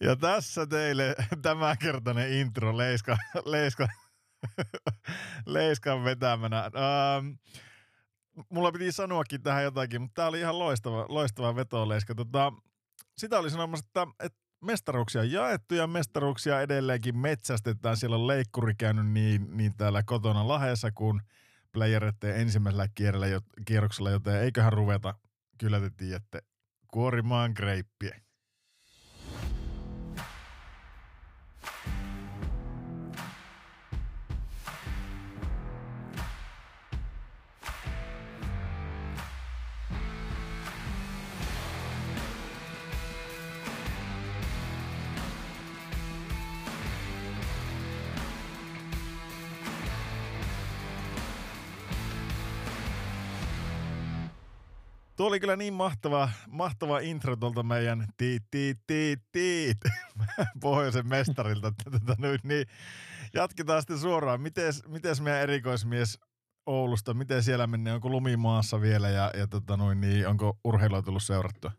Ja tässä teille tämänkertainen intro Leiska, Leiska, Leiskan vetämänä. Ähm, mulla piti sanoakin tähän jotakin, mutta tämä oli ihan loistava, loistava veto Leiska. Tota, sitä oli sanomassa, että, että mestaruuksia on jaettu ja mestaruuksia edelleenkin metsästetään. Siellä on leikkuri käynyt niin, niin täällä kotona Laheessa kuin playeretteen ensimmäisellä kierroksella, joten eiköhän ruveta, kyllä te tiedätte, kuorimaan greippiä. Tuo oli kyllä niin mahtava, mahtava intro tuolta meidän tiit, tiit, tiit, tiit, pohjoisen mestarilta. Tätä, niin jatketaan sitten suoraan. Mites, mites meidän erikoismies Oulusta, miten siellä menee? Onko lumimaassa vielä ja, ja tota noin, niin onko urheilua tullut seurattua?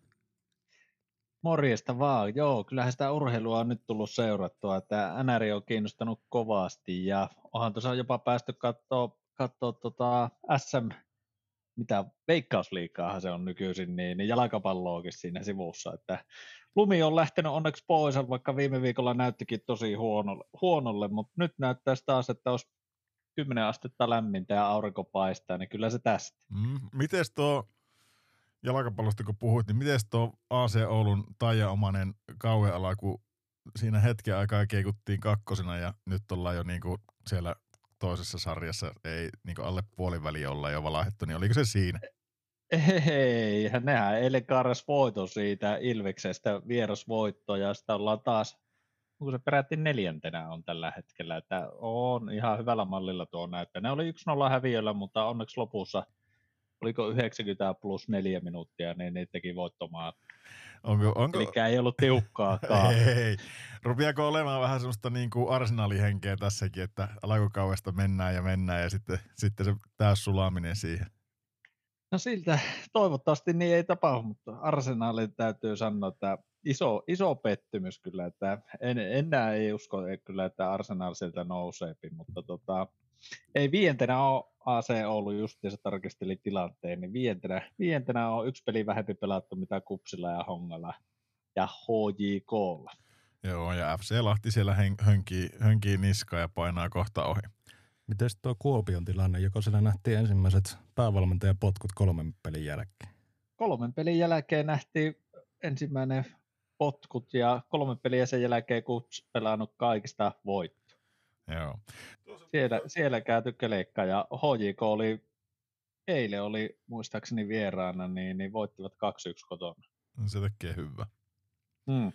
Morjesta vaan. Joo, kyllähän sitä urheilua on nyt tullut seurattua. Että NR on kiinnostanut kovasti ja onhan tuossa jopa päästy katsoa, katsoa tota SM mitä veikkausliikaahan se on nykyisin, niin, niin jalkapalloakin siinä sivussa. Että lumi on lähtenyt onneksi pois, vaikka viime viikolla näyttikin tosi huonolle, huonolle mutta nyt näyttää taas, että olisi 10 astetta lämmintä ja aurinko paistaa, niin kyllä se tästä. Mm, miten tuo jalkapallosta kun puhuit, niin miten tuo AC Oulun taianomainen kauheala, kun siinä hetken aikaa keikuttiin kakkosena ja nyt ollaan jo niin kuin siellä toisessa sarjassa ei niin alle puoliväli olla jo valahettu, niin oliko se siinä? Ei, nehän eilen karras voito siitä Ilveksestä vierasvoitto ja sitä ollaan taas, kun se peräti neljäntenä on tällä hetkellä, että on ihan hyvällä mallilla tuo näyttää. Ne oli 1-0 häviöllä, mutta onneksi lopussa oliko 90 plus neljä minuuttia, niin ne teki voittomaan. Onko, onko... Eli ei ollut tiukkaakaan. ei. Rupiako olemaan vähän semmoista niin kuin arsenaalihenkeä tässäkin, että alkukaudesta mennään ja mennään ja sitten, sitten se täys sulaminen siihen? No siltä toivottavasti niin ei tapahdu, mutta arsenaalin täytyy sanoa, että iso, iso pettymys kyllä, että en, enää ei usko kyllä, että Arsenal sieltä nousee, mutta tota, ei viientenä ole AC Oulu se tarkisteli tilanteen, niin viientenä, viientenä on yksi peli vähempi pelattu mitä Kupsilla ja Hongalla ja HJKlla. Joo, ja FC Lahti siellä hönkii, hönkii niskaa ja painaa kohta ohi. Miten tuo Kuopion tilanne, joko siellä nähtiin ensimmäiset päävalmentajan potkut kolmen pelin jälkeen? Kolmen pelin jälkeen nähtiin ensimmäinen potkut ja kolme peliä sen jälkeen Kups pelannut kaikista voittoa. Joo. Siellä, siellä käyty keleikka ja HJK oli, eilen oli muistaakseni vieraana, niin, niin voittivat 2-1 kotona. No, se tekee hyvä. Mm.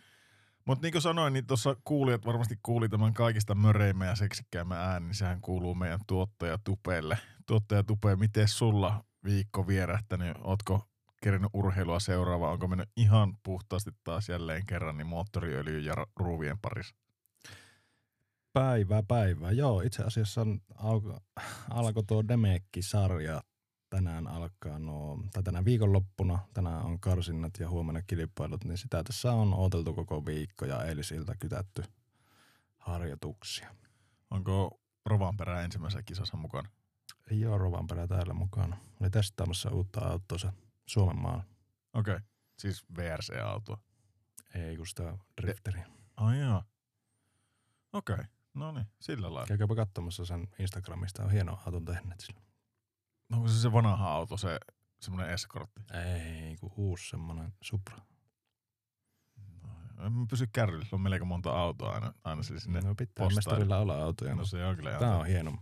Mutta niin kuin sanoin, niin tuossa kuulijat varmasti kuuli tämän kaikista möreimmän ja seksikkäämmän ääni, niin sehän kuuluu meidän tuottaja Tupeelle. Tuottaja Tupe, miten sulla viikko vierähtänyt? Ootko kerinyt urheilua seuraava? Onko mennyt ihan puhtaasti taas jälleen kerran niin moottoriöljy ja ruuvien parissa? Päivää, päivää. Joo, itse asiassa alko, alkoi tuo Demekki-sarja tänään alkaa nuo, tai tänään viikonloppuna, tänään on karsinnat ja huomenna kilpailut, niin sitä tässä on odoteltu koko viikko ja eilisiltä kytätty harjoituksia. Onko Rovanperä ensimmäisessä kisassa mukana? Ei ole Rovanperä täällä mukana. Oli testaamassa uutta autoa Suomen maalla. Okei, okay. siis VRC-autoa? Ei, kun sitä drifteriä. Ai joo. Okei. Okay. No niin, sillä lailla. Käykääpä katsomassa sen Instagramista, on hieno auton tehnyt sillä. Onko se se vanha auto, se semmoinen eskortti? Ei, kun uusi semmoinen Supra. No, en pysy kärryllä, on melko monta autoa aina, aina siis sinne No pitää postaan. mestarilla olla autoja. No se on kyllä. Tämä on hieno.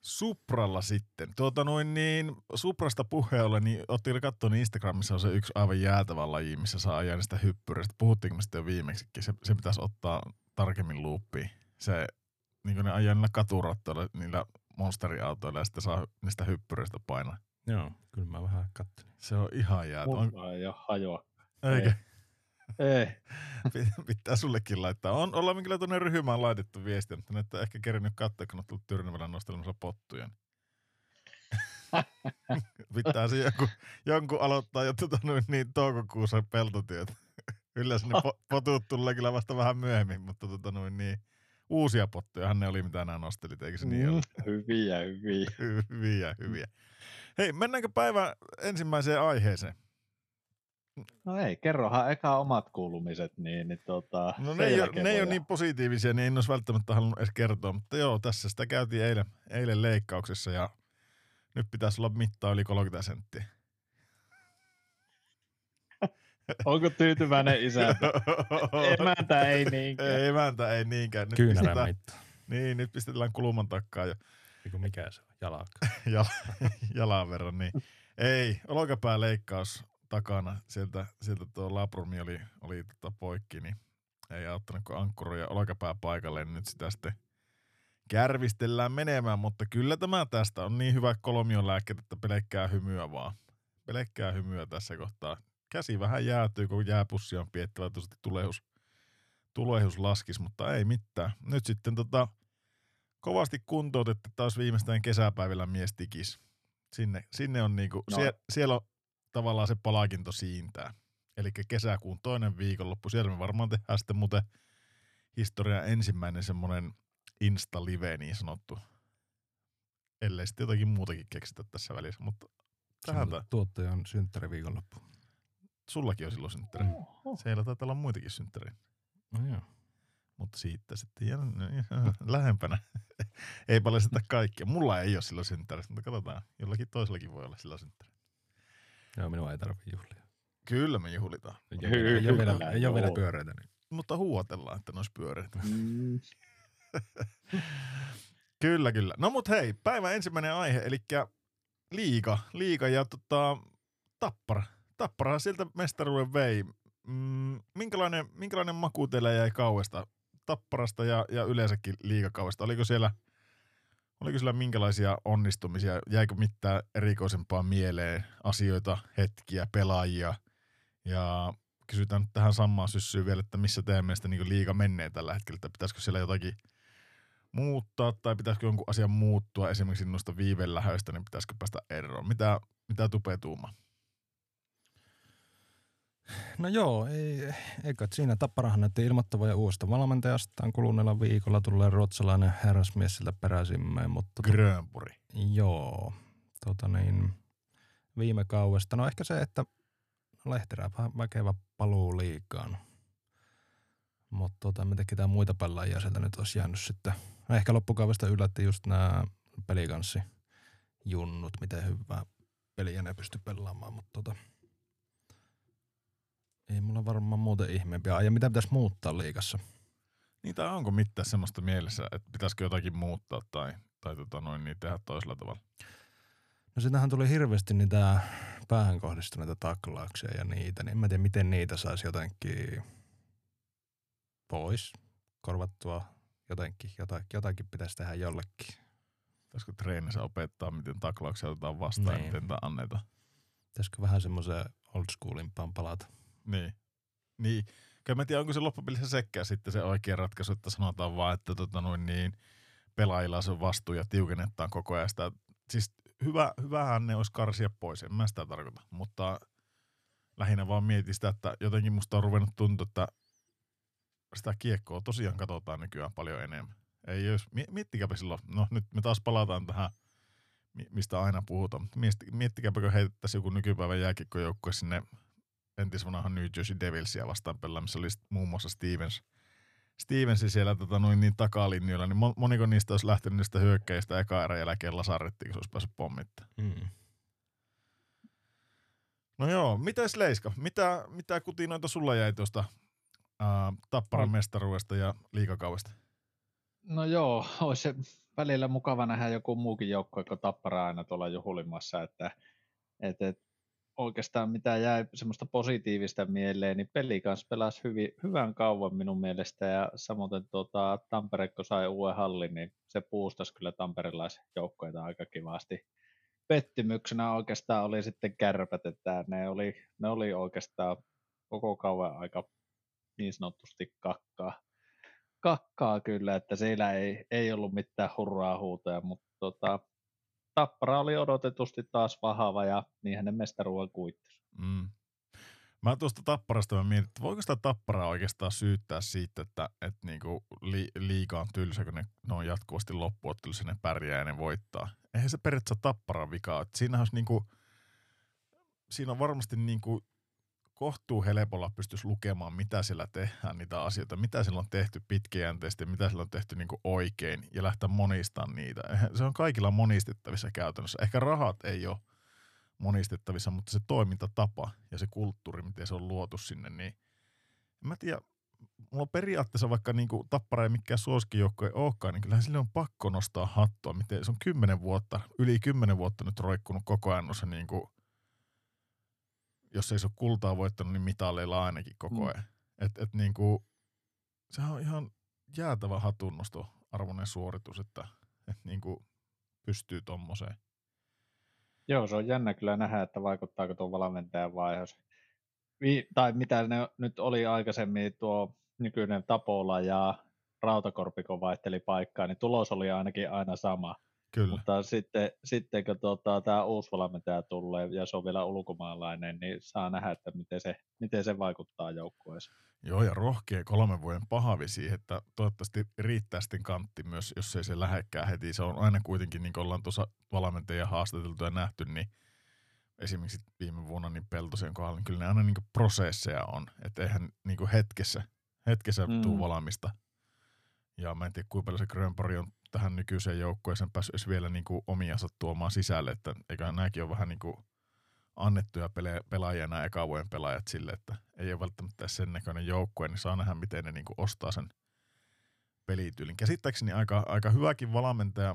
Supralla sitten. Tuota noin niin, Suprasta puheen ollen, niin ootteko katsoa, niin Instagramissa on se yksi aivan jäätävä laji, missä saa ajaa niistä hyppyreistä. Puhuttiinko me sitten jo viimeksikin? Se, se pitäisi ottaa tarkemmin luuppiin. Se, niin kuin ne ajaa niillä katurattoilla, niillä monsteriautoilla ja sitten saa niistä hyppyreistä painaa. Joo, kyllä mä vähän kattelin. Se on ihan jäätä. On... ei ole hajoa. Eikä? Ei. Pitää sullekin laittaa. On, ollaan kyllä tuonne ryhmään laitettu viestiä, mutta että ehkä kerännyt katsoa, kun on tullut Tyrnävälän nostelemassa pottuja. Pitää se jonkun, jonkun aloittaa jo tota, niin toukokuussa peltotyöt. Yleensä ne po- potut tulee kyllä vasta vähän myöhemmin, mutta tota, noin, niin, uusia pottujahan ne oli, mitä nämä nostelit, eikö se niin Mm, ole? hyviä, hyviä. hyviä, hyviä. Hei, mennäänkö päivän ensimmäiseen aiheeseen? No ei, kerrohan eka omat kuulumiset, niin, niin tota, No ne ei, ole, ne ei ole niin positiivisia, niin en olisi välttämättä halunnut edes kertoa. Mutta joo, tässä sitä käytiin eilen, eilen leikkauksessa ja nyt pitäisi olla mittaa yli 30 senttiä. Onko tyytyväinen isä? Emäntä ei niinkään. Ei emäntä, ei niinkään. Nyt Kyynärän pistetään, mitta. niin, nyt pistetään kulman takkaa ja Eiku mikä se on? Jalaka. jala, jalan verran. Niin. Ei, olkapääleikkaus takana. Sieltä, sieltä tuo labrumi oli, oli tota poikki, niin ei auttanut kuin ankkuri ja olkapää paikalle. Niin nyt sitä sitten kärvistellään menemään, mutta kyllä tämä tästä on niin hyvä kolmion lääkkeet, että pelkkää hymyä vaan. Pelkkää hymyä tässä kohtaa. Käsi vähän jäätyy, kun jääpussi on piettävä, että tulehus, tulehus laskisi, mutta ei mitään. Nyt sitten tota, kovasti kuntoutettu taas viimeistään kesäpäivillä mies tikis. Sinne, sinne on niinku, No. sie, siellä on tavallaan se palkinto siintää. Eli kesäkuun toinen viikonloppu. Siellä me varmaan tehdään sitten muuten historian ensimmäinen semmoinen Insta-live niin sanottu. Ellei sitten jotakin muutakin keksitä tässä välissä, mutta tähän ta- Tuottajan synttäri viikonloppu. Sullakin on silloin synttäri. Oho. Siellä taitaa olla muitakin synttäreitä. No joo. Mutta siitä sitten jää, lähempänä. ei paljasteta kaikkea. Mulla ei ole silloin synttärit, mutta katsotaan. Jollakin toisellakin voi olla silloin synttäri. Joo, minua ei tarvitse juhlia. Kyllä me juhlitaan. Ei ole vielä, ei ole vielä, ei ole vielä joo. pyöreitä. Niin. Mutta huuatellaan, että ne olisi pyöreitä. Mm, Kyllä, kyllä. No mut hei, päivän ensimmäinen aihe, eli liiga, liiga ja tota, tappara. Tappara sieltä mestaruuden vei. Mm, minkälainen, minkälainen maku teillä jäi kauesta tapparasta ja, ja yleensäkin liigakauesta? Oliko siellä, oliko siellä minkälaisia onnistumisia? Jäikö mitään erikoisempaa mieleen asioita, hetkiä, pelaajia? Ja kysytään tähän samaan syssyyn vielä, että missä teidän mielestä niin liiga menee tällä hetkellä, että pitäisikö siellä jotakin muuttaa tai pitäisikö jonkun asian muuttua esimerkiksi noista viivelähöistä, niin pitäisikö päästä eroon? Mitä, mitä tupee tuuma? No joo, ei, eikä siinä Tapparahan näytti ilmoittava ja uudesta valmentajastaan kuluneella viikolla tulee ruotsalainen herrasmies siltä peräsimme, mutta to, Grönpuri. joo, tota niin, viime kaudesta, no ehkä se, että Lehterä vähän väkevä paluu liikaan. Mutta tota, mitä ketään muita pelaajia sieltä nyt olisi jäänyt sitten. No ehkä loppukaudesta yllätti just nämä pelikanssi junnut, miten hyvää peliä ne pysty pelaamaan, mutta tota, ei mulla varmaan muuten ihmeempiä. Ja mitä pitäisi muuttaa liikassa? Tai onko mitään semmoista mielessä, että pitäisikö jotakin muuttaa tai, tai tota noin, niin tehdä toisella tavalla? No sitähän tuli hirveästi niitä päähän kohdistuneita taklauksia ja niitä, niin en mä tiedä miten niitä saisi jotenkin pois, korvattua jotenkin, jotakin, jotakin pitäisi tehdä jollekin. Pitäisikö treenissä opettaa, miten taklauksia otetaan vastaan ja Niin. miten tämä annetaan? Pitäisikö vähän semmoiseen old schoolimpaan palata? Niin. Niin. Kyllä mä en tiedä, onko se loppupelissä sekä sitten se oikea ratkaisu, että sanotaan vaan, että tota noin niin, pelaajilla on se vastuu ja tiukennetaan koko ajan sitä. Siis hyvä, hyvähän ne olisi karsia pois, en mä sitä tarkoita, mutta lähinnä vaan mietin sitä, että jotenkin musta on ruvennut tuntua, että sitä kiekkoa tosiaan katsotaan nykyään paljon enemmän. Ei jos, mi- miettikääpä silloin, no nyt me taas palataan tähän, mi- mistä aina puhutaan, mutta miesti- miettikääpä, kun heitettäisiin joku nykypäivän jääkiekkojoukkue sinne entisvanhan New Jersey Devilsia vastaan pelaa, missä oli muun muassa Stevens. Stevensi siellä tota, noin niin takalinjoilla, niin mon- moniko niistä olisi lähtenyt niistä hyökkäistä eka erän jälkeen lasarettiin, kun se olisi päässyt pommittaa. Mm. No joo, mitäs Leiska? Mitä, mitä kutinoita sulla jäi tuosta ää, Tapparan Oi. mestaruudesta ja liikakaudesta? No joo, olisi se välillä mukava nähdä joku muukin joukkue kuin Tappara aina tuolla juhlimassa, että et, et, oikeastaan mitä jäi semmoista positiivista mieleen, niin peli kanssa pelasi hyvin, hyvän kauan minun mielestä ja samoin tuota, Tampere kun sai uuden hallin, niin se puustasi kyllä tamperelaisjoukkoita aika kivasti. Pettymyksenä oikeastaan oli sitten kärpät, että ne oli, ne oli oikeastaan koko kauan aika niin sanotusti kakkaa. Kakkaa kyllä, että siellä ei, ei ollut mitään hurraa huutoja, mutta tota, Tappara oli odotetusti taas vahava ja niinhän ne mestaruuden kuittasi. Mm. Mä tuosta Tapparasta mä mietin, että voiko sitä Tapparaa oikeastaan syyttää siitä, että, että niinku li, liiga on tylsä, kun ne, ne on jatkuvasti loppuottelussa, ne pärjää ja ne voittaa. Eihän se periaatteessa Tapparan vikaa. Että olisi niinku, siinä on varmasti niinku kohtuu helpolla pystyisi lukemaan, mitä siellä tehdään, niitä asioita, mitä siellä on tehty pitkäjänteisesti mitä siellä on tehty niinku oikein ja lähteä monistamaan niitä. Se on kaikilla monistettavissa käytännössä. Ehkä rahat ei ole monistettavissa, mutta se toimintatapa ja se kulttuuri, miten se on luotu sinne, niin en mä tiedä, mulla on periaatteessa vaikka niin kuin Tappara ei mikään suosikkijoukko ei olekaan, niin kyllähän sille on pakko nostaa hattua. Miten, se on kymmenen vuotta, yli kymmenen vuotta nyt roikkunut koko ajan noissa niin kuin, jos ei se ole kultaa voittanut, niin mitaleilla ainakin koko ajan. Mm. Et, et niin kuin, sehän on ihan jäätävä hatunnosto arvoinen suoritus, että, että niin kuin pystyy tommoseen. Joo, se on jännä kyllä nähdä, että vaikuttaako tuo valmentajan vaihos. Vi- tai mitä ne nyt oli aikaisemmin tuo nykyinen Tapola ja Rautakorpi, kun vaihteli paikkaa, niin tulos oli ainakin aina sama. Kyllä. Mutta sitten, sitten kun tuota, tämä uusi valmentaja tulee ja se on vielä ulkomaalainen, niin saa nähdä, että miten se, miten se vaikuttaa joukkueeseen. Joo, ja rohkea kolmen vuoden pahavi siihen, että toivottavasti riittää sitten kantti myös, jos ei se lähekkää heti. Se on aina kuitenkin, niin kuin ollaan tuossa valmentajia haastateltu ja nähty, niin esimerkiksi viime vuonna niin Peltosen kohdalla, niin kyllä ne aina niin prosesseja on. Että eihän niin hetkessä, hetkessä mm. tuu valmista. Ja mä en tiedä, kuinka paljon se Grönborg on tähän nykyiseen joukkueeseen päässyt vielä niin kuin omiansa tuomaan sisälle, että eiköhän nämäkin ole vähän niin kuin annettuja pelaajia nämä eka vuoden pelaajat sille, että ei ole välttämättä sen näköinen joukkue, niin saa nähdä, miten ne niin kuin ostaa sen pelityylin. Käsittääkseni aika, aika hyväkin valmentaja,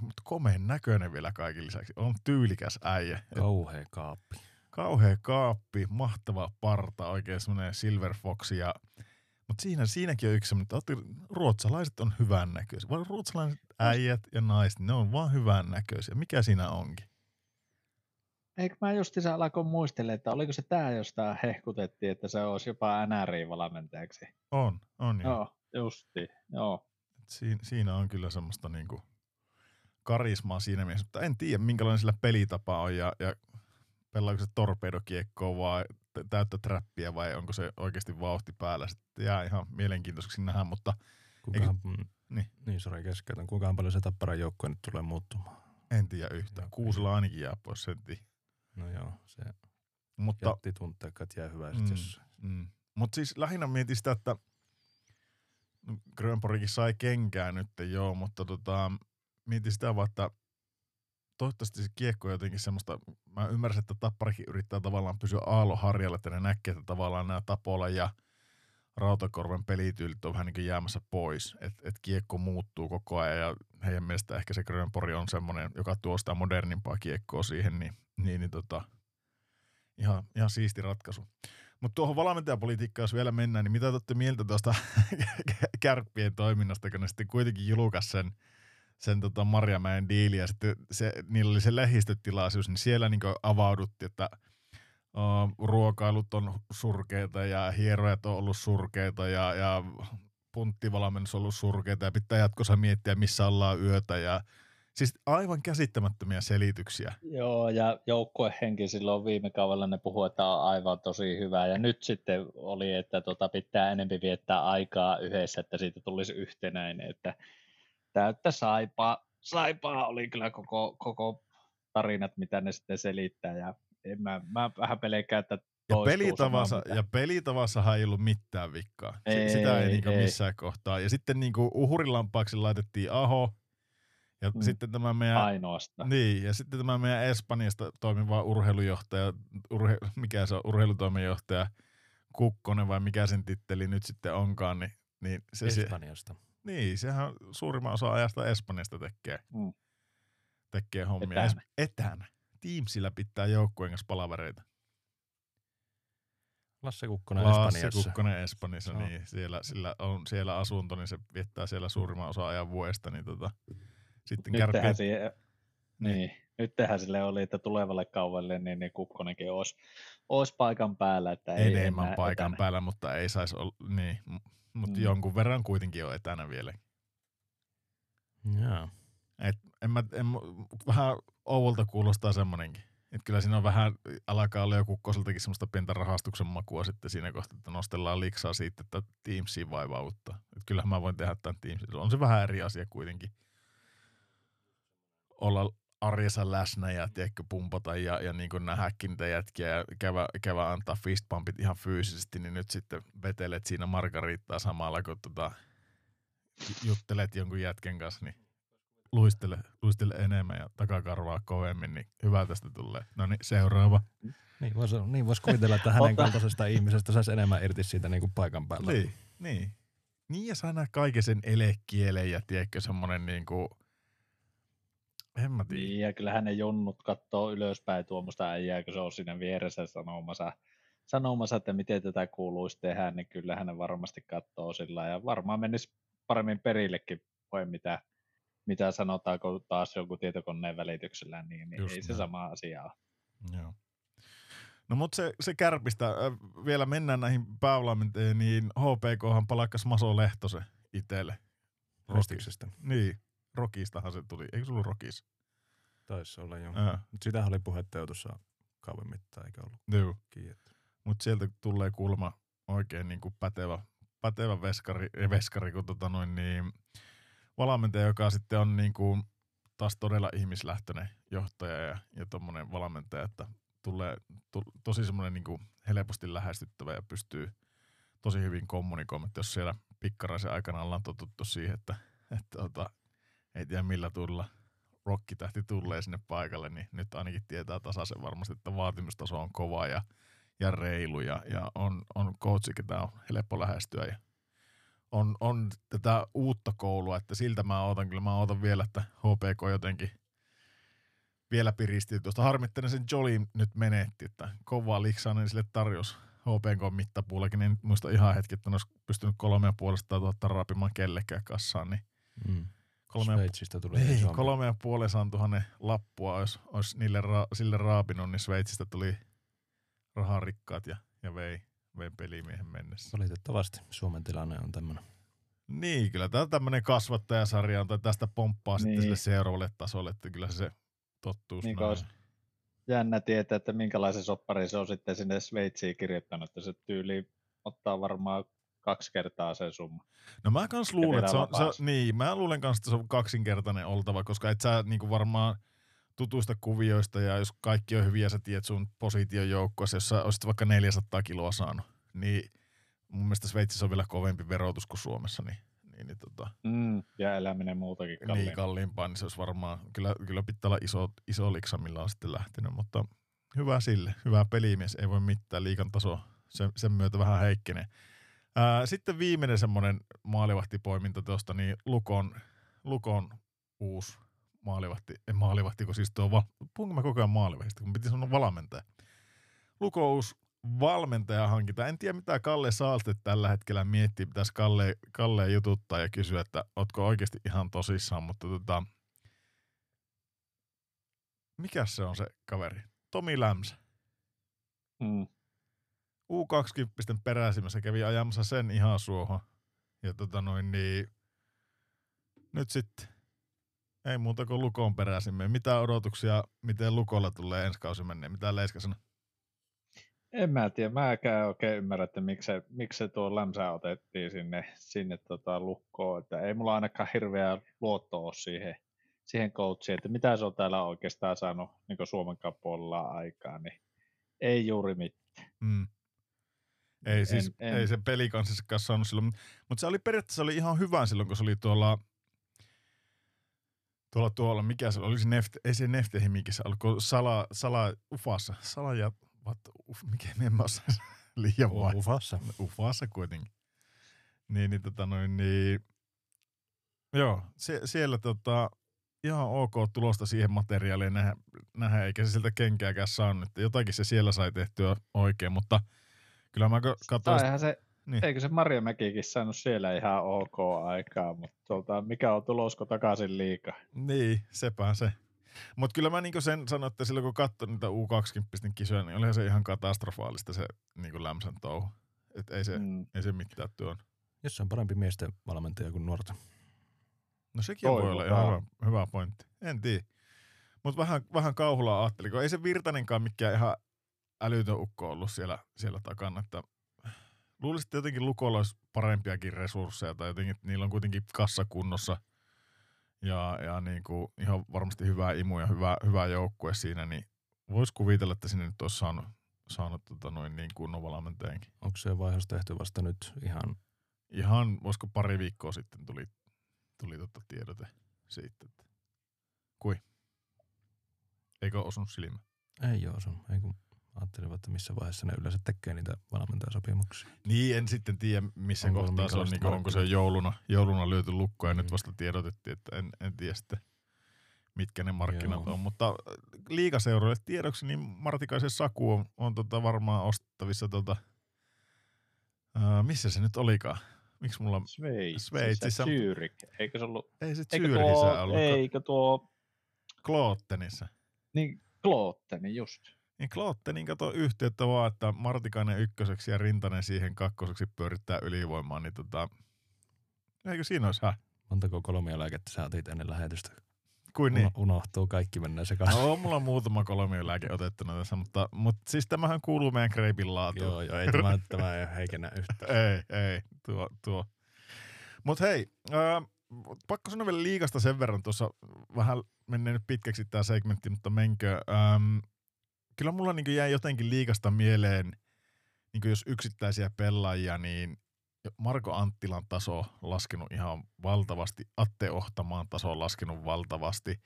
mutta komeen näköinen vielä kaiken lisäksi. On tyylikäs äijä. Kauhea kaappi. Kauhea kaappi, mahtava parta, oikein semmoinen silver fox ja mutta siinä, siinäkin on yksi semmoinen, että ruotsalaiset on hyvän näköisiä. Vaan ruotsalaiset äijät ja naiset, ne on vaan hyvän näköisiä. Mikä siinä onkin? Eikö mä justiinsa alkoin muistella, että oliko se tämä, josta hehkutettiin, että se olisi jopa NRI-valmentajaksi? On, on joo. Joo, justi, joo. Siin, siinä on kyllä semmoista niinku karismaa siinä mielessä, mutta en tiedä minkälainen sillä pelitapa on ja, ja pelaako se torpedokiekkoa vai täyttä trappia vai onko se oikeasti vauhti päällä. Sitten jää ihan mielenkiintoiseksi nähdä, mutta... Kuinkahan, eikö, niin. niin sori keskeytän. Kuinka paljon se tapparan joukkue nyt tulee muuttumaan? En tiedä yhtään. Kuusella ainakin jää pois sentti. No joo, se mutta, jättitunteekat jää hyvää mm, jos... Mm. Mutta siis lähinnä mietin sitä, että Grönborgkin sai kenkää nyt, joo, mutta tota, mietin sitä vaan, että toivottavasti se kiekko on jotenkin semmoista, mä ymmärrän, että Tapparikin yrittää tavallaan pysyä aaloharjalla, että ne näkee, että tavallaan nämä Tapola ja Rautakorven pelityylit on vähän niin kuin jäämässä pois, että et kiekko muuttuu koko ajan ja heidän mielestä ehkä se Grönpori on semmoinen, joka tuo sitä modernimpaa kiekkoa siihen, niin, niin, niin tota, ihan, ihan siisti ratkaisu. Mutta tuohon valmentajapolitiikkaan, jos vielä mennään, niin mitä olette mieltä tuosta kärppien toiminnasta, kun ne sitten kuitenkin julkaisi sen – sen tota Marjamäen diili ja sitten se, niillä oli se lehdistötilaisuus, niin siellä niin avaudutti, että uh, ruokailut on surkeita ja hierojat on ollut surkeita ja, ja punttivalmennus on ollut surkeita ja pitää jatkossa miettiä, missä ollaan yötä ja Siis aivan käsittämättömiä selityksiä. Joo, ja joukkuehenki silloin viime kaudella ne puhuu, että on aivan tosi hyvä. Ja nyt sitten oli, että tota pitää enempi viettää aikaa yhdessä, että siitä tulisi yhtenäinen. Että täyttä saipaa. Saipaa oli kyllä koko, koko tarinat, mitä ne sitten selittää. Ja en mä, mä vähän pelkään, että ja pelitavassa, ja pelitavassahan ei ollut mitään vikkaa. Ei, Sitä ei, ei niinku missään kohtaa. Ja sitten niinku uhurilampaaksi laitettiin Aho. Ja mm. sitten tämä meidän, Ainoastaan. Niin, ja sitten tämä meidän Espanjasta toimiva urheilujohtaja, urhe, mikä se on, urheilutoimenjohtaja Kukkonen vai mikä sen titteli nyt sitten onkaan, niin, niin se, Espanjasta. Se, niin, sehän suurimman osa ajasta Espanjasta tekee, mm. tekee hommia. Etänä. Etänä. Teamsillä pitää joukkueen kanssa palavereita. Lasse Kukkonen Lasse Espanjassa. Kukkonen Espanjassa, no. niin siellä, sillä on siellä asunto, niin se viettää siellä suurimman osa ajan vuodesta. Niin tota, sitten Nyt kärpien... siihen, niin. niin. nyt tehdään sille oli, että tulevalle kaudelle niin, niin Kukkonenkin olisi, olisi paikan päällä. Että ei Enemmän paikan etänä. päällä, mutta ei saisi olla, niin, mutta mm. jonkun verran kuitenkin on etänä vielä. Joo. Et en mä, en, vähän ouvolta kuulostaa semmonenkin. Et kyllä siinä on vähän, alkaa olla jo kukkoseltakin semmoista pientä rahastuksen makua sitten siinä kohtaa, että nostellaan liksaa siitä, että Teamsiin vaivauttaa. Et kyllähän mä voin tehdä tämän Teamsiin. On se vähän eri asia kuitenkin. Olla arjessa läsnä ja tiedätkö, pumpata ja, ja niin nähdäkin niitä jätkiä ja käydä, käydä antaa fistpumpit ihan fyysisesti, niin nyt sitten vetelet siinä margariittaa samalla, kun tota, juttelet jonkun jätken kanssa, niin luistele, luistele enemmän ja takakarvaa kovemmin, niin hyvä tästä tulee. No niin, seuraava. Niin voisi niin vois kuvitella, että hänen kaltaisesta ihmisestä saisi enemmän irti siitä niin kuin paikan päällä. Niin, niin. Niin ja saa nähdä kaiken sen elekielen ja tiedätkö semmonen niin kuin, en mä tiedä. Niin, ja kyllähän ne jonnut katsoo ylöspäin tuommoista äijää, kun se on siinä vieressä sanomassa, sanomassa, että miten tätä kuuluisi tehdä, niin kyllähän ne varmasti katsoo sillä ja varmaan menisi paremmin perillekin voi mitä mitä sanotaanko taas jonkun tietokoneen välityksellä, niin, niin ei näin. se sama asia ole. Joo. No mutta se, se kärpistä, äh, vielä mennään näihin päävalmentajiin, niin HPKhan palakkas Maso Lehtosen itselle. Rostiksestä. Niin, Rokistahan se tuli. Eikö se ollut Rokis? Taisi olla joo. Äh. Sitähän oli puhetta jo tuossa kauan mittaan, eikä ollut Joo. Mutta sieltä tulee kulma oikein niin kuin pätevä, pätevä veskari, veskari kun tota noin, niin valmentaja, joka sitten on niin kuin taas todella ihmislähtöinen johtaja ja, ja tuommoinen valmentaja, että tulee to, tosi semmoinen niin kuin helposti lähestyttävä ja pystyy tosi hyvin kommunikoimaan, jos siellä pikkaraisen aikana ollaan totuttu siihen, että, että että ei tiedä millä tulla rokkitähti tulee sinne paikalle, niin nyt ainakin tietää tasaisen varmasti, että vaatimustaso on kova ja, ja reilu ja, ja on, on coachi, ketä on helppo lähestyä ja on, on tätä uutta koulua, että siltä mä odotan, kyllä mä odotan vielä, että HPK jotenkin vielä piristi tuosta. Harmittelen sen Jolin nyt menetti, että kovaa liksainen sille tarjous HPK mittapuullakin, niin muista ihan hetki, että olisi pystynyt kolme ja puolesta tuhatta raapimaan kellekään kassaan, niin mm. Kolme, Sveitsistä tuli ei, kolme ja puolen tuhannen lappua olisi, olisi niille ra, sille raapinut, niin Sveitsistä tuli raharikkaat ja, ja vei vei pelimiehen mennessä. Valitettavasti Suomen tilanne on tämmöinen. Niin, kyllä tämä tämmöinen kasvattajasarja on, tai tästä pomppaa niin. sitten sille seuraavalle tasolle, että kyllä se tottuus niin olisi jännä tietää, että minkälaisen soppari se on sitten sinne Sveitsiin kirjoittanut, että se tyyli ottaa varmaan kaksi kertaa sen summa. No mä kans luulen, että se on, se niin, mä luulen kans, että se on kaksinkertainen oltava, koska et sä niinku varmaan tutuista kuvioista ja jos kaikki on hyviä, sä tiedät sun position joukkoissa, jos sä olisit vaikka 400 kiloa saanut, niin mun mielestä Sveitsissä on vielä kovempi verotus kuin Suomessa, niin, niin, niin tota, mm, ja eläminen muutakin kalliimpaa. Niin kalliimpaa, niin se olisi varmaan, kyllä, kyllä pitää olla iso, iso liksa, millä on sitten lähtenyt, mutta hyvä sille, hyvä pelimies, ei voi mitään, liikan taso sen, sen myötä vähän heikkenee. Sitten viimeinen semmoinen maalivahtipoiminta tuosta, niin Lukon, Lukon uusi maalivahti, en maalivahti, kun siis tuo, puhunko mä koko ajan maalivahdista, kun piti sanoa valmentaja. Lukous valmentaja hankita. En tiedä, mitä Kalle Saalte tällä hetkellä miettii. Pitäisi Kalle, Kalle jututtaa ja kysyä, että ootko oikeasti ihan tosissaan, mutta tota, mikä se on se kaveri? Tomi Lämsä. Mm. U20 peräisimmässä kävi ajamassa sen ihan suohon. Ja tota noin niin, nyt sitten ei muuta kuin Lukoon peräsimme. Mitä odotuksia, miten Lukolla tulee ensi kausi menneen? Mitä Leiska sanoo? En mä tiedä, mäkään oikein ymmärrä, että miksi se, miksi se tuo lämsä otettiin sinne, sinne tota lukkoon. Että ei mulla ainakaan hirveä luotto ole siihen, siihen coachiin, että mitä se on täällä oikeastaan saanut niin Suomen puolella aikaa, niin ei juuri mitään. Mm. Ei, siis, en, en. ei se pelikansissa kanssa saanut silloin, mutta se oli periaatteessa oli ihan hyvä silloin, kun se oli tuolla tuolla tuolla, mikä se oli, se nefte, ei se Neftehi, mikä se alkoi Sala, Sala, Ufassa, Sala ja, what, uf, mikä me en mä osaa, liian vai. Ufassa. Ufassa kuitenkin. Niin, niin tota noin, niin, joo, se, siellä tota, ihan ok tulosta siihen materiaaliin nähdä, nähdä eikä se siltä kenkääkään saanut, jotakin se siellä sai tehtyä oikein, mutta kyllä mä katsoin... Saihan se niin. Eikö se Mario Mäkikin saanut siellä ihan ok aikaa, mutta tuota, mikä on tulosko takaisin liikaa? Niin, sepä se. Mutta kyllä mä niinku sen sanon, että silloin kun katsoin niitä U20 kisoja, niin olihan se ihan katastrofaalista se niinku lämsän touhu. Et ei, se, mm. ei se mitään tuon. Jos se on parempi miesten valmentaja kuin nuorten. No sekin voi olla ihan hyvä, hyvä pointti. En tiedä. Mutta vähän, vähän kauhulla ajattelin, kun ei se Virtanenkaan mikään ihan älytön ukko ollut siellä, siellä takana. Että luulisin, että jotenkin Lukolla olisi parempiakin resursseja tai jotenkin, että niillä on kuitenkin kassa kunnossa ja, ja niin kuin ihan varmasti hyvää imu ja hyvä, hyvä joukkue siinä, niin voisi kuvitella, että sinne nyt olisi saanut, saanut tota noin niin kunnon valmentajankin. Onko se vaihdos tehty vasta nyt ihan? Ihan, voisiko pari viikkoa sitten tuli, tuli tota tiedote siitä, että kui? Eikö osunut silmä? Ei ole osunut, ei kun ajattelin, että missä vaiheessa ne yleensä tekee niitä valmentajasopimuksia. Niin, en sitten tiedä missä onko kohtaa se on, niin onko se jouluna, jouluna lyöty lukko ja mm. nyt vasta tiedotettiin, että en, en tiedä sitten mitkä ne markkinat Joo. on. Mutta äh, liikaseuroille tiedoksi, niin Martikaisen Saku on, on tota varmaan ostettavissa tota, uh, missä se nyt olikaan? Miksi mulla on Sveitsissä? Sveitsissä. Zürich. Eikö se ollut? Ei se Zürichissä ollut. Eikö tuo... Kloottenissa. Niin, Klootteni just. Niin Klottenin kato yhteyttä vaan, että Martikainen ykköseksi ja Rintanen siihen kakkoseksi pyörittää ylivoimaa, niin tota, eikö siinä olisi hä? Montako kolmia lääkettä sä otit ennen lähetystä? Kuin niin? Unohtuu, kaikki mennään sekaisin. No, mulla on muutama lääke otettuna tässä, mutta, mutta siis tämähän kuuluu meidän kreipin laatuun. Joo, joo, ei tämä, tämä ei heikennä yhtään. ei, ei, tuo, tuo. Mutta hei, äh, pakko sanoa vielä liikasta sen verran, tuossa vähän menee nyt pitkäksi tämä segmentti, mutta menkö. Ähm, kyllä mulla niin jäi jotenkin liikasta mieleen, niin jos yksittäisiä pelaajia, niin Marko Anttilan taso laskenut ihan valtavasti, Atte Ohtamaan taso on laskenut valtavasti.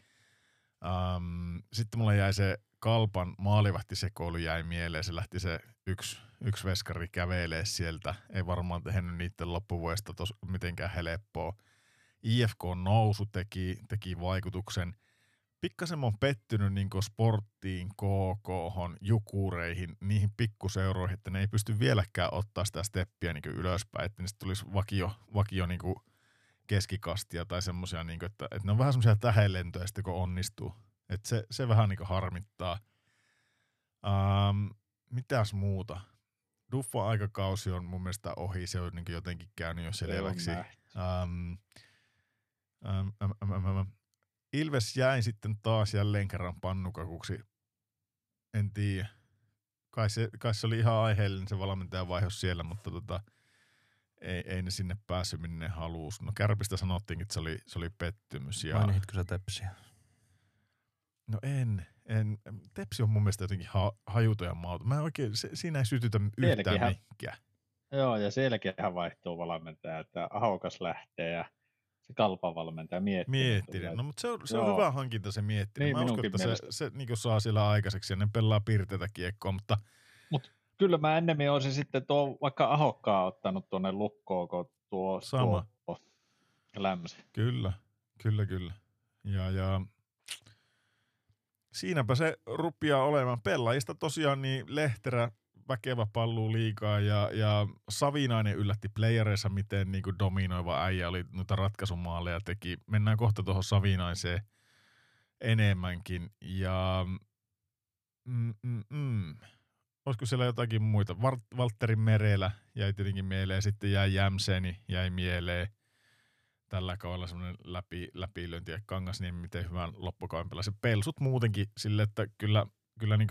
Ähm, sitten mulla jäi se Kalpan maalivahtisekoilu jäi mieleen, se lähti se yksi, yksi veskari kävelee sieltä, ei varmaan tehnyt niiden loppuvuodesta tos mitenkään helppoa. IFK nousu teki, teki vaikutuksen – pikkasen mä oon pettynyt niin sporttiin, KK, jukureihin, niihin pikkuseuroihin, että ne ei pysty vieläkään ottaa sitä steppiä niin ylöspäin, että niistä tulisi vakio, vakio niin keskikastia tai semmoisia, niin että, että ne on vähän semmoisia tähdenlentoja sitten, kun onnistuu. Että se, se vähän niin harmittaa. Ähm, mitäs muuta? Duffo aikakausi on mun mielestä ohi, se on niin jotenkin käynyt jo selväksi. Ähm, ähm, ähm, ähm, ähm, Ilves jäi sitten taas jälleen kerran pannukakuksi. En tiedä. Kai se, kai se oli ihan aiheellinen se valmentajan vaihos siellä, mutta tota, ei, ei ne sinne päässyt, minne ne halusi. No Kärpistä sanottiinkin, että se oli, se oli pettymys. Ja... Mainihitkö sä Tepsiä? No en, en. Tepsi on mun mielestä jotenkin ha, hajuto ja mauto. Mä oikein, se, siinä ei sytytä yhtään mikään. Joo, ja sielläkin vaihtuu valmentaja, että Ahokas lähtee ja – se kalpavalmentaja Miettinen. Miettinen. No, mutta se on, se on hyvä hankinta se Miettinen. Niin, Mä uskon, että se, se niin saa siellä aikaiseksi ja ne pelaa pirteitä kiekkoa, mutta... Mut kyllä mä ennemmin olisin sitten tuo vaikka Ahokkaa ottanut tuonne lukkoon, kun tuo, Sama. tuo lämsi. Kyllä, kyllä, kyllä. Ja, ja siinäpä se rupia olemaan. Pelaajista tosiaan niin Lehterä väkevä pallu liikaa ja, ja Savinainen yllätti playereissa, miten niin kuin dominoiva äijä oli noita ratkaisumaaleja teki. Mennään kohta tuohon Savinaiseen enemmänkin. Ja mm, mm, mm. olisiko siellä jotakin muita? Valtteri Merelä jäi tietenkin mieleen, sitten jäi Jämseni, jäi mieleen. Tällä kaudella semmoinen läpi, läpilyönti ja niin miten hyvän loppukauden pelasi. Pelsut muutenkin sille, että kyllä, kyllä niin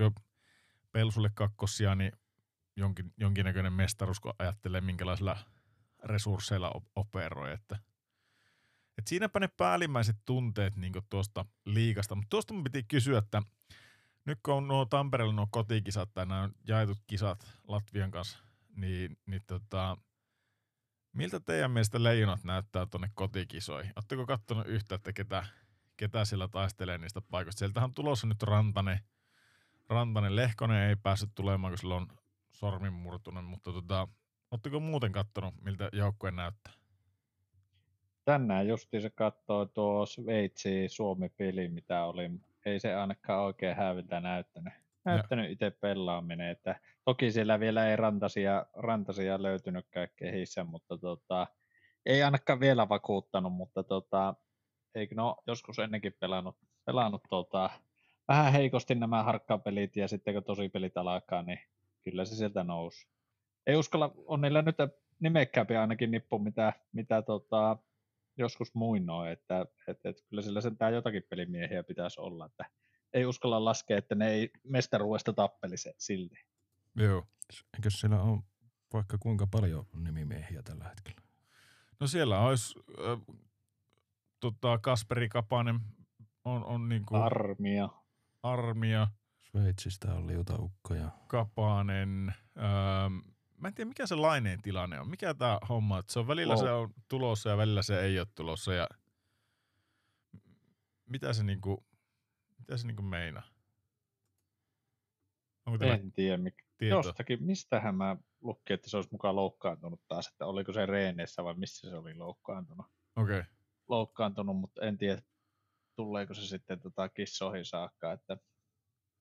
Pelsulle kakkosia, niin jonkin, jonkinnäköinen mestaruus, kun ajattelee, minkälaisilla resursseilla operoi. Että, et siinäpä ne päällimmäiset tunteet niin tuosta liikasta. Mutta tuosta mun piti kysyä, että nyt kun on nuo Tampereella nuo kotikisat tai nämä jaetut kisat Latvian kanssa, niin, niin tota, miltä teidän mielestä leijonat näyttää tuonne kotikisoihin? Oletteko katsonut yhtä, että ketä, ketä siellä taistelee niistä paikoista? Sieltähän on tulossa nyt Rantanen, Rantanen Lehkonen ei päässyt tulemaan, kun sillä on sormin murtunut, mutta tota, Oletteko muuten katsonut, miltä joukkue näyttää? Tänään justi se katsoo tuo Sveitsi Suomi-peli, mitä oli. Ei se ainakaan oikein häviltä näyttänyt. Näyttänyt itse pelaaminen. Että toki siellä vielä ei rantasia, rantasia löytynytkään kehissä, mutta tota, ei ainakaan vielä vakuuttanut, mutta tota, eikö no joskus ennenkin pelannut pelannut tuota, vähän heikosti nämä harkkapelit ja sitten kun tosi pelit alkaa, niin kyllä se sieltä nousi. Ei uskalla, on niillä nyt nimekkäämpi ainakin nippu, mitä, mitä tota, joskus muinoin, että et, et, kyllä sillä sentään jotakin pelimiehiä pitäisi olla, että ei uskalla laskea, että ne ei mestaruudesta tappelisi silti. Joo. Eikö siellä ole vaikka kuinka paljon nimimiehiä tällä hetkellä? No siellä olisi äh, tota, Kasperi Kapanen on, on niinku Armia. armia, Sveitsistä on liutaukko ja Kapanen. Ähm, mä en tiedä, mikä se laineen tilanne on. Mikä tämä homma, että se on välillä Lou- se on tulossa ja välillä se ei ole tulossa. Ja mitä se niinku, mitä se niinku meinaa? Onko En tiedä, mikä. tieto? Jostakin, mistähän mä lukin, että se olisi mukaan loukkaantunut taas, että oliko se reeneissä vai missä se oli loukkaantunut. Okei. Okay. loukkaantunut, mutta en tiedä, tuleeko se sitten tota kissoihin saakka, että,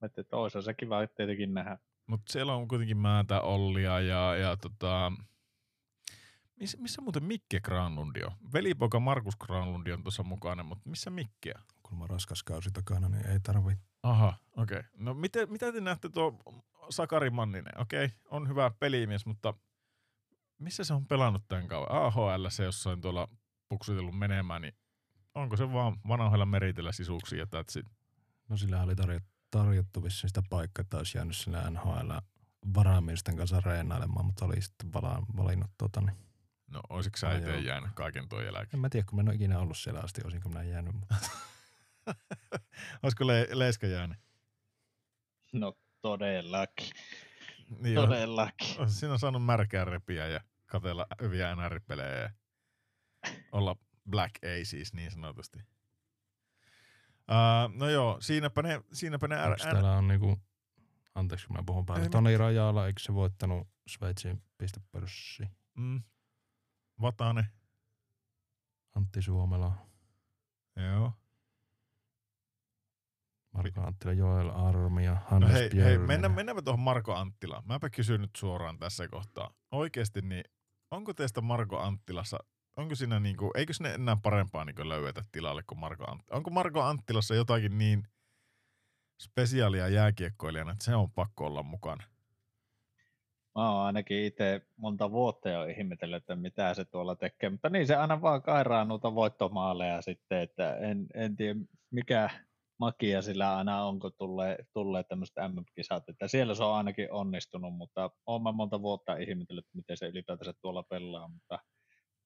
että, että olisi se kiva tietenkin nähdä. Mutta siellä on kuitenkin Määtä Ollia ja, ja tota, missä, missä muuten Mikke Granlundi on? Velipoika Markus Granlundi on tuossa mukana, mutta missä Mikkiä? kun on raskas kausi takana, niin ei tarvi. Aha, okei. Okay. No miten, mitä te näette tuo Sakari Manninen? Okei, okay, on hyvä pelimies, mutta missä se on pelannut tämän kauan? AHL se jossain tuolla puksutellut menemään, niin onko se vaan vanhoilla meritellä sisuuksia ja that's it? No sillä oli tarjo- tarjottu vissiin sitä paikkaa, että olisi jäänyt sinä NHL varaamiesten kanssa reenailemaan, mutta oli sitten vala- valinnut tota, niin. No olisiko sä itse jäänyt kaiken tuon jälkeen? En mä tiedä, kun mä en ole ikinä ollut siellä asti, olisinko minä jäänyt. Mutta Olisiko le- Leiska jäänyt? No todellakin, Niin on. todellakin. Siinä saanut märkää repiä ja katella hyviä NR-pelejä ja olla Black Aces niin sanotusti. Uh, no joo, siinäpä ne, siinäpä ne Onks R- täällä on niinku, anteeksi kun mä puhun päälle. Toni Rajala, eikö se voittanut Sveitsin pistepörssi? mm, Vatanen. Antti Suomela, Joo. Marko Anttila, Joel Armi ja No Hannes hei, hei Björninen. mennään, mennäänpä tuohon Marko Anttilaan. Mäpä kysyn nyt suoraan tässä kohtaa. Oikeasti niin, onko teistä Marko Anttilassa, onko siinä niinku, eikö sinne enää parempaa niinku löydetä tilalle kuin Marko Anttila? Onko Marko Anttilassa jotakin niin spesiaalia jääkiekkoilijana, että se on pakko olla mukana? Mä oon ainakin itse monta vuotta jo ihmetellyt, että mitä se tuolla tekee, mutta niin se aina vaan kairaa noita voittomaaleja sitten, että en, en tiedä mikä makia sillä aina on, kun tulee, tulee tämmöiset MM-kisat, että siellä se on ainakin onnistunut, mutta oon mä monta vuotta ihmetellyt, miten se ylipäätänsä tuolla pelaa, mutta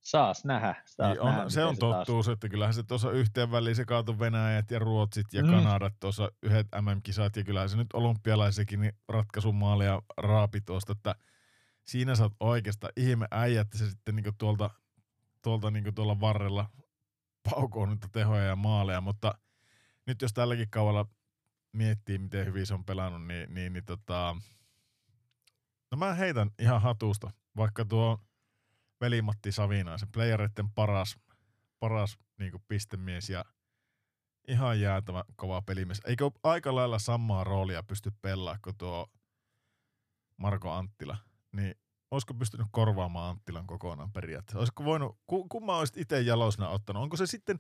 saas nähdä. Saas Niin nähdä on, se on taas- totuus, että kyllähän se tuossa yhteen väliin se kaatui Venäjät ja Ruotsit ja Mm. Kanadat tuossa yhdet MM-kisat ja kyllähän se nyt olympialaisekin niin ratkaisumaalia raapi tuosta, että siinä sä oot oikeasta ihme äijä, että se sitten niinku tuolta, tuolta niinku tuolla varrella paukoo niitä tehoja ja maaleja, mutta nyt jos tälläkin kaudella miettii, miten hyvin se on pelannut, niin, niin, niin tota, no mä heitän ihan hatusta, vaikka tuo velimatti Savinaisen, playereiden paras, paras niin pistemies ja ihan jäätävä kova pelimies. Eikö aika lailla samaa roolia pysty pelaamaan kuin tuo Marko Anttila? Niin olisiko pystynyt korvaamaan Anttilan kokonaan periaatteessa? Olisiko voinut, ku, kumman olisit itse jalosena ottanut? Onko se sitten,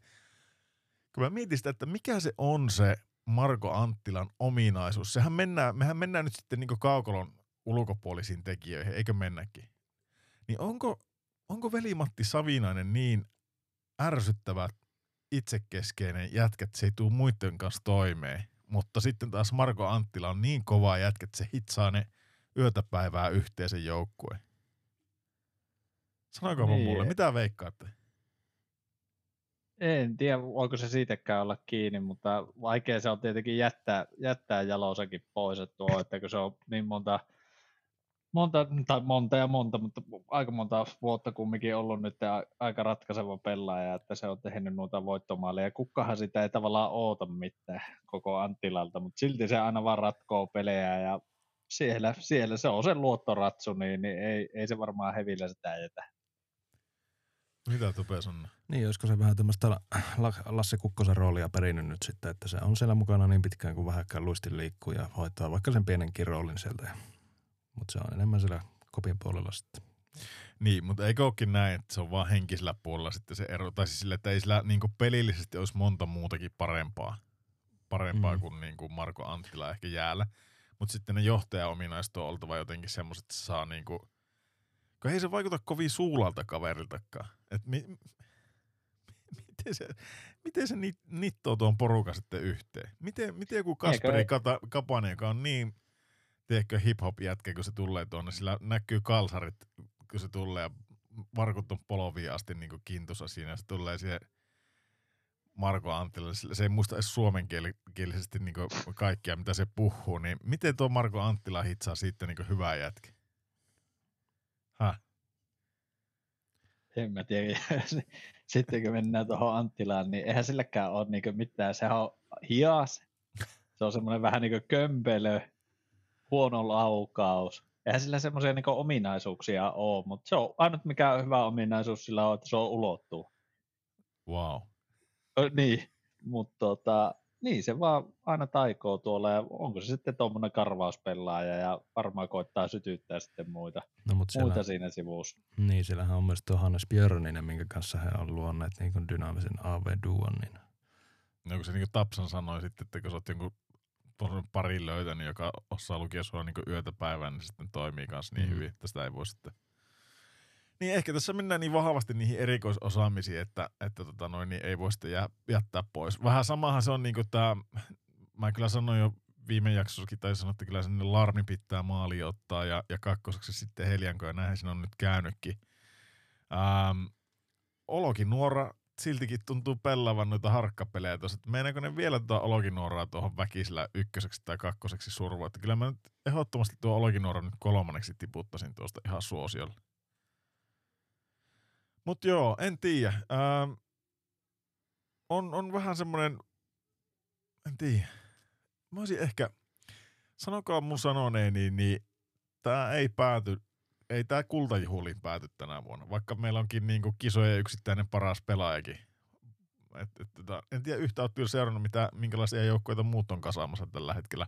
kun mä mietin sitä, että mikä se on se Marko Anttilan ominaisuus? Sehän mennään, mehän mennään nyt sitten niin kaukolon ulkopuolisiin tekijöihin, eikö mennäkin? Niin onko, onko veli-Matti Savinainen niin ärsyttävä itsekeskeinen jätkä, että se ei tule muiden kanssa toimeen, mutta sitten taas Marko Anttila on niin kova jätkä, että se hitsaa ne yötä päivää yhteisen joukkueen. Niin. Niin. mulle, mitä veikkaatte? En tiedä, voiko se siitäkään olla kiinni, mutta vaikea se on tietenkin jättää, jättää jalosakin pois, että tuo, että kun se on niin monta, monta, tai monta ja monta, mutta aika monta vuotta kumminkin ollut nyt aika ratkaiseva pelaaja, että se on tehnyt noita voittomaaleja. Kukkahan sitä ei tavallaan oota mitään koko Anttilalta, mutta silti se aina vaan ratkoo pelejä ja siellä, siellä se on se luottoratsu, niin, niin ei, ei se varmaan hevillä sitä jätä. Mitä Tupe sanoo? Niin, olisiko se vähän tämmöistä La- La- Lasse Kukkosen roolia perinnyt nyt sitten, että se on siellä mukana niin pitkään kuin vähäkään luistin liikkuu ja hoitaa vaikka sen pienenkin roolin sieltä. Mutta se on enemmän siellä kopin puolella sitten. Niin, mutta eikö olekin näin, että se on vaan henkisellä puolella sitten se ero, tai siis sille, että ei sillä niin pelillisesti olisi monta muutakin parempaa parempaa Mm. kuin, niin kuin Marko Anttila ehkä jäällä. Mutta sitten ne johtajaominaiset on oltava jotenkin semmoiset, että se saa niin kuin, kun ei se vaikuta kovin suulalta kaveriltakaan. Et mi, miten se, miten se nit, nittoo tuon porukan sitten yhteen? Miten, miten joku Kasperi Kata, Kapanen, joka on niin, tiedätkö, hip-hop jätkä, kun se tulee tuonne, sillä näkyy kalsarit, kun se tulee ja varkut on polviin asti niin kintussa siinä, se tulee siihen Marko Anttilalle, se ei muista edes suomenkielisesti niin kaikkia, mitä se puhuu, niin miten tuo Marko Anttila hitsaa siitä niin hyvää jätkä? Häh? En mä tiedä. Sitten kun mennään tuohon Anttilaan, niin eihän silläkään ole niinku mitään. Sehän on hias. Se on semmoinen vähän niin kömpelö, huono laukaus. Eihän sillä semmoisia niinku ominaisuuksia ole, mutta se on ainut mikä on hyvä ominaisuus sillä on, että se on ulottuu. Wow. Ö, niin, mutta tota, niin se vaan aina taikoo tuolla ja onko se sitten tuommoinen karvauspelaaja ja varmaan koittaa sytyttää sitten muita, No, mutta siellä, muita siinä sivussa. niin, siellähän on myös tuo Hannes Björninen, minkä kanssa he on luonneet niin kuin dynaamisen AV-duon. Niin. No kun se niin Tapsan sanoi sitten, että kun sä oot jonkun pari löytänyt, joka osaa lukea sua niin yötä päivän, niin sitten toimii kanssa niin Mm. hyvin, että sitä ei voi sitten... Niin ehkä tässä mennään niin vahvasti niihin erikoisosaamisiin, että, että tota noin, niin ei voi sitten jää, jättää pois. Vähän samahan se on niin kuin tämä, mä kyllä sanoin jo viime jaksossakin, tai sanoin, että kyllä sinne Larmi pitää maali ottaa, ja, ja kakkoseksi sitten Helianko, ja näinhän siinä on nyt käynytkin. Ähm, Olokin nuora siltikin tuntuu pelaavan noita harkkapelejä tuossa, että meinaako ne vielä tuota Olokinuoraa tuohon väkisellä ykköseksi tai kakkoseksi survoa, että kyllä mä nyt ehdottomasti tuo Olokinuoran nyt kolmanneksi tiputtaisin tuosta ihan suosiolla. Mut joo, en tiedä. Ähm, on, on vähän semmoinen, en tiedä. Mä olisin ehkä, sanokaa mun sanoneeni, niin, niin tää ei pääty ei tämä kultajuhliin pääty tänä vuonna, vaikka meillä onkin niinku kisojen yksittäinen paras pelaajakin. Et, et, tota, en tiedä yhtä oot kyllä seurannut, mitä, minkälaisia joukkoita muut on kasaamassa tällä hetkellä.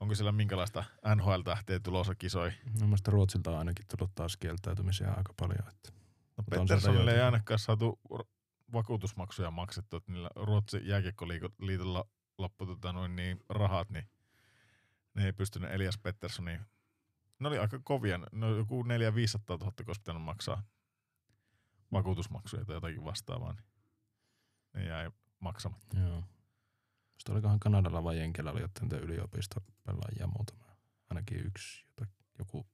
Onko siellä minkälaista NHL-tähteä tulossa kisoi? No, mielestäni Ruotsilta on ainakin tullut taas kieltäytymisiä aika paljon. Että. No Petterssonille ei ainakaan saatu vakuutusmaksuja maksettu, että niillä Ruotsin jääkiekkoliitolla loppu tota noin niin rahat, niin ne ei pystynyt Elias Petterssonin ne oli aika kovia. No joku 4 500 000, kun olisi pitänyt maksaa vakuutusmaksuja tai jotakin vastaavaa, niin ne jäi maksamatta. Joo. Sitten olikohan Kanadalla vai Jenkellä oli jotain yliopistopelaajia muutama. Ainakin yksi, jota, joku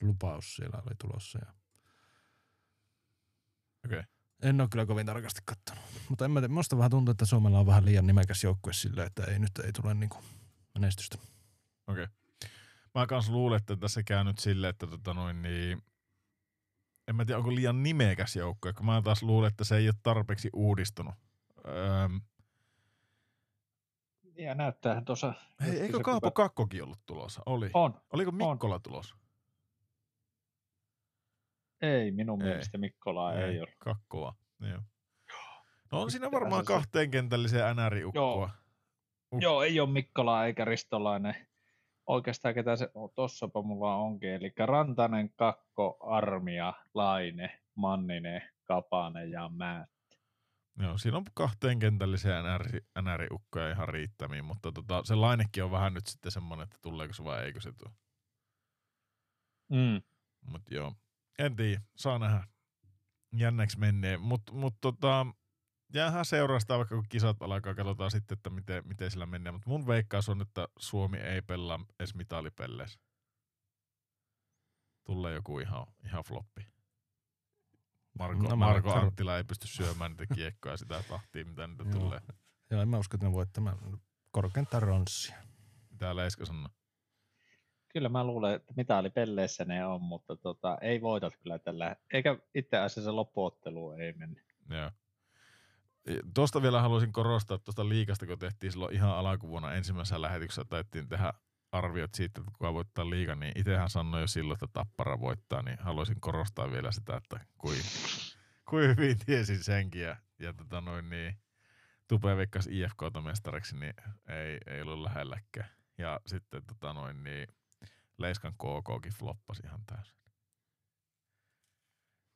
lupaus siellä oli tulossa. Ja Okei. en ole kyllä kovin tarkasti katsonut. Mutta en mä tiedä, musta vähän tuntuu, että Suomella on vähän liian nimekäs joukkue silleen, että ei nyt ei tule niinku menestystä. Okei. Mä kans luulen, että tässä käy nyt silleen, että tota noin niin, en mä tiedä, onko liian nimekäs joukko, kun mä taas luulen, että se ei ole tarpeeksi uudistunut. Öö, Ja näyttäähän tuossa... hei, eikö Kaapo Kakkokin ollut tulossa? Oli. On. Oliko Mikkola tulossa? Ei, minun Ei. mielestä Mikkola ei, ei ole. Kakkoa. Joo. No on siinä varmaan kahteen kentälliseen NR-ukkoa. Uh. Joo, ei ole Mikkola eikä Ristolainen. Oikeastaan ketä se oh, tossapa mulla onkin. Eli Rantanen, Kakko, Armia, Laine, Manninen, Kapanen ja Mää. Joo, siinä on kahteen kentälliseen NR, NR-ukkoja ihan riittämiin, mutta tota, se lainekin on vähän nyt sitten semmoinen, että tuleeko se vai eikö se tule. Mm. Mutta joo, en tiedä, saa nähdä. Jännäksi menee, mutta mut tota, jäähän seuraa sitä, vaikka kun kisat alkaa, katsotaan sitten, että miten, miten sillä menee. Mutta mun veikkaus on, että Suomi ei pelaa edes mitalipelleissä. Tulee joku ihan, ihan floppi. Marko, No mä Marko Anttila ei pysty syömään niitä kiekkoja sitä tahtia, mitä niitä Joo. tulee. Joo, en mä usko, että ne voittamaan korkeintaan ronssia. Mitä Leiska sanoo? Kyllä mä luulen, että mitä oli pelleissä ne on, mutta tota, ei voita kyllä tällä. Eikä itse asiassa loppuottelu ei mennyt. Joo. Tuosta vielä haluaisin korostaa tuosta liikasta, kun tehtiin silloin ihan alkuvuonna ensimmäisessä lähetyksessä, taittiin tehdä arviot siitä, että kuka voittaa liigan, niin itsehän sanoi jo silloin, että Tappara voittaa, niin haluaisin korostaa vielä sitä, että kuin, kuin hyvin tiesin senkin ja, ja tota noin niin, Tupe veikkasi IFKta mestariksi, niin ei, ei ollut lähelläkään. Ja sitten tota noin niin, Leiskan KKkin floppasi ihan täysin.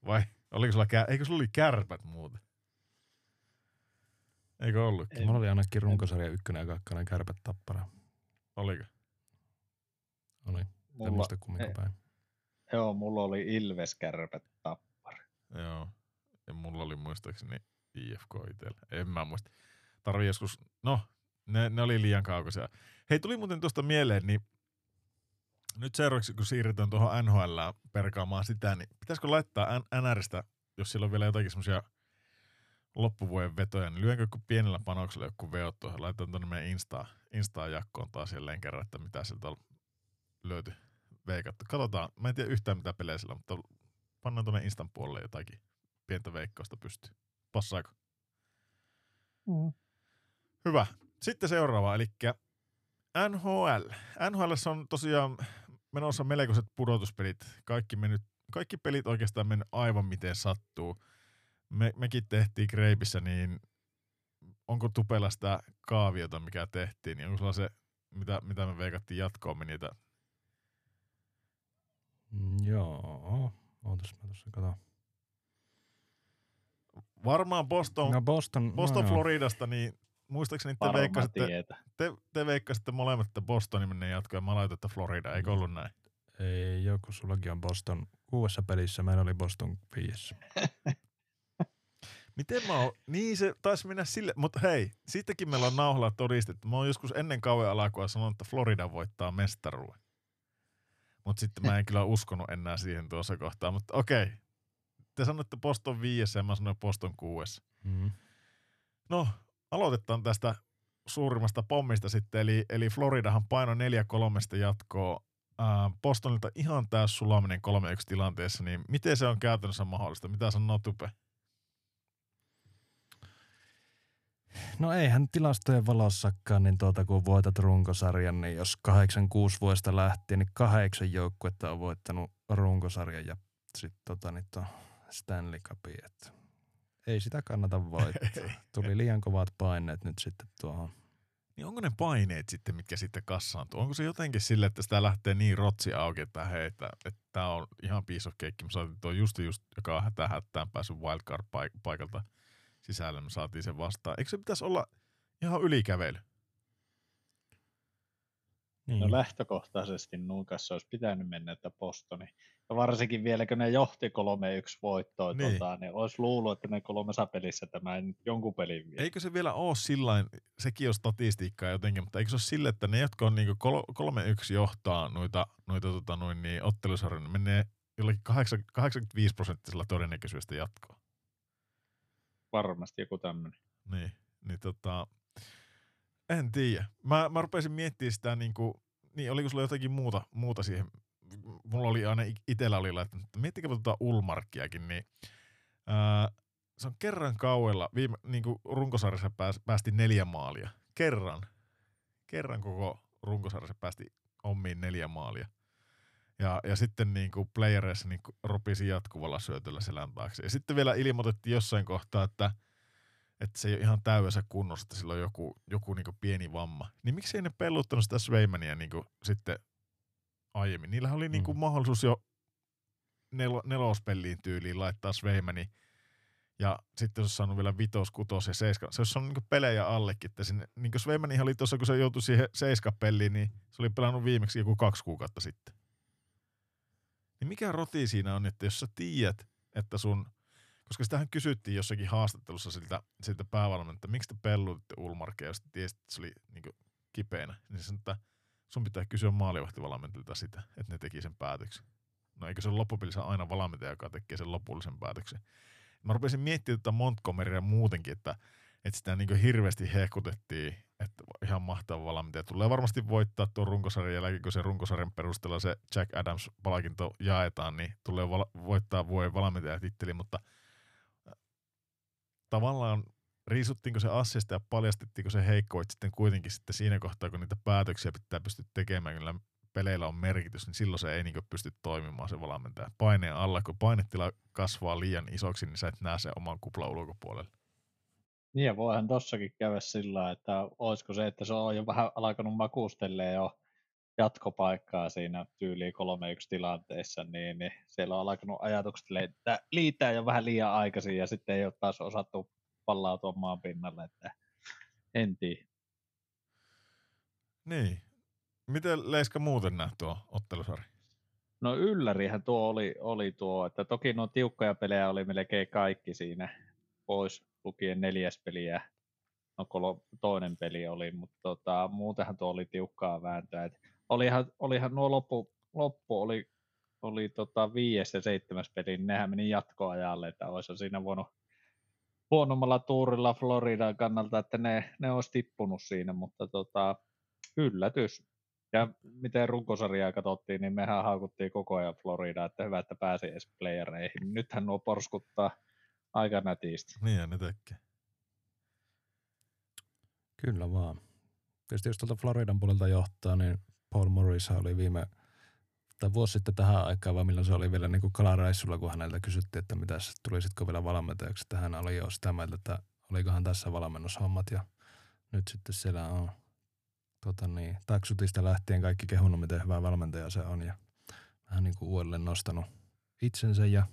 Vai oliko sulla, eikö sulla oli kärpät muuten? Eikö ollutkin? Ei. Mulla oli ainakin runkosarja ykkönen ja kakkonen kärpät tappara. Oliko? Oli. En Mulla, muista kumminko ei. päin. joo, mulla oli Ilves kärpät tappari. Joo. Ja mulla oli muistaakseni IFK itsellä. En mä muista. Tarvii joskus, no, ne, ne oli liian kaukaisia. Hei, tuli muuten tuosta mieleen, niin nyt seuraavaksi kun siirrytään tuohon NHL perkaamaan sitä, niin pitäisikö laittaa NRistä, jos siellä on vielä jotakin semmoisia loppuvuoden vetoja, niin lyönkö pienellä panoksella joku veot tuohon, laitetaan tuonne meidän Insta, Insta-jakkoon taas jälleen kerran, että mitä sieltä on löyty veikattu. Katsotaan, mä en tiedä yhtään mitä pelejä sillä on, mutta pannaan tuonne Instan puolelle jotakin pientä veikkausta pystyy. Passaako? Mm. Hyvä. Sitten seuraava, eli NHL. NHL on tosiaan menossa melkoiset pudotuspelit. Kaikki, mennyt, kaikki pelit oikeastaan mennyt aivan miten sattuu. Me, mekin tehtiin Kreipissä, niin onko Tupella sitä kaaviota, mikä tehtiin, niin onko sulla se, mitä, mitä me veikattiin jatkoon, me niitä Mm, Joo. Ootas mä tuossa katon. varmaan Boston, No Boston, Boston no joo. Floridasta, niin muistaakseni te veikkasitte, te, te veikkasitte molemmat, että Bostonin menee jatkoon ja mä laitoin, että Florida, eikö ollut näin? Ei, joku sullakin on Boston kuudessa pelissä, meillä oli Boston viidessä. Miten mä oon, niin se taisi mennä sille, mutta hei, siitäkin meillä on nauhalla todistettu. Mä oon joskus ennen kauan alkua sanonut, että Florida voittaa mestaruuden. Mutta sitten mä en kyllä uskonut enää siihen tuossa kohtaa, mutta okei. Te sanoitte Boston viidessä ja mä sanoin Boston kuudessa. Mm. No, aloitetaan tästä suurimmasta pommista sitten, eli, eli Floridahan paino 4-3 jatkoa. Ää, Bostonilta ihan täys sulaminen 3-1 tilanteessa, niin miten se on käytännössä mahdollista? Mitä sanoo Tupe? No eihän tilastojen valossakaan, niin tuota, kun voitat runkosarjan, niin jos 86 vuodesta lähtien, niin kahdeksan joukkuetta on voittanut runkosarjan ja sitten tota, niin Stanley Cupin, että ei sitä kannata voittaa. Tuli liian kovat paineet nyt sitten tuohon. Niin onko ne paineet sitten, mitkä sitten kassaantuu? Onko se jotenkin sille, että sitä lähtee niin rotsi auki, että hei, että, että tämä on ihan piece of cake. Me saatiin tuo just, just joka on hätä hättään päässyt wildcard-paikalta sisälle, me saatiin sen vastaan. Eikö se pitäisi olla ihan ylikävely? Niin. No lähtökohtaisesti Nuukassa olisi pitänyt mennä, että Bostoni. Ja varsinkin vielä, kun ne johti 3-1 voittoa, Niin. Tota, niin olisi luullut, että ne kolmessa pelissä tämä ei nyt jonkun pelin vie. Eikö se vielä ole sillain, sekin on statistiikkaa jotenkin, mutta eikö se ole sille, että ne, jotka on niinku kol- 3-1 johtaa noita, noita tota noin, niin ottelusarjoja, ne menee jollakin 8, 85 prosenttisella todennäköisyydestä jatkoon. Varmasti joku tämmöinen. Niin, niin tota, en tiedä. Mä, mä rupesin miettimään sitä, niin, kuin, niin oliko sulla jotakin muuta, muuta siihen. Mulla oli aina itellä oli laittanut, että miettikää tuota Ulmarkkiakin, niin ää, se on kerran kauella, viime, niin kuin runkosarjassa pääs, päästi neljä maalia. Kerran. Kerran koko runkosarjassa päästi omiin neljä maalia. Ja, ja sitten niin kuin playereissa niin kuin ropisi jatkuvalla syötöllä selän taakse. Ja sitten vielä ilmoitettiin jossain kohtaa, että, että se ei ole ihan täydessä kunnossa, että sillä on joku, joku niin kuin pieni vamma. Niin miksi ei ne pelluttanut sitä Sveimania niin kuin sitten aiemmin? Niillähän oli niin kuin Mm. mahdollisuus jo nel, nelospelliin tyyliin laittaa Sveimani. Ja sitten olisi saanut vielä vitos, kutos ja seiska. Se olisi saanut niin pelejä allekin. Että sinne, niin kuin Sveimani oli tuossa, kun se joutui siihen seiskapeliin, niin se oli pelannut viimeksi joku kaksi kuukautta sitten. Niin mikä roti siinä on, että jos sä tiedät, että sun, koska sitähän kysyttiin jossakin haastattelussa siltä, siltä päävalmentajalta, että miksi te pellutitte Ulmarkia, jos tiesit, että se oli niin kipeänä, niin sanoi, että sun pitää kysyä maalivahtivalmentajalta sitä, että ne teki sen päätöksen. No eikö se ole loppupelissä aina valmentaja, joka tekee sen lopullisen päätöksen. Mä rupesin miettimään tätä Montgomerya muutenkin, että, että sitä niin hirveästi hehkutettiin, että ihan mahtava valmentaja. Tulee varmasti voittaa tuon runkosarjan jälkeen, kun se runkosarjan perusteella se Jack Adams-palkinto jaetaan, niin tulee val- voittaa vuoden valmentajatitteli, mutta äh, tavallaan riisuttiinko se assista ja paljastettiinko se heikkoudet sitten kuitenkin sitten siinä kohtaa, kun niitä päätöksiä pitää pystyä tekemään, kyllä peleillä on merkitys, niin silloin se ei niin pysty toimimaan se valmentaja. Paineen alla, kun painetila kasvaa liian isoksi, niin sä et näe sen oman kuplan ulkopuolelle. Niin ja voihan tossakin käydä sillä että olisiko se, että se on jo vähän alkanut makustelee jo jatkopaikkaa siinä tyyliin 3-1 tilanteessa, niin, niin siellä on alkanut ajatukset liittää, liittää jo vähän liian aikaisin ja sitten ei ole taas osattu pallautua maan pinnalle. Että en tiedä. Niin. Miten Leiska muuten näet tuo ottelusarja? No yllärihän tuo oli, oli tuo, että toki nuo tiukkoja pelejä oli melkein kaikki siinä, pois lukien neljäs peliä, no kolo, toinen peli oli, mutta tota, muutenhan tuo oli tiukkaa vääntöä. Et olihan, olihan nuo loppu, loppu oli, oli tota viides ja seitsemäs peli, niin nehän meni jatkoajalle, että olisi siinä voinut huonommalla tuurilla Floridan kannalta, että ne, ne olisi tippunut siinä, mutta tota, yllätys. Ja miten runkosarjaa katsottiin, niin mehän haukuttiin koko ajan Floridaa, että hyvä, että pääsi edes playereihin. Nythän nuo porskuttaa aika nätisti. Niin ne tekee. Kyllä vaan. Tietysti jos tuolta Floridan puolelta johtaa, niin Paul Morris oli viime, tai vuosi sitten tähän aikaan, vaan milloin se oli vielä niin kuin kalaraissulla, kun häneltä kysyttiin, että mitä tulisitko vielä valmentajaksi. Että hän oli jo sitä mieltä, että olikohan tässä valmennushommat ja nyt sitten siellä on tota niin, taksutista lähtien kaikki kehunut, miten hyvä valmentaja se on ja vähän niin kuin uudelleen nostanut itsensä ja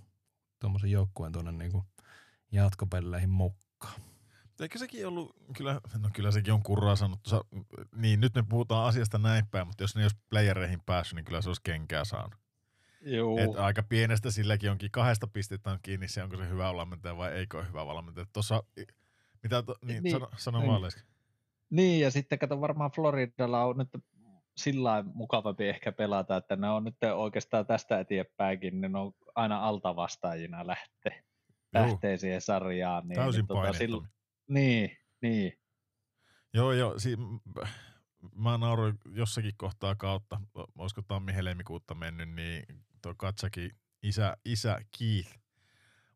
tuommoisen joukkueen tuonne niin kuin jatkopelleihin mukaan. Eikö sekin ollut, kyllä, no kyllä sekin on kurraa sanottu. Sa, niin, nyt me puhutaan asiasta näin päin, mutta jos ne olisi playereihin päässyt, niin kyllä se olisi kenkää saanut. Joo. Et aika pienestä silläkin onkin kahdesta pistettä on kiinni se, onko se hyvä valmentaja vai eikö ole hyvä valmentaja. Tuossa, mitä, to, niin, niin, sano, sano niin. vaan Niin, ja sitten kato varmaan Floridalla on nyt sillä mukavampi ehkä pelata, että ne on nyt oikeastaan tästä eteenpäinkin, niin ne on aina altavastaajina lähtee, lähtee siihen sarjaan. Niin, Täysin niin, tota, sillä, niin, niin. Joo, joo. Si- mä nauroin jossakin kohtaa kautta, olisiko tammi-helmikuutta mennyt, niin tuo Katsaki isä, isä Keith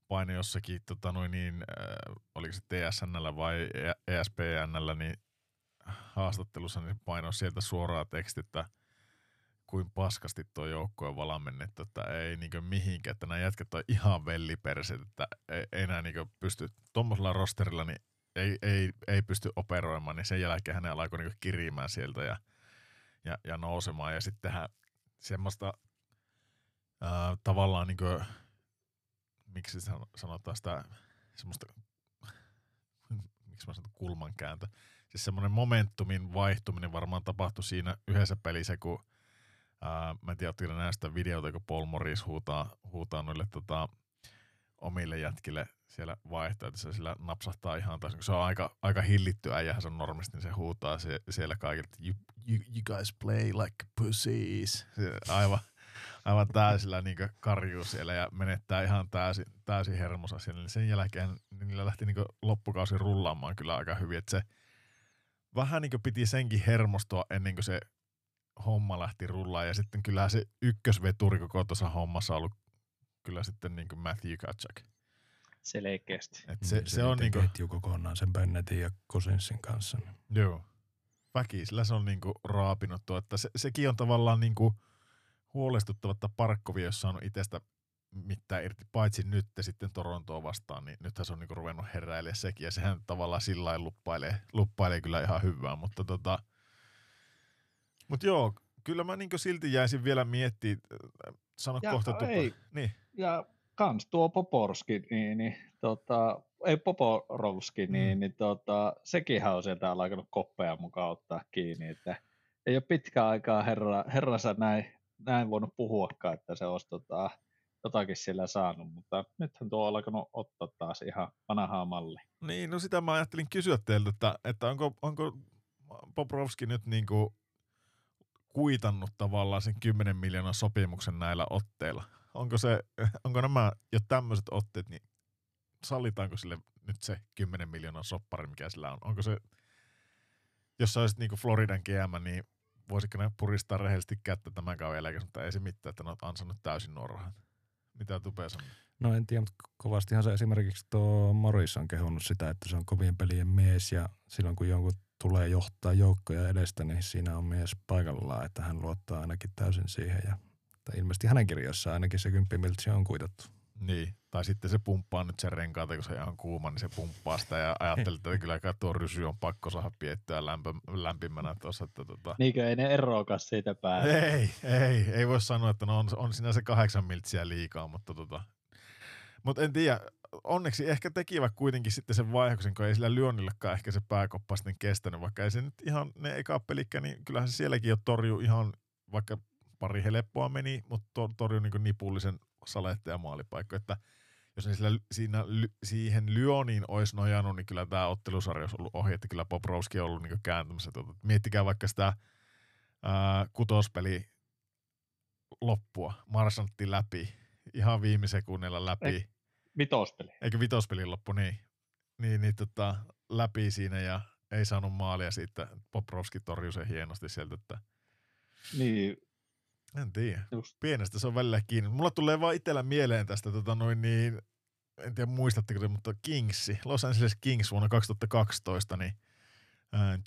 paini jossakin, tota noin niin, äh, oliko se TSNllä vai ESPNllä, niin haastattelussa niin painoi sieltä suoraa tekstiä, kuin paskasti tuo joukkue valmennettu, että ei niinkö mihinkään, että nämä jätkät on ihan velliperset, että ei, ei enää niinkö pysty tuommoisella rosterilla, niin ei, ei, ei pysty operoimaan, niin sen jälkeen hän alkoi niinku kirimään sieltä ja, ja, ja nousemaan. Ja sitten hän semmoista ää, tavallaan niinku, miksi sanotaan sitä, semmoista, miksi mä sanon kulmankääntö, siis semmoinen momentumin vaihtuminen varmaan tapahtui siinä yhdessä pelissä, kun ää, mä en tiedä, näistä videoita, kun Paul Morris huutaa, huutaa noille tota, omille jätkille siellä vaihtoehtoissa, sillä napsahtaa ihan taas, kun se on aika, aika hillitty äijähän se on normisti, niin se huutaa se, siellä kaikille, että you, you, you, guys play like pussies. Aivan, aivan täysillä niin karjuu siellä ja menettää ihan täysin, täysin hermosa siellä. Niin sen jälkeen niillä lähti niin loppukausi rullaamaan kyllä aika hyvin, että se vähän niin piti senkin hermostua ennen kuin se homma lähti rullaan ja sitten kyllä se ykkösveturi koko tuossa hommassa on ollut kyllä sitten niin kuin Matthew Katchak. Selkeästi. Et se, se, se on niinku... ketju kokonaan sen Bennetin ja Cosinsin kanssa. Niin. Joo. Väkisillä se on niinku raapinut tuo, että se, sekin on tavallaan niinku huolestuttava, että Parkkovi ei ole saanut itsestä mitään irti, paitsi nyt sitten Torontoa vastaan, niin nythän se on niinku ruvennut heräilemään sekin, ja sehän tavallaan sillä lailla luppailee, luppailee kyllä ihan hyvää, mutta tota, mut joo, kyllä mä niinku silti jäisin vielä miettimään, sano ja kohta tupa. Ei. Niin. Ja kans tuo Poporski, niin, niin tota, ei Poporovski, niin, mm. niin tota, sekinhän on sieltä alkanut koppeja mukaan ottaa kiinni, että ei ole pitkään aikaa herra, herransa näin, näin voinut puhuakaan, että se olisi tota, jotakin siellä saanut, mutta nythän tuo on alkanut ottaa taas ihan vanhaa malli. Niin, no sitä mä ajattelin kysyä teiltä, että, että onko, onko Poprovski nyt niin kuin kuitannut tavallaan sen 10 miljoonan sopimuksen näillä otteilla? Onko, se, onko nämä jo tämmöiset otteet, niin sallitaanko sille nyt se 10 miljoonan soppari, mikä sillä on? Onko se, jos sä olisit niin Floridan GM, niin voisiko ne puristaa rehellisesti kättä tämän kauden jälkeen, mutta ei se mitään, että ne on ansannut täysin nuo rahat. Mitä Tupe sanoo? No en tiedä, mutta kovastihan se esimerkiksi tuo Morris on kehunut sitä, että se on kovien pelien mies ja silloin kun jonkun tulee johtaa joukkoja edestä, niin siinä on mies paikallaan, että hän luottaa ainakin täysin siihen ja tai ilmeisesti hänen kirjoissaan ainakin se kymppimiltsi on kuitattu. Niin, tai sitten se pumppaa nyt sen renkaata, kun se on ihan kuuma, niin se pumppaa sitä ja ajattelee, että kyllä tuo rysy on pakko saada piettyä lämpö, lämpimänä tuossa. Että tota... Niinkö ei ne eroakas siitä päälle? Ei, ei, ei voi sanoa, että no on, on siinä se kahdeksan miltsiä liikaa, mutta tota, mutta en tiedä, onneksi ehkä tekivät kuitenkin sitten sen vaihoksen, kun ei sillä Lyonillekaan ehkä se pääkoppa sitten kestänyt, vaikka ei se nyt ihan ne eka pelikkä, niin kyllähän se sielläkin jo torjui ihan, vaikka pari helppoa meni, mutta to, torjui niin nipullisen salette ja maalipaikko, että jos ne sillä, siinä, siihen Lyoniin olisi nojannut, niin kyllä tämä ottelusarja olisi ollut ohi, että kyllä Poprowski on ollut niin kääntämässä. Tuota. Miettikää vaikka sitä ää, kutospeli loppua, marsantti läpi, ihan viime sekunnilla läpi. Vitospeli. Eikö vitospelin loppu, niin. Niin, niin tota, läpi siinä ja ei saanut maalia siitä. Poprovski torjui sen hienosti sieltä, että niin. En tiedä. Just. Pienestä se on välillä kiinni. Mulla tulee vaan itsellä mieleen tästä tota noin niin, en tiedä muistatteko te, mutta Kingsi, Los Angeles Kings vuonna 2012, niin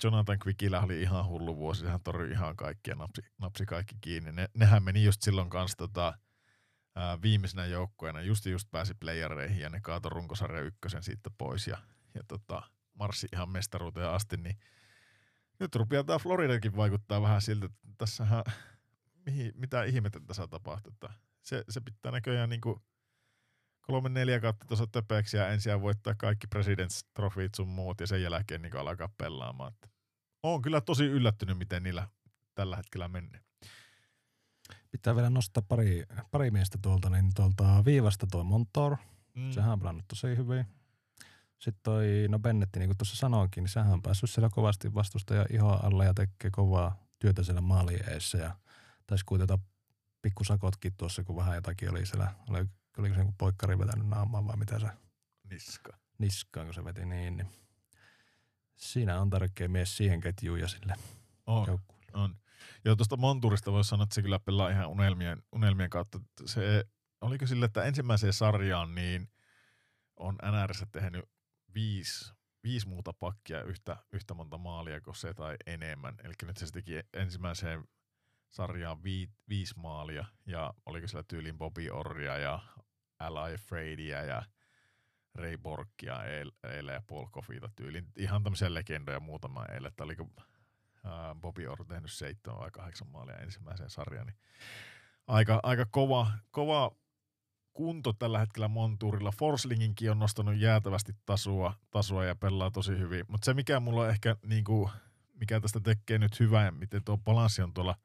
Jonathan Quickillä oli ihan hullu vuosi, hän torjui ihan kaikkia, napsi, napsi kaikki kiinni. Ne, nehän meni just silloin kanssa tota, ää, viimeisenä joukkueena, just just pääsi playereihin ja ne kaatoi runkosarja ykkösen siitä pois ja, ja tota, marssi ihan mestaruuteen asti, niin nyt rupeaa tämä Floridakin vaikuttaa vähän siltä, että tässähän, mihin, mitä ihmettä tässä tapahtuu. Se, se pitää näköjään niin kuin kolme neljä kautta tuossa töpeäksi ja ensin voittaa kaikki Presidents Trophyt sun muut ja sen jälkeen niin alkaa pelaamaan. Että Olen kyllä tosi yllättynyt, miten niillä tällä hetkellä menee. Pitää vielä nostaa pari, pari miestä tuolta, niin tuolta viivasta toi Montour. Mm. Sehän on pelannut tosi hyvin. Sitten toi, no Bennetti, niin kuin tuossa sanoinkin, niin sehän on päässyt siellä kovasti vastustaja iho alla ja tekee kovaa työtä siellä maalien eessä ja taisi kuitenkin pikkusakotkin tuossa, kun vähän jotakin oli siellä, oli, oliko se joku poikkari vetänyt naamaan vai mitä se? Niska. Niskaan, kun se veti niin, niin siinä on tärkeä mies siihen ketjuun ja sille on, joukkueelle. On. Joo, tuosta Monturista voisi sanoa, että se kyllä pelaa ihan unelmien, unelmien kautta. Se, oliko sille, että ensimmäiseen sarjaan niin on NRS tehnyt viisi, viisi muuta pakkia yhtä, yhtä monta maalia kuin se tai enemmän. Eli nyt se teki ensimmäiseen sarjaan vi, viisi maalia ja oliko sillä tyylin Bobby Orria ja L.I. Fradyä ja Ray Borkia eilen ja Paul Coffeeta tyylin. Ihan tämmöisiä legendoja muutama eilen, että oliko ää, Bobby Orr tehnyt seitsemän vai kahdeksan maalia ensimmäiseen sarjaan. Niin aika, aika kova, kova kunto tällä hetkellä Montuurilla. Forslinginkin on nostanut jäätävästi tasoa, tasoa ja pelaa tosi hyvin. Mutta se, mikä mulla on ehkä, niin kuin, mikä tästä tekee nyt hyvää miten tuo balanssi on tuolla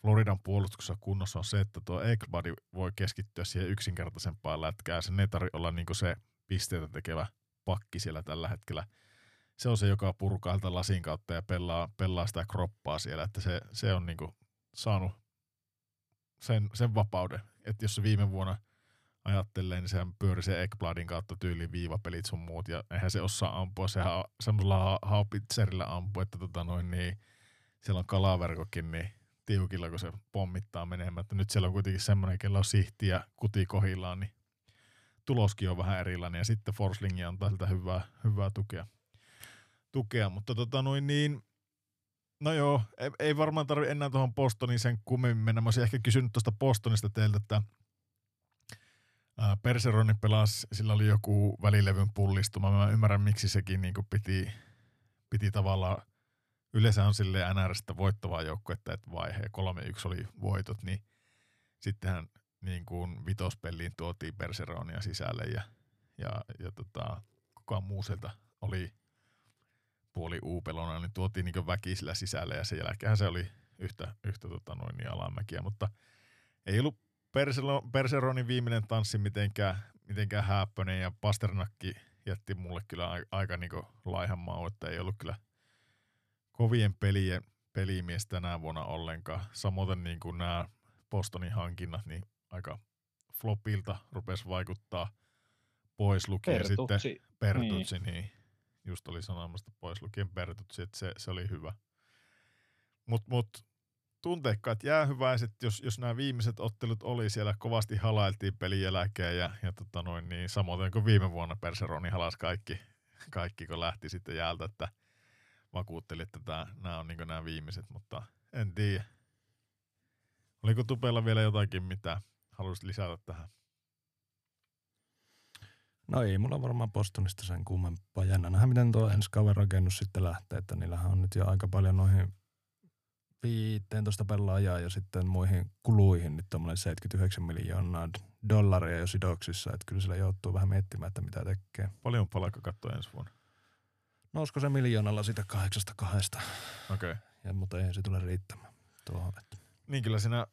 Floridan puolustuksessa kunnossa, on se, että tuo Ekbadi voi keskittyä siihen yksinkertaisempaan lätkään. Sen ei tarvitse olla niin se pisteitä tekevä pakki siellä tällä hetkellä. Se on se, joka purkaa lasin kautta ja pelaa, pelaa sitä kroppaa siellä, että se, se on niin saanut sen, sen vapauden. Että jos se viime vuonna – ajattelee, niin sehän pyöri se Ekbladin kautta tyyliin viivapelit sun muut, ja eihän se osaa ampua, sehän semmoisella haupitzerillä ampua, että tota noin niin, siellä on kalaverkokin niin tiukilla, kun se pommittaa menemään, että nyt siellä on kuitenkin semmoinen, kello on sihti ja kuti kohillaan, niin tuloskin on vähän erilainen, ja sitten Forslingi on tältä hyvää, hyvää tukea. Tukea. Mutta tota noin niin, No joo, ei, ei varmaan tarvi enää tuohon Postoniin sen kummemmin mennä. Mä olisin ehkä kysynyt tuosta Postonista teiltä, että Perseroni pelasi, sillä oli joku välilevyn pullistuma. Mä ymmärrän, miksi sekin niin piti, piti tavallaan, yleensä on sille NRstä voittavaa joukkuetta, että vaihe 3-1 oli voitot, niin sittenhän niin kuin vitospeliin tuotiin Perseronia sisälle ja, ja, ja tota, kukaan muu sieltä oli puoli uupelona, niin tuotiin niin väkisillä sisälle ja sen jälkeen se oli yhtä, yhtä tota noin, niin alamäkiä, mutta ei ollut Perseronin viimeinen tanssi mitenkään, mitenkään häppöinen ja Pasternakki jätti mulle kyllä aika, aika niin laihan mau, että ei ollut kyllä kovien pelien pelimies tänä vuonna ollenkaan. Samoin niin kuin nämä Bostonin hankinnat, niin aika flopilta rupesi vaikuttaa pois lukien Pertutsi. sitten Pertutsi, niin. niin. Just oli sanomasta pois lukien Pertutsi, että se, se oli hyvä. Mutta mut, tunteikkaat jäähyväiset, jos, jos nämä viimeiset ottelut oli siellä, kovasti halailtiin pelin jälkeen ja, ja tota noin, niin samoin kuin viime vuonna Perseroni halas kaikki, kaikki, kun lähti sitten jäältä, että vakuutteli, että tämä, nämä on niin nämä viimeiset, mutta en tiedä. Oliko Tupella vielä jotakin, mitä haluaisit lisätä tähän? No ei mulla varmaan Postonista sen kummempaa. Jännä nähdä, miten tuo ensi kauden rakennus sitten lähtee, että niillähän on nyt jo aika paljon noihin 15 pelaajaa ja sitten muihin kuluihin nyt tuommoinen 79 miljoonaa dollaria jo sidoksissa, että kyllä sillä joutuu vähän miettimään, että mitä tekee. Paljon palkka katsoa ensi vuonna? Nousko se miljoonalla siitä kahdeksasta kahdesta, Okei. Okay. ja, mutta eihän se tule riittämään tuohon, että Niin kyllä siinä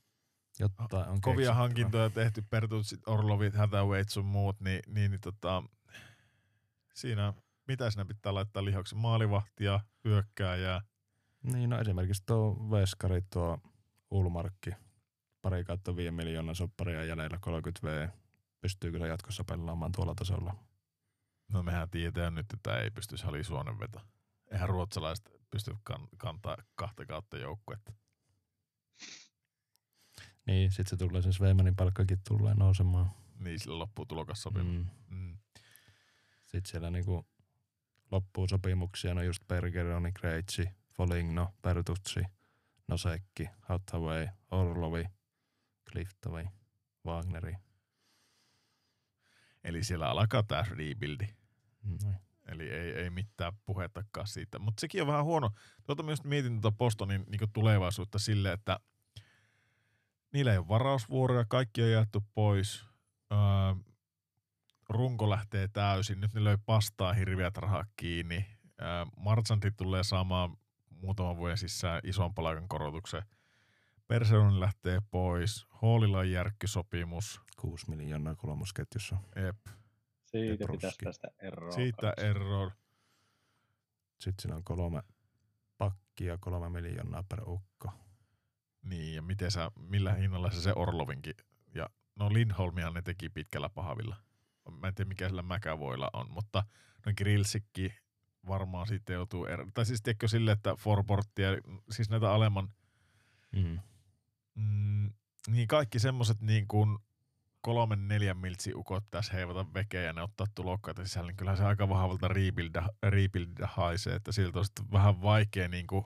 jotain on kovia keksittävä. hankintoja tehty, Pertutsit, Orlovit, Hathawayt sun muut, niin, niin, niin tota, siinä, mitä siinä pitää laittaa lihaksi? Maalivahtia, hyökkääjää. Niin, no esimerkiksi tuo Veskari, tuo Ulmarkki, pari kautta 5 miljoonaa sopparia jäljellä 30 V. Pystyykö se jatkossa pelaamaan tuolla tasolla? No mehän tiedetään nyt, että ei pystyisi Hali Suonen veto. Eihän ruotsalaiset pysty kan- kantaa kahta kautta joukkuetta. Niin, sit se tulee sen Sveimanin palkkakin tulee nousemaan. Niin sillä loppuu tulokassopimus. Mm. Mm. Sitten siellä niinku loppuu sopimuksia, no just Bergeroni, Kreitsi, Foligno, Pertutsi, Nosekki, Hathaway, Orlovi, Cliftovi, Wagneri. Eli siellä alkaa tämä rebuildi. Noin. Eli ei, ei mitään puhettakaan siitä. Mutta sekin on vähän huono. Tuota myös mietin tuota Bostonin niin tulevaisuutta sille, että niillä ei ole varausvuoroja, kaikki on jaettu pois. Öö, runko lähtee täysin. Nyt ne löi pastaa hirviät rahaa kiinni. Öö, Marchanti tulee saamaan muutaman vuoden sisään ison palkan korotuksen. Perseronin lähtee pois. Hallilla on järkkysopimus. 6 miljoonaa kolmosketjussa. Ep. Siitä Petrovski. pitäisi päästä eroon. Siitä error. Sitten siinä on kolme pakkia, kolme miljoonaa per ukko. Niin, ja miten sä, millä hinnalla sä se Orlovinkin, ja no Lindholmihan ne teki pitkällä pahavilla. Mä en tiedä mikä sillä Mäkävoilla on, mutta no Grillsikki varmaan sitten joutuu, er... tai siis tiedätkö sille, että Forporttia, siis näitä alemman, Mm. mm, niin kaikki semmoset niin kuin kolmen neljän miltsi ukot tässä heivata vekeä ja ne ottaa tulokkaita sisällä, niin kyllähän se aika vahvalta rebuilda, rebuilda haisee, että siltä on sitten vähän vaikea niin kuin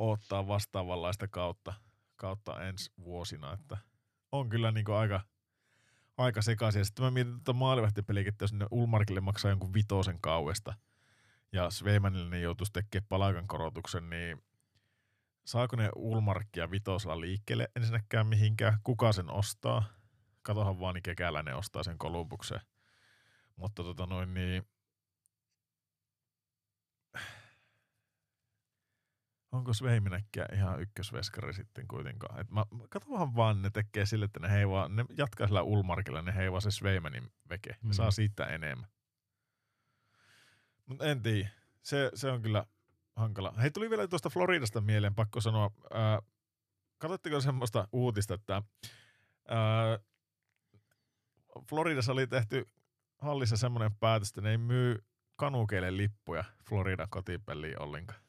odottaa vastaavanlaista kautta, kautta ensi vuosina, että on kyllä niin aika, aika sekaisin. Sitten mä mietin tuota maalivahtipeliä, että jos ne Ulmarkille maksaa jonkun vitosen kauesta ja Sveimanille ne joutuisi tekemään palkan korotuksen, niin saako ne Ulmarkkia vitosella liikkeelle ensinnäkään mihinkään? Kuka sen ostaa? Katohan vaan, niin kekäläinen ostaa sen Kolumbukseen. Mutta tota noin niin, onko Sveiminäkkiä ihan ykkösveskari sitten kuitenkaan? Et mä, katsohan vaan, ne tekee sille, että ne heivaa, ne jatkaa sillä Ulmarkilla, ne heivaa se Sveimanin veke. Ne Mm. saa siitä enemmän. Mutta en tiedä. Se, se on kyllä hankala. Hei, tuli vielä tuosta Floridasta mieleen, pakko sanoa. Ää, katsotteko semmoista uutista, että ää, Floridassa oli tehty hallissa semmoinen päätös, että ne ei myy kanukeille lippuja Floridan kotipeliin ollenkaan.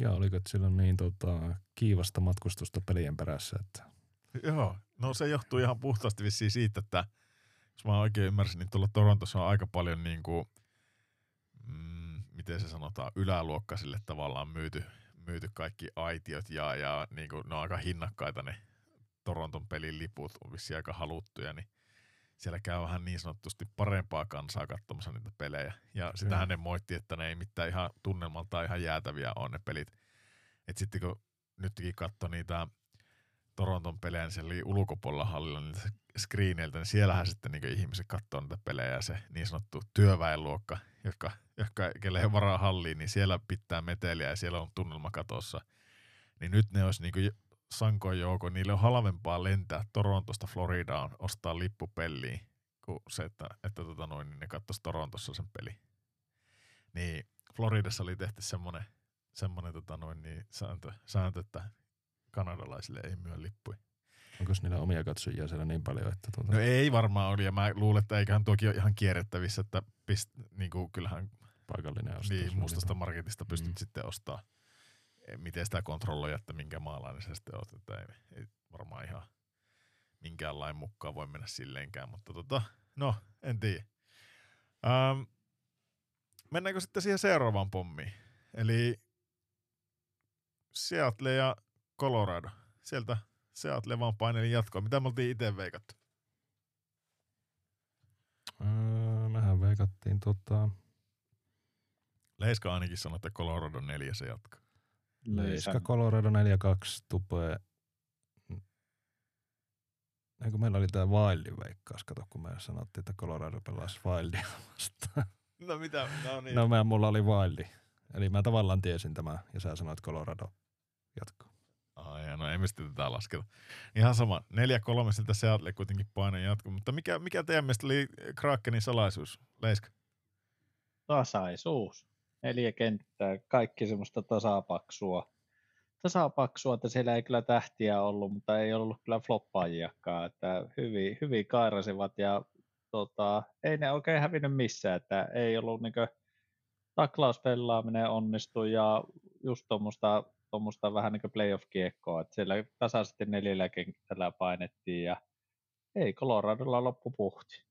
Ja oliko on niin tota, kiivasta matkustusta pelien perässä, että? Joo, no se johtuu ihan puhtaasti vissiin siitä, että jos mä oikein ymmärsin, niin tuolla Torontossa on aika paljon niin kuin, mm, miten se sanotaan, yläluokkaisille tavallaan myyty, myyty kaikki aitiot ja, ja niin kuin, ne on aika hinnakkaita ne Toronton pelin liput, on vissiin aika haluttuja, niin siellä käy vähän niin sanotusti parempaa kansaa katsomassa niitä pelejä. Ja sitähän ne moitti, että ne ei mitään ihan tunnelmalta ihan jäätäviä on ne pelit. Et sitten kun nytkin katsoi niitä Toronton pelejä, niin siellä oli ulkopuolella hallilla niitä screeneiltä, niin siellähän sitten niin ihmiset katsoo niitä pelejä ja se niin sanottu työväenluokka, jotka, jotka kelle ei ole varaa halliin, niin siellä pitää meteliä ja siellä on tunnelma katossa. Niin nyt ne olisi niin sankoin joukko, niille on halvempaa lentää Torontosta Floridaan ostaa lippu peliin, kuin se, että, että tota noin, niin ne katsoisi Torontossa sen peli. Niin Floridassa oli tehty semmoinen, semmoinen tota noin, niin sääntö, sääntö, että kanadalaisille ei myö lippuja. onko niillä omia katsojia siellä niin paljon, että tuota, No ei varmaan oli, ja mä luulen, että eiköhän tuokin ole ihan kierrettävissä, että pist, niin kuin, kyllähän paikallinen ostaa. niin, mustasta marketista pystyt Mm. mm. sitten ostaa. Miten sitä kontrolloi, että minkä maalainen sä sitten oot, että ei, ei varmaan ihan minkään lain mukaan voi mennä silleenkään, mutta tota, no, en tiedä. Ähm, mennäänkö sitten siihen seuraavaan pommiin? Eli Seattle ja Colorado. Sieltä Seattle vaan paineli jatkoa. Mitä me oltiin itse veikattu? Öö, mehän veikattiin tota, Leiska ainakin sanoi, että Colorado neljä se jatkaa. Leiska Colorado 4-2 tupee. Eikö meillä oli tää Wildin veikkaus, kato kun me sanottiin, että Colorado pelasi Wildia vastaan. No mitä? No niin. No mä, mulla oli Wildi. Eli mä tavallaan tiesin tämä, ja sä sanoit Colorado jatko. Ai, no ei me sitten tätä lasketa. Ihan sama. 4-3 siltä Seattle kuitenkin painoi jatko. Mutta mikä, mikä teidän mielestä oli Krakenin salaisuus, Leiska? Tasaisuus. Neljä kenttää, kaikki semmoista tasapaksua. Tasapaksua, että siellä ei kyllä tähtiä ollut, mutta ei ollut kyllä floppaajiakaan. Että hyvin, hyvin kairasivat ja tota, ei ne oikein hävinnyt missään, että ei ollut niin taklauspelaaminen onnistu ja just tuommoista tuommoista vähän niin kuin playoff-kiekkoa, että siellä tasaisesti neljällä kentällä painettiin ja ei Coloradolla loppu puhti.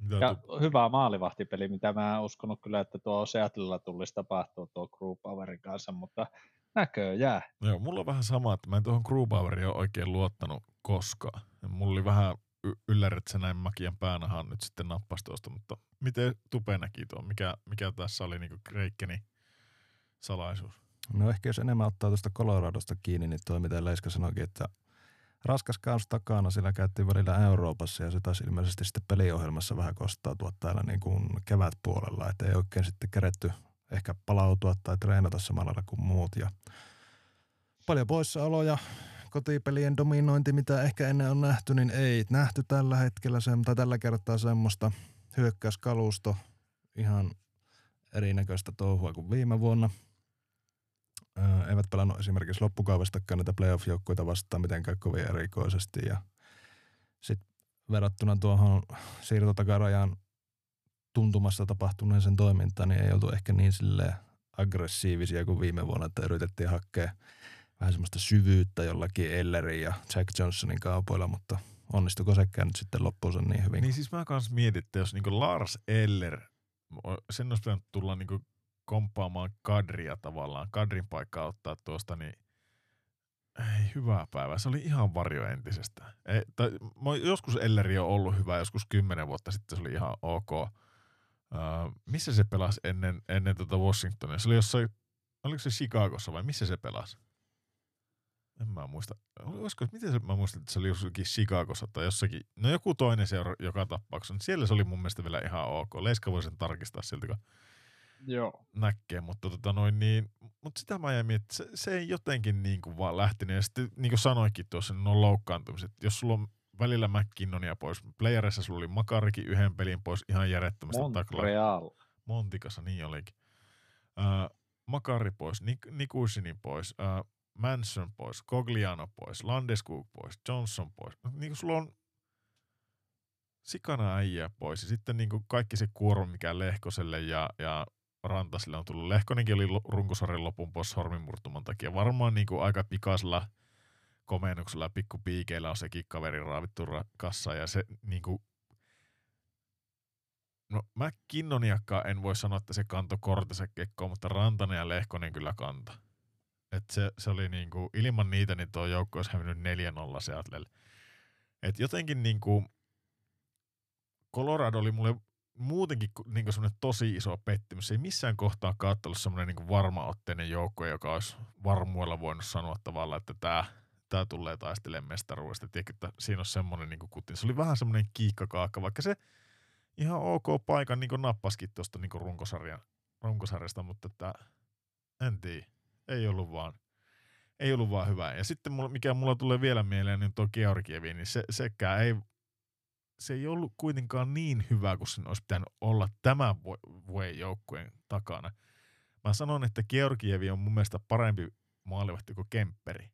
Mitä ja tu- hyvä maalivahtipeli, mitä mä en uskonut kyllä, että tuo Seattlella tulisi tapahtua tuo Powerin kanssa, mutta näköjään. Joo, mulla on vähän sama, että mä en tuohon Powerin ole oikein luottanut koskaan. Ja mulla oli vähän y- ylläri, että se näin makian päänahan nyt sitten nappasi tuosta, mutta miten Tupe näki tuon? Mikä, mikä tässä oli niinku Kreikkeni salaisuus? No ehkä jos enemmän ottaa tuosta Coloradosta kiinni, niin tuo mitä Leiska sanoikin, että raskas kaus takana, sillä käytiin välillä Euroopassa ja se taisi ilmeisesti sitten peliohjelmassa vähän kostautua täällä niin kuin kevätpuolella, että ei oikein sitten keretty ehkä palautua tai treenata samalla kuin muut. Ja paljon poissaoloja, kotipelien dominointi, mitä ehkä ennen on nähty, niin ei nähty tällä hetkellä se, tai tällä kertaa semmoista hyökkäyskalusto ihan erinäköistä touhua kuin viime vuonna – eivät pelannut esimerkiksi loppukaavestakaan näitä playoff-joukkueita vastaan mitenkään kovin erikoisesti. Ja sitten verrattuna tuohon siirtotakarajan tuntumassa tapahtuneeseen toimintaan, niin ei oltu ehkä niin sille aggressiivisia kuin viime vuonna, että yritettiin hakea vähän semmoista syvyyttä jollakin Ellerin ja Jack Johnsonin kaupoilla, mutta onnistuiko sekään nyt sitten loppuunsa niin hyvin? Niin siis mä kanssa mietin, että jos niinku Lars Eller, sen olisi pitänyt tulla niinku komppaamaan kadria tavallaan, kadrin paikkaa ottaa tuosta, niin ei hyvää päivää. Se oli ihan varjo entisestä. Ei, tai, joskus Elleri on ollut hyvä, joskus kymmenen vuotta sitten se oli ihan ok. Uh, missä se pelasi ennen, ennen tuota Washingtonia? Se oli jossain, oliko se Chicagossa vai missä se pelasi? En mä muista. Olisiko, miten se, mä muistan, että se oli jossakin Chicagossa tai jossakin, no joku toinen seura joka tapauksessa. Siellä se oli mun mielestä vielä ihan ok. Leiska voi sen tarkistaa siltä, kun Joo. näkee, mutta tota noin niin, mutta sitä mä jäin että se, se, ei jotenkin niin kuin vaan lähtenyt. Ja sitten niin kuin sanoikin tuossa, niin on loukkaantumiset. Jos sulla on välillä McKinnonia pois, playerissa sulla oli Makarikin yhden pelin pois ihan järjettömästi. Montreal. Montikassa, niin olikin. Uh, Makari pois, Nik- Nikusinin pois, uh, Manson pois, Cogliano pois, Landeskog pois, Johnson pois. Niin kuin sulla on sikana äijä pois ja sitten niin kuin kaikki se kuorma, mikä Lehkoselle ja, ja Rantasille on tullut. Lehkonenkin oli runkosarjan lopun pois sormimurtuman takia. Varmaan niin kuin aika pikaisella komennuksella ja pikkupiikeillä on sekin kaveri raavittu kassa ja se niin kuin No McKinnoniakkaan en voi sanoa, että se kanto kortensa kekkoon, mutta Rantanen ja Lehkonen kyllä kanta. Et se, se oli niinku, ilman niitä niin tuo joukko olisi hävinnyt 4-0 Seattlelle. Et jotenkin niinku, Colorado oli mulle muutenkin niin semmoinen tosi iso pettymys. Ei missään kohtaa katsella semmoinen niin varmaotteinen joukko, joka olisi varmuilla voinut sanoa tavallaan, että tämä, tämä tulee taistelemaan mestaruudesta. Tiedätkö, että siinä on semmoinen niin kutin. Se oli vähän semmoinen kiikkakaakka, vaikka se ihan ok paikan niin nappaskin tuosta niin runkosarjan, runkosarjasta, mutta että, en tiedä. Ei ollut vaan ei ollut vaan hyvä. Ja sitten mikä mulla tulee vielä mieleen, niin tuo Georgievi, niin se, sekään ei se ei ollut kuitenkaan niin hyvä kuin sen olisi pitänyt olla tämän vuoden joukkueen takana. Mä sanon, että Georgievi on mun mielestä parempi maalivahti kuin Kemperi.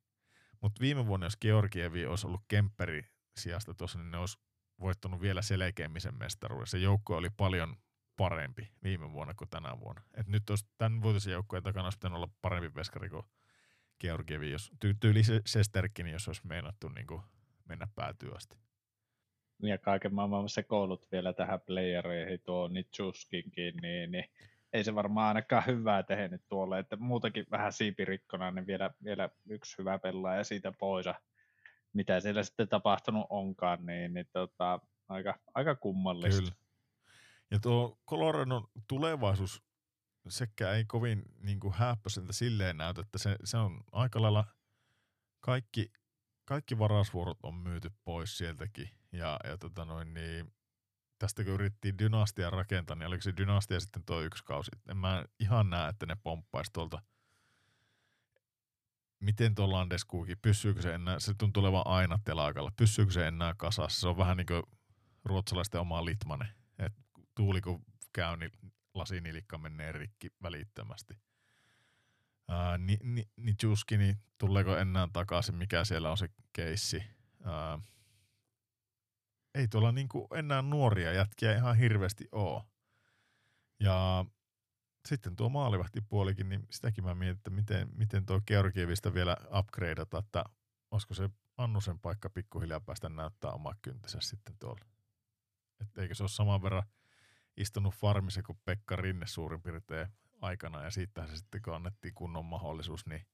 Mutta viime vuonna, jos Georgievi olisi ollut Kemperi sijasta tuossa, niin ne olisi voittanut vielä selkeämmisen mestaruuden. Se joukko oli paljon parempi viime vuonna kuin tänä vuonna. Et nyt olisi tämän vuotisen joukkueen takana olisi pitänyt olla parempi veskari kuin Georgievi, jos tyyli Sesterkin, jos olisi meinattu niin kuin mennä päätyä asti ja kaiken maailman koulut vielä tähän playereihin tuo Nitschuskinkin, niin, niin ei se varmaan ainakaan hyvää tehnyt tuolle, että muutakin vähän siipirikkona, niin vielä, vielä yksi hyvä pelaaja siitä pois. Mitä siellä sitten tapahtunut onkaan, niin, niin tota, aika, aika kummallista. Kyllä. Ja tuo Coloradon tulevaisuus sekä ei kovin niin kuin silleen näytä, että se, se on aika lailla kaikki, kaikki varasvuorot on myyty pois sieltäkin. Ja, ja tota noin, niin, tästä kun yritettiin dynastia rakentaa, niin oliko se dynastia sitten tuo yksi kausi? En mä ihan näe, että ne pomppaisi tuolta. Miten tuo Landeskuukin, pysyykö se enää, se tuntuu olevan aina telakalla, pysyykö se enää kasassa? Se on vähän niin kuin ruotsalaisten oma litmane, että tuuli kun käy, niin lasinilikka menee rikki välittömästi. Ää, ni, ni, ni niin tuleeko enää takaisin, mikä siellä on se keissi. Ää, ei tuolla niinku enää nuoria jätkiä ihan hirveästi oo. Ja sitten tuo maalivahtipuolikin, niin sitäkin mä mietin, että miten, miten tuo Georgievista vielä upgradeata, että olisiko se Annusen paikka pikkuhiljaa päästä näyttää oma kyntänsä sitten tuolla. Että eikö se ole saman verran istunut farmissa kuin Pekka Rinne suurin piirtein aikana ja siitä se sitten kun annettiin kunnon mahdollisuus, niin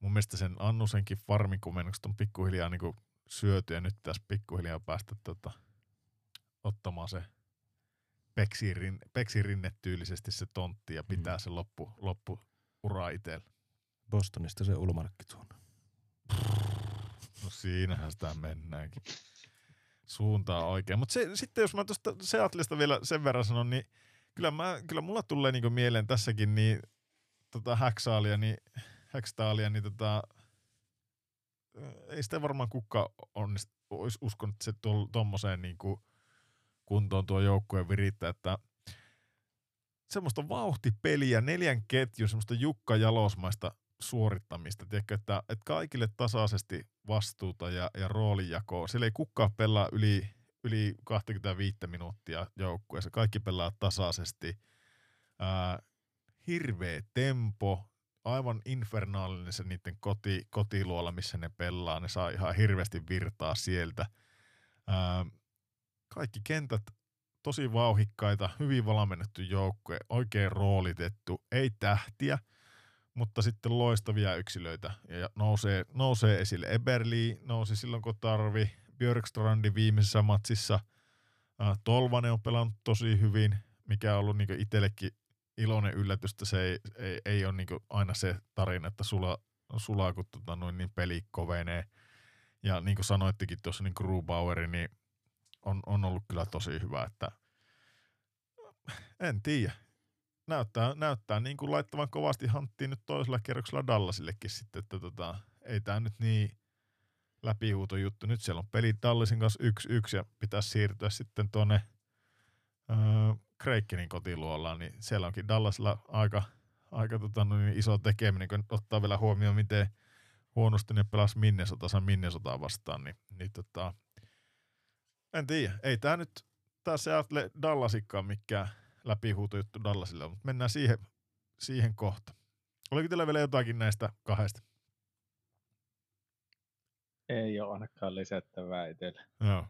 mun mielestä sen Annusenkin farmikumennukset on pikkuhiljaa niin kuin syöty ja nyt tässä pikkuhiljaa päästä tota, ottamaan se peksirin, peksirinnetyylisesti se tontti ja pitää mm. se loppu, loppu ura itsellä. Bostonista se ulmarkki tuonne. No siinähän sitä mennäänkin. Suuntaa oikein. Mutta sitten jos mä tuosta Seatlesta vielä sen verran sanon, niin kyllä, mä, kyllä mulla tulee niinku mieleen tässäkin niin tota Häksaalia, niin, Häkstaalia, niin tota, ei sitä varmaan kukaan onnist, olisi uskonut, että se tuommoiseen niin kuin kuntoon tuo joukkueen virittää, että semmoista vauhtipeliä, neljän ketjun, semmoista Jukka Jalosmaista suorittamista, tiedätkö, että, että kaikille tasaisesti vastuuta ja, ja roolijakoa. Siellä ei kukaan pelaa yli, yli 25 minuuttia joukkueessa, kaikki pelaa tasaisesti. Ää, hirveä tempo, aivan infernaalinen se niiden koti, kotiluola, missä ne pelaa. Ne saa ihan hirveästi virtaa sieltä. Ää, kaikki kentät tosi vauhikkaita, hyvin valmennettu joukkue, oikein roolitettu, ei tähtiä, mutta sitten loistavia yksilöitä ja nousee, nousee esille. Eberli nousi silloin, kun tarvi. Björkstrandi viimeisessä matsissa. Ää, Tolvanen on pelannut tosi hyvin, mikä on ollut niin itsellekin iloinen yllätys, että se ei, ei, ei ole niin aina se tarina, että sulla, sulaa kun tota, noin niin peli kovenee. Ja niin kuin sanoittekin tuossa, niin Grubaueri, niin on, on ollut kyllä tosi hyvä, että en tiedä. Näyttää, näyttää niin kuin laittavan kovasti hanttiin nyt toisella kierroksella Dallasillekin sitten, että tota, ei tämä nyt niin läpihuuto juttu. Nyt siellä on peli Dallasin kanssa 1-1 ja pitäisi siirtyä sitten tuonne öö, Kreikkenin kotiluollaan, niin siellä onkin Dallasilla aika, aika tota, no niin iso tekeminen, kun ottaa vielä huomioon, miten huonosti ne pelasi Minnesotassa Minnesotaa vastaan, niin, niin tota, en tiedä. Ei tämä nyt, tämä Seattle Dallasikkaan mikään läpihuutojuttu Dallasille, mutta mennään siihen, siihen kohta. Oliko teillä vielä jotakin näistä kahdesta? Ei ole ainakaan lisättävää itselle. Joo.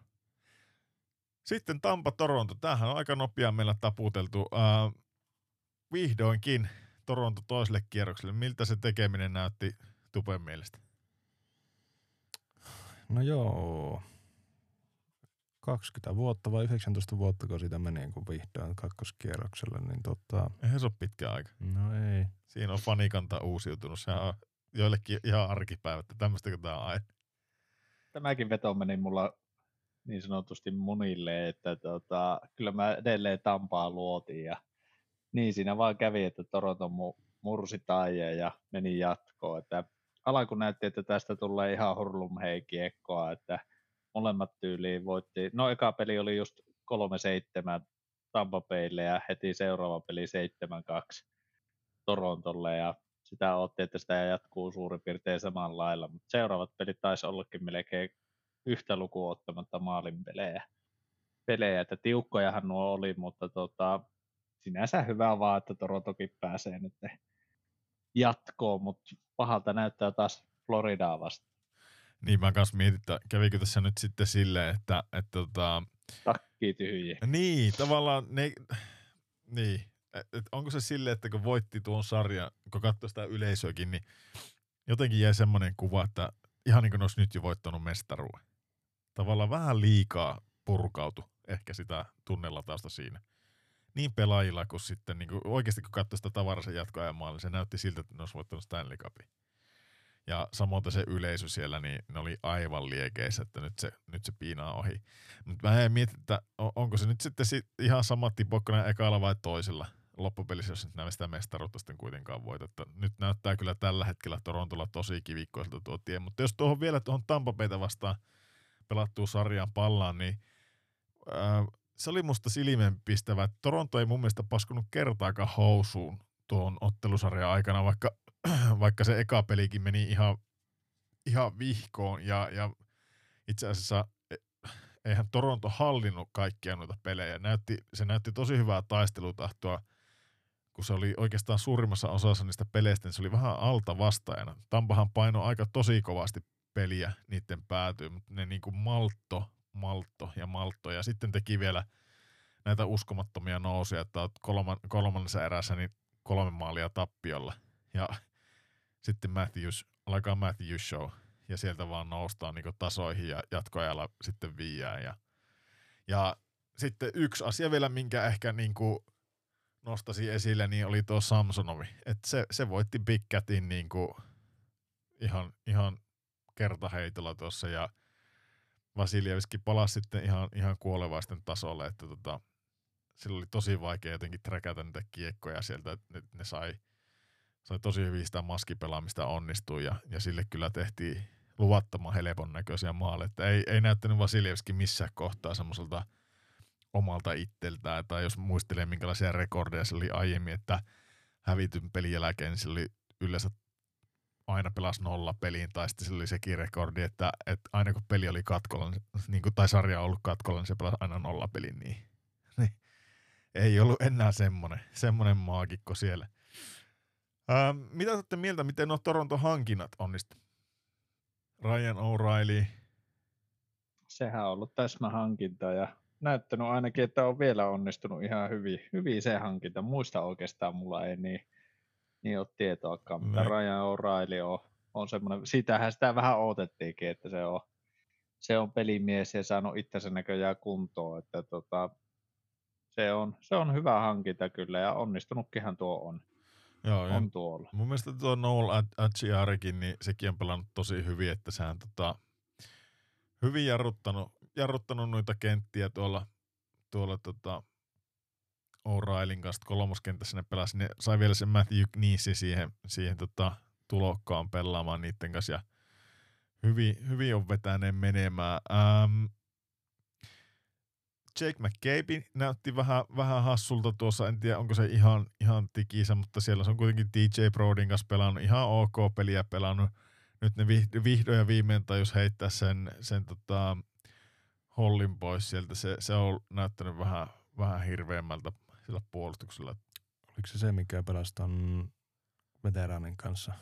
Sitten Tampa-Toronto. Tämähän on aika nopea meillä taputeltu. Uh, vihdoinkin Toronto toiselle kierrokselle. Miltä se tekeminen näytti Tupen mielestä? No joo. 20 vuotta vai 19 vuotta, kun siitä meni kun vihdoin kakkoskierrokselle, niin tota... Eihän se ole pitkä aika. No ei. Siinä on fanikanta uusiutunut. Se on joillekin ihan arkipäivät. Tämmöistä tämä on aina. Tämäkin veto meni mulla niin sanotusti munille, että tota, kyllä mä edelleen Tampaa luotiin ja niin siinä vaan kävi, että Toronto mu- mursi taijeen ja meni jatkoon. Että alku näytti, että tästä tulee ihan hurlum hei kiekkoa, että molemmat tyyliin voitti. No eka peli oli just 3-7 Tampa Baylle ja heti seuraava peli 7-2 Torontolle ja sitä otti, että sitä jatkuu suurin piirtein samalla lailla, mutta seuraavat pelit taisi ollakin melkein yhtä lukuun ottamatta maalin pelejä. pelejä. Että tiukkojahan nuo oli, mutta tota, sinänsä hyvä vaan, että Torontokin pääsee nyt jatkoon, mutta pahalta näyttää taas Floridaa vasta. Niin mä kanssa mietin, että kävikö tässä nyt sitten silleen, että, että tota... Takki tyhjiä. Niin, tavallaan ne, niin, et onko se silleen, että kun voitti tuon sarjan, kun katsoi sitä yleisöäkin, niin jotenkin jäi semmoinen kuva, että ihan niin kuin olisi nyt jo voittanut mestaruuden tavallaan vähän liikaa purkautu ehkä sitä tunnelatausta siinä. niin pelaajilla kuin sitten niin kuin oikeasti kun katsoi sitä tavarasen jatkoajan niin se näytti siltä, että ne olisi voittanut Stanley Cupin. Ja samoin se yleisö siellä, niin ne oli aivan liekeissä, että nyt se, nyt se piinaa ohi. Mutta mä en mieti, että onko se nyt sitten sit ihan sama tipokkonen ekalla vai toisella loppupelissä, jos nyt näin sitä mestaruutta sitten kuitenkaan voitetta. Nyt näyttää kyllä tällä hetkellä Torontolla tosi kivikkoiselta tuo tie, mutta jos tuohon vielä tuohon Tampapeita vastaan pelattuu sarjaan pallaan, niin ää, se oli musta silmeenpistävä. Toronto ei mun mielestä paskunut kertaakaan housuun tuon ottelusarjan aikana, vaikka, vaikka se eka pelikin meni ihan, ihan vihkoon ja, ja itse asiassa e, eihän Toronto hallinnut kaikkia noita pelejä. Näytti, se näytti tosi hyvää taistelutahtoa, kun se oli oikeastaan suurimmassa osassa niistä peleistä, niin se oli vähän alta vastaajana. Tampahan paino aika tosi kovasti peliä niiden päätyy, mutta ne niinku maltto maltto ja maltto. Ja sitten teki vielä näitä uskomattomia nousuja, että kolman, kolmannessa erässä niin kolme maalia tappiolla. Ja sitten Matthews, alkaa Matthews show ja sieltä vaan noustaan niin tasoihin ja jatkoajalla sitten viiää. Ja, ja sitten yksi asia vielä, minkä ehkä niin kuin nostasi esille, niin oli tuo Samsonovi. että se, se voitti Big Catin niin kuin ihan, ihan kertaheitolla tuossa ja – Vasiljevski palasi sitten ihan, ihan kuolevaisten tasolle, että tota, sillä oli tosi vaikea jotenkin träkätä niitä kiekkoja sieltä, että ne, ne sai, sai tosi hyvin sitä maskipelaamista onnistui ja, ja sille kyllä tehtiin luvattoman helpon näköisiä maaleja, että ei, ei näyttänyt Vasiljevski missään kohtaa semmoiselta omalta itseltään, tai jos muistelee minkälaisia rekordeja se oli aiemmin, että hävityn pelin jälkeen niin sillä oli yleensä aina pelasi nolla peliin, tai sitten sillä oli sekin rekordi, että, että aina kun peli oli katkolla, niin kuin, tai sarja on ollut katkolla, niin se pelasi aina nolla pelin, niin, niin ei ollut enää semmoinen, semmoinen maagikko siellä. Ää, mitä olette mieltä, miten nuo Toronto hankinnat onnistu? Ryan O'Reilly. Sehän on ollut täsmähankinta ja näyttänyt ainakin, että on vielä onnistunut ihan hyvin, hyvin se hankinta. Muista oikeastaan mulla ei niin, niin ole tietoakaan, mitä Ryan O'Reilly on, on semmoinen, sitähän sitä vähän odotettiinkin, että se on, se on pelimies ja saanut itsensä näköjään kuntoon, että tota, se, on, se on hyvä hankinta kyllä ja onnistunutkinhan tuo on. Joo, on tuolla. Mun mielestä tuo Noel Adjiarikin, niin sekin on pelannut tosi hyvin, että sehän tota, hyvin jarruttanut, jarruttanut noita kenttiä tuolla, tuolla tota, O'Reillyn kanssa kolmoskentässä ne pelasi. Ne sai vielä sen Matthew Kneesi siihen, siihen tota, tulokkaan pelaamaan niiden kanssa ja hyvin, hyvin on vetäneen menemään. Ähm, Jake McCabe näytti vähän, vähän hassulta tuossa, en tiedä onko se ihan, ihan tikisä, mutta siellä se on kuitenkin DJ Brodin kanssa pelannut ihan ok peliä pelannut. Nyt ne vihdoin ja viimein tajus heittää sen, sen tota, hollin pois sieltä. Se, se on näyttänyt vähän, vähän hirveämmältä sillä puolustuksella. Oliko se se, mikä pelasi ton veteraanin kanssa?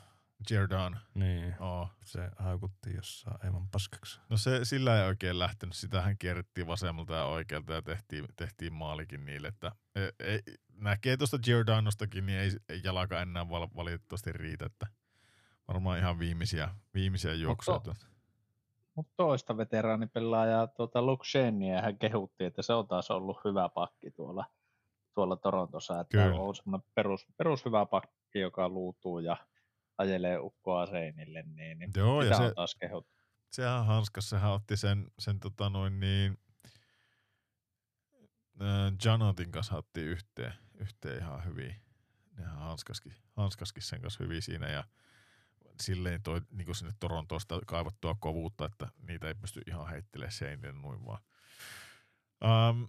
Jordan. Niin, oh. se haukuttiin jossain aivan paskaksi. No se, sillä ei oikein lähtenyt. Sitähän kierrettiin vasemmalta ja oikealta ja tehtiin, tehtiin maalikin niille. Että ei, ei, näkee tuosta Giordanostakin, niin ei, ei jalaka enää val, valitettavasti riitä. Että varmaan ihan viimeisiä, viimeisiä juoksuja. Mutta, mutta toista veteraanipelaajaa, tuota Luke Shenia, hän kehutti, että se on taas ollut hyvä pakki tuolla – tuolla Torontossa, että Kyllä. on semmoinen perus, perus hyvä pakki, joka luutuu ja ajelee ukkoa seinille, niin, niin Joo, ja se, on taas kehut. Sehän hanskas, sehän otti sen, sen tota noin niin, äh, Janotin kanssa otti yhteen, yhteen ihan hyvin. Nehän hanskaskin, hanskaskin sen kanssa hyvin siinä ja silleen toi niin sinne Torontosta kaivattua kovuutta, että niitä ei pysty ihan heittelemään seinille noin vaan. Um,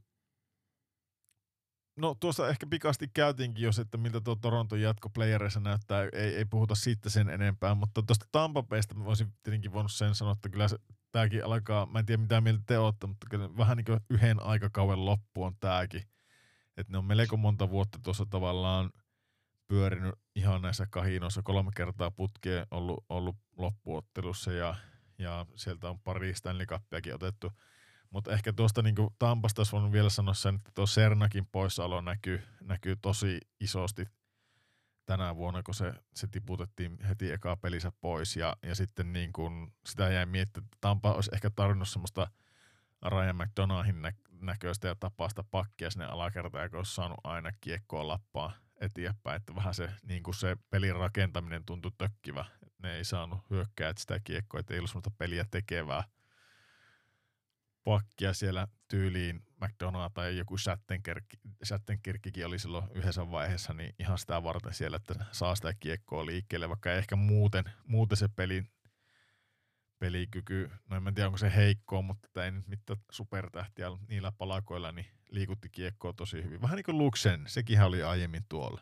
No tuossa ehkä pikasti käytiinkin jos, että miltä tuo Toronton jatko playereissa näyttää. Ei, ei puhuta siitä sen enempää, mutta tuosta Tampa Baysta mä voisin tietenkin voinut sen sanoa, että kyllä se, tämäkin alkaa, mä en tiedä mitä mieltä te olette, mutta kyllä vähän niin kuin yhden aikakauden loppu on tämäkin. Että ne on melko monta vuotta tuossa tavallaan pyörinyt ihan näissä kahinoissa kolme kertaa putkeen ollut, ollut loppuottelussa ja, ja sieltä on pari Stanley Cupiakin otettu – mutta ehkä tuosta niin Tampasta olisi vielä sanoa sen, että tuo Sernakin poissaolo näkyy, näkyy tosi isosti tänä vuonna, kun se, se tiputettiin heti ekaa pelissä pois. Ja, ja sitten niin kuin sitä jäi miettimään, että Tampa olisi ehkä tarvinnut semmoista Ryan McDonaghin nä- näköistä ja tapaista pakkia sinne alakertaan, kun olisi saanut aina kiekkoa lappaa eteenpäin, että vähän se, niin kuin se pelin rakentaminen tuntui tökkivä. Ne ei saanut hyökkää sitä kiekkoa, että ei ollut sellaista peliä tekevää pakkia siellä tyyliin McDonald tai joku Shattenkirkkikin oli silloin yhdessä vaiheessa, niin ihan sitä varten siellä, että saa sitä kiekkoa liikkeelle, vaikka ehkä muuten, muuten se pelin pelikyky, no en tiedä onko se heikkoa, mutta ei nyt mitään supertähtiä niillä palakoilla, niin liikutti kiekkoa tosi hyvin. Vähän niin kuin Luxen, sekin oli aiemmin tuolla.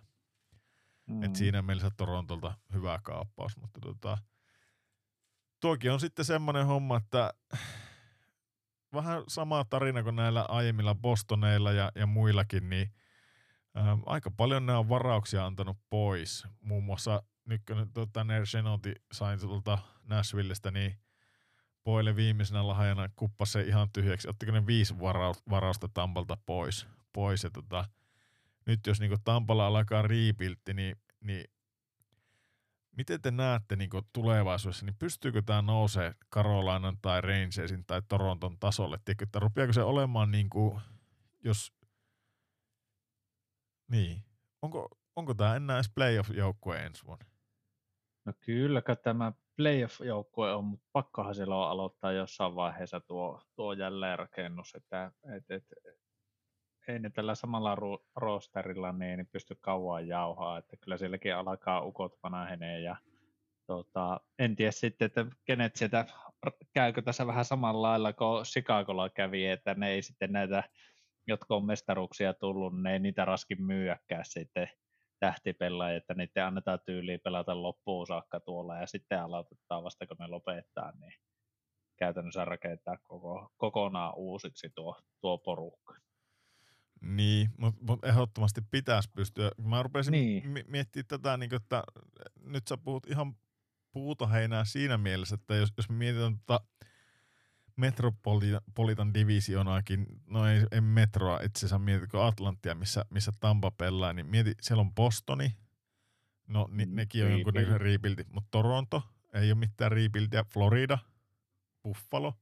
Mm. Et siinä mielessä Torontolta hyvä kaappaus, mutta tota, tuokin on sitten semmoinen homma, että vähän sama tarina kuin näillä aiemmilla Bostoneilla ja, ja muillakin, niin ää, aika paljon ne on varauksia antanut pois. Muun muassa nyt kun tuota, Nair Shenoti sain tuolta Nashvillestä, niin Poille viimeisenä lahjana kuppasi se ihan tyhjäksi. Ottiko ne viisi varausta Tampalta pois? pois ja tota, nyt jos niinku Tampalla alkaa riipiltti, niin, niin miten te näette niinku tulevaisuudessa, niin pystyykö tämä nousee Carolinan tai Rangersin tai Toronton tasolle? Tiedätkö, että rupeako se olemaan niinku, jos, niin, onko, onko tämä enää edes playoff-joukkue ensi vuonna? No kylläkö tämä playoff-joukkue on, mutta pakkohan siellä on aloittaa jossain vaiheessa tuo, tuo jälleenrakennus, että et, et, ei ne tällä samalla ro- rosterilla niin, niin pysty kauan jauhaa, että kyllä sielläkin alkaa ukot vanhenee ja tota, en tiedä sitten, että kenet sieltä, käykö tässä vähän samalla lailla kuin Chicagolla kävi, että ne ei sitten näitä, jotka on mestaruuksia tullut, ne ei niitä raskin myyäkään sitten tähtipelaajia, että niiden annetaan tyyliin pelata loppuun saakka tuolla ja sitten aloitetaan vasta kun ne lopettaa, niin käytännössä rakentaa koko, kokonaan uusiksi tuo, tuo porukka. Niin, mutta mut ehdottomasti pitäisi pystyä. Mä rupesin niin. miettimään tätä, niin kuin, että nyt sä puhut ihan puuta heinää siinä mielessä, että jos, jos mietitään tota Metropolitan Divisionaakin, no ei, ei metroa itse asiassa mietitkö Atlantia, missä, missä Tampa pelaa, niin mieti, siellä on Bostoni, no ni, mm, nekin on jonkunnäköinen rebuildi, mutta Toronto ei ole mitään rebuildia, Florida, Buffalo,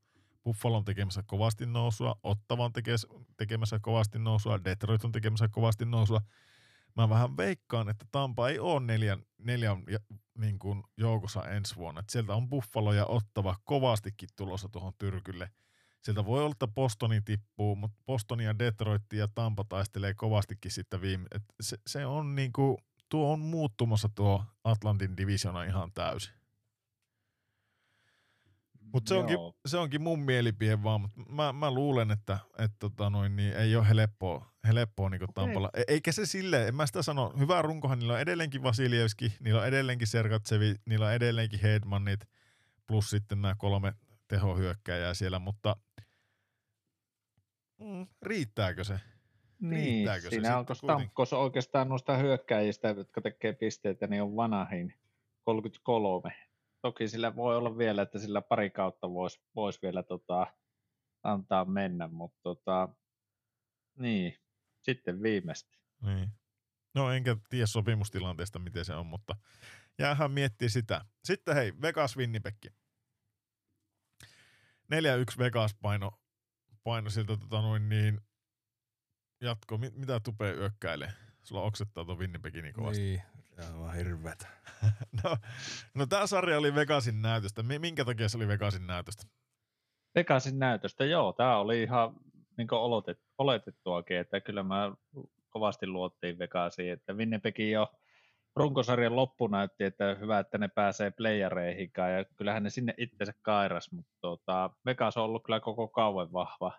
Buffalo on tekemässä kovasti nousua, Ottava on tekemässä kovasti nousua, Detroit on tekemässä kovasti nousua. Mä vähän veikkaan, että Tampa ei ole neljän, neljän niin kuin joukossa ensi vuonna. Et sieltä on Buffalo ja Ottava kovastikin tulossa tuohon tyrkylle. Sieltä voi olla, että Bostoni tippuu, mutta Bostoni ja Detroit ja Tampa taistelee kovastikin sitten viime. Et se, se, on niin kuin, tuo on muuttumassa tuo Atlantin divisiona ihan täysin. Mutta se, onkin, se onkin mun mielipide vaan, mutta mä, mä luulen, että et, tota noin, niin ei ole helppoa, helppoa niin Tampalla. E, eikä se sille, en mä sitä sano, hyvä runkohan, niillä on edelleenkin Vasiljevski, niillä on edelleenkin Sergatsevi, niillä on edelleenkin Hedmanit, plus sitten nämä kolme tehohyökkäjää siellä, mutta mm, riittääkö se? Niin, riittääkö siinä se on, koska Stamkos oikeastaan noista hyökkäjistä, jotka tekee pisteitä, niin on Vanahin 33 toki sillä voi olla vielä, että sillä pari kautta voisi vois vielä tota, antaa mennä, mutta tota, niin, sitten viimeistä. Niin. No enkä tiedä sopimustilanteesta, miten se on, mutta jäähän miettiä sitä. Sitten hei, Vegas Winnipeg. 4-1 Vegas paino, paino siltä tota noin niin, jatko, mit, mitä tupee yökkäilee? Sulla oksettaa tuon Winnipegin niin kovasti. Niin, on hirveetä. no, no tämä sarja oli Vegasin näytöstä. Minkä takia se oli Vegasin näytöstä? Vegasin näytöstä, joo. Tämä oli ihan niin oletet, oletettuakin, että kyllä mä kovasti luottiin Vegasiin, että Winnipegin jo runkosarjan loppu näytti, että hyvä, että ne pääsee playereihin ja kyllähän ne sinne itsensä kairas, mutta tuota, Vegas on ollut kyllä koko kauan vahva,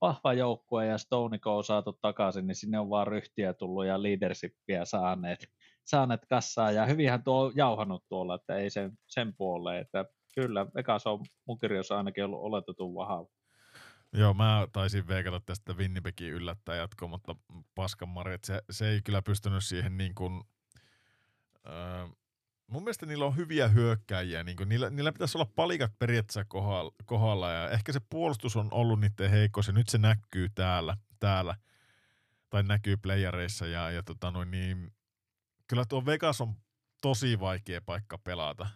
vahva joukkue ja Stone on saatu takaisin, niin sinne on vaan ryhtiä tullut ja leadershipia saaneet saaneet kassaa ja hyvinhän tuo on jauhannut tuolla, että ei sen, sen puoleen, että kyllä Vegas on mun kirjoissa ainakin ollut oletetun vahva. Joo, mä taisin veikata tästä Winnipegin yllättää jatkoa, mutta paskan Mari, se, se ei kyllä pystynyt siihen niin kuin, öö, mun mielestä niillä on hyviä hyökkäjiä, niin kuin niillä, niillä pitäisi olla palikat periaatteessa kohdalla, kohdalla, ja ehkä se puolustus on ollut niiden heikko, ja nyt se näkyy täällä, täällä tai näkyy playereissa, ja, ja tota noin, niin, kyllä tuo Vegas on tosi vaikea paikka pelata.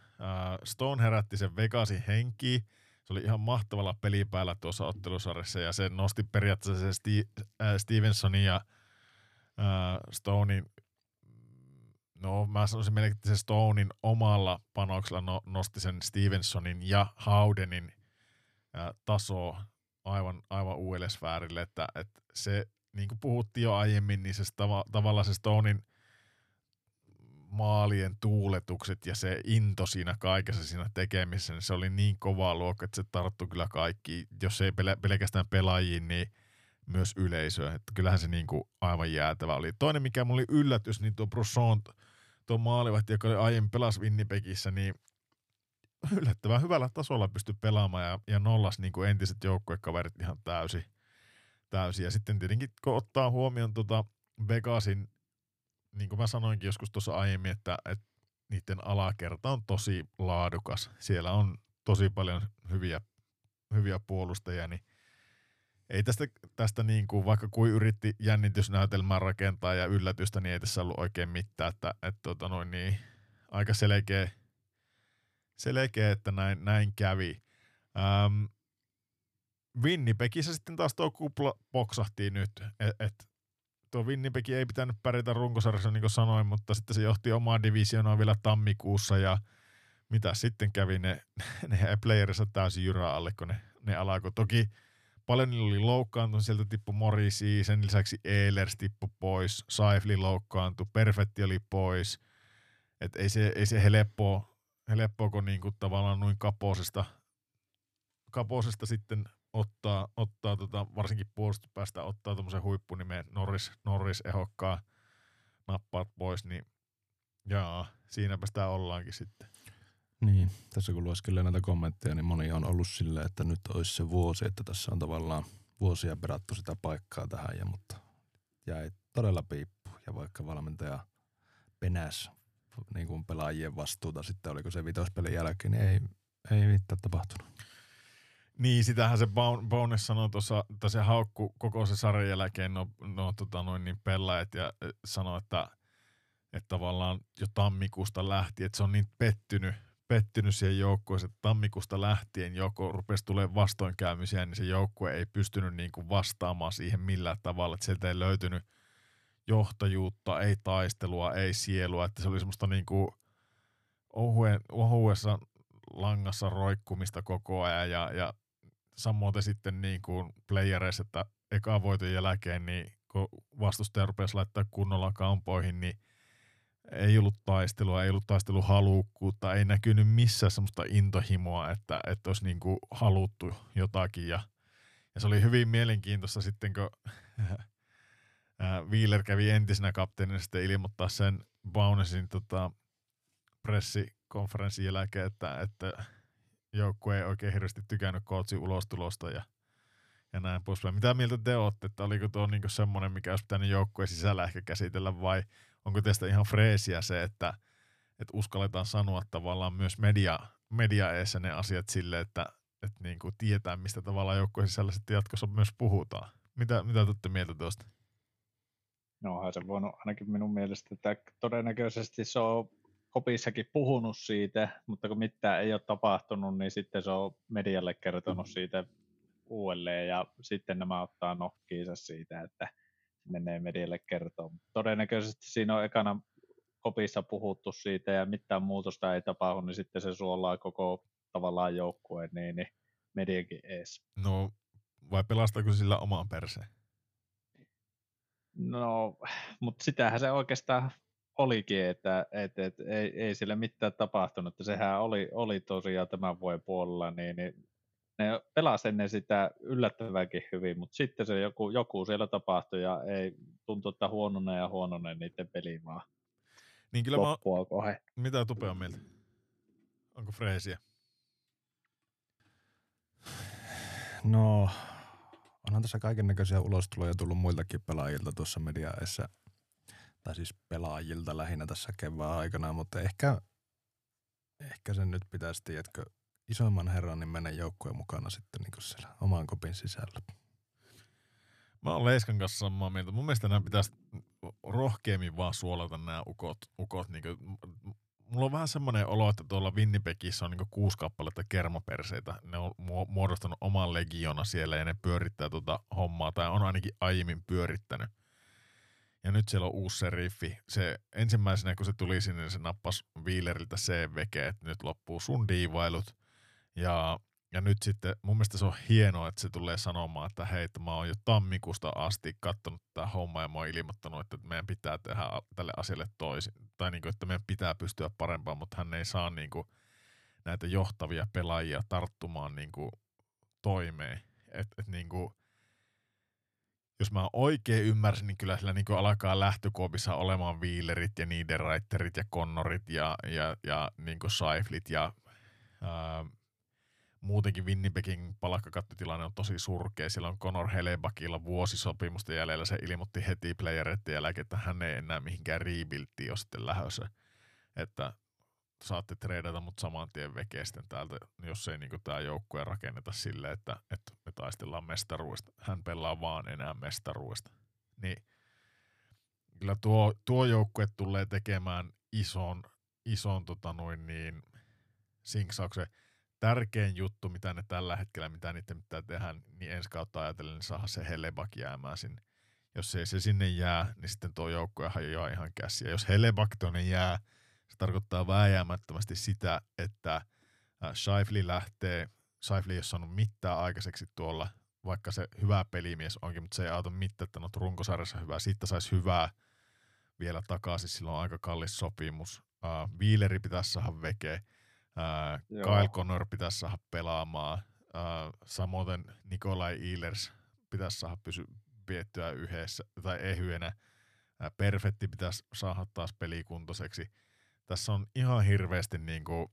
Stone herätti sen Vegasin henki. se oli ihan mahtavalla pelipäällä tuossa ottelusarjassa ja se nosti periaatteessa se äh, Stevensonin ja äh, Stonein No mä sanoisin melkein, että se Stonein omalla panoksella no, nosti sen Stevensonin ja Howdenin ää, tasoa aivan, aivan uudelle sfäärille, että, että se, niin kuin puhuttiin jo aiemmin, niin se tava, tavallaan se Stonein maalien tuuletukset ja se into siinä kaikessa siinä tekemisessä, niin se oli niin kova luokka, että se tarttui kyllä kaikki, jos ei pel- pelkästään pelaajiin, niin myös yleisöä. Että kyllähän se niin kuin aivan jäätävä oli. Toinen, mikä mulla oli yllätys, niin tuo Brosson, tuo maalivahti, joka oli aiemmin pelas Winnipegissä, niin yllättävän hyvällä tasolla pystyi pelaamaan ja, ja nollas niin kuin entiset joukkuekaverit ihan täysin. täysi. Ja sitten tietenkin kun ottaa huomioon tota Vegasin, niin kuin mä sanoinkin joskus tuossa aiemmin, että, että niiden alakerta on tosi laadukas. Siellä on tosi paljon hyviä, hyviä puolustajia, niin ei tästä, tästä niin kuin, vaikka kuin yritti jännitysnäytelmää rakentaa ja yllätystä, niin ei tässä ollut oikein mitään, että, että tota noin, niin, aika selkeä, selkeä, että näin, näin kävi. Ähm, Winnipegissä sitten taas tuo kupla poksahti nyt, että et, tuo Winnipeg ei pitänyt pärjätä runkosarjassa niin kuin sanoin, mutta sitten se johti omaa divisioonaa vielä tammikuussa ja mitä sitten kävi, ne, ne playerissa täysin jyrää alle, kun ne, ne alkoi. Toki paljon niillä oli loukkaantunut, sieltä tippui Morisi, sen lisäksi Ehlers tippui pois, Saifli loukkaantui, Perfetti oli pois. Et ei se, ei se helppoa, helppoa kun niinku tavallaan noin kaposesta, kaposesta sitten ottaa, ottaa tota, varsinkin puolustuspäästä ottaa tuommoisen huippunimen Norris, Norris ehokkaa nappaat pois, niin jaa, siinäpä sitä ollaankin sitten. Niin, tässä kun lueskelee näitä kommentteja, niin moni on ollut silleen, että nyt olisi se vuosi, että tässä on tavallaan vuosia perattu sitä paikkaa tähän, ja, mutta jäi todella piippu. Ja vaikka valmentaja penäs niin kuin pelaajien vastuuta sitten, oliko se vitospelin jälkeen, niin ei, ei mitään tapahtunut. Niin, sitähän se Bones sanoi tuossa, että se haukku koko se sarjan jälkeen no, no tota noin niin pelaajat ja sanoi, että, että tavallaan jo tammikuusta lähti, että se on niin pettynyt, pettynyt siihen joukkueeseen, että tammikuusta lähtien joko rupesi tulemaan vastoinkäymisiä, niin se joukkue ei pystynyt niin kuin vastaamaan siihen millään tavalla, että sieltä ei löytynyt johtajuutta, ei taistelua, ei sielua, että se oli semmoista niin kuin ohuen, ohuessa langassa roikkumista koko ajan ja, ja samoin sitten niin kuin playereissa, että eka voiton jälkeen, niin kun vastustaja rupesi laittaa kunnolla kampoihin, niin ei ollut taistelua, ei ollut taisteluhalukkuutta, ei näkynyt missään semmoista intohimoa, että, että olisi niin kuin haluttu jotakin. Ja, ja se oli hyvin mielenkiintoista sitten, kun Wheeler kävi entisenä kapteenina sitten ilmoittaa sen Baunesin tota, pressikonferenssin jälkeen, että, että joukkue ei oikein hirveästi tykännyt kootsin ulostulosta ja, ja näin poispäin. Mitä mieltä te olette, että oliko tuo niinku semmoinen, mikä olisi pitänyt joukkueen sisällä ehkä käsitellä vai onko teistä ihan freesiä se, että, että uskalletaan sanoa tavallaan myös media, media eessä ne asiat sille, että, että niin kuin tietää, mistä tavallaan joukkueen sisällä sitten jatkossa myös puhutaan. Mitä, mitä olette mieltä tuosta? No onhan se voinut ainakin minun mielestä, että todennäköisesti se on kopissakin puhunut siitä, mutta kun mitään ei ole tapahtunut, niin sitten se on medialle kertonut mm. siitä uudelleen ja sitten nämä ottaa nokkiinsa siitä, että menee medialle kertoa. Todennäköisesti siinä on ekana kopissa puhuttu siitä ja mitään muutosta ei tapahdu, niin sitten se suolaa koko tavallaan joukkueen niin, niin mediankin ees. No vai pelastaako sillä omaan perseen? No, mutta sitähän se oikeastaan olikin, että et, et, ei, ei sille mitään tapahtunut. Sehän oli, oli tosiaan tämän vuoden puolella, niin, niin ne pelasi ennen sitä yllättävänkin hyvin, mutta sitten se joku, joku siellä tapahtui ja ei tuntu, että huononen ja huononen niiden peli vaan niin kyllä mä, mä Mitä Tupe on mieltä? Onko freesiä? No, onhan tässä kaiken näköisiä ulostuloja tullut muiltakin pelaajilta tuossa mediaessa, tai siis pelaajilta lähinnä tässä kevään aikana, mutta ehkä, ehkä sen nyt pitäisi, tiedätkö, isoimman herran, niin mennä joukkueen mukana sitten niin siellä oman kopin sisällä. Mä oon Leiskan kanssa samaa mieltä. Mun mielestä nämä pitäisi rohkeammin vaan suolata nämä ukot. ukot niin kuin, mulla on vähän semmoinen olo, että tuolla Winnipegissä on niinku kuusi kappaletta kermaperseitä. Ne on muodostanut oman legiona siellä ja ne pyörittää tuota hommaa, tai on ainakin aiemmin pyörittänyt. Ja nyt siellä on uusi seriffi. Se ensimmäisenä, kun se tuli sinne, se nappasi Wheeleriltä CVG, että nyt loppuu sun diivailut. Ja, ja nyt sitten mun mielestä se on hienoa, että se tulee sanomaan, että hei, että mä oon jo tammikuusta asti katsonut tätä hommaa ja mä oon ilmoittanut, että meidän pitää tehdä tälle asialle toisin. Tai niin kuin, että meidän pitää pystyä parempaan, mutta hän ei saa niin kuin näitä johtavia pelaajia tarttumaan niin kuin toimeen. Että et niin kuin, jos mä oikein ymmärsin, niin kyllä sillä niin alkaa lähtökuopissa olemaan Wheelerit ja Niederreiterit ja Connorit ja, ja, ja niin Seiflit ja ää, muutenkin Winnipegin palkkakattotilanne on tosi surkea. Siellä on Conor Helebakilla vuosisopimusta jäljellä. Se ilmoitti heti playereiden jälkeen, että hän ei enää mihinkään rebuildiin ole sitten lähössä. Että saatte treidata mut saman tien vekesten täältä, jos ei niinku tämä joukkue rakenneta sille, että, että me taistellaan mestaruudesta. Hän pelaa vaan enää mestaruudesta. Niin kyllä tuo, tuo joukkue tulee tekemään ison, ison tota noin niin, sinksauksen. Tärkein juttu, mitä ne tällä hetkellä, mitä niiden pitää tehdä, niin ensi kautta ajatellen, niin saada se Helebak jäämään sinne. Jos ei se sinne jää, niin sitten tuo joukkue hajoaa ihan käsiä. Jos Helebak tuonne jää, se tarkoittaa vääjäämättömästi sitä, että Shifley lähtee, Shifley ei ole saanut mitään aikaiseksi tuolla, vaikka se hyvä pelimies onkin, mutta se ei auta mitään, että on runkosarjassa hyvää. Siitä saisi hyvää vielä takaisin, silloin on aika kallis sopimus. Uh, Wheeleri pitäisi saada veke, uh, Kyle Connor pitäisi saada pelaamaan, uh, samoin Nikolai Eilers pitäisi saada pysy piettyä yhdessä tai ehyenä. Perfetti pitäisi saada taas pelikuntoiseksi tässä on ihan hirveästi niin kuin,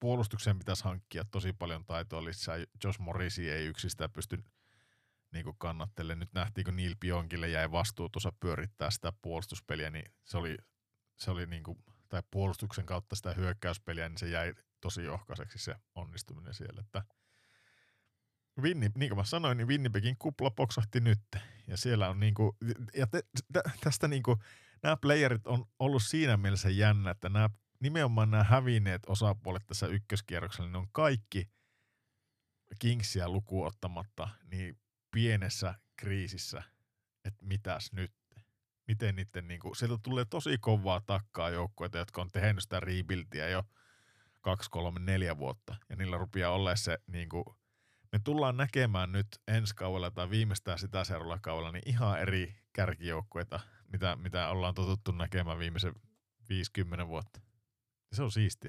puolustukseen pitäisi hankkia tosi paljon taitoa lisää. Josh Morrisi ei yksistään pysty niin kuin kannattelemaan. Nyt nähtiin, kun Neil Pionkille jäi vastuu tuossa pyörittää sitä puolustuspeliä, niin se oli, se oli niin kuin, tai puolustuksen kautta sitä hyökkäyspeliä, niin se jäi tosi ohkaiseksi se onnistuminen siellä. Että Winni, niin kuin mä sanoin, niin Winnipegin kupla poksahti nyt. Ja siellä on niinku, ja te, tästä niinku, nämä playerit on ollut siinä mielessä jännä, että nämä, nimenomaan nämä hävinneet osapuolet tässä ykköskierroksella, niin on kaikki Kingsia lukuun ottamatta niin pienessä kriisissä, että mitäs nyt. Miten niiden, niin kuin, sieltä tulee tosi kovaa takkaa joukkueita, jotka on tehnyt sitä rebuildia jo kaksi, kolme, neljä vuotta. Ja niillä rupeaa olla se, niin kuin, me tullaan näkemään nyt ensi kaudella tai viimeistään sitä seuraavalla kaudella niin ihan eri kärkijoukkueita – mitä, mitä ollaan totuttu näkemään viimeisen 50 vuotta. Se on siisti.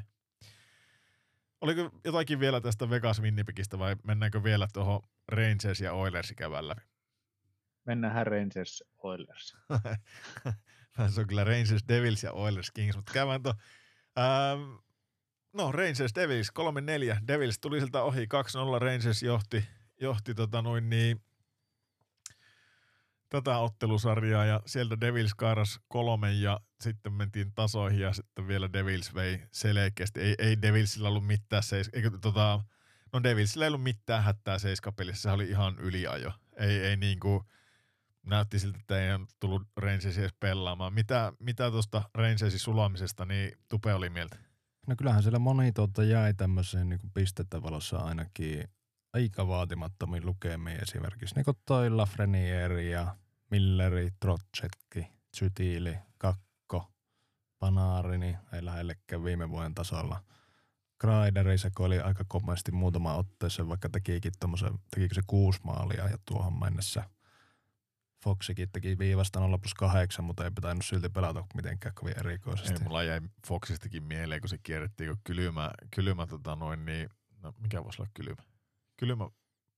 Oliko jotakin vielä tästä Vegas Winnipegistä vai mennäänkö vielä tuohon Rangers ja Oilers kävällä? Mennään Rangers Oilers. se on kyllä Rangers Devils ja Oilers Kings, mutta käydään tuo. Ähm, no Rangers Devils 3-4. Devils tuli siltä ohi 2-0. Rangers johti, johti tota noin niin tätä ottelusarjaa ja sieltä Devils kaaras kolme ja sitten mentiin tasoihin ja sitten vielä Devils vei selkeästi. Ei, ei Devilsillä ollut mitään seis, eikö, tota, no Devilsillä ei ollut mitään hättää seiskapelissä, se oli ihan yliajo. Ei, ei niinku, näytti siltä, että ei tullut Rangersi edes pelaamaan. Mitä, mitä tuosta Rangersin sulamisesta, niin Tupe oli mieltä? No kyllähän siellä moni tuota jäi tämmöiseen niin pistettä valossa ainakin aika vaatimattomiin lukemiin esimerkiksi. Niin kuin toi Lafreniere ja Milleri, Trotsetki, Zytili, Kakko, Panarini niin ei lähellekään viime vuoden tasolla. Graideri se oli aika komeasti muutama otteeseen, vaikka tekikin tekikö se kuusi maalia ja tuohon mennessä Foxikin teki viivasta 0 plus 8, mutta ei pitänyt silti pelata mitenkään kovin erikoisesti. Ei, mulla jäi Foxistakin mieleen, kun se kierrettiin, kun kylmä, kylmä tota noin, niin, no mikä voisi olla kylmä? Kylmä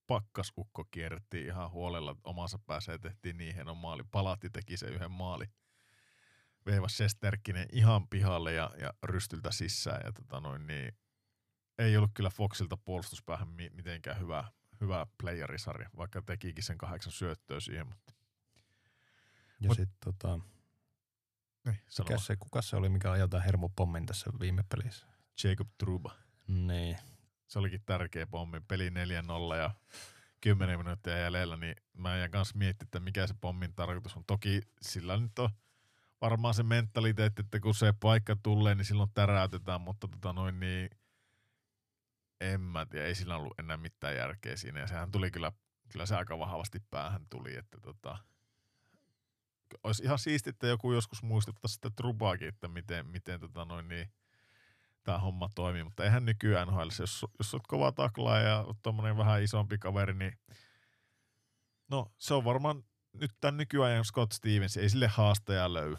pakkasukko kierrettiin ihan huolella omassa päässä ja tehtiin niin hieno maali. Palatti teki se yhden maali. Veivas Sesterkkinen ihan pihalle ja, ja rystyltä sisään. Ja tota noin, niin, ei ollut kyllä Foxilta puolustuspäähän mitenkään hyvä, hyvä playerisarja, vaikka tekikin sen kahdeksan syöttöä siihen. Mutta. Ja sitten tota, niin, mikä se, kuka se oli, mikä ajoi hermopommin tässä viime pelissä? Jacob Truba. Niin, se olikin tärkeä pommi. Peli 4-0 ja 10 minuuttia jäljellä, niin mä jään kanssa miettimään, että mikä se pommin tarkoitus on. Toki sillä nyt on varmaan se mentaliteetti, että kun se paikka tulee, niin silloin täräytetään, mutta tota noin niin, en mä tiedä, ei sillä ollut enää mitään järkeä siinä, ja sehän tuli kyllä, kyllä se aika vahvasti päähän tuli, että tota, olisi ihan siistiä, että joku joskus muistuttaisi sitä trubaakin, että miten, miten tota noin niin, tämä homma toimii, mutta eihän nykyään NHL, jos, jos olet kova taklaa ja tuommoinen vähän isompi kaveri, niin no se on varmaan nyt tämän nykyajan Scott Stevens, ei sille haastaja löy.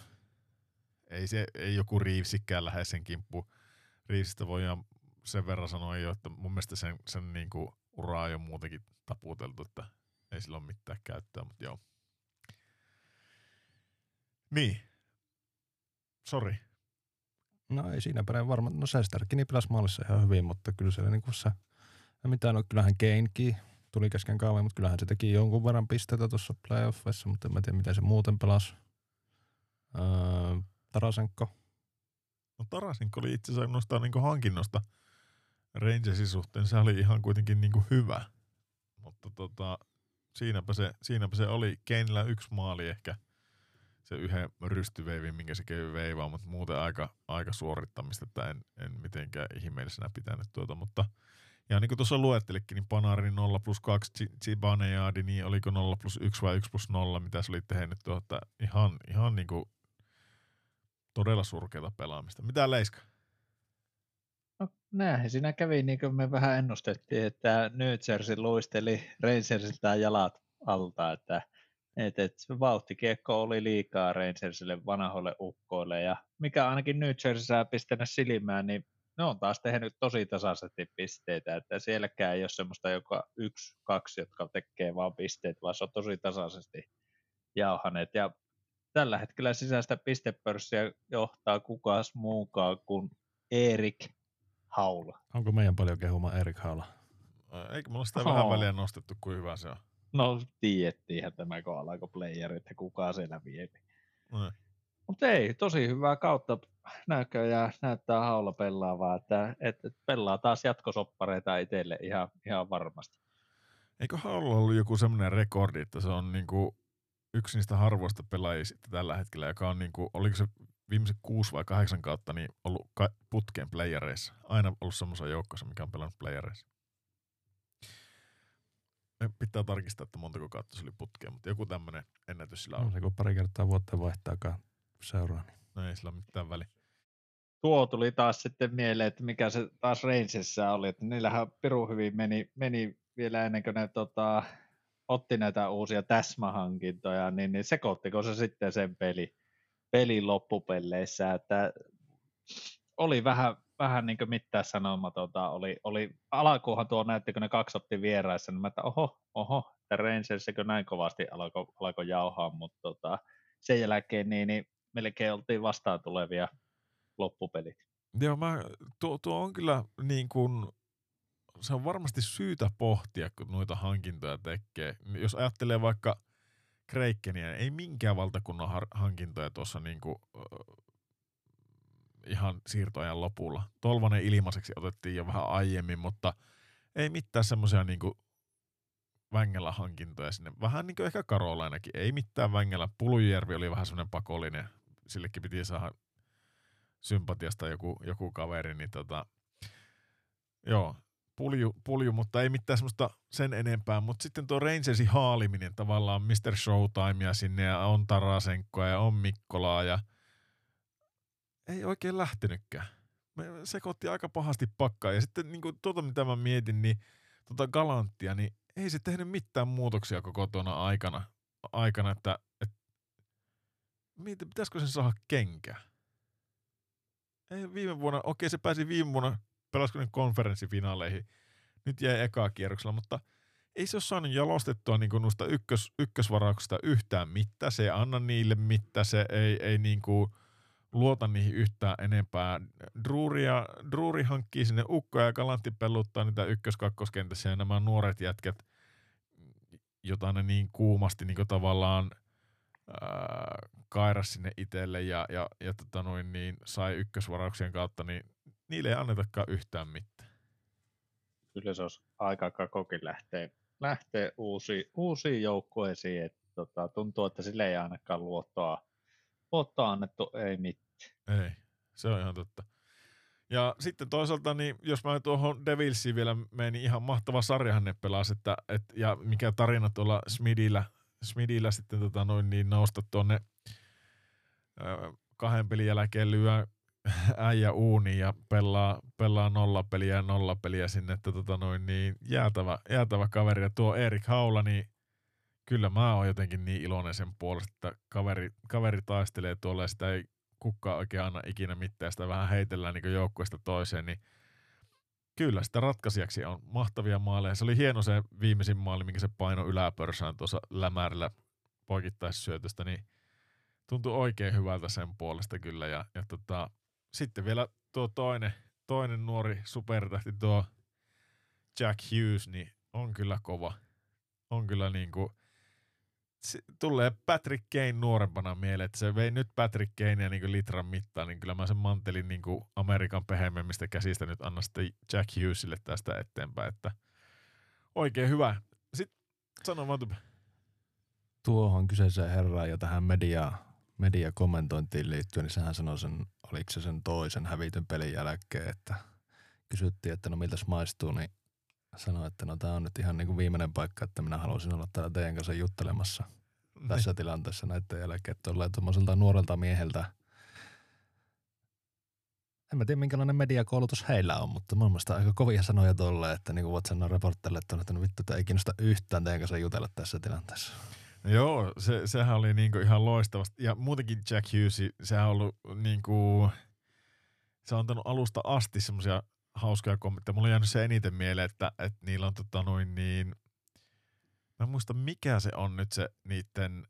Ei, se, ei joku Reevesikään lähde sen kimppu. Voi ihan sen verran sanoa jo, että mun mielestä sen, sen niin kuin uraa on jo muutenkin taputeltu, että ei sillä ole mitään käyttöä, mutta joo. Niin. Sori. No ei siinä päin varmaan. No Sesterkini pelasi maalissa ihan hyvin, mutta kyllä siellä niin kuin se, mitään, no kyllähän Keinkin tuli kesken kaaveen, mutta kyllähän se teki jonkun verran pisteitä tuossa playoffissa, mutta en tiedä miten se muuten pelasi. Öö, Tarasenko. No Tarasenko oli itse asiassa noista niin hankinnosta Rangersin suhteen, se oli ihan kuitenkin niin kuin hyvä. Mutta tota, siinäpä, se, siinäpä se oli. Keinillä yksi maali ehkä – se yhden rystyveivin, minkä se käy veivaa, mutta muuten aika, aika suorittamista, että en, en mitenkään ihmeellisenä pitänyt tuota, mutta ja niin kuin tuossa luettelikin, niin Panarin 0 plus 2, Zibanejadi, niin oliko 0 plus 1 vai 1 plus 0, mitä se oli tehnyt tuota, ihan, ihan niin kuin todella surkeata pelaamista. Mitä Leiska? No näinhän siinä kävi, niin kuin me vähän ennustettiin, että New Jersey luisteli Rangersilta jalat alta, että et, et vauhtikiekko oli liikaa Rangersille vanhoille ukkoille ja mikä ainakin New Jerseyssä pistänyt silmään, niin ne on taas tehnyt tosi tasaisesti pisteitä, että sielläkään ei ole semmoista joka yksi, kaksi, jotka tekee vaan pisteet, vaan se on tosi tasaisesti jauhaneet. Ja tällä hetkellä sisäistä pistepörssiä johtaa kukas muukaan kuin Erik Haula. Onko meidän paljon kehuma Erik Haula? Eikö mulla sitä oh. vähän väliä nostettu, kuin hyvä se on? No tiedettiinhän tämä, kun alkoi player, että kuka siellä vie. No. Mutta ei, tosi hyvää kautta näköjään näyttää haulla pelaavaa, että, että pelaa taas jatkosoppareita itselle ihan, ihan varmasti. Eikö haulla ollut joku semmoinen rekordi, että se on niinku yksi niistä harvoista pelaajista tällä hetkellä, joka on niinku, oliko se viimeiset kuusi vai kahdeksan kautta niin ollut putkeen playereissa. Aina ollut semmoisen joukkossa, mikä on pelannut playereissa pitää tarkistaa, että montako kautta se oli putkeen, mutta joku tämmöinen ennätys sillä on. No, se kun pari kertaa vuotta vaihtaakaan seuraa. Niin. No ei sillä ole mitään väliä. Tuo tuli taas sitten mieleen, että mikä se taas Rangersissa oli, että niillähän piru hyvin meni, meni vielä ennen kuin ne tota, otti näitä uusia täsmähankintoja, niin, niin sekoittiko se sitten sen peli, pelin loppupelleissä, että oli vähän, vähän niin mitään sanomatonta. Oli, oli, alkuunhan tuo näytti, kun ne kaksi otti vieraissa, niin mä että oho, oho, että Rangersikö näin kovasti alkoi alko jauhaa, mutta tota, sen jälkeen niin, niin melkein oltiin vastaan tulevia loppupelit. Joo, mä, tuo, tuo on kyllä niin kuin, se on varmasti syytä pohtia, kun noita hankintoja tekee. Jos ajattelee vaikka Kreikkeniä, ei minkään valtakunnan hankintoja tuossa niin kuin, ihan siirtoajan lopulla. Tolvanen ilmaiseksi otettiin jo vähän aiemmin, mutta ei mitään semmoisia niinku Vängellä hankintoja sinne. Vähän niin kuin ehkä Karolainakin. Ei mitään Vängellä. Pulujärvi oli vähän semmoinen pakollinen. Sillekin piti saada sympatiasta joku, joku kaveri. Niin tota, joo, pulju, pulju, mutta ei mitään semmoista sen enempää. Mutta sitten tuo Rangersin haaliminen tavallaan Mr. Showtimea sinne ja on Tarasenkoa ja on Mikkolaa ja – ei oikein lähtenytkään. Me sekoitti aika pahasti pakkaa. Ja sitten niin kuin, tuota, mitä mä mietin, niin tuota Galanttia, niin ei se tehnyt mitään muutoksia koko tuona aikana, aikana että, että mietin, pitäisikö sen saada kenkä? Ei viime vuonna, okei se pääsi viime vuonna, pelasiko ne konferenssifinaaleihin. Nyt jäi ekaa kierroksella, mutta ei se ole saanut jalostettua niin kuin noista ykkös, ykkösvarauksista yhtään mitään. Se ei anna niille mitään, se ei, ei niin kuin – luota niihin yhtään enempää. Druuria, Druuri hankkii sinne ukkoja ja Kalantti pelluttaa niitä ykkös-kakkoskentässä ja nämä nuoret jätkät, jota ne niin kuumasti niin tavallaan ää, kairas sinne itselle ja, ja, ja tota noin, niin sai ykkösvarauksien kautta, niin niille ei annetakaan yhtään mitään. Kyllä se olisi aika kakokin lähteä, lähteä uusiin, uusiin joukkueisiin. Että tota, tuntuu, että sille ei ainakaan luottoa Voittoa annettu ei mitään. Ei, se on ihan totta. Ja sitten toisaalta, niin jos mä tuohon Devilsiin vielä menen, niin ihan mahtava sarjahan ne pelasi, että, et, ja mikä tarina tuolla Smidillä, Smidillä sitten tota noin, niin nousta tuonne kahden pelin jälkeen lyö äijä uuni ja pelaa, pelaa nollapeliä ja nollapeliä sinne, että tota noin, niin jäätävä, jäätävä kaveri. Ja tuo Erik Haula, niin kyllä mä oon jotenkin niin iloinen sen puolesta, että kaveri, kaveri taistelee tuolla ja sitä ei kukaan oikein anna ikinä mitään, sitä vähän heitellään niin joukkueesta toiseen, niin kyllä sitä ratkaisijaksi on mahtavia maaleja. Se oli hieno se viimeisin maali, minkä se paino yläpörsään tuossa lämärillä poikittaissyötöstä, niin tuntui oikein hyvältä sen puolesta kyllä. Ja, ja tota, sitten vielä tuo toinen, toinen nuori supertähti, tuo Jack Hughes, niin on kyllä kova. On kyllä niin kuin, tulee Patrick Kane nuorempana mieleen, että se vei nyt Patrick ja niin litran mittaan, niin kyllä mä sen mantelin niin kuin Amerikan pehemmemmistä käsistä nyt annan sitten Jack Hughesille tästä eteenpäin, että oikein hyvä. Sitten sano Matupe. Tuohon kyseiseen herraan ja tähän media, mediakommentointiin liittyen, niin sehän sanoi sen, oliko se sen toisen hävityn pelin jälkeen, että kysyttiin, että no miltä maistuu, niin sanoi, että no tämä on nyt ihan niin kuin viimeinen paikka, että minä haluaisin olla täällä teidän kanssa juttelemassa niin. tässä tilanteessa näiden jälkeen, että ollaan tuommoiselta nuorelta mieheltä. En mä tiedä, minkälainen mediakoulutus heillä on, mutta mun mielestä aika kovia sanoja tuolle, että niin kuin voit sanoa reporterille, että, että no vittu, että ei kiinnosta yhtään teidän kanssa jutella tässä tilanteessa. Joo, se, sehän oli niinku ihan loistavasti. Ja muutenkin Jack Hughes, sehän on ollut niinku, se on antanut alusta asti semmoisia hauskoja kommentteja. Mulla on jäänyt se eniten mieleen, että, että niillä on tota noin niin, mä en muista mikä se on nyt se niiden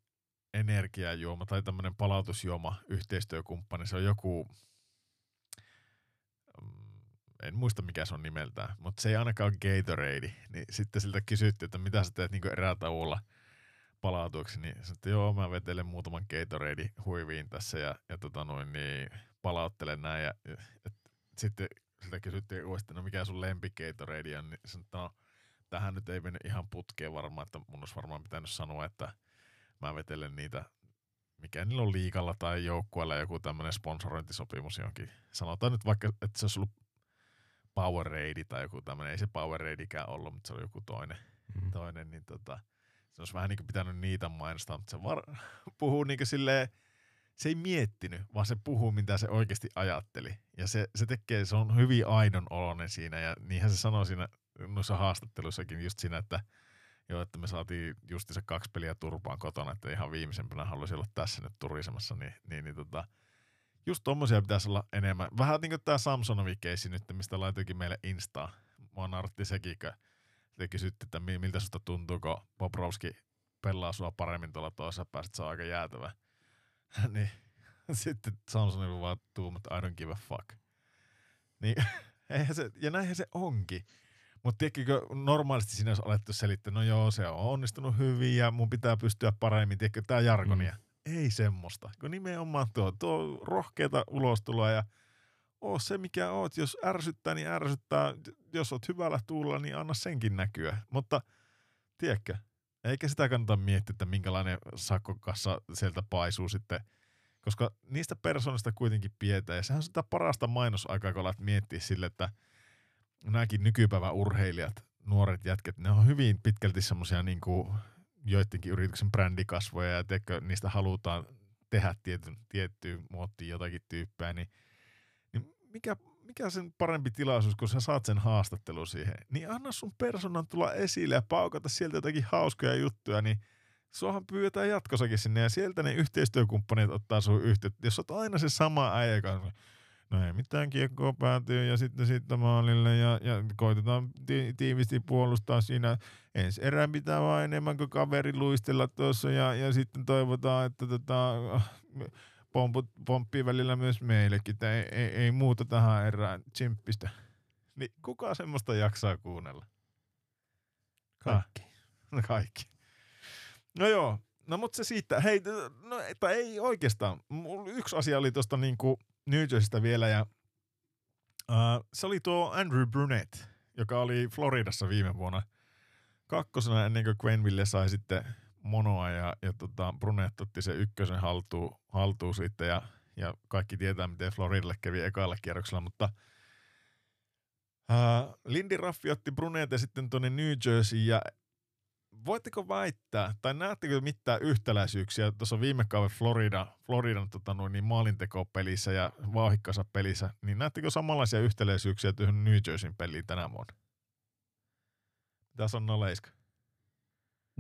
energiajuoma tai tämmöinen palautusjuoma yhteistyökumppani. Se on joku, mm, en muista mikä se on nimeltään, mutta se ei ainakaan ole Gatorade. Niin sitten siltä kysyttiin, että mitä sä teet niin erätauolla palautuksi, niin sanoin, että joo, mä vetelen muutaman Gatorade huiviin tässä ja, ja tota noin, niin palauttelen näin. Ja, ja, sitten sitä kysyttiin uudestaan, no mikä sun lempi Gatorade on, niin sanoin, että no, tähän nyt ei mennyt ihan putkeen varmaan, että mun olisi varmaan pitänyt sanoa, että mä vetelen niitä, mikä niillä on liikalla tai joukkueella joku tämmöinen sponsorointisopimus jonkin. Sanotaan nyt vaikka, että se olisi ollut Powerade tai joku tämmöinen, ei se Poweradeikään ollut, mutta se oli joku toinen, mm. toinen niin tota, se olisi vähän niin kuin pitänyt niitä mainostaa, mutta se var, puhuu niin kuin silleen, se ei miettinyt, vaan se puhuu, mitä se oikeasti ajatteli. Ja se, se tekee, se on hyvin aidon oloinen siinä, ja niinhän se sanoi siinä noissa haastatteluissakin just siinä, että joo, että me saatiin just se kaksi peliä turpaan kotona, että ihan viimeisempänä haluaisin olla tässä nyt turisemassa, niin, niin, niin tota, just tommosia pitäisi olla enemmän. Vähän niin kuin tämä Samsonovi keissi nyt, mistä laitoikin meille Instaa. Mua nartti sekin, te kysytte, että miltä susta tuntuu, kun Bobrovski pelaa sua paremmin tuolla toisessa päässä, se on aika jäätävä. niin sitten Samsung vaan tuumat, I don't give a fuck. Niin, eihän se, ja näinhän se onkin. Mutta tiedätkö, normaalisti sinä olisi alettu selittää, no joo, se on onnistunut hyvin ja mun pitää pystyä paremmin, tiedätkö, tää jargonia. Mm. Ei semmoista, kun nimenomaan tuo, tuo rohkeata ulostuloa ja oo se mikä oot, jos ärsyttää, niin ärsyttää, jos oot hyvällä tuulla, niin anna senkin näkyä. Mutta tiedätkö, eikä sitä kannata miettiä, että minkälainen sakkokassa sieltä paisuu sitten, koska niistä persoonista kuitenkin pidetään. Ja sehän on sitä parasta mainosaikaa, kun alat miettiä sille, että nämäkin nykypäivän urheilijat, nuoret jätket, ne on hyvin pitkälti semmoisia niin joidenkin yrityksen brändikasvoja ja teikö, niistä halutaan tehdä tietyn, tiettyyn muottiin jotakin tyyppää, niin, niin mikä mikä sen parempi tilaisuus, kun sä saat sen haastattelun siihen, niin anna sun persoonan tulla esille ja paukata sieltä jotakin hauskoja juttuja, niin suohan pyydetään jatkossakin sinne ja sieltä ne yhteistyökumppanit ottaa sun yhteyttä. Jos oot aina se sama äijä kanssa, no ei mitään kiekkoa päätyy ja sitten sitten maalille ja, ja koitetaan ti- tiivisti puolustaa siinä. Ensi erää pitää vaan enemmän kuin kaveri luistella tuossa ja, ja sitten toivotaan, että tota, pomput, pomppii välillä myös meillekin, että ei, ei, ei muuta tähän erään tsimppistä. Niin kuka semmoista jaksaa kuunnella? Kaikki. No kaikki. No joo, no mutta se siitä, hei, no että ei oikeastaan. Yksi asia oli tuosta niinku New Jerseystä vielä ja uh, se oli tuo Andrew Brunette, joka oli Floridassa viime vuonna kakkosena ennen kuin Quenville sai sitten monoa ja, ja tota, Brunet otti se ykkösen haltuun, haltuun sitten ja, ja kaikki tietää, miten Floridalle kävi ekalla kierroksella, mutta äh, Lindy Raffi otti Brunet ja sitten tuonne New Jersey ja voitteko väittää, tai näettekö mitään yhtäläisyyksiä tuossa viime kauden Florida, Floridan tota noin, niin maalintekopelissä ja vauhikkassa pelissä, niin näettekö samanlaisia yhtäläisyyksiä tuohon New Jerseyn peliin tänä vuonna? Tässä on Leiska.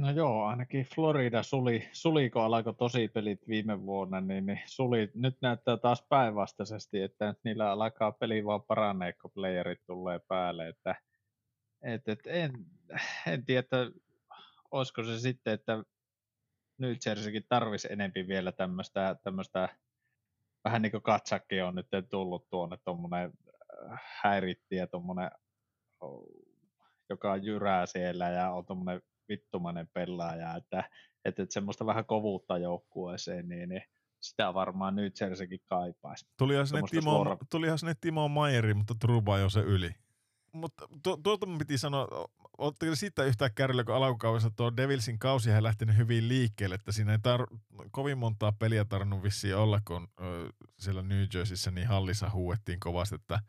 No joo, ainakin Florida suli, suliko alkoi tosi pelit viime vuonna, niin, niin suli, nyt näyttää taas päinvastaisesti, että niillä alkaa peli vaan paranee, kun playerit tulee päälle, että et, et en, en tiedä, että olisiko se sitten, että New Jerseykin tarvisi enempi vielä tämmöistä, tämmöistä vähän niin kuin katsakki on nyt tullut tuonne tuommoinen äh, häiritti ja tuommoinen, joka jyrää siellä ja on tuommoinen vittumainen pelaaja, että, että, että semmoista vähän kovuutta joukkueeseen, niin, niin sitä varmaan nyt Jerseykin kaipaisi. Tulihan sinne, Timo, suora... tulihan sinne Timo Mayeri, mutta Truba jo se yli. Mutta tuolta mun piti sanoa, oletteko siitä yhtään kärryllä, kun alkukaudessa tuo Devilsin kausi on lähtenyt hyvin liikkeelle, että siinä ei tar- kovin montaa peliä tarvinnut vissiin olla, kun ö, siellä New Jerseyssä niin hallissa huuettiin kovasti, että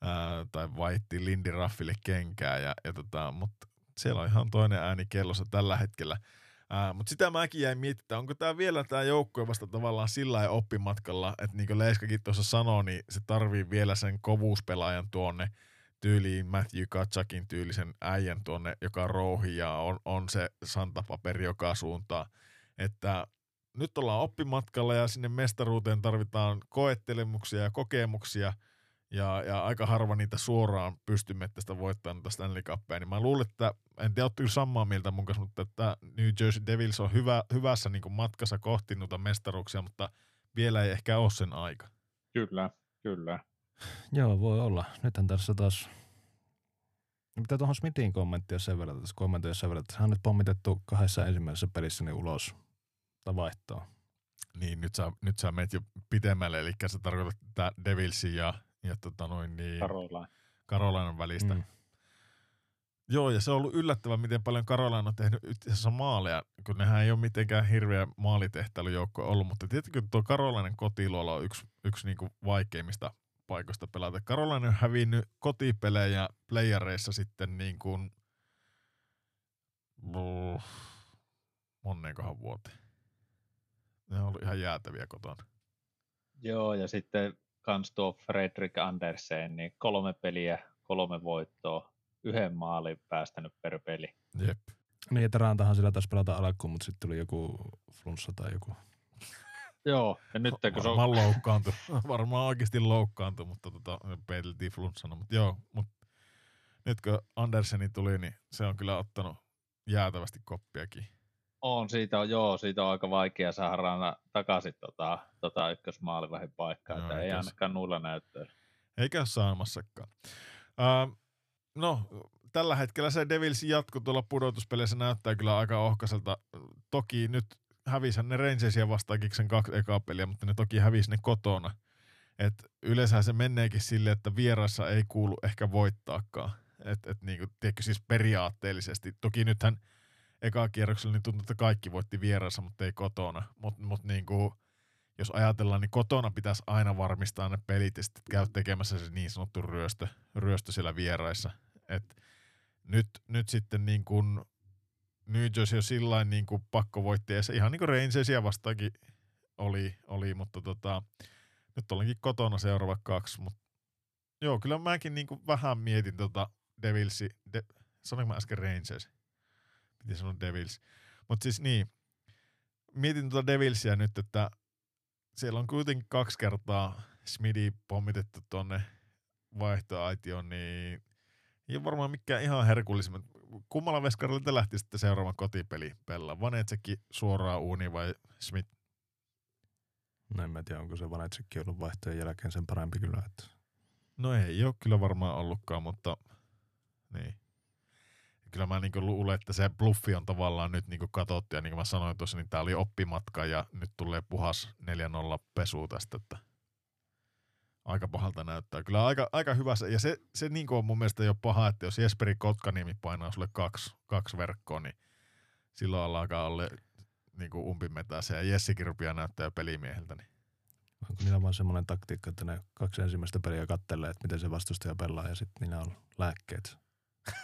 ää, tai vaihti Lindy Raffille kenkää, ja, ja tota, mutta siellä on ihan toinen ääni kellossa tällä hetkellä. Mutta sitä mäkin jäin miettimään, onko tämä vielä tämä joukkue vasta tavallaan sillä oppimatkalla, että niin kuin Leiskakin tuossa sanoi, niin se tarvii vielä sen kovuuspelaajan tuonne tyyliin Matthew Katsakin tyylisen äijän tuonne, joka rouhi ja on, on se santapaperi joka suuntaan. Että nyt ollaan oppimatkalla ja sinne mestaruuteen tarvitaan koettelemuksia ja kokemuksia – ja, ja aika harva niitä suoraan pystymme tästä voittaa tästä Stanley Cupia, niin mä luulen, että en tiedä, kyllä samaa mieltä mun kanssa, mutta että New Jersey Devils on hyvä, hyvässä niin matkassa kohti noita mestaruuksia, mutta vielä ei ehkä ole sen aika. Kyllä, kyllä. Joo, voi olla. Nythän tässä taas mitä tuohon Smithin kommenttia sen verran, tässä kommenttia sen verran, että hän on nyt pommitettu kahdessa ensimmäisessä pelissä niin ulos tai vaihtoa. Niin, nyt sä, nyt sä menet jo pitemmälle, eli sä tarkoitat tätä Devilsin ja ja tota noin niin, Karolain. Karolainan välistä. Mm. Joo, ja se on ollut yllättävää, miten paljon Karolaina on tehnyt itse asiassa maaleja, kun nehän ei ole mitenkään hirveä maalitehtailujoukko ollut, mutta tietenkin tuo Karolainen kotiluola on yksi, yksi niin kuin vaikeimmista paikoista pelata. Karolainen on hävinnyt kotipelejä playareissa sitten niin kuin, oh, monneenkohan vuoteen. Ne on ollut ihan jäätäviä kotona. Joo, ja sitten kans tuo Fredrik Andersen, niin kolme peliä, kolme voittoa, yhden maalin päästänyt per peli. Jep. Niin, että Rantahan sillä taisi pelata alkuun, mutta sitten tuli joku flunssa tai joku. Joo, ja nyt kun se on... Varmaan loukkaantui, varmaan oikeasti loukkaantui, mutta tota, peiteltiin flunssana, mutta joo, mutta nyt kun Anderseni tuli, niin se on kyllä ottanut jäätävästi koppiakin. On, siitä on, joo, siitä on aika vaikea saada rana takaisin tota, tota ykkösmaalivahin paikkaa, no, että ei ainakaan nuilla näyttöillä. Eikä saamassakaan. Uh, no, tällä hetkellä se Devils jatko tuolla pudotuspeleissä näyttää kyllä aika ohkaiselta. Toki nyt hävisi ne Rangersia vastaan sen kaksi ekaa peliä, mutta ne toki hävisi ne kotona. Et yleensä se menneekin sille, että vierassa ei kuulu ehkä voittaakaan. Et, et niinku, tiedätkö, siis periaatteellisesti. Toki nythän – eka kierroksella niin tuntui, että kaikki voitti vieressä, mutta ei kotona. Mutta mut niin kuin, jos ajatellaan, niin kotona pitäisi aina varmistaa ne pelit ja sitten käy tekemässä se niin sanottu ryöstö, ryöstö siellä vieraissa. Et nyt, nyt sitten niin kuin New Jersey on sillä niin kuin pakko voitti, se ihan niin kuin Rangersia vastaakin oli, oli mutta tota, nyt olenkin kotona seuraava kaksi, mutta joo, kyllä mäkin niin kuin vähän mietin tota Devilsi, de, sanoinko mä äsken Rangers? Piti sanoa Devils. Mutta siis niin, mietin tuota Devilsia nyt, että siellä on kuitenkin kaksi kertaa Smidi pommitettu tonne vaihtoaitioon, niin ei ole varmaan mikään ihan herkullisimmat. Kummalla veskarilla te lähti sitten seuraavan kotipeli pelaa? Vanetsekki suoraan uuni vai Smith? No en mä tiedä, onko se Vanetsekki ollut vaihtojen jälkeen sen parempi kyllä. Että... No ei ole kyllä varmaan ollutkaan, mutta niin kyllä mä niin luulen, että se bluffi on tavallaan nyt niin katsottu ja niin kuin mä sanoin tuossa, niin tämä oli oppimatka ja nyt tulee puhas 4-0 pesu tästä, että aika pahalta näyttää. Kyllä aika, aika hyvä se, ja se, se niin on mun mielestä jo paha, että jos Jesperi Kotkaniemi painaa sulle kaksi, kaksi verkkoa, niin silloin alkaa olla niin kuin umpimetässä ja Jessikin rupeaa näyttää pelimieheltä. Niin. Onko niillä vaan semmoinen taktiikka, että ne kaksi ensimmäistä peliä kattelee, että miten se vastustaja pelaa ja sitten niillä on lääkkeet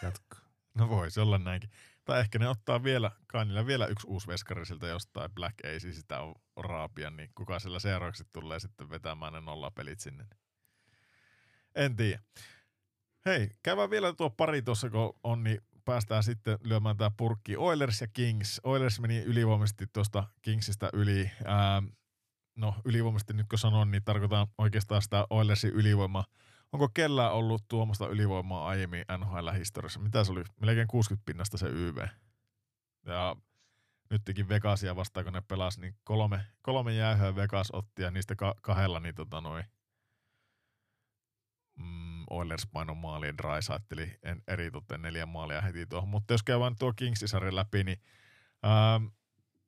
jatkoa. No voisi olla näinkin. Tai ehkä ne ottaa vielä, kai vielä yksi uusi veskari siltä jostain Black Ace sitä on raapia, niin kuka sillä seuraavaksi tulee sitten vetämään ne nollapelit sinne. En tiedä. Hei, käydään vielä tuo pari tuossa, kun on, niin päästään sitten lyömään tämä purkki. Oilers ja Kings. Oilers meni ylivoimaisesti tuosta Kingsistä yli. Ää, no ylivoimaisesti nyt kun sanon, niin tarkoitan oikeastaan sitä Oilersin ylivoimaa. Onko kellään ollut tuommoista ylivoimaa aiemmin NHL-historiassa? Mitä se oli? Melkein 60 pinnasta se YV. Ja nyt teki Vegasia vastaan, kun ne pelasi, niin kolme, kolme jäähyä Vegas otti ja niistä ka- kahdella niin tota noin, mm, Oilers paino maalien Drysaitteli en eritoten neljä maalia heti tuohon. Mutta jos käydään tuo Kingsin läpi, niin ähm,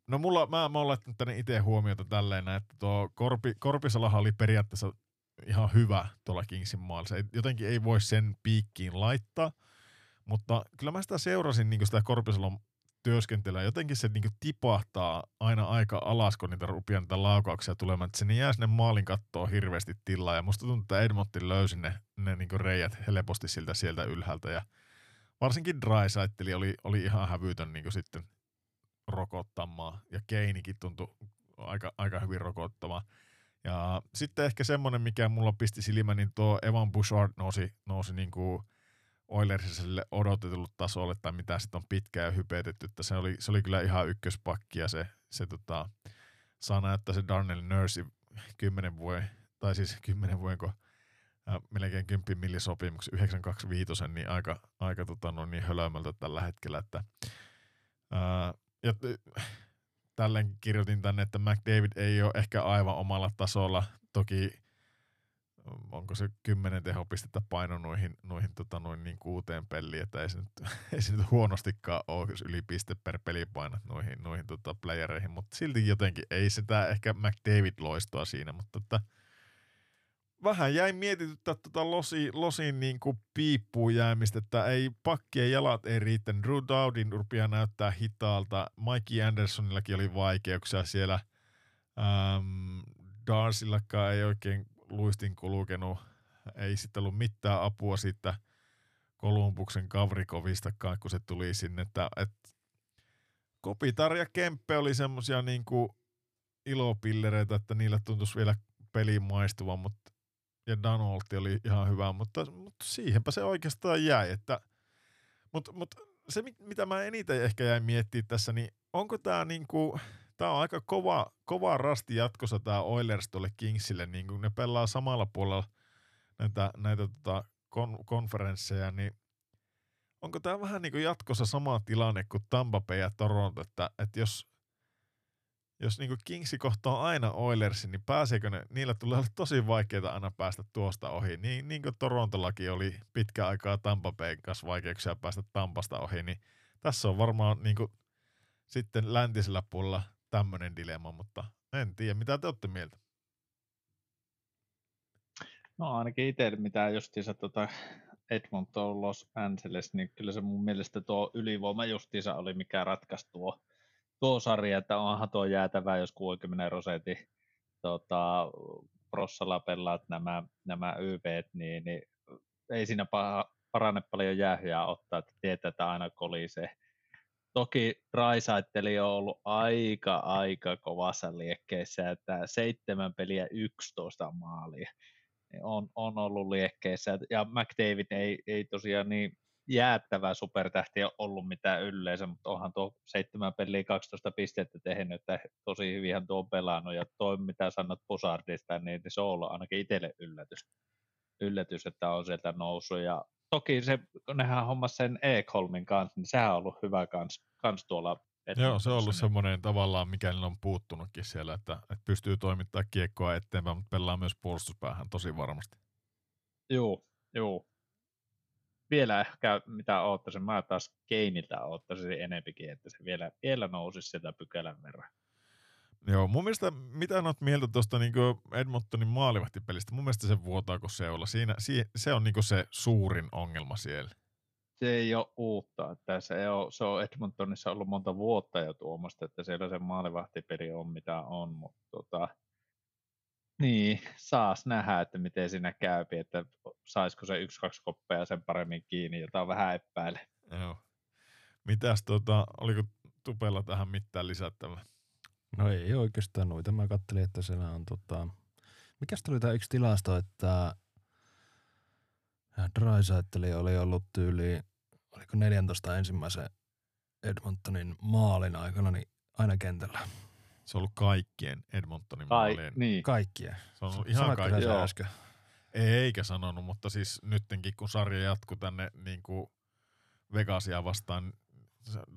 no mulla, mä, mä oon laittanut tänne itse huomiota tälleen, että tuo Korpi, Korpisalahan oli periaatteessa ihan hyvä tuolla Kingsin maalla. Se jotenkin ei voi sen piikkiin laittaa, mutta kyllä mä sitä seurasin niin sitä Korpisalon työskentelyä. Jotenkin se niin tipahtaa aina aika alas, kun niitä rupeaa niitä laukauksia tulemaan. Että se niin jää sinne maalin kattoon hirveästi tilaa. Ja musta tuntuu, että Edmontti löysi ne, ne niin reijät helposti siltä sieltä ylhäältä. Ja varsinkin Drysaitteli oli, oli ihan hävytön niin sitten rokottamaan. Ja Keinikin tuntui aika, aika hyvin rokottamaan. Ja sitten ehkä semmoinen, mikä mulla pisti silmä, niin tuo Evan Bouchard nousi, nousi niin kuin Oilersille odotetulle tasolle, tai mitä sitten on pitkään hypetetty, että se oli, se oli kyllä ihan ykköspakki, ja se, se tota, saa näyttää se Darnell Nurse kymmenen vuoden, tai siis kymmenen vuoden, kun äh, melkein 10 millisopimuksen 925, niin aika, aika tota, no, niin hölömöltä tällä hetkellä, että ää, ja tälleen kirjoitin tänne, että McDavid ei ole ehkä aivan omalla tasolla. Toki onko se kymmenen tehopistettä paino noihin, noihin tota, noin niin kuuteen peliin, että ei se, nyt, ei se nyt huonostikaan ole, jos yli piste per peli painat noihin, noihin tota, playereihin, mutta silti jotenkin ei sitä ehkä McDavid loistoa siinä, mutta että, vähän jäi mietityttää tota losi, losin niin kuin piippuun jäämistä, että ei pakkien jalat ei riittänyt. Drew Dowdin rupeaa näyttää hitaalta. Mikey Andersonillakin oli vaikeuksia siellä. Ähm, Darsillakaan ei oikein luistin kulkenut. Ei sitten ollut mitään apua siitä Kolumbuksen Kavrikovistakaan, kun se tuli sinne. Että, et, Kopitar ja Kemppe oli semmosia niinku ilopillereitä, että niillä tuntuisi vielä peli maistuvan, mutta ja Danolti oli ihan hyvä, mutta, mutta siihenpä se oikeastaan jäi. Että, mutta, mutta se, mitä mä eniten ehkä jäin miettimään tässä, niin onko tämä niinku, tää on aika kova, kova rasti jatkossa tämä Oilers tuolle Kingsille, niin kun ne pelaa samalla puolella näitä, näitä tota kon, konferensseja, niin onko tämä vähän niin kuin jatkossa sama tilanne kuin Tampa Bay ja Toronto, että, että jos jos niinku Kingsi kohtaa aina Oilersin, niin pääseekö ne, niillä tulee olla tosi vaikeaa aina päästä tuosta ohi. Niin, niin kuin Torontollakin oli pitkä aikaa Tampa Bayn kanssa vaikeuksia päästä Tampasta ohi, niin tässä on varmaan niinku sitten läntisellä puolella tämmöinen dilemma, mutta en tiedä, mitä te olette mieltä? No ainakin itse, mitä justiinsa tuota Edmonton Los Angeles, niin kyllä se mun mielestä tuo ylivoima justiinsa oli mikä ratkaisi tuo tuo sarja, että onhan tuo jäätävää, jos 60 prosentin tota, prossalla pelaat nämä, nämä YV, niin, niin ei siinä paha, parane paljon jäähyä ottaa, että tietää, että aina kolisee. Toki Raisaitteli on ollut aika, aika kovassa liekkeissä, että seitsemän peliä 11 maalia on, on ollut liekkeissä. Ja McDavid ei, ei tosiaan niin jäättävä supertähti on ollut mitään yleensä, mutta onhan tuo seitsemän peliä 12 pistettä tehnyt, että tosi hyvinhän tuo on pelannut, ja tuo mitä sanot Pusardista, niin se on ollut ainakin itselle yllätys, yllätys että on sieltä noussut, ja toki se, kun nehän hommas sen Ekholmin kanssa, niin sehän on ollut hyvä kans, kans tuolla Joo, se on ollut semmoinen tavallaan, mikä niillä on puuttunutkin siellä, että, että pystyy toimittamaan kiekkoa eteenpäin, mutta pelaa myös puolustuspäähän tosi varmasti. Joo, joo vielä ehkä mitä odottaisin, mä taas Keiniltä odottaisin enempikin, että se vielä, vielä nousisi sieltä pykälän verran. Joo, mun mielestä, mitä olet mieltä tuosta niin Edmontonin maalivahtipelistä? Mun mielestä se vuotaa kuin seula. Siinä, se on niin se suurin ongelma siellä. se ei ole uutta. Että se, on, se on Edmontonissa ollut monta vuotta jo tuomasta, että siellä se maalivahtipeli on mitä on, mutta tota, niin, saas nähdä, että miten siinä käy, että saisiko se yksi, kaksi koppea sen paremmin kiinni, jota on vähän epäile. Joo. Mitäs tota, oliko Tupella tähän mitään lisättävää? No ei oikeastaan noita. Mä katselin, että siellä on tota... Mikäs tuli tämä yksi tilasto, että Drysaitteli oli ollut tyyli, oliko 14 ensimmäisen Edmontonin maalin aikana, niin aina kentällä. Se on ollut kaikkien Edmontonin Ai, maalien. niin. Kaikkien. Se on ollut ihan kaikkien. äsken? Eikä sanonut, mutta siis nyttenkin kun sarja jatkuu tänne niin kuin Vegasia vastaan,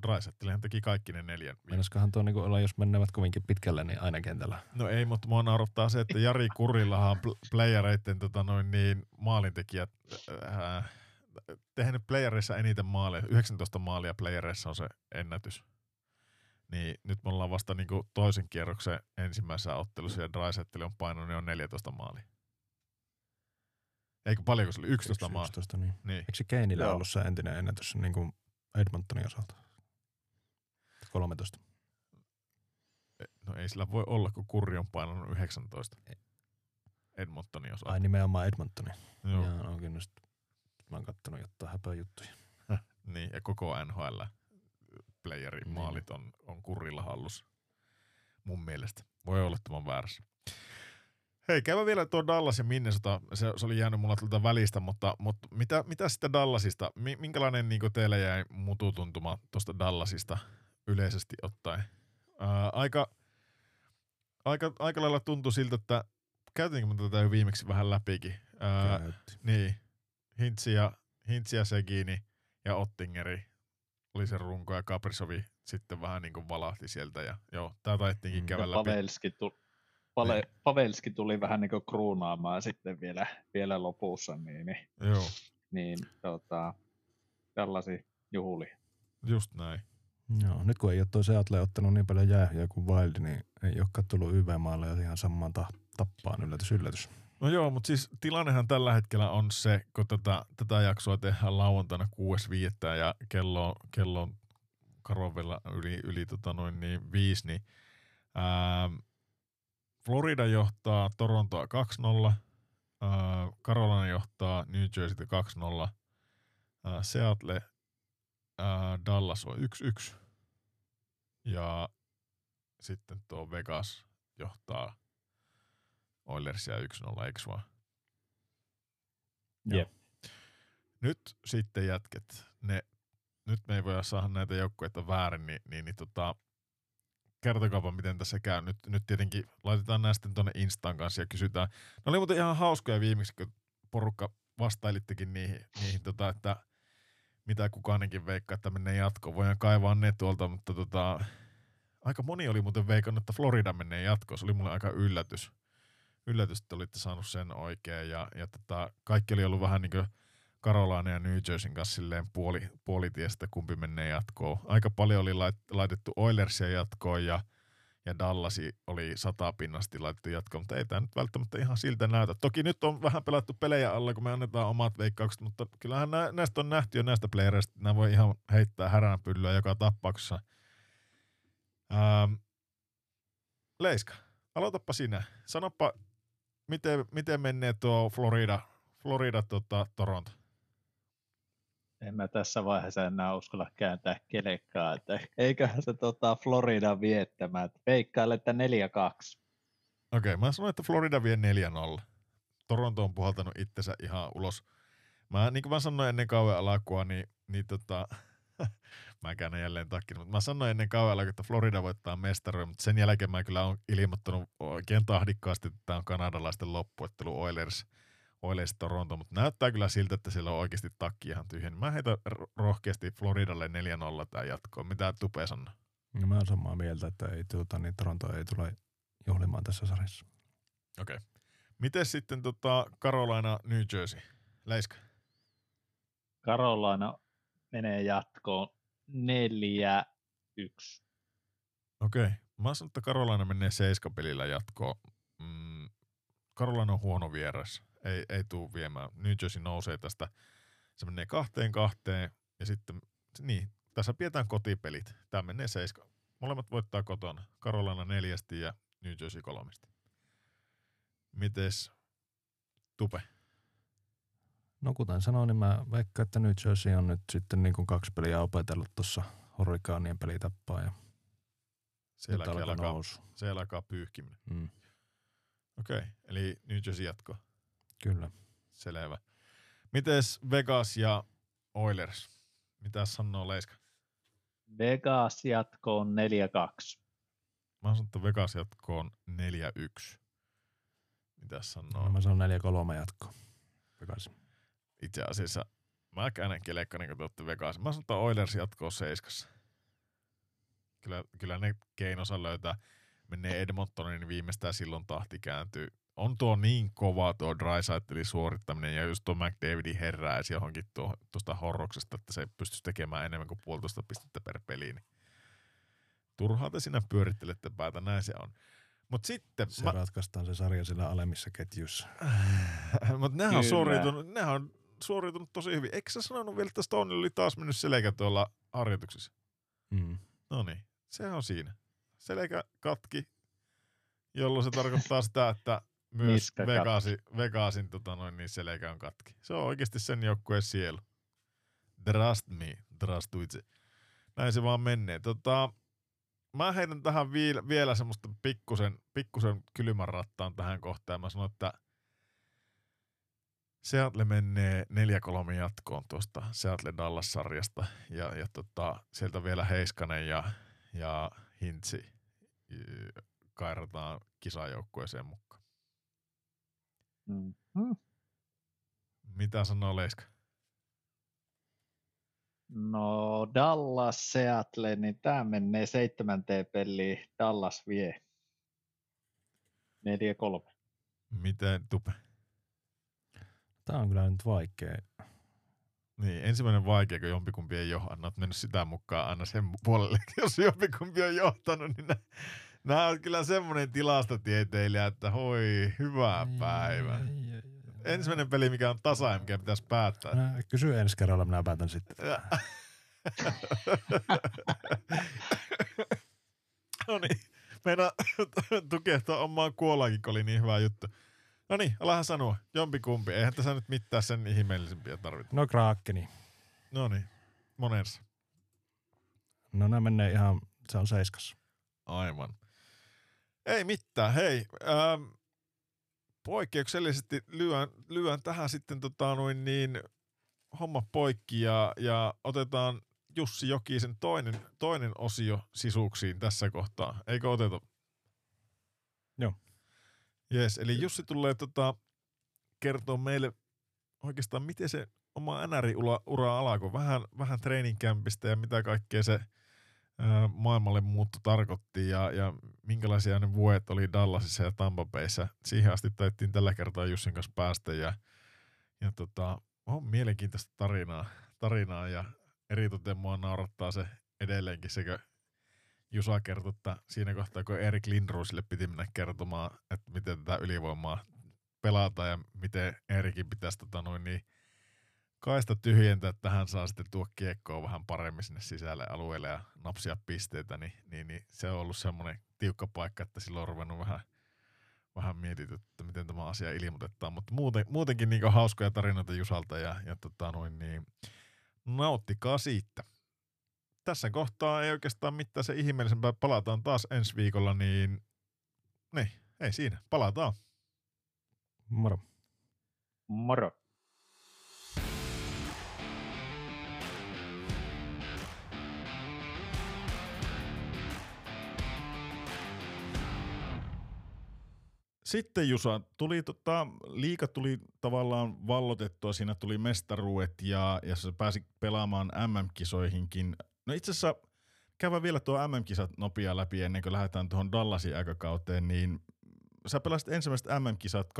Draisettilähän teki kaikki ne neljän. Meinaskohan tuo niinku olla, jos menevät kovinkin pitkälle, niin aina kentällä. No ei, mutta mua naurattaa se, että Jari Kurillahan playereiden tota noin niin, maalintekijät äh, tehnyt playereissa eniten maaleja. 19 maalia playereissa on se ennätys. Niin nyt me ollaan vasta niinku toisen kierroksen ensimmäisessä ottelussa ja Drysetteli on painanut jo 14 maalia. Eikö paljonko se oli? 11 Yksi- maalia. 11, niin. Niin. Eikö se Keinillä Joo. ollut se entinen ennätys niin kuin Edmontonin osalta? 13. No ei sillä voi olla, kun Kurri on painanut 19. Edmontonin osalta. Ai nimenomaan Edmontonin. Joo. Joo, on kyllä just, mä oon kattonut jotain häpöjuttuja. Niin, ja koko NHL playerin Niin. maalit on, on kurrilla hallussa. Mun mielestä. Voi olla, että mä väärässä. Hei, käydään vielä tuo Dallas ja Minnesota. Se, se oli jäänyt mulla tuolta välistä, mutta, mutta mitä, mitä sitten Dallasista? Mi- Minkälainen niin teille jäi mututuntuma tuosta Dallasista yleisesti ottaen? Ää, aika, aika, aika lailla tuntui siltä, että käytiinkö me tätä jo viimeksi vähän läpikin. Ää, Käytti. niin, Hintsi ja, Hintsi ja Segini ja Ottingeri oli se runko ja Kaprisovi sitten vähän niin kuin valahti sieltä ja joo, tää taittiinkin Mm. käydä Ja läpi. Pavelski, tuli, Pale, Pavelski tuli vähän niin kuin kruunaamaan sitten vielä, vielä lopussa, niin, niin, Joo, niin tota, tällaisia juhlia. just näin. Joo, nyt kun ei ole toi Seattle ottanut niin paljon jäähyjä kuin Wild, niin ei olekaan tullut YV-maalle ja ihan samaan ta- tappaan yllätys yllätys. No joo, mutta siis tilannehan tällä hetkellä on se, kun tätä, tätä jaksoa tehdään lauantaina 6.5. ja kello, kello on karovella yli, yli tota noin niin viisi, niin ää, Florida johtaa Torontoa 2-0, ää, Carolina johtaa New Jerseytä 2-0, ää, Seattle, ää, Dallas on 1-1 ja sitten tuo Vegas johtaa Oilersia 1-0, eikö vaan? Jep. Nyt sitten jätket, ne, nyt me ei voida saada näitä joukkueita väärin, niin, niin, niin tota, kertokaapa miten tässä käy. Nyt, nyt tietenkin laitetaan nämä sitten tuonne Instaan kanssa ja kysytään. Ne oli muuten ihan hauskoja viimeksi, kun porukka vastailittekin niihin, niihin tota, että mitä kukaanenkin veikkaa, että menee jatkoon. Voidaan kaivaa ne tuolta, mutta tota, aika moni oli muuten veikannut, että Florida menee jatkoon. Se oli mulle aika yllätys. Yllätys, että olitte saanut sen oikein. Ja, ja tota, kaikki oli ollut vähän niin kuin Carolina ja New Jerseyn kanssa silleen puoli, puolitiestä, kumpi menee jatkoon. Aika paljon oli lait, laitettu Oilersia jatkoon ja, ja Dallasi oli satapinnasti laitettu jatkoon, mutta ei tämä nyt välttämättä ihan siltä näytä. Toki nyt on vähän pelattu pelejä alla, kun me annetaan omat veikkaukset, mutta kyllähän nä, näistä on nähty jo näistä playereista. Nämä voi ihan heittää häränpyllyä joka tapauksessa. Ähm, Leiska, aloitapa sinä. Sanoppa, miten, miten menee tuo Florida, Florida tota, Toronto? En mä tässä vaiheessa enää uskalla kääntää kelekkaa, että eiköhän se tota Florida viettämään. että Veikkaile, että 4-2. Okei, mä sanoin, että Florida vie 4-0. Toronto on puhaltanut itsensä ihan ulos. Mä, niin kuin mä sanoin ennen kauan alkua, niin, niin tota, mä käännän jälleen takkin, mutta mä sanoin ennen kauan alkua, että Florida voittaa mestaruuden, mutta sen jälkeen mä kyllä on ilmoittanut oikein tahdikkaasti, että tämä on kanadalaisten loppuettelu Oilers, Oilers Toronto, mutta näyttää kyllä siltä, että siellä on oikeasti takki ihan tyhjä. Niin Mä heitän ro- rohkeasti Floridalle 4-0 tämä jatkoon. Mitä Tupe sanoo? No mä oon samaa mieltä, että ei, tuota, niin Toronto ei tule juhlimaan tässä sarjassa. Okei. Miten sitten tota Carolina, New Jersey? Leiska? Carolina menee jatkoon 4-1. Okei. Mä sanon, että Carolina menee seiskapelillä jatkoon. Mm, Carolina on huono vieras. Ei, ei tuu viemään. New Jersey nousee tästä. Se menee kahteen kahteen Ja sitten, niin, tässä pidetään kotipelit. Tämä menee seiska. Molemmat voittaa kotona. Carolina neljästi ja New Jersey kolmesti. Mites Tupe? No kuten sanoin, niin mä veikkaan, että New Jersey on nyt sitten niin kuin kaksi peliä opetellut tuossa Hurricaanien pelitappaa ja Siellä nyt alkaa alkaa, nousu. siellä alkaa pyyhkiminen. Mm, Okei, okay. eli New Jersey jatko. kyllä. Selvä. Mites Vegas ja Oilers? Mitä sanoo Leiska? Vegas jatkoon 4-2. Mä sanon, että Vegas jatkoon 4-1. Mitäs No. sanoo? Mä sanon 4-3 jatko. Takaisin. Itse asiassa mä käännän kelekka, niin kuin te olette Vegas. Mä sanon, että Oilers jatkoo seiskassa. Kyllä, kyllä ne keinosa löytää. Menee Edmontonin, niin viimeistään silloin tahti kääntyy. On tuo niin kova tuo Drysaitelin suorittaminen ja just tuo McDavidin heräisi johonkin tuo, tuosta horroksesta, että se pystyisi tekemään enemmän kuin puolitoista pistettä per peli. Niin turhaa te siinä pyörittelette päätä, näin se on. Mutta sitten... Se ratkaistaan se sarja sillä alemmissa ketjuissa. Mutta nehän on, suoriutunut, nehän on suoriutunut tosi hyvin. Eikö sä sanonut vielä, että Stone oli taas mennyt selkä tuolla harjoituksissa? Mm. No niin, se on siinä. Selkä katki, jolloin se tarkoittaa sitä, että myös. Vegasin, Vegasin tota noin, niin selkä on katki. Se on oikeasti sen joukkueen sielu. Trust me, trust itse. Näin se vaan menee. Tota, mä heitän tähän vielä, vielä semmoista pikkusen, pikkusen kylmän rattaan tähän kohtaan. Mä sanon, että Seattle menee 4-3 jatkoon tuosta Seattle Dallas-sarjasta ja, ja tota, sieltä vielä Heiskanen ja, ja Hintsi kairataan kisajoukkueeseen mukaan. Mm. Mm. Mitä sanoo Leiska? No Dallas, Seattle, niin tämä menee seitsemänteen peliin. Dallas vie. 4-3. Miten Tupe? Tää on kyllä nyt vaikea. Niin, ensimmäinen vaikea, kun jompikumpi ei johda. Anna mennyt sitä mukaan aina sen puolelle. Jos jompikumpi on johtanut, niin nämä on kyllä semmoinen tilastotieteilijä, että hoi, hyvää päivää. Ensimmäinen peli, mikä on tasa mikä pitäisi päättää. Mä kysy ensi kerralla, minä päätän sitten. no niin, meidän tukehtua omaan kuolaankin, kun oli niin hyvä juttu. No niin, alahan sanoa, jompikumpi. Eihän tässä nyt mitään sen ihmeellisempiä tarvita. No Krakeni. No niin, monensa. No nämä menee ihan, se on seiskassa. Aivan. Ei mitään, hei. Ähm, poikkeuksellisesti lyön, lyön tähän sitten tota noin niin homma poikki ja, ja otetaan Jussi Jokisen toinen, toinen osio sisuksiin tässä kohtaa. Eikö oteta? Joo. Yes, eli Jussi tulee tota, kertoa meille oikeastaan, miten se oma NR-ura alkoi. Vähän, vähän treeninkämpistä ja mitä kaikkea se ää, maailmalle muutto tarkoitti ja, ja minkälaisia ne vuodet oli Dallasissa ja Tampa Bayssä. Siihen asti taittiin tällä kertaa Jussin kanssa päästä ja, ja tota, on mielenkiintoista tarinaa, tarinaa ja eritoten mua naurattaa se edelleenkin sekö Jusa kertoi, että siinä kohtaa kun Erik Lindrosille piti mennä kertomaan, että miten tätä ylivoimaa pelataan ja miten Erikin pitäisi tota noin niin kaista tyhjentää, että hän saa sitten tuo kiekkoa vähän paremmin sinne sisälle alueelle ja napsia pisteitä, niin, niin, niin se on ollut semmoinen tiukka paikka, että silloin on ruvennut vähän, vähän mietitty, että miten tämä asia ilmoitetaan, mutta muuten, muutenkin niin hauskoja tarinoita Jusalta ja, ja tota noin niin, nauttikaa siitä. Tässä kohtaa ei oikeastaan mitään se ihmeellisempää. Palataan taas ensi viikolla, niin, niin ei siinä. Palataan. Moro. Moro. Sitten Jusa, tuli tota, liika tuli tavallaan vallotettua, siinä tuli mestaruudet ja, ja se pääsi pelaamaan MM-kisoihinkin. No itse asiassa käydään vielä tuo MM-kisat nopea läpi ennen kuin lähdetään tuohon Dallasin aikakauteen, niin sä pelasit ensimmäiset MM-kisat 2004-2005.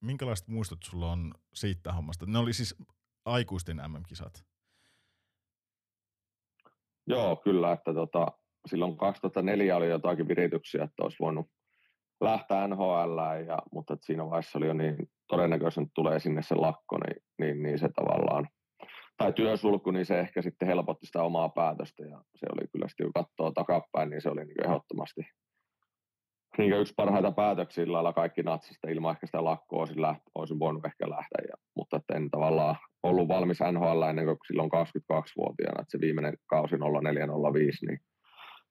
Minkälaiset muistot sulla on siitä hommasta? Ne oli siis aikuisten MM-kisat. Joo, kyllä, että tota, silloin 2004 oli jotakin virityksiä, että olisi voinut lähteä NHL, ja, mutta siinä vaiheessa oli jo niin todennäköisesti tulee sinne se lakko, niin, niin, niin se tavallaan tai työsulku, niin se ehkä sitten helpotti sitä omaa päätöstä ja se oli kyllä sitten, kun katsoo takapäin, niin se oli niin ehdottomasti niin yksi parhaita päätöksiä lailla kaikki natsista ilman ehkä sitä lakkoa olisin, läht, olisin voinut ehkä lähteä, ja, mutta että en tavallaan ollut valmis NHL ennen kuin silloin 22-vuotiaana, että se viimeinen kausi 0405, niin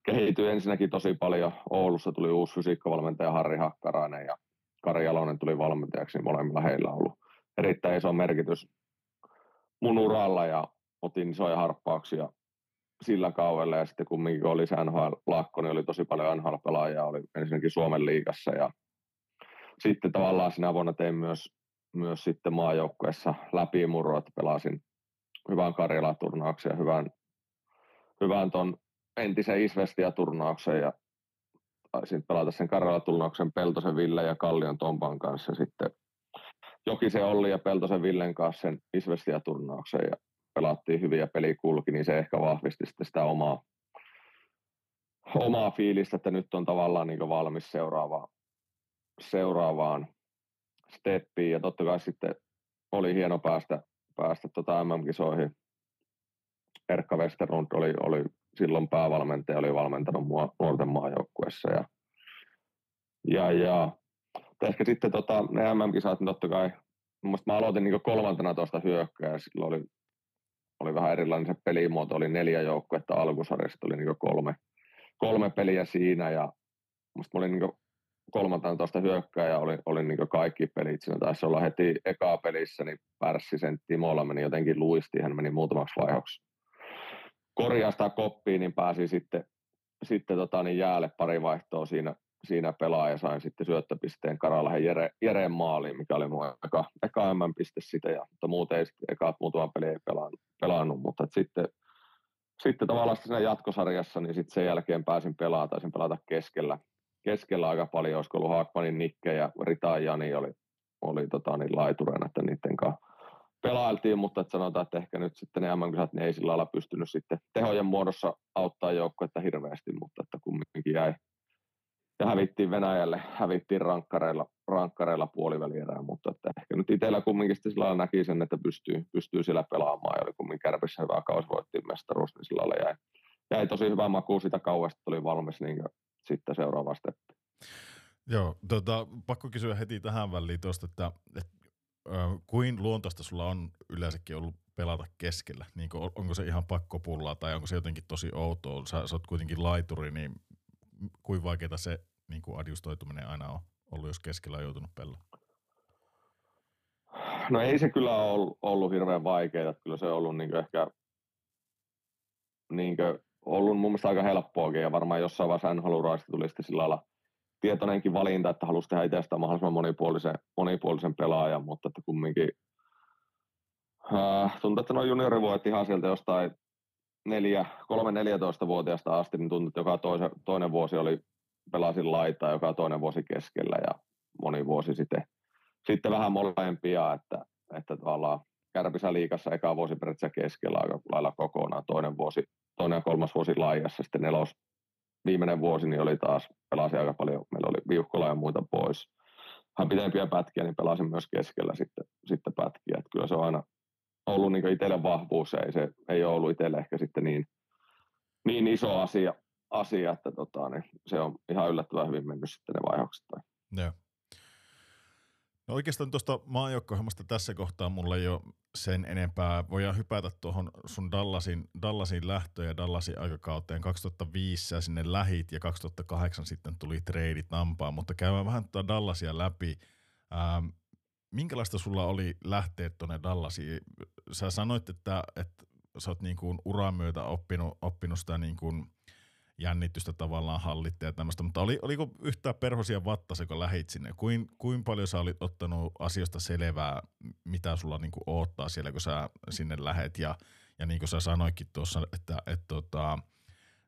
kehittyi ensinnäkin tosi paljon. Oulussa tuli uusi fysiikkavalmentaja Harri Hakkarainen ja Kari Jalonen tuli valmentajaksi, niin molemmilla heillä on ollut erittäin iso merkitys mun uralla ja otin isoja harppauksia sillä kaudella ja sitten kumminkin kun oli se NHL-lakko, niin oli tosi paljon NHL-pelaajia, oli ensinnäkin Suomen liigassa ja sitten tavallaan sinä vuonna tein myös, myös sitten maajoukkueessa läpimurro, että pelasin hyvän Karjala-turnauksen ja hyvän, hyvän ton entisen Isvestia-turnauksen ja taisin pelata sen Karjala-turnauksen Peltosen Ville ja Kallion Tompan kanssa sitten Jokisen Olli ja Peltosen Villen kanssa sen Isvestia-turnauksen ja pelattiin hyvin ja peli kulki, niin se ehkä vahvisti sitä omaa, omaa fiilistä, että nyt on tavallaan niin valmis seuraavaan, seuraavaan steppiin. Ja totta kai sitten oli hieno päästä, päästä tota MM-kisoihin. Erkka Westerlund oli, oli silloin päävalmentaja, oli valmentanut mua nuorten maajoukkuessa. Ja, ja, ja ehkä sitten tota, ne MM-kisat, niin totta kai, mä aloitin niin kolmantena tuosta hyökkää, ja silloin oli oli vähän erilainen se pelimuoto, oli neljä joukkuetta alkusarjasta, oli niin kolme, kolme peliä siinä ja musta mä olin niin kolmantena tuosta hyökkää ja oli, oli niin kaikki pelit. Siinä taisi olla heti eka pelissä, niin Pärssisen Timolla meni jotenkin luisti, hän meni muutamaksi vaihoksi korjaa sitä koppiin, niin pääsi sitten, sitten tota, niin jäälle pari vaihtoa siinä, siinä pelaa ja sain sitten syöttöpisteen Karalahen Jere, Jereen maaliin, mikä oli mun eka, eka M-piste sitä, ja, mutta muuten ei sitten eka muutaman peli ei pelannut, pelannut mutta sitten, sitten tavallaan siinä jatkosarjassa, niin sitten sen jälkeen pääsin pelaamaan, taisin pelata keskellä, keskellä aika paljon, olisiko ollut Haakmanin Nikke ja Rita Jani oli, oli tota, niin laitureina, että niiden kanssa pelailtiin, mutta että sanotaan, että ehkä nyt sitten ne mm niin ei sillä lailla pystynyt sitten tehojen muodossa auttaa joukkuetta hirveästi, mutta että kumminkin jäi, ja hävittiin Venäjälle, hävittiin rankkareilla, rankkareilla puolivälierään, mutta että ehkä nyt itsellä kumminkin sillä näki sen, että pystyy, pystyy siellä pelaamaan ja oli kumminkin kärpissä hyvä kausi, voittiin mestaruus, niin sillä jäi, jäi tosi hyvä maku sitä kauesta, tuli valmis niin sitten seuraava steppi. Joo, tota, pakko kysyä heti tähän väliin tuosta, että, että kuin luontaista sulla on yleensäkin ollut pelata keskellä? Niin onko se ihan pakkopullaa tai onko se jotenkin tosi outoa? Sä, sä oot kuitenkin laituri, niin kuin vaikeaa se niin kuin adjustoituminen aina on ollut, jos keskellä on joutunut pelaamaan? No ei se kyllä ole ollut hirveän vaikeaa. Kyllä se on ollut niin ehkä niin ollut mun mielestä aika helppoakin ja varmaan jossain vaiheessa nhl tuli sitten sillä lailla tietoinenkin valinta, että halusi tehdä itsestä mahdollisimman monipuolisen, monipuolisen pelaajan, mutta että kumminkin äh, tuntuu, että nuo juniorivuodet ihan sieltä jostain neljä, kolme 14-vuotiaasta asti, niin tuntui, että joka toisen, toinen vuosi oli pelasin laitaa, joka toinen vuosi keskellä ja moni vuosi sitten, sitten vähän molempia, että, että tavallaan Kärpisä liikassa eka vuosi periaatteessa keskellä aika lailla kokonaan, toinen vuosi, toinen ja kolmas vuosi laajassa, sitten nelos, viimeinen vuosi niin oli taas, pelasin aika paljon, meillä oli viuhkola ja muita pois. Vähän pitempiä pätkiä, niin pelasin myös keskellä sitten, sitten pätkiä, että kyllä se on aina ollut niin itselle vahvuus, ei se ei ole ollut itselle ehkä sitten niin, niin iso asia, asia että tota, niin se on ihan yllättävän hyvin mennyt sitten ne vaihdokset. Joo. No oikeastaan tuosta maajoukkohjelmasta tässä kohtaa mulla ei ole sen enempää. Voidaan hypätä tuohon sun Dallasin, Dallasin lähtöön ja Dallasin aikakauteen. 2005 ja sinne lähit ja 2008 sitten tuli trade Tampaan, mutta käydään vähän tuota Dallasia läpi. Ähm, minkälaista sulla oli lähteä tuonne Dallasiin? Sä sanoit, että, että sä oot niin kuin uran myötä oppinut, oppinut sitä niin kuin jännitystä tavallaan hallitta ja tämmöistä, mutta oli, oliko yhtään perhosia vattasi, kun lähit sinne? Kuin, kuin paljon sä olit ottanut asioista selvää, mitä sulla niin kuin oottaa siellä, kun sä sinne lähet ja, ja niin kuin sä sanoikin tuossa, että, että tota,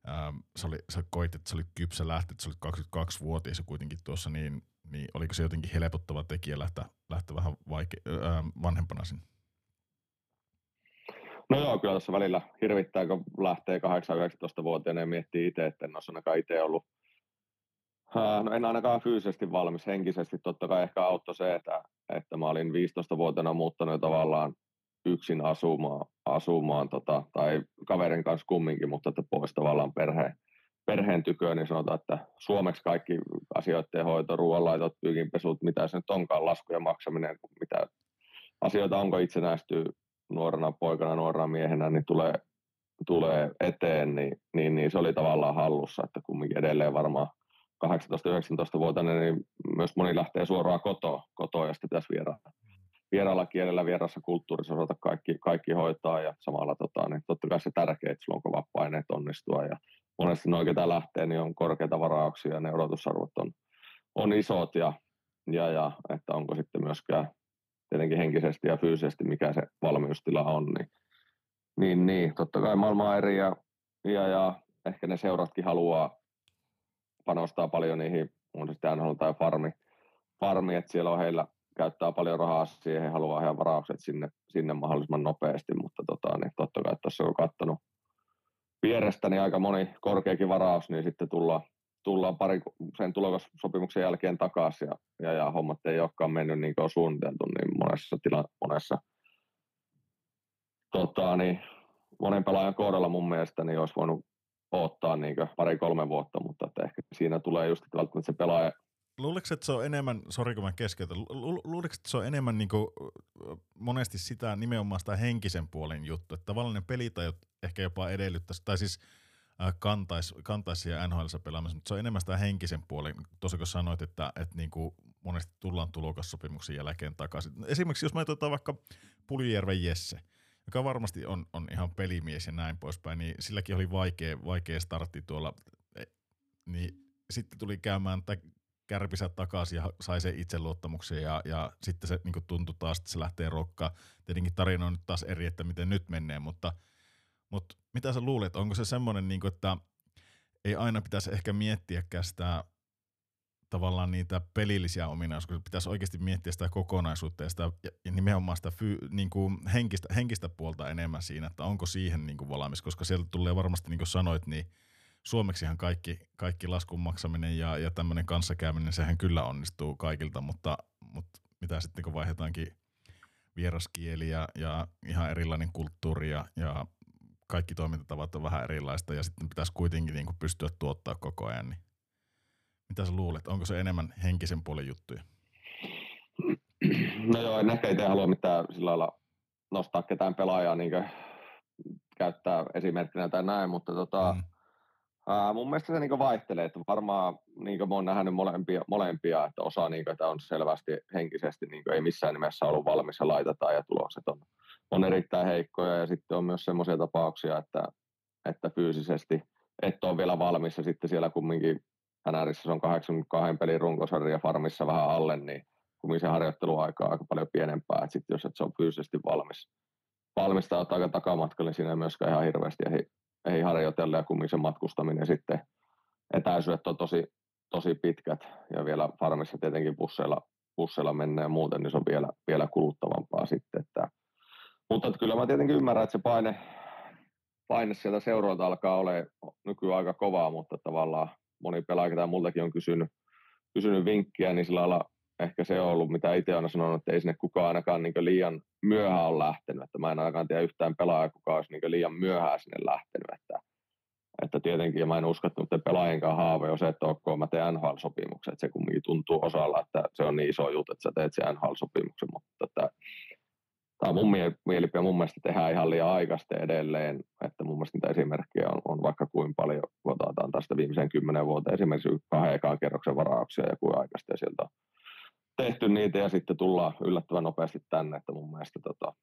ähm, sä, oli, sä koit, että sä olit kypsä lähteä, että sä olit 22-vuotias kuitenkin tuossa, niin niin oliko se jotenkin helpottava tekijä lähteä, lähteä vähän vaike- ää, vanhempana sinne? No joo, kyllä tässä välillä hirvittää, kun lähtee 8-19-vuotiaana ja miettii itse, että en olisi ainakaan itse ollut, no en ainakaan fyysisesti valmis, henkisesti totta kai ehkä auttoi se, että, että mä olin 15-vuotiaana muuttanut tavallaan yksin asumaan, asumaan tota, tai kaverin kanssa kumminkin, mutta että pois tavallaan perheen, perheen tyköön, niin sanotaan, että suomeksi kaikki asioiden hoito, ruoanlaitot, pyykinpesut, mitä se nyt onkaan, laskujen maksaminen, mitä asioita onko itsenäistyy nuorena poikana, nuorena miehenä, niin tulee, tulee eteen, niin, niin, niin, se oli tavallaan hallussa, että kumminkin edelleen varmaan 18-19-vuotiaana, niin myös moni lähtee suoraan kotoa, kotoa ja sitten pitäisi vierailla, vieraalla kielellä, vierassa kulttuurissa osata kaikki, kaikki hoitaa ja samalla tota, niin totta kai se tärkeää, että sulla on kovat paineet onnistua ja monesti noin, ketä lähtee, niin on korkeita varauksia ja ne odotusarvot on, on isot ja, ja, ja että onko sitten myöskään tietenkin henkisesti ja fyysisesti, mikä se valmiustila on, niin, niin, niin totta kai maailma on eri ja, ja, ja ehkä ne seuratkin haluaa panostaa paljon niihin, on sitten NHL tai farmi, farmi, että siellä on heillä käyttää paljon rahaa siihen, he haluaa ihan varaukset sinne, sinne mahdollisimman nopeasti, mutta tota, niin totta kai tuossa on katsonut vierestä niin aika moni korkeakin varaus, niin sitten tullaan, tullaan pari sen tulokassopimuksen jälkeen takaisin ja, ja, ja hommat ei olekaan mennyt niin kuin on suunniteltu, niin monessa, tila, monessa tota, niin monen pelaajan kohdalla mun mielestä niin olisi voinut odottaa niin pari-kolme vuotta, mutta että ehkä siinä tulee just että välttämättä se pelaaja Luuletko, että se on enemmän, sori kun mä keskeytän, luuletko, että se on enemmän niin kuin, monesti sitä nimenomaan sitä henkisen puolen juttu, että tavallaan ne pelitajat ehkä jopa edellyttäisi, tai siis kantaisi, kantaisi siihen NHL pelaamassa, mutta se on enemmän sitä henkisen puolen, tosi kun sanoit, että, että niin kuin monesti tullaan tulokassopimuksen jälkeen takaisin. Esimerkiksi jos me otetaan vaikka Puljärven Jesse, joka varmasti on, on ihan pelimies ja näin poispäin, niin silläkin oli vaikea, vaikea startti tuolla, e, niin sitten tuli käymään, tai kärpisä takaisin ja sai sen itseluottamuksen ja, ja sitten se niin tuntui taas, että se lähtee rokkaan. Tietenkin tarina on nyt taas eri, että miten nyt menee, mutta, mutta mitä sä luulet, onko se semmoinen, niin kuin, että ei aina pitäisi ehkä miettiä sitä tavallaan niitä pelillisiä ominaisuuksia, pitäisi oikeasti miettiä sitä kokonaisuutta ja, sitä, ja nimenomaan sitä fy, niin kuin henkistä, henkistä puolta enemmän siinä, että onko siihen niin kuin valmis, koska sieltä tulee varmasti, niin kuin sanoit, niin – suomeksihan kaikki, kaikki laskun maksaminen ja, ja tämmöinen kanssakäyminen, sehän kyllä onnistuu kaikilta, mutta, mutta mitä sitten kun vaihdetaankin vieraskieli ja, ja ihan erilainen kulttuuri ja, ja kaikki toimintatavat on vähän erilaista ja sitten pitäisi kuitenkin niin kuin pystyä tuottaa koko ajan, niin mitä sä luulet, onko se enemmän henkisen puolen juttuja? No joo, en ehkä itse halua mitään sillä lailla nostaa ketään pelaajaa niin käyttää esimerkkinä tai näin, mutta tota, mm Ää, mun mielestä se niin vaihtelee, että varmaan niin mä oon nähnyt molempia, molempia että osa niin että on selvästi henkisesti niin ei missään nimessä ollut valmis ja laitetaan ja tulokset on, on erittäin heikkoja. Ja sitten on myös semmoisia tapauksia, että, että fyysisesti et ole vielä valmis ja sitten siellä kumminkin NRissä se on 82 pelin runkosarja farmissa vähän alle, niin kumminkin se harjoitteluaika on aika paljon pienempää, että sitten jos et se on fyysisesti valmis, valmistaa aika takamatkalle, niin siinä ei myöskään ihan hirveästi ei harjoitella ja kumminkin se matkustaminen sitten etäisyydet on tosi, tosi pitkät ja vielä farmissa tietenkin busseilla, busseilla mennään ja muuten, niin se on vielä, vielä kuluttavampaa sitten. Että, mutta että kyllä mä tietenkin ymmärrän, että se paine, paine sieltä seuroilta alkaa olla nykyään aika kovaa, mutta tavallaan moni pelaaja, ketä multakin on kysynyt, kysynyt vinkkiä, niin sillä lailla ehkä se on ollut, mitä itse olen sanonut, että ei sinne kukaan ainakaan niin liian myöhään ole lähtenyt. Että mä en ainakaan tiedä yhtään pelaajaa, kuka olisi niin liian myöhään sinne lähtenyt. Että, että tietenkin, ja mä en usko, että pelaajienkaan haave on se, että ok, mä teen NHL-sopimuksen. Että se kumminkin tuntuu osalla, että se on niin iso juttu, että sä teet sen NHL-sopimuksen. Mutta että, tämä on mun mielipide, mun mielestä tehdään ihan liian aikaisesti edelleen, että mun mielestä niitä esimerkkejä on, on vaikka kuin paljon, kun otetaan tästä viimeiseen kymmenen vuoteen esimerkiksi kahden ekaan kerroksen varauksia ja kuin aikaisesti, sieltä on tehty niitä ja sitten tullaan yllättävän nopeasti tänne, että mun mielestä tota,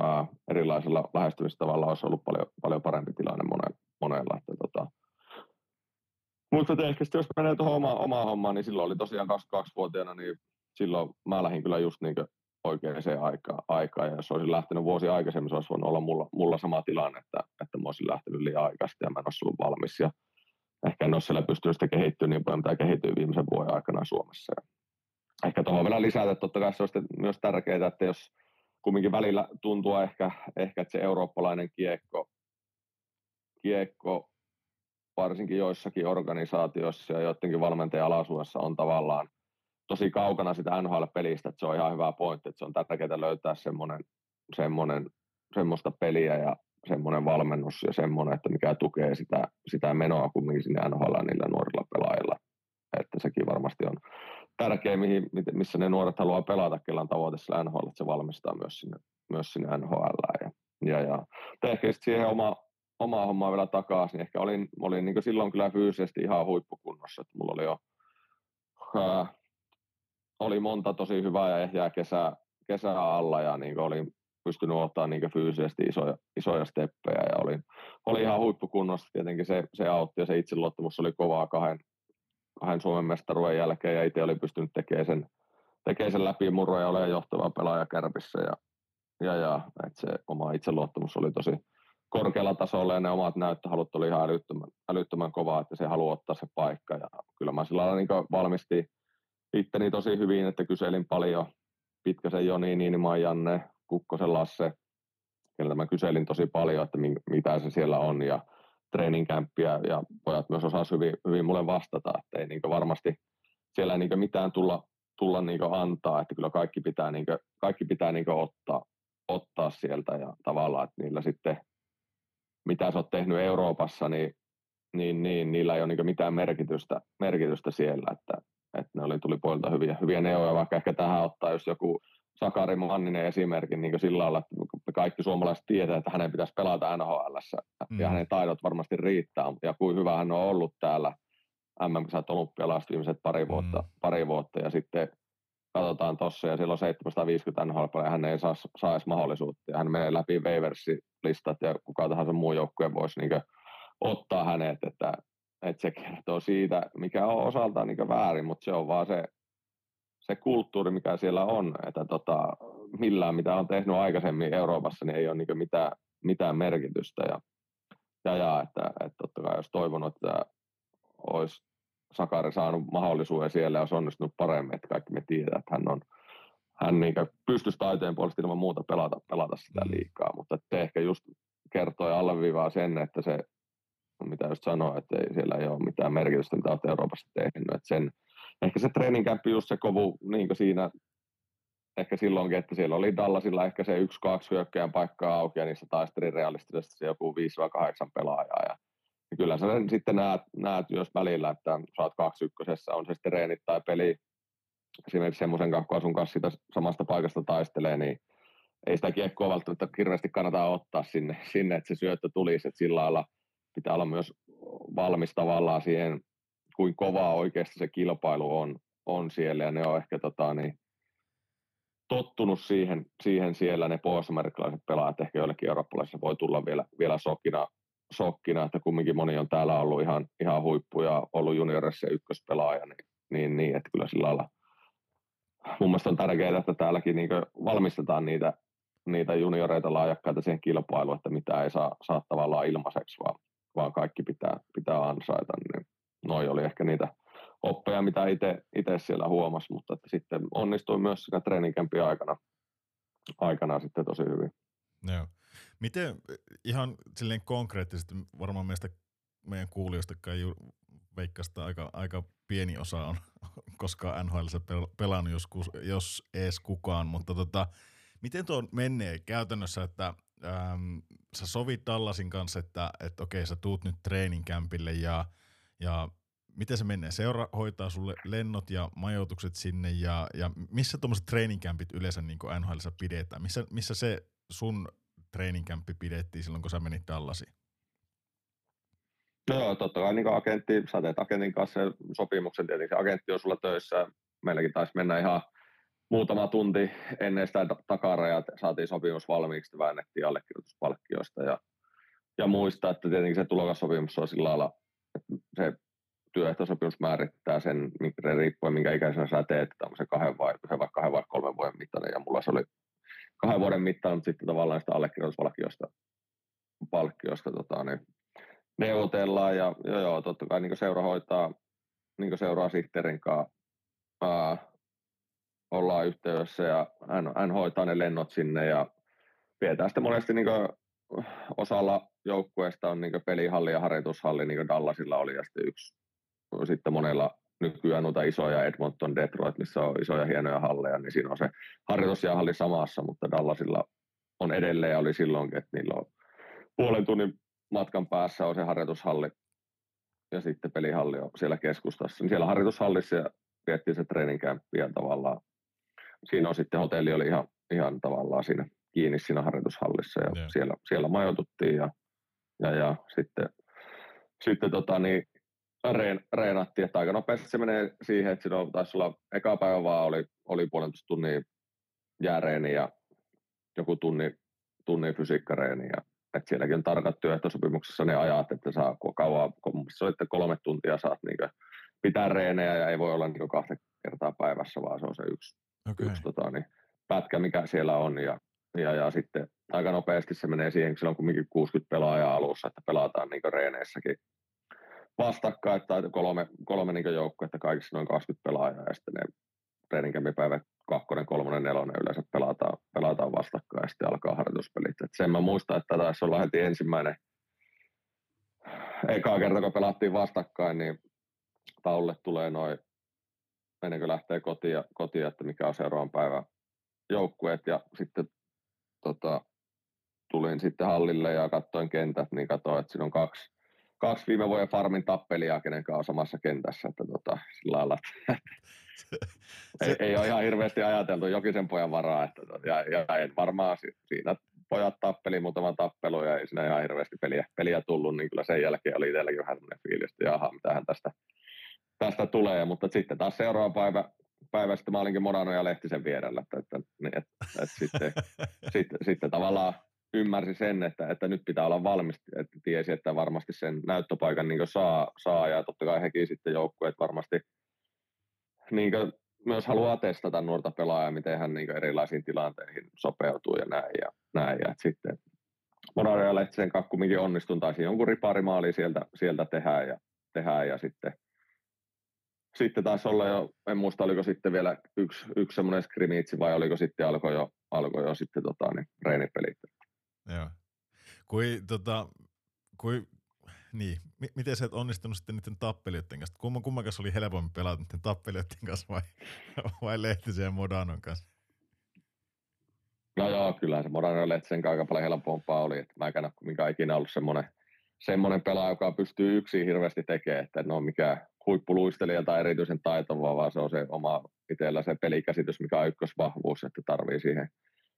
ää, erilaisella lähestymistavalla olisi ollut paljon, paljon parempi tilanne monella. monella että, tota, mutta ehkä sitten jos menee tuohon omaan, omaan hommaan, niin silloin oli tosiaan 22-vuotiaana, niin silloin mä lähdin kyllä just niin oikeaan aikaan, aikaan. Ja jos olisin lähtenyt vuosi aikaisemmin, se olisi voinut olla mulla, mulla sama tilanne, että, että mä olisin lähtenyt liian aikaisesti ja mä en olisi ollut valmis. Ja ehkä en olisi siellä pystynyt sitä kehittyä niin paljon, mitä kehittyy viimeisen vuoden aikana Suomessa. Ja ehkä tuohon vielä lisätä, että totta kai se olisi myös tärkeää, että jos kumminkin välillä tuntuu ehkä, ehkä että se eurooppalainen kiekko, kiekko varsinkin joissakin organisaatioissa ja joidenkin valmentajan alaisuudessa on tavallaan tosi kaukana sitä NHL-pelistä, että se on ihan hyvä pointti, että se on tärkeää löytää semmoinen semmoinen, semmoista peliä ja semmoinen valmennus ja semmoinen, että mikä tukee sitä, sitä menoa kumminkin sinne NHL niillä nuorilla pelaajilla. Että sekin varmasti on tärkeä, mihin, missä ne nuoret haluaa pelata, kellä on tavoite sillä NHL, että se valmistaa myös sinne, myös sinne NHL. Ja, ja, ja ehkä siihen oma, omaa hommaa vielä takaisin, niin ehkä olin, olin niin silloin kyllä fyysisesti ihan huippukunnossa, että mulla oli jo ää, oli monta tosi hyvää ja ehjää kesää, kesää alla ja niin olin pystynyt ottaa niin fyysisesti isoja, isoja steppejä ja olin, oli ihan huippukunnossa. Tietenkin se, se autti ja se itseluottamus oli kovaa kahden, kahden Suomen mestaruuden jälkeen ja itse oli pystynyt tekemään sen, tekemään sen läpimurron ja olemaan johtava pelaaja kärpissä ja, ja, ja että se oma itseluottamus oli tosi korkealla tasolla ja ne omat näyttöhalut oli ihan älyttömän, älyttömän kovaa, että se haluaa ottaa se paikka ja kyllä mä sillä lailla niin valmisti itteni tosi hyvin, että kyselin paljon Pitkäsen Joni, Niinimaa Janne, Kukkosen Lasse, keneltä mä kyselin tosi paljon, että mitä se siellä on ja treeninkämppiä ja pojat myös osasivat hyvin, hyvin mulle vastata, että ei niin varmasti siellä ei niin mitään tulla, tulla niin antaa, että kyllä kaikki pitää, niin kuin, kaikki pitää niin ottaa, ottaa sieltä ja tavallaan, että niillä sitten, mitä sä oot tehnyt Euroopassa, niin, niin, niin niillä ei ole niin mitään merkitystä, merkitystä siellä, että, että ne oli, tuli puolilta hyviä, hyviä neuvoja, vaikka ehkä tähän ottaa jos joku Sakari Manninen esimerkin niin sillä lailla, että kaikki suomalaiset tietää, että hänen pitäisi pelata NHL mm. ja hänen taidot varmasti riittää ja kuin hyvä hän on ollut täällä MM-kisat olympialaiset viimeiset pari vuotta, mm. pari vuotta ja sitten katsotaan tuossa ja silloin 750 NHL ja hän ei saa, saa edes mahdollisuutta ja hän menee läpi waiversi-listat ja kuka tahansa muu joukkue voisi niin ottaa hänet, että, että se kertoo siitä, mikä on osaltaan niin väärin, mutta se on vaan se se kulttuuri, mikä siellä on, että tota, millään mitä on tehnyt aikaisemmin Euroopassa, niin ei ole niin mitään, mitään merkitystä. Ja, ja, ja että, että totta kai jos toivonut, että olisi Sakari saanut mahdollisuuden siellä ja olisi onnistunut paremmin, että kaikki me tiedetään, että hän on hän niin pystyisi taiteen puolesta ilman muuta pelata, pelata sitä mm. liikaa, mutta se ehkä just kertoo ja alleviivaa sen, että se, mitä just sanoin, että ei, siellä ei ole mitään merkitystä, mitä olet Euroopassa tehnyt, että sen, ehkä se treeninkämpi just se kovu niin siinä ehkä silloinkin, että siellä oli Dallasilla ehkä se yksi, kaksi hyökkäjän paikkaa auki ja niissä taisteli realistisesti se joku 5-8 pelaajaa. Ja, ja kyllä sä sitten näet, näet myös välillä, että saat kaksi ykkösessä, on se sitten reenit tai peli, esimerkiksi semmoisen kanssa, kun sun kanssa siitä samasta paikasta taistelee, niin ei sitä kiekkoa välttämättä hirveästi kannata ottaa sinne, sinne että se syöttö tulisi, että sillä lailla pitää olla myös valmis tavallaan siihen kuin kovaa oikeasti se kilpailu on, on siellä. Ja ne on ehkä tota, niin, tottunut siihen, siihen siellä. Ne pohjois-amerikkalaiset pelaajat, ehkä joillekin eurooppalaisille voi tulla vielä, vielä sokkina, sokkina, että kumminkin moni on täällä ollut ihan, ihan huippu ja ollut juniorissa ykköspelaaja, niin, niin, niin, että kyllä sillä lailla. Mun mielestä on tärkeää, että täälläkin niin valmistetaan niitä, niitä junioreita laajakkaita siihen kilpailuun, että mitä ei saa, saa tavallaan ilmaiseksi, vaan, vaan kaikki pitää, pitää ansaita. Niin noi oli ehkä niitä oppeja, mitä itse siellä huomasi, mutta että sitten onnistuin myös sekä treeninkämpi aikana, aikana sitten tosi hyvin. Joo. Miten ihan silleen konkreettisesti, varmaan meistä meidän kuulijoistakaan ju, veikkasta aika, aika pieni osa on koskaan NHL pelannut joskus, jos ees kukaan, mutta tota, miten tuo menee käytännössä, että äm, sä sovit Dallasin kanssa, että, että okei sä tuut nyt treeninkämpille ja – ja miten se menee? Seura hoitaa sulle lennot ja majoitukset sinne ja, ja missä tuommoiset treeninkämpit yleensä niin NHL pidetään? Missä, missä se sun treeninkämppi pidettiin silloin, kun sä menit Dallasiin? No totta kai niin agentti, sä teet agentin kanssa sopimuksen, tietenkin agentti on sulla töissä. Meilläkin taisi mennä ihan muutama tunti ennen sitä takarajaa, saatiin sopimus valmiiksi, väännettiin allekirjoituspalkkioista ja, ja muista, että tietenkin se tulokassopimus on sillä lailla se työehtosopimus määrittää sen, riippuen minkä ikäisenä sä teet, se kahden vai, yhden vai kahden vai kolmen vuoden mittainen, ja mulla se oli kahden vuoden mittainen, mutta sitten tavallaan sitä allekirjoituspalkkiosta palkkiosta, tota, niin neuvotellaan, ja joo, joo totta kai niin seura hoitaa, niin seuraa sihteerin kanssa, ää, ollaan yhteydessä, ja hän, hän hoitaa ne lennot sinne, ja pidetään sitten monesti niin osalla joukkueesta on niin pelihalli ja harjoitushalli, niin kuin Dallasilla oli, ja sitten yksi sitten monella nykyään noita isoja Edmonton, Detroit, missä on isoja hienoja halleja, niin siinä on se harjoitus ja halli samassa, mutta Dallasilla on edelleen ja oli silloinkin, että niillä on puolen tunnin matkan päässä on se harjoitushalli ja sitten pelihalli on siellä keskustassa. Niin siellä harjoitushallissa ja viettiin se treeninkämppi ja tavallaan siinä on sitten hotelli oli ihan, ihan tavallaan siinä kiinni siinä harjoitushallissa ja yeah. siellä, siellä majoituttiin ja, ja, ja sitten, sitten tota niin, reen, reenattiin, että aika nopeasti se menee siihen, että siinä taisi olla eka päivä vaan oli, oli puolentoista tunnin jääreeni ja joku tunni, tunnin fysiikkareeni ja että sielläkin on tarkat työehtosopimuksessa ne ajat, että saa kauan, kun se on, että kolme tuntia saat niin pitää reenejä ja ei voi olla niin kahta kertaa päivässä, vaan se on se yksi, okay. yksi tota, niin, pätkä, mikä siellä on. Ja, ja, ja sitten aika nopeasti se menee siihen, kun siellä on kumminkin 60 pelaajaa alussa, että pelataan niin reeneissäkin vastakkain, tai kolme, kolme niin joukkuetta, kaikissa noin 20 pelaajaa, ja sitten ne treeninkämpipäivät kakkonen, kolmonen, nelonen yleensä pelataan, pelataan vastakkain ja sitten alkaa harjoituspelit. Et sen mä muistan, että taisi olla heti ensimmäinen eka kerta, kun pelattiin vastakkain, niin Taulle tulee noin, ennen kuin lähtee kotiin, kotiin, että mikä on seuraavan päivän joukkueet ja sitten tota, tulin sitten hallille ja katsoin kentät, niin katsoin, että siinä on kaksi, kaksi viime vuoden farmin tappelia, kenen kanssa on samassa kentässä, että tota, sillä lailla, että ei, ei ole ihan hirveästi ajateltu Jokisen pojan varaa, että, tota, ja, ja en varmaan siinä pojat tappeli muutaman tappelu ja ei siinä ihan hirveästi peliä, peliä tullut, niin kyllä sen jälkeen oli itselläkin vähän sellainen fiilis, että jaha, mitähän tästä, tästä tulee, mutta sitten taas seuraava päivä, päivä sitten mä olinkin Monano ja Lehtisen vierellä, että, että, että, että, että sitten, sitten, sitten tavallaan ymmärsi sen, että, että nyt pitää olla valmis, että tiesi, että varmasti sen näyttöpaikan niin saa, saa, ja totta kai hekin sitten joukkueet varmasti niin myös haluaa testata nuorta pelaajaa, miten hän niin erilaisiin tilanteihin sopeutuu ja näin. Ja, näin. Ja sitten Moraria ja Lehtisen kanssa kumminkin onnistun, taisi jonkun riparimaali sieltä, sieltä tehdä ja, tehdä ja sitten, sitten taisi olla jo, en muista oliko sitten vielä yksi, yksi semmoinen skrimitsi vai oliko sitten alkoi jo, alkoi jo sitten tota, niin, reenipelit. Joo. Kui, tota, kui niin, M- miten sä et onnistunut sitten niiden tappelijoiden kanssa? Kumman, kumman kanssa oli helpompi pelata niiden tappelijoiden kanssa vai, vai Lehtisen ja Modanon kanssa? No joo, kyllä se Modano ja Lehtisen aika paljon helpompaa oli. Että mä en mikä ikinä ollut semmoinen, semmoinen pelaaja, joka pystyy yksin hirveästi tekemään, että en ole mikään huippuluistelija tai erityisen taitava, vaan se on se oma itsellä se pelikäsitys, mikä on ykkösvahvuus, että tarvii siihen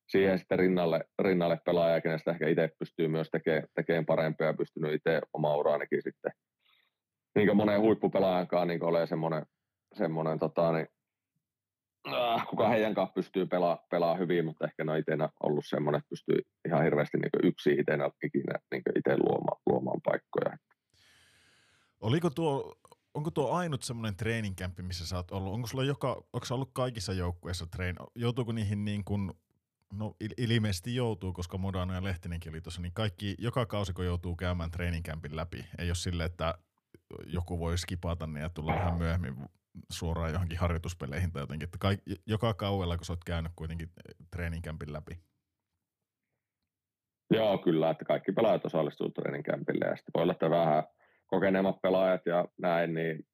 siihen sitten rinnalle, rinnalle pelaaja, kenestä ehkä itse pystyy myös tekemään, tekemään parempia ja pystynyt itse oma uraanikin sitten niin kuin monen huippupelaajankaan niin olemaan semmoinen, semmoinen tota, niin, äh, kuka heidän kanssa pystyy pelaa, pelaa hyvin, mutta ehkä ne on itse ollut semmoinen, että pystyy ihan hirveästi niin yksi itse ikinä niin itse luomaan, luomaan paikkoja. Oliko tuo, onko tuo ainut semmoinen treeninkämpi, missä sä oot ollut? Onko sulla joka, onko ollut kaikissa joukkueissa treen? Joutuuko niihin niin kuin No il- ilmeisesti joutuu, koska Modano ja Lehtinenkin oli tuossa, niin kaikki, joka kausi kun joutuu käymään treeninkämpin läpi, ei ole sille, että joku voi skipata ne ja tulla vähän myöhemmin suoraan johonkin harjoituspeleihin tai jotenkin, että kaikki, joka kauella, kun sä oot käynyt kuitenkin treeninkämpin läpi. Joo, kyllä, että kaikki pelaajat osallistuu treeninkämpille ja sitten voi olla, että vähän kokeneemmat pelaajat ja näin, niin,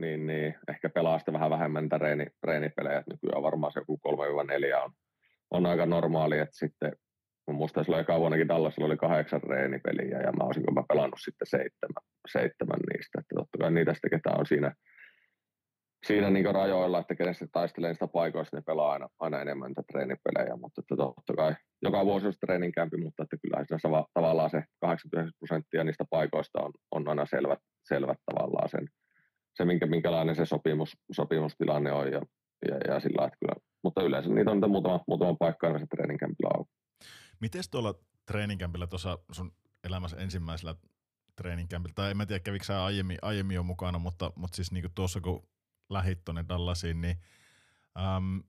niin, niin ehkä pelaa sitten vähän vähemmän treeni, treenipelejä. Nykyään varmaan se joku 3-4 on on aika normaali, että sitten mun muistan silloin eka vuonnakin Dallasilla oli kahdeksan reenipeliä ja mä olisin mä pelannut sitten seitsemän, seitsemän niistä. Että totta kai niitä sitten, ketä on siinä, siinä niin rajoilla, että kenestä taistelee sitä paikoista, ne pelaa aina, aina enemmän niitä treenipelejä, mutta että totta kai joka vuosi on treeninkämpi, mutta että kyllä siinä tavallaan se 89 prosenttia niistä paikoista on, on aina selvät, selvät tavallaan sen, se minkä, minkälainen se sopimus, sopimustilanne on ja, ja, ja sillä että kyllä mutta yleensä niitä on muutama, muutama paikka aina se treeninkämpillä auki. Miten tuolla treeninkämpillä tuossa sun elämässä ensimmäisellä treeninkämpillä, tai en mä tiedä kävikö sä aiemmin, aiemmin jo mukana, mutta, mutta siis niinku tuossa kun lähit tuonne Dallasiin, niin äm,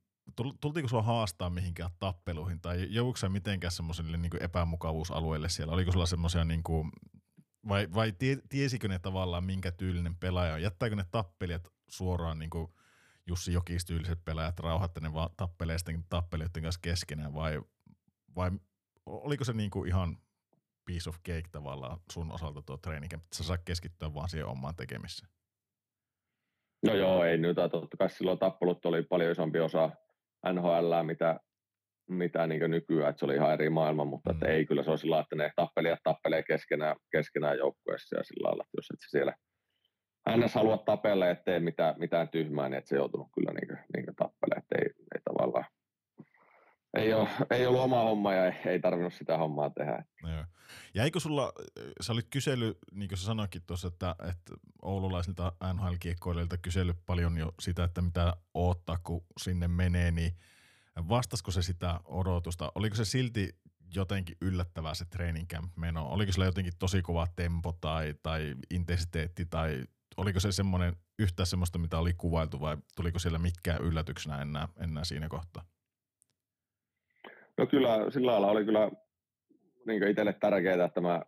tultiinko sua haastaa mihinkään tappeluihin, tai jouduiko sä mitenkään semmoiselle niin epämukavuusalueelle siellä? Oliko sulla semmoisia, niin kuin, vai, vai tie, tiesikö ne tavallaan minkä tyylinen pelaaja on? Jättääkö ne tappelijat suoraan niin kuin Jussi Jokistyyliset pelaajat rauhatte ne vaan tappelee sitten tappelijoiden kanssa keskenään vai, vai oliko se niin kuin ihan piece of cake tavallaan sun osalta tuo treeninkä, että sä saa keskittyä vaan siihen omaan tekemiseen? No joo, ei nyt. Totta kai silloin tappelut oli paljon isompi osa NHL, mitä, mitä niin nykyään, että se oli ihan eri maailma, mutta mm. että ei kyllä se on sillä että ne tappelijat tappelee keskenään, keskenään joukkueessa ja sillä lailla, että jos et siellä ns. halua tapella, ettei mitään, mitään tyhmää, niin että se joutunut kyllä niin, niin tappelemaan, että ei, ei tavallaan ei, ole, ei ollut oma homma ja ei, ei tarvinnut sitä hommaa tehdä. Joo. Jäikö sulla, sä olit kysely, niin kuin sä sanoikin tuossa, että, että oululaisilta NHL-kiekkoilijoilta kysely paljon jo sitä, että mitä odottaa, kun sinne menee, niin vastasko se sitä odotusta? Oliko se silti jotenkin yllättävää se training camp meno? Oliko sillä jotenkin tosi kova tempo tai, tai intensiteetti tai oliko se semmoinen yhtä semmoista, mitä oli kuvailtu vai tuliko siellä mitkään yllätyksenä enää, enää siinä kohtaa? No kyllä sillä lailla oli kyllä niin itselle tärkeää, että mä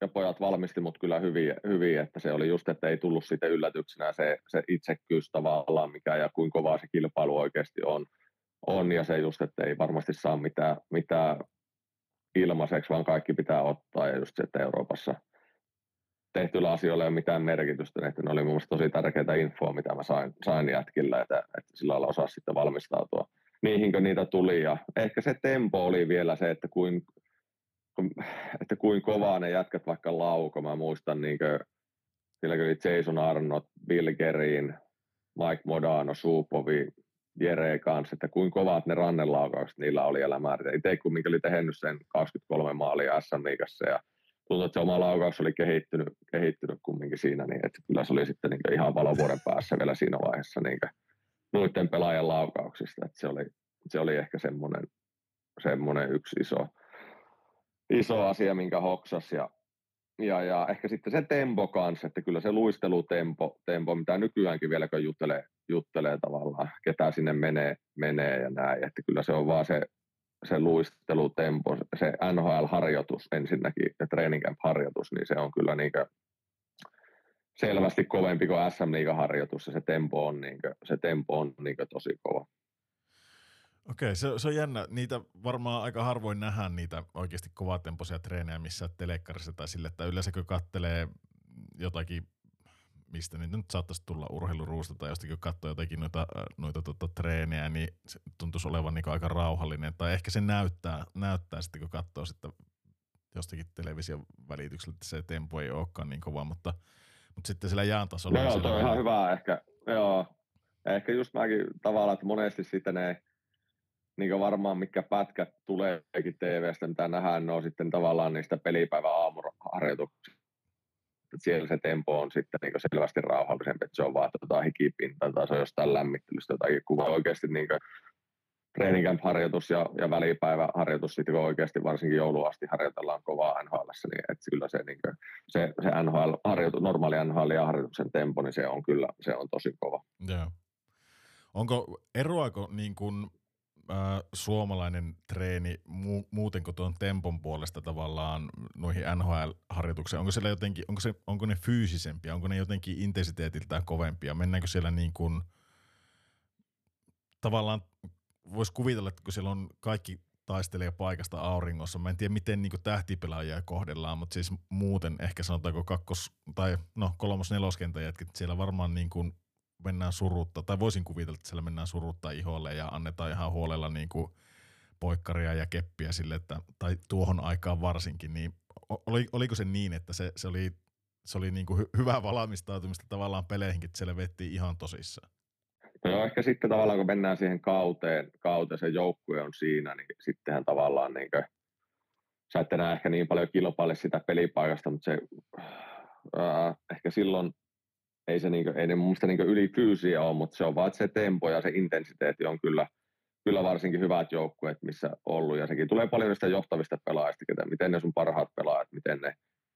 ja pojat valmisti mut kyllä hyvin, hyvin, että se oli just, että ei tullut sitten yllätyksenä se, se itsekkyys tavallaan, mikä ja kuinka kovaa se kilpailu oikeasti on, on ja se just, että ei varmasti saa mitään, mitään ilmaiseksi, vaan kaikki pitää ottaa ja just se, että Euroopassa tehtyillä asioilla ei ole mitään merkitystä, että ne oli mun tosi tärkeää infoa, mitä mä sain, sain jätkillä, että, että sillä lailla osaa sitten valmistautua niihinkö niitä tuli. Ja ehkä se tempo oli vielä se, että kuin, että kuin kovaa ne jätkät vaikka lauko. Mä muistan niin kuin, sillä oli Jason Arnott, Bill Gerin, Mike Modano, Suupovi, Jere kanssa, että kuin kovat ne rannelaukaukset niillä oli elämää. Itse kumminkin oli tehnyt sen 23 maalia SM Liigassa ja tuntuu, että se oma laukaus oli kehittynyt, kehittynyt kumminkin siinä, niin että kyllä se oli sitten niin ihan valovuoden päässä vielä siinä vaiheessa niin noiden pelaajan laukauksista. Että se, oli, se oli ehkä semmoinen, semmoinen yksi iso, iso asia, minkä hoksas. Ja, ja, ja, ehkä sitten se tempo kanssa, että kyllä se luistelutempo, tempo, mitä nykyäänkin vielä kun juttelee, juttelee tavallaan, ketä sinne menee, menee ja näin, että kyllä se on vaan se, se luistelutempo, se NHL-harjoitus ensinnäkin ja training camp-harjoitus, niin se on kyllä niin selvästi kovempi kuin SM harjoitus ja se tempo on, niin kuin, se tempo on niin kuin, tosi kova. Okei, se, se on jännä. Niitä varmaan aika harvoin nähdään niitä oikeasti kovatempoisia treenejä missä telekkarissa tai sille, että yleensä kun kattelee jotakin, mistä niitä nyt saattaisi tulla urheiluruusta tai jostakin kun katsoo jotakin noita, noita tota, treenejä, niin se tuntuisi olevan niin aika rauhallinen. Tai ehkä se näyttää, näyttää sitten, kun katsoo sitten jostakin television välityksellä, että se tempo ei olekaan niin kova, mutta – mutta sitten sillä jään tasolla... Joo, toi on ihan hyvä ehkä. Joo. Ehkä just mäkin tavallaan, että monesti sitten ne niin varmaan mitkä pätkät tuleekin TVstä, mitä nähdään, ne on sitten tavallaan niistä pelipäivän aamuharjoituksista. Siellä se tempo on sitten niin selvästi rauhallisempi, että se on vaan tuota hikipinta tai se on jostain lämmittelystä jotakin kuvaa oikeasti niin training camp harjoitus ja, ja välipäiväharjoitus, sitten kun oikeasti varsinkin jouluasti harjoitellaan kovaa NHL, niin että kyllä se, niin kuin, se, se NHL, harjoitu, normaali NHL ja harjoituksen tempo, niin se on kyllä se on tosi kova. Joo. Onko, eroako niin kuin, äh, suomalainen treeni mu- muuten kuin tuon tempon puolesta tavallaan noihin NHL-harjoituksiin? Onko, siellä jotenkin, onko, se, onko ne fyysisempiä, onko ne jotenkin intensiteetiltään kovempia? Mennäänkö siellä niin kuin, tavallaan voisi kuvitella, että kun siellä on kaikki taistelee paikasta auringossa. Mä en tiedä, miten niin tähtipelaajia kohdellaan, mutta siis muuten ehkä sanotaanko kakkos- tai no kolmos neloskentä jätkät, siellä varmaan niin kuin mennään surutta, tai voisin kuvitella, että siellä mennään surutta iholle ja annetaan ihan huolella niin kuin poikkaria ja keppiä sille, että, tai tuohon aikaan varsinkin, niin oli, oliko se niin, että se, se oli, se oli niin kuin hy, hyvää valmistautumista tavallaan peleihinkin, että siellä vettiin ihan tosissaan? No ehkä sitten tavallaan, kun mennään siihen kauteen, kauteen se joukkue on siinä, niin sittenhän tavallaan niin kuin, sä et enää ehkä niin paljon kilpaile sitä pelipaikasta, mutta se äh, ehkä silloin ei se niin kuin, ei ne mun mielestä niin ylifyysiä ole, mutta se on vaan se tempo ja se intensiteetti on kyllä, kyllä varsinkin hyvät joukkueet, missä ollut. Ja sekin tulee paljon niistä johtavista pelaajista, ketä, miten ne sun parhaat pelaajat, miten ne,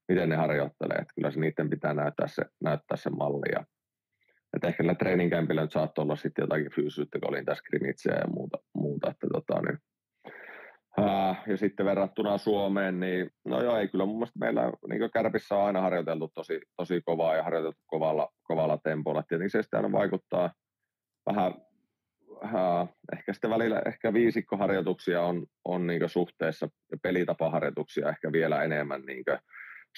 miten ne harjoittelee. Että kyllä se niiden pitää näyttää se, näyttää se malli. Ja että ehkä näillä treeninkämpillä nyt saattoi olla sitten jotakin fyysyyttä, kun olin tässä krimitseä ja muuta, muuta että tota, niin, ja sitten verrattuna Suomeen, niin no joo, ei kyllä mun mielestä meillä niin Kärpissä on aina harjoiteltu tosi, tosi kovaa ja harjoiteltu kovalla, kovalla tempolla. Tietenkin se sitten aina vaikuttaa vähän, ää, ehkä sitten välillä ehkä viisikkoharjoituksia on, on niin suhteessa pelitapaharjoituksia ehkä vielä enemmän niin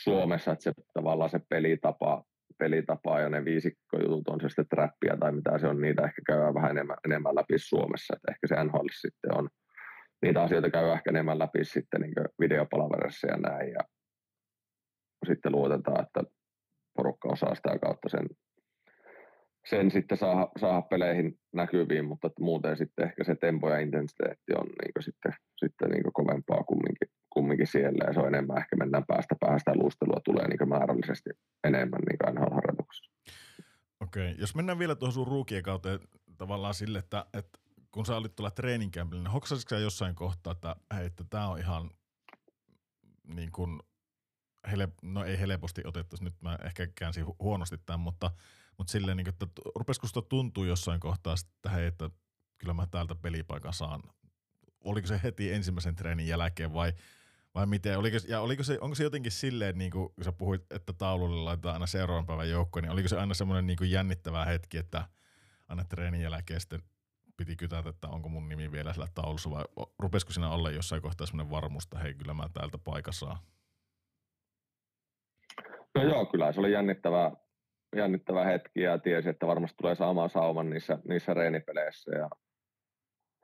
Suomessa, että se tavallaan se pelitapa pelitapaa ja ne viisikkojutut on se sitten trappia tai mitä se on, niitä ehkä käydään vähän enemmän, enemmän läpi Suomessa. Että ehkä se NHL sitten on, niitä asioita käy ehkä enemmän läpi sitten niin videopalaverissa ja näin. Ja sitten luotetaan, että porukka osaa sitä kautta sen, sen sitten saa, saa peleihin näkyviin, mutta muuten sitten ehkä se tempo ja intensiteetti on niin sitten, sitten niin kovempaa kumminkin, kumminkin siellä ja se on enemmän, ehkä mennään päästä päästä luistelua tulee niin määrällisesti enemmän niin NHL-harjoituksessa. Okei, jos mennään vielä tuohon sun ruukien kauteen tavallaan sille, että, että kun sä olit tuolla treeninkämpillä, niin hoksasitko jossain kohtaa, että, hei, että tämä on ihan niin kuin, hele, no ei helposti otettu, nyt mä ehkä käänsin huonosti tämän, mutta, mutta silleen, niin kuin, että rupesiko sitä tuntuu jossain kohtaa, että hei, että kyllä mä täältä pelipaikan saan. Oliko se heti ensimmäisen treenin jälkeen vai, vai miten? Oliko, ja oliko se, onko se jotenkin silleen, niin kuin kun sä puhuit, että taululle laitetaan aina seuraavan päivän joukko, niin oliko se aina semmoinen niin jännittävä hetki, että aina treenin jälkeen sitten piti kytätä, että onko mun nimi vielä sillä taulussa vai rupesiko siinä olla jossain kohtaa semmoinen varmuus, että hei kyllä mä täältä paikassa No joo, kyllä se oli jännittävä, jännittävä hetki ja tiesi, että varmasti tulee saamaan sauman niissä, niissä reenipeleissä. Ja,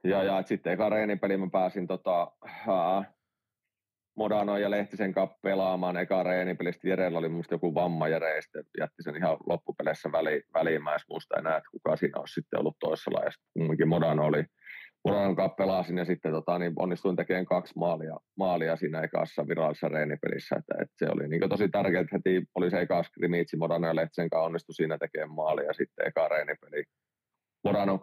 ja, ja sitten eka reenipeli mä pääsin tota, Modano ja Lehtisen kanssa pelaamaan eka reenipelistä. Jerellä oli musta joku vamma Jere, sitten jätti sen ihan loppupeleissä väliin, väliin. Mä muista enää, että kuka siinä olisi sitten ollut toisella. Ja kumminkin Modano oli, Modano kanssa pelasin ja sitten tota, niin onnistuin tekemään kaksi maalia, maalia siinä ekassa virallisessa reenipelissä. Että, että se oli niin tosi tärkeää, että heti oli se eka skrimitsi Modano ja Lehtisen kanssa onnistui siinä tekemään maalia ja sitten eka reenipeli. Modano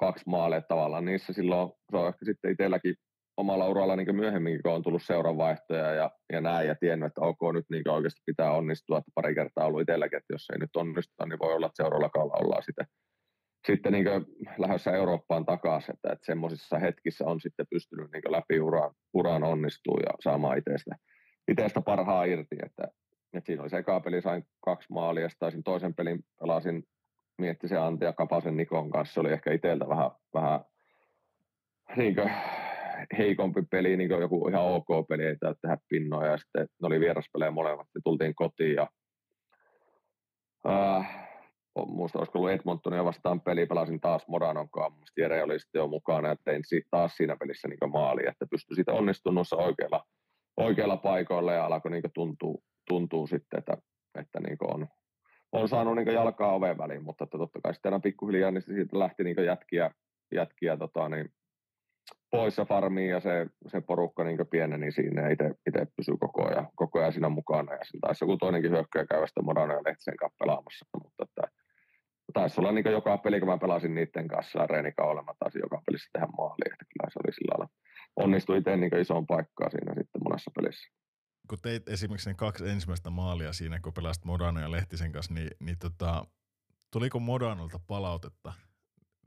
kaksi maalia tavallaan niissä silloin, se on ehkä sitten itselläkin omalla uralla niin myöhemmin, kun on tullut seuravaihtoja ja, ja näin, ja tiennyt, että ok, nyt niin oikeasti pitää onnistua, että pari kertaa ollut itselläkin, että jos ei nyt onnistuta, niin voi olla, että seuraavalla ollaan sitten, sitten niin lähdössä Eurooppaan takaisin, että, että semmoisissa hetkissä on sitten pystynyt niin läpi uraan, uraan onnistua ja saamaan itsestä, itsestä parhaa irti, että, että siinä oli se eka peli, sain kaksi maalia, taisin toisen pelin pelasin Miettisen Antti ja Kapasen Nikon kanssa, se oli ehkä itseltä vähän, vähän niin kuin, heikompi peli, niin kuin joku ihan ok peli, ei täytyy tehdä pinnoja, ja sitten ne oli vieraspelejä molemmat, ja tultiin kotiin, ja äh, muista olisiko ollut Edmontonia vastaan peli, pelasin taas Moranon kanssa, Jere oli sitten jo mukana, ja tein taas siinä pelissä niin maali, että pystyi sitten onnistumaan oikeilla, oikeilla paikoilla, ja alkoi niin tuntuu, tuntuu sitten, että, että niin on, on saanut niin jalkaa oven väliin, mutta että totta kai sitten aina pikkuhiljaa niin siitä lähti niin jätkiä, jätkiä tota, niin poissa farmiin ja se, se porukka niin pieneni siinä ja itse pysyy koko ajan, koko ajan siinä mukana. Ja siinä taisi joku toinenkin hyökkäjä käydä sitä Morano ja Lehtisen kanssa pelaamassa, mutta että, taisi olla niin joka peli, kun mä pelasin niiden kanssa reenikaudella, mä taisin joka pelissä tehdä maali, että kyllä se oli sillä lailla. Onnistui itse niin isoon paikkaan siinä sitten monessa pelissä. Kun teit esimerkiksi ne kaksi ensimmäistä maalia siinä, kun pelasit Modano ja Lehtisen kanssa, niin, niin tota, tuliko Modanolta palautetta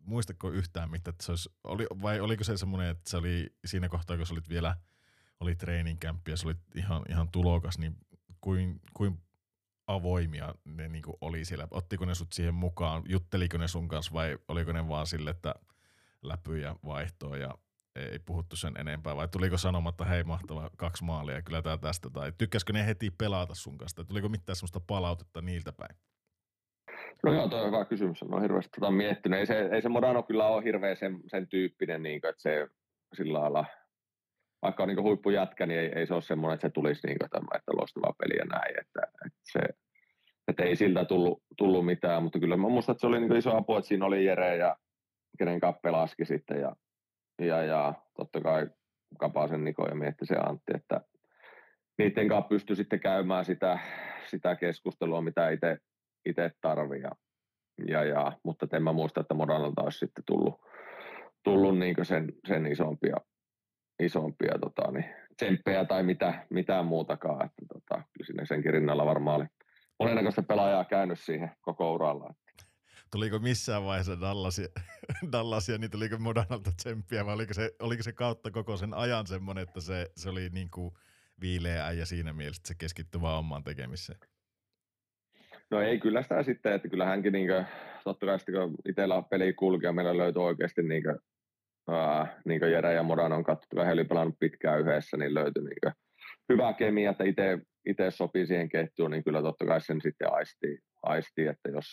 muistatko yhtään mitä, että se olisi, oli, vai oliko se semmoinen, että se oli siinä kohtaa, kun sä olit vielä, oli camp ja sä olit ihan, ihan tulokas, niin kuin, kuin avoimia ne niin kuin oli siellä? Ottiko ne sut siihen mukaan? Jutteliko ne sun kanssa vai oliko ne vaan sille, että läpyjä vaihtoa ja ei puhuttu sen enempää? Vai tuliko sanomatta, hei mahtava kaksi maalia, kyllä tää tästä? Tai tykkäskö ne heti pelata sun kanssa? Tai tuliko mitään semmoista palautetta niiltä päin? No joo, toi on hyvä kysymys. Mä oon hirveästi tota miettinyt. Ei se, ei se Modano kyllä ole hirveän sen, sen tyyppinen, niin kuin, että se sillä lailla, vaikka on niin huippujätkä, niin ei, ei, se ole semmoinen, että se tulisi niin kuin, tämä, että loistava peli ja näin. Että, että se, että ei siltä tullut, tullut mitään, mutta kyllä mä muistan, että se oli niin iso apu, että siinä oli Jere ja kenen kappe laski sitten ja, ja, ja totta kai Kapasen Niko ja mietti se Antti, että niiden kanssa pystyi sitten käymään sitä, sitä keskustelua, mitä itse itse tarvii. Ja, ja, ja, mutta en mä muista, että Modanalta olisi sitten tullut, tullut niin sen, sen isompia, isompia tota, niin, tsemppejä tai mitä, mitään muutakaan. Että, tota, kyllä sinne senkin rinnalla varmaan oli monennäköistä pelaajaa käynyt siihen koko uralla. Tuliko missään vaiheessa Dallasia, Dallasia niin tuliko Modanalta tsemppiä vai oliko se, oliko se kautta koko sen ajan semmoinen, että se, se oli niin kuin viileä ja siinä mielessä, että se keskittyi vaan omaan tekemiseen? No ei kyllä sitä sitten, että kyllä hänkin niin kuin, totta kai sitten kun itsellä peli kulki ja meillä löytyi oikeasti niin kuin, ää, niin kuin Jere ja Moran on katsottu, vähän oli pelannut pitkään yhdessä, niin löytyi niin kuin, hyvä kemia, että itse, itse sopii siihen ketjuun, niin kyllä totta kai sen sitten aistii, aistii että jos,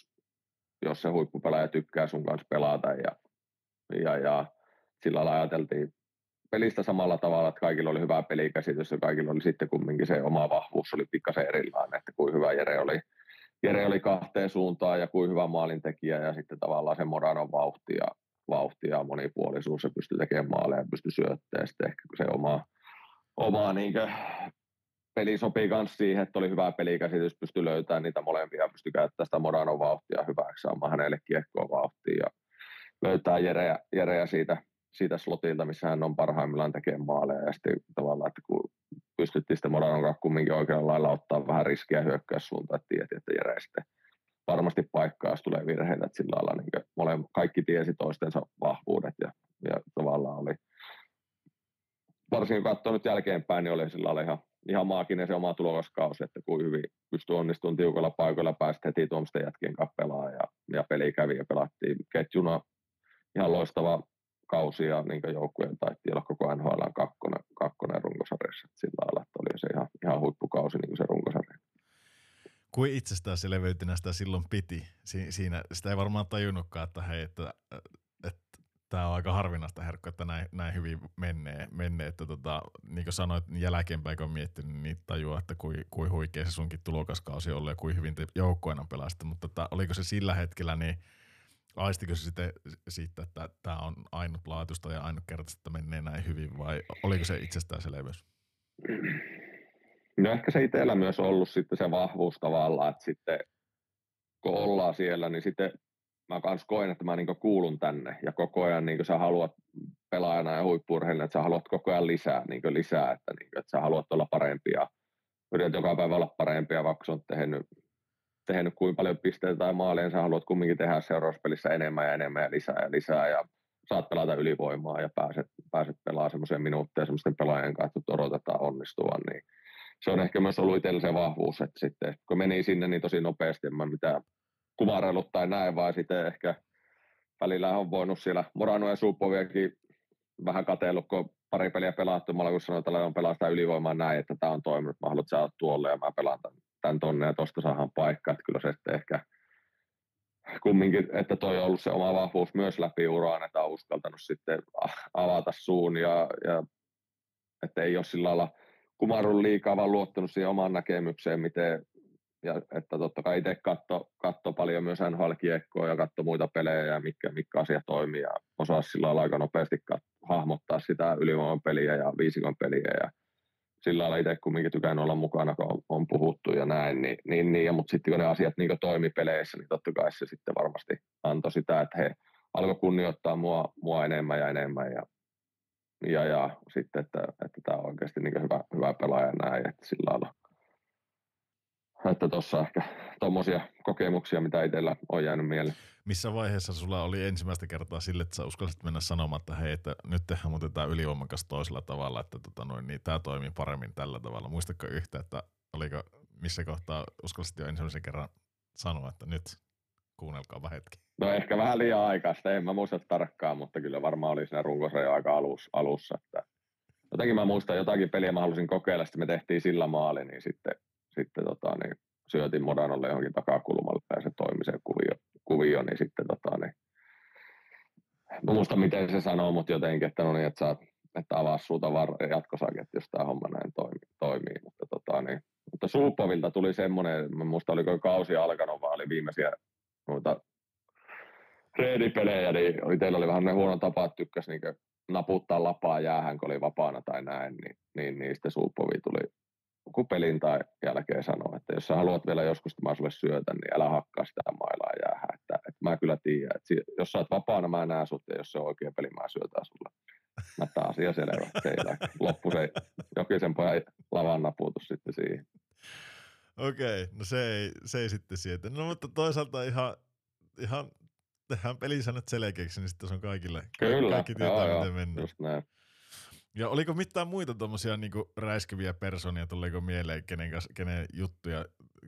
jos se huippupelaaja tykkää sun kanssa pelata ja, ja, ja sillä lailla ajateltiin, pelistä samalla tavalla, että kaikilla oli hyvä pelikäsitys ja kaikilla oli sitten kumminkin se oma vahvuus oli pikkasen erilainen, että kuin hyvä Jere oli, Jere oli kahteen suuntaan ja kuin hyvä maalintekijä ja sitten tavallaan se Moranon vauhti ja, vauhti ja monipuolisuus ja pystyi tekemään maaleja ja pystyi syöttämään sitten ehkä se oma, oma niin peli sopii myös siihen, että oli hyvä pelikäsitys, pystyi löytämään niitä molempia, pystyi käyttämään sitä Moranon vauhtia hyväksi, saamaan hänelle kiekkoa vauhtia ja löytää Jereä, Jereä siitä, siitä slotilta, missä hän on parhaimmillaan tekemään maaleja ja sitten tavallaan, että kun pystyttiin sitten Moranon kumminkin oikealla lailla ottaa vähän riskiä hyökkäyssuuntaan, että tiedettiin, että Jere sitten varmasti paikkaa, jos tulee virheitä, että sillä lailla niin mole, kaikki tiesi toistensa vahvuudet ja, ja tavallaan oli, varsinkin kun nyt jälkeenpäin, niin oli sillä lailla ihan, ihan maaginen se oma tulokaskausi, että kuin hyvin pystyi onnistumaan tiukalla paikoilla, päästä heti tuommoisten jätkien kanssa ja, ja peli kävi ja pelattiin. Ketjuna ihan loistava kausi ja niin joukkueen taittiin olla koko NHL kakkonen, kakkonen runkosarjassa. Sillä lailla, että oli se ihan, ihan huippukausi niin se runkosarja. Kuin itsestäänselvyytenä sitä silloin piti. Si- siinä, sitä ei varmaan tajunnutkaan, että hei, että, että tämä on aika harvinaista herkko, että näin, näin hyvin menee, menee että tota, niin kuin sanoit, niin jälkeenpäin kun on miettinyt, niin tajuaa, että kuin, kuin huikea se sunkin tulokaskausi ollut ja kuin hyvin te joukkueena pelasitte, mutta tota, oliko se sillä hetkellä niin – aistiko se sitten siitä, että tämä on ainutlaatuista ja ainutkertaista, että menee näin hyvin vai oliko se itsestäänselvyys? No ehkä se itsellä myös ollut sitten se vahvuus tavallaan, että sitten kun ollaan siellä, niin sitten mä kans koen, että mä niin kuulun tänne ja koko ajan niin sä haluat pelaajana ja huippurheilijana, että sä haluat koko ajan lisää, niin lisää että, niin kuin, että sä haluat olla parempia, yrität joka päivä olla parempia, vaikka sä oot tehnyt tehnyt kuinka paljon pisteitä tai maaleja, sä haluat kumminkin tehdä seuraavassa pelissä enemmän ja enemmän ja lisää ja lisää ja saat pelata ylivoimaa ja pääset, pääset pelaamaan semmoiseen minuutteen semmoisten pelaajien kanssa, että odotetaan onnistuvan, niin se on ehkä myös ollut itsellä se vahvuus, että sitten kun meni sinne niin tosi nopeasti, en mä mitään kuvareilut tai näin, vaan sitten ehkä välillä on voinut siellä Morano ja Suupoviakin vähän katsellut, kun pari peliä pelattu, mä kun sanoin, että on pelaa sitä ylivoimaa näin, että tämä on toiminut, mä haluan saada tuolle ja mä pelaan tämän tämän tonne ja tuosta saadaan paikka, että kyllä se sitten ehkä kumminkin, että toi on ollut se oma vahvuus myös läpi uraan, että on uskaltanut sitten avata suun ja, ja että ei ole sillä lailla kumarun liikaa, vaan luottanut siihen omaan näkemykseen, miten, ja että totta kai itse katso, katso paljon myös NHL-kiekkoa ja katso muita pelejä ja mitkä, mitkä asiat toimii ja osaa sillä lailla aika nopeasti hahmottaa sitä ylivoiman peliä ja viisikon peliä ja sillä lailla itse kumminkin tykännyt olla mukana, kun on, on puhuttu ja näin, niin, niin, niin mutta sitten kun ne asiat niin toimi peleissä, niin totta kai se sitten varmasti antoi sitä, että he alkoi kunnioittaa mua, mua enemmän ja enemmän ja, ja, ja sitten, että, että tämä on oikeasti niin hyvä, hyvä pelaaja näin, että sillä lailla että tuossa ehkä tuommoisia kokemuksia, mitä itsellä on jäänyt mieleen. Missä vaiheessa sulla oli ensimmäistä kertaa sille, että sä uskallisit mennä sanomaan, että hei, että nyt tehdään muuten tämä ylivoimakas toisella tavalla, että tota noin, niin tämä toimii paremmin tällä tavalla. Muistatko yhtä, että oliko missä kohtaa uskallisit jo ensimmäisen kerran sanoa, että nyt kuunnelkaa hetki? No ehkä vähän liian aikaista, en mä muista tarkkaan, mutta kyllä varmaan oli siinä runkosarjan aika alus, alussa. Että jotenkin mä muistan jotakin peliä, mä halusin kokeilla, että me tehtiin sillä maali, niin sitten sitten tota, niin syötin Modanolle johonkin takakulmalle ja se toimi se kuvio, kuvio niin sitten tota, niin, mä muista miten se sanoo, mutta jotenkin, että no niin, että saat, että avaa suuta var- jatkossakin, että jos tämä homma näin toimii, toimii. Mutta, tota, niin, mutta Suupovilta tuli semmoinen, mä muista oliko kausi alkanut, vaan oli viimeisiä noita reedipelejä, niin teillä oli vähän ne huono tapa, että tykkäs niin naputtaa lapaa jäähän, kun oli vapaana tai näin, niin, niin, niin sitten Suupovi tuli joku pelin tai jälkeen sanoa, että jos sä haluat vielä joskus, että mä sulle syötän, niin älä hakkaa sitä mailaa jäähän. Että, että mä kyllä tiedän, että jos sä oot vapaana, mä näen sut, ja jos se on oikea peli, mä syötän sulle. Mä tää asia selvä. Siellä loppu se jokisen pojan lavan naputus sitten siihen. Okei, okay, no se ei, se ei sitten sieltä. No mutta toisaalta ihan, ihan tehdään pelisäännöt selkeäksi, niin sitten se on kaikille. Kyllä, kaikki tietää, joo, miten mennään. Just näin. Ja oliko mitään muita tuommoisia niinku räiskeviä personia, tuleeko mieleen, kenen, kanssa, kenen juttuja,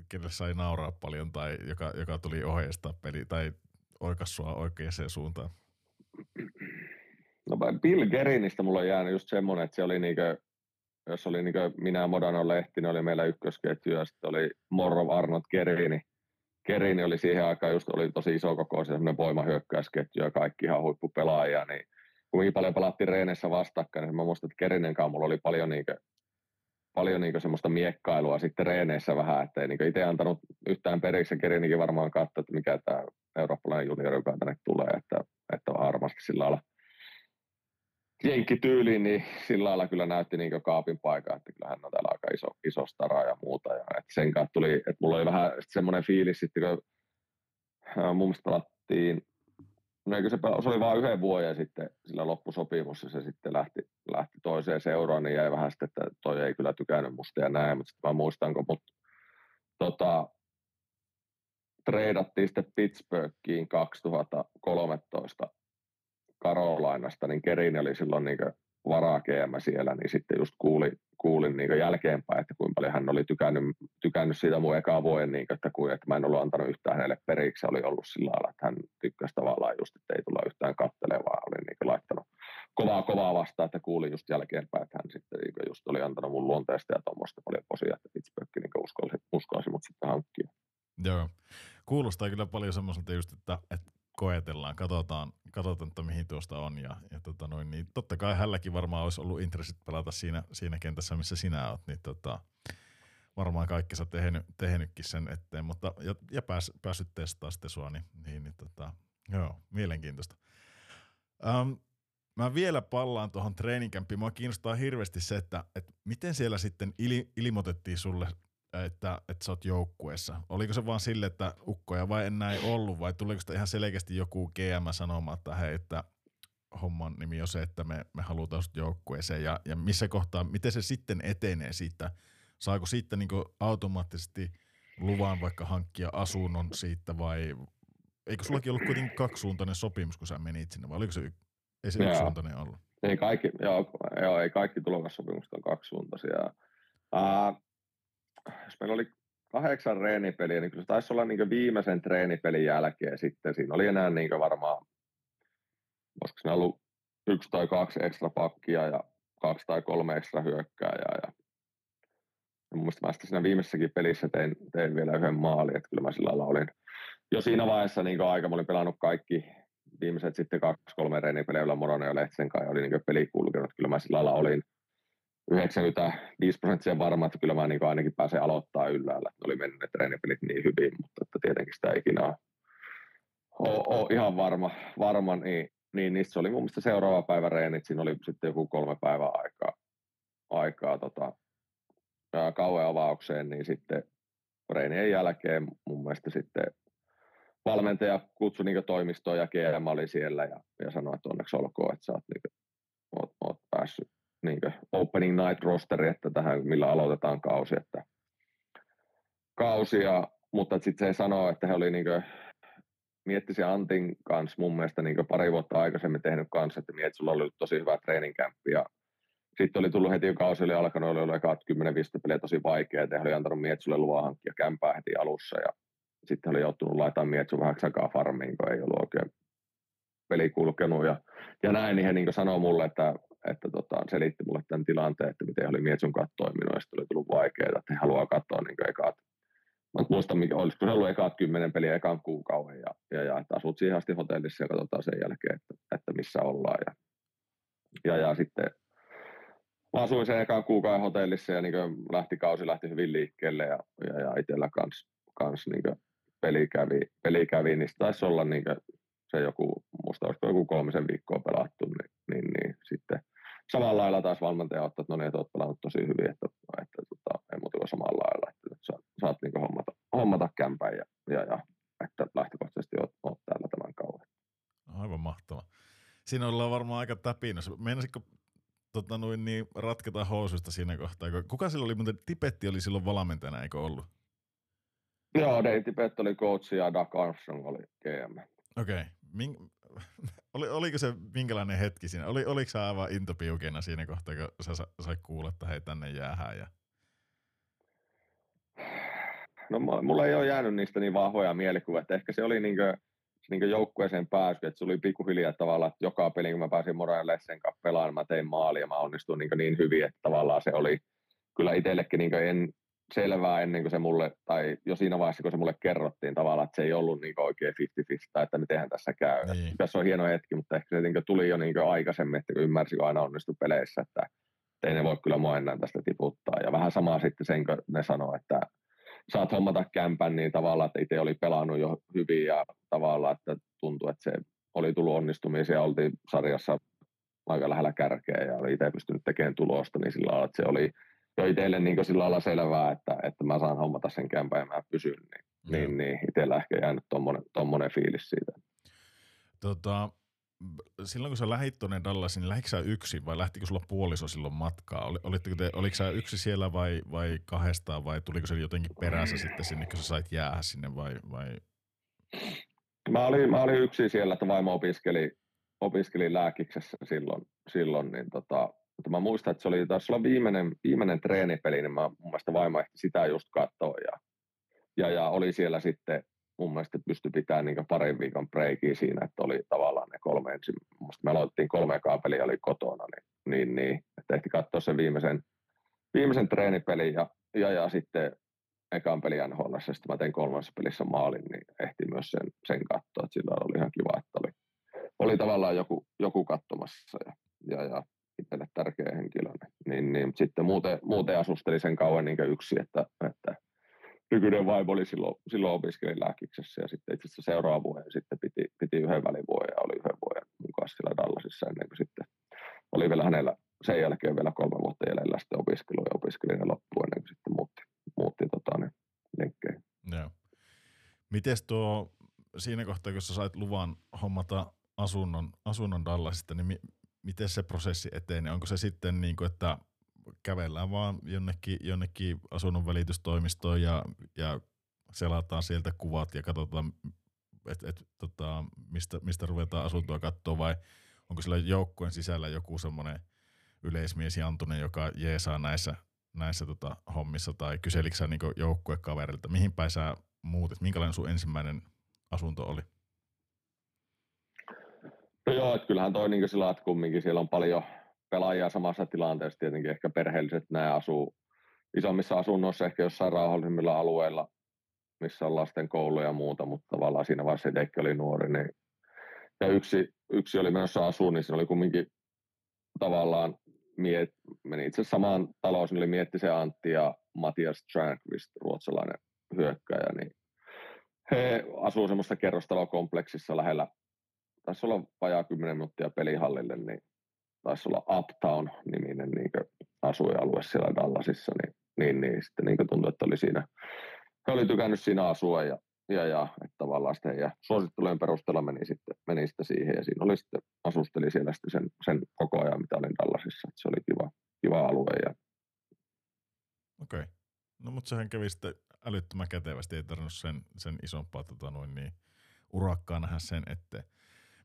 kenelle sai nauraa paljon tai joka, joka tuli ohjeistaa peli tai oikas sua oikeaan suuntaan? No Bill Gerinistä mulla on jäänyt just semmoinen, että se oli niinku, jos oli niinku minä Modano niin oli meillä ykkösketju ja sitten oli Morrov Arnold Gerini. Gerini oli siihen aikaan just oli tosi iso koko semmoinen voimahyökkäysketju ja kaikki ihan huippupelaajia, niin kuinka paljon pelattiin reeneissä vastakkain, niin mä muistan, että Kerinen mulla oli paljon niinkö, paljon niinkö semmoista miekkailua sitten reeneissä vähän, että ei niinkö itse antanut yhtään periksi, Kerinenkin varmaan katsoi, että mikä tämä eurooppalainen juniori, joka tänne tulee, että, että varmasti sillä lailla jenkkityyliin, niin sillä lailla kyllä näytti niin kaapin paikka, että kyllä hän on täällä aika iso, iso stara ja muuta. Ja että sen kanssa tuli, että mulla oli vähän semmoinen fiilis sitten, kun mun mielestä pelattiin, no eikö se, se oli vain yhden vuoden sitten sillä loppusopimus ja se sitten lähti, lähti toiseen seuraan, niin jäi vähän sitten, että toi ei kyllä tykännyt musta ja näin, mutta sitten mä muistanko, mutta tota, treidattiin sitten Pittsburghiin 2013 Karolainasta, niin Kerin oli silloin niin varaa GM siellä, niin sitten just kuulin, kuulin niin jälkeenpäin, että kuinka paljon hän oli tykännyt, tykännyt siitä mun ekaa vuoden, niin kuin, että, kuin, että mä en ollut antanut yhtään hänelle periksi, oli ollut sillä lailla, että hän tykkäsi tavallaan just, että ei tulla yhtään kattelevaa, oli niin laittanut kovaa kovaa vastaan, että kuulin just jälkeenpäin, että hän sitten niin just oli antanut mun luonteesta ja tuommoista paljon posia, että Pittsburgh niin uskoisi, uskoisi mut sitten hankkia. Joo, kuulostaa kyllä paljon semmoiselta just, että, että koetellaan, katsotaan, katsotaan että mihin tuosta on. Ja, ja tota noin, niin totta kai hälläkin varmaan olisi ollut intressit pelata siinä, siinä kentässä, missä sinä olet, niin tota, varmaan kaikki sä tehnyt, tehnytkin sen eteen, mutta ja, ja pääs, päässyt testaamaan sitten sua, niin, niin, niin tota, joo, mielenkiintoista. Um, mä vielä pallaan tuohon treeninkämpiin. Mua kiinnostaa hirveästi se, että, että miten siellä sitten il, ilmoitettiin sulle että, että sä oot joukkueessa? Oliko se vaan sille, että ukkoja vai en näin ollut, vai tuliko sitä ihan selkeästi joku GM sanomaan, että hei, että homman nimi on se, että me, me halutaan sut joukkueeseen, ja, ja missä kohtaa, miten se sitten etenee siitä? Saako siitä niin automaattisesti luvan vaikka hankkia asunnon siitä, vai eikö sullakin ollut kuitenkin kaksisuuntainen sopimus, kun sä menit sinne, vai oliko se, ei se yksisuuntainen ollut? Ei kaikki, joo, joo, ei kaikki tulokassopimukset on kaksisuuntaisia. Uh, jos meillä oli kahdeksan treenipeliä, niin kyllä se taisi olla niin viimeisen treenipelin jälkeen sitten. Siinä oli enää niin varmaan, koska siinä ollut yksi tai kaksi ekstra pakkia ja kaksi tai kolme ekstra hyökkääjää. Ja, ja mun mielestä mä siinä viimeisessäkin pelissä tein, tein vielä yhden maalin, että kyllä mä sillä lailla olin jo siinä vaiheessa niin aika, mä olin pelannut kaikki viimeiset sitten kaksi, kolme reenipeliä, joilla Moronen ja Lehtsen kanssa oli niin peli kulkenut. Kyllä mä sillä lailla olin, 95 prosenttia varma, että kyllä mä niin ainakin pääsen aloittaa yllällä. Ne oli mennyt ne treenipelit niin hyvin, mutta että tietenkin sitä ikinä ole, ole ihan varma, varma niin, niin niissä oli mun mielestä seuraava päivä reenit, siinä oli sitten joku kolme päivää aikaa, aikaa tota, kauan avaukseen, niin sitten reenien jälkeen mun mielestä sitten valmentaja kutsui niin toimistoon ja GM oli siellä ja, ja sanoi, että onneksi olkoon, että sä oot, niin kuin, oot, oot päässyt niin opening night rosteri, että tähän millä aloitetaan kausi. Että kausia, mutta sitten se sanoo, että he oli niin miettisi Antin kanssa mun mielestä niin pari vuotta aikaisemmin tehnyt kanssa, että mietit, sulla oli tosi hyvä treeninkämppi ja sitten oli tullut heti, kun kausi oli alkanut, oli ollut 10-15 peliä tosi vaikea, että he oli antanut Mietsulle luvan hankkia kämpää heti alussa ja sitten oli joutunut laittamaan Mietsun vähän aikaa farmiin, kun ei ollut oikein peli kulkenut ja, ja näin, niin he niin sanoo mulle, että että tota, selitti mulle tämän tilanteen, että miten oli Mietsun kanssa toiminut, ja sitten oli tullut vaikeaa, että he haluaa katsoa niin ekaat, mä muistan, mikä, olisiko se ollut ekaat kymmenen peliä ekan kuukauden, ja, ja, ja että asut siihen asti hotellissa ja katsotaan sen jälkeen, että, että missä ollaan, ja, ja, ja sitten mä asuin sen ekan kuukauden hotellissa, ja niin lähti kausi lähti hyvin liikkeelle, ja, ja, ja itsellä kans, kans niin peli kävi, peli kävi, niin taisi olla niin se joku, musta olisiko joku kolmisen viikkoa pelattu, niin, niin, niin sitten samalla lailla taas valmentaja ottaa, että no niin, että olet pelannut tosi hyvin, että, että tota, ei muuta kuin samalla lailla, että saat, saat niin hommata, hommata kämpän ja, ja, ja että lähtökohtaisesti olet, olet täällä tämän kauan. Aivan mahtava. Siinä ollaan varmaan aika täpinässä. Meinasitko tota, noin, niin, ratketa housuista siinä kohtaa? Kuka sillä oli, mutta Tipetti oli silloin valmentajana, eikö ollut? Joo, Dave Tibet oli coach ja Doug Armstrong oli GM. Okei. Okay. oli, oliko se minkälainen hetki siinä? Oli, oliko sä aivan intopiukena siinä kohtaa, kun sä sai kuulla, että hei tänne jäähän? Ja... No mulla ei ole jäänyt niistä niin vahvoja mielikuvia, että ehkä se oli niinkö, niinkö joukkueeseen pääsy, että se oli pikkuhiljaa tavallaan, että joka peli, kun mä pääsin Moran Lessen kanssa pelaamaan, mä tein maali ja mä onnistuin niin, niin hyvin, että tavallaan se oli kyllä itsellekin niin en, selvää ennen kuin se mulle, tai jo siinä vaiheessa, kun se mulle kerrottiin tavallaan, että se ei ollut niin oikein 50-50, tai että mitenhän tässä käy. Niin. Tässä on hieno hetki, mutta ehkä se niin tuli jo niin aikaisemmin, että kun ymmärsi, kun aina onnistui peleissä, että ei ne voi kyllä mua enää tästä tiputtaa. Ja vähän samaa sitten sen, kun ne sanoo, että saat hommata kämpän, niin tavallaan, että itse oli pelannut jo hyvin ja tavallaan, että tuntui, että se oli tullut onnistumisia, oltiin sarjassa aika lähellä kärkeä ja oli itse pystynyt tekemään tulosta, niin sillä lailla, että se oli jo itselle niin sillä lailla selvää, että, että mä saan hommata sen kämpän ja mä pysyn, niin, mm. niin, niin itsellä ehkä jäänyt tommonen, tommonen fiilis siitä. Tota, silloin kun sä lähit tuonne Dallasin, niin lähditkö sä yksin vai lähtikö sulla puoliso silloin matkaa? Oli, olitteko te, oliko sä yksi siellä vai, vai kahdestaan vai tuliko se jotenkin perässä sitten sinne, kun sä sait jäädä sinne vai, vai? Mä olin, mä olin yksin siellä, että vaimo opiskeli, opiskeli lääkiksessä silloin, silloin niin tota, mutta mä muistan, että se oli taas olla viimeinen, viimeinen treenipeli, niin mä, mun mielestä vaimo ehti sitä just katsoa ja, ja, ja oli siellä sitten mun mielestä pystyi pitämään niin parin viikon breikiä siinä, että oli tavallaan ne kolme ensin, me aloitettiin kolme kaapelia oli kotona, niin, niin, niin että ehti katsoa sen viimeisen, viimeisen treenipelin ja, ja, ja sitten ekan peli NHL, sitten mä tein kolmannessa pelissä maalin, niin ehti myös sen, sen katsoa, että sillä oli ihan kiva, että oli, oli tavallaan joku, joku katsomassa ja, ja, ja itselle tärkeä henkilö, niin, niin sitten muuten, muuten asusteli sen kauan niin yksi, että, että nykyinen vaimo oli silloin, silloin opiskelin lääkiksessä ja sitten itse asiassa seuraava vuoden sitten piti, piti yhden välivuoden ja oli yhden vuoden mukaan siellä Dallasissa ennen kuin sitten oli vielä hänellä sen jälkeen vielä kolme vuotta jäljellä sitten opiskelu ja opiskelin ja loppuun ennen kuin sitten muutti, muutti tota, niin, lenkkeihin. Joo. Mites tuo siinä kohtaa, kun sä sait luvan hommata asunnon, asunnon Dallasista, niin mi, miten se prosessi etenee? Onko se sitten niin kuin, että kävellään vaan jonnekin, jonnekin asunnon välitystoimistoon ja, ja selataan sieltä kuvat ja katsotaan, et, et, tota, mistä, mistä ruvetaan asuntoa katsoa vai onko sillä joukkueen sisällä joku semmoinen yleismies Jantunen, joka jeesaa näissä, näissä tota, hommissa tai kyselikö sä niinku joukkuekaverilta, mihin päin sä muutit, minkälainen sun ensimmäinen asunto oli? No joo, että kyllähän toi niin sillä että kumminkin siellä on paljon pelaajia samassa tilanteessa, tietenkin ehkä perheelliset nämä asuu isommissa asunnoissa, ehkä jossain rauhallisemmilla alueilla, missä on lasten kouluja ja muuta, mutta tavallaan siinä vaiheessa itsekin oli nuori, niin ja yksi, yksi oli menossa asuun, niin siinä oli kumminkin tavallaan miet, meni itse samaan taloon, oli mietti se Antti ja Matias Trankvist, ruotsalainen hyökkäjä, niin he asuu semmoista kerrostalokompleksissa lähellä taisi olla vajaa 10 minuuttia pelihallille, niin taisi olla Uptown-niminen niin asuinalue siellä Dallasissa, niin, niin, niin sitten niin tuntui, että oli siinä, he oli tykännyt siinä asua ja, ja, ja että tavallaan sitten ja suosittelujen perusteella meni sitten, meni sitten siihen ja siinä oli sitten, asusteli siellä sitten sen, sen koko ajan, mitä olin Dallasissa, että se oli kiva, kiva alue. Ja... Okei. Okay. No mutta sehän kävi sitten älyttömän kätevästi, ei tarvinnut sen, sen isompaa tota noin niin, urakkaa nähdä sen eteen.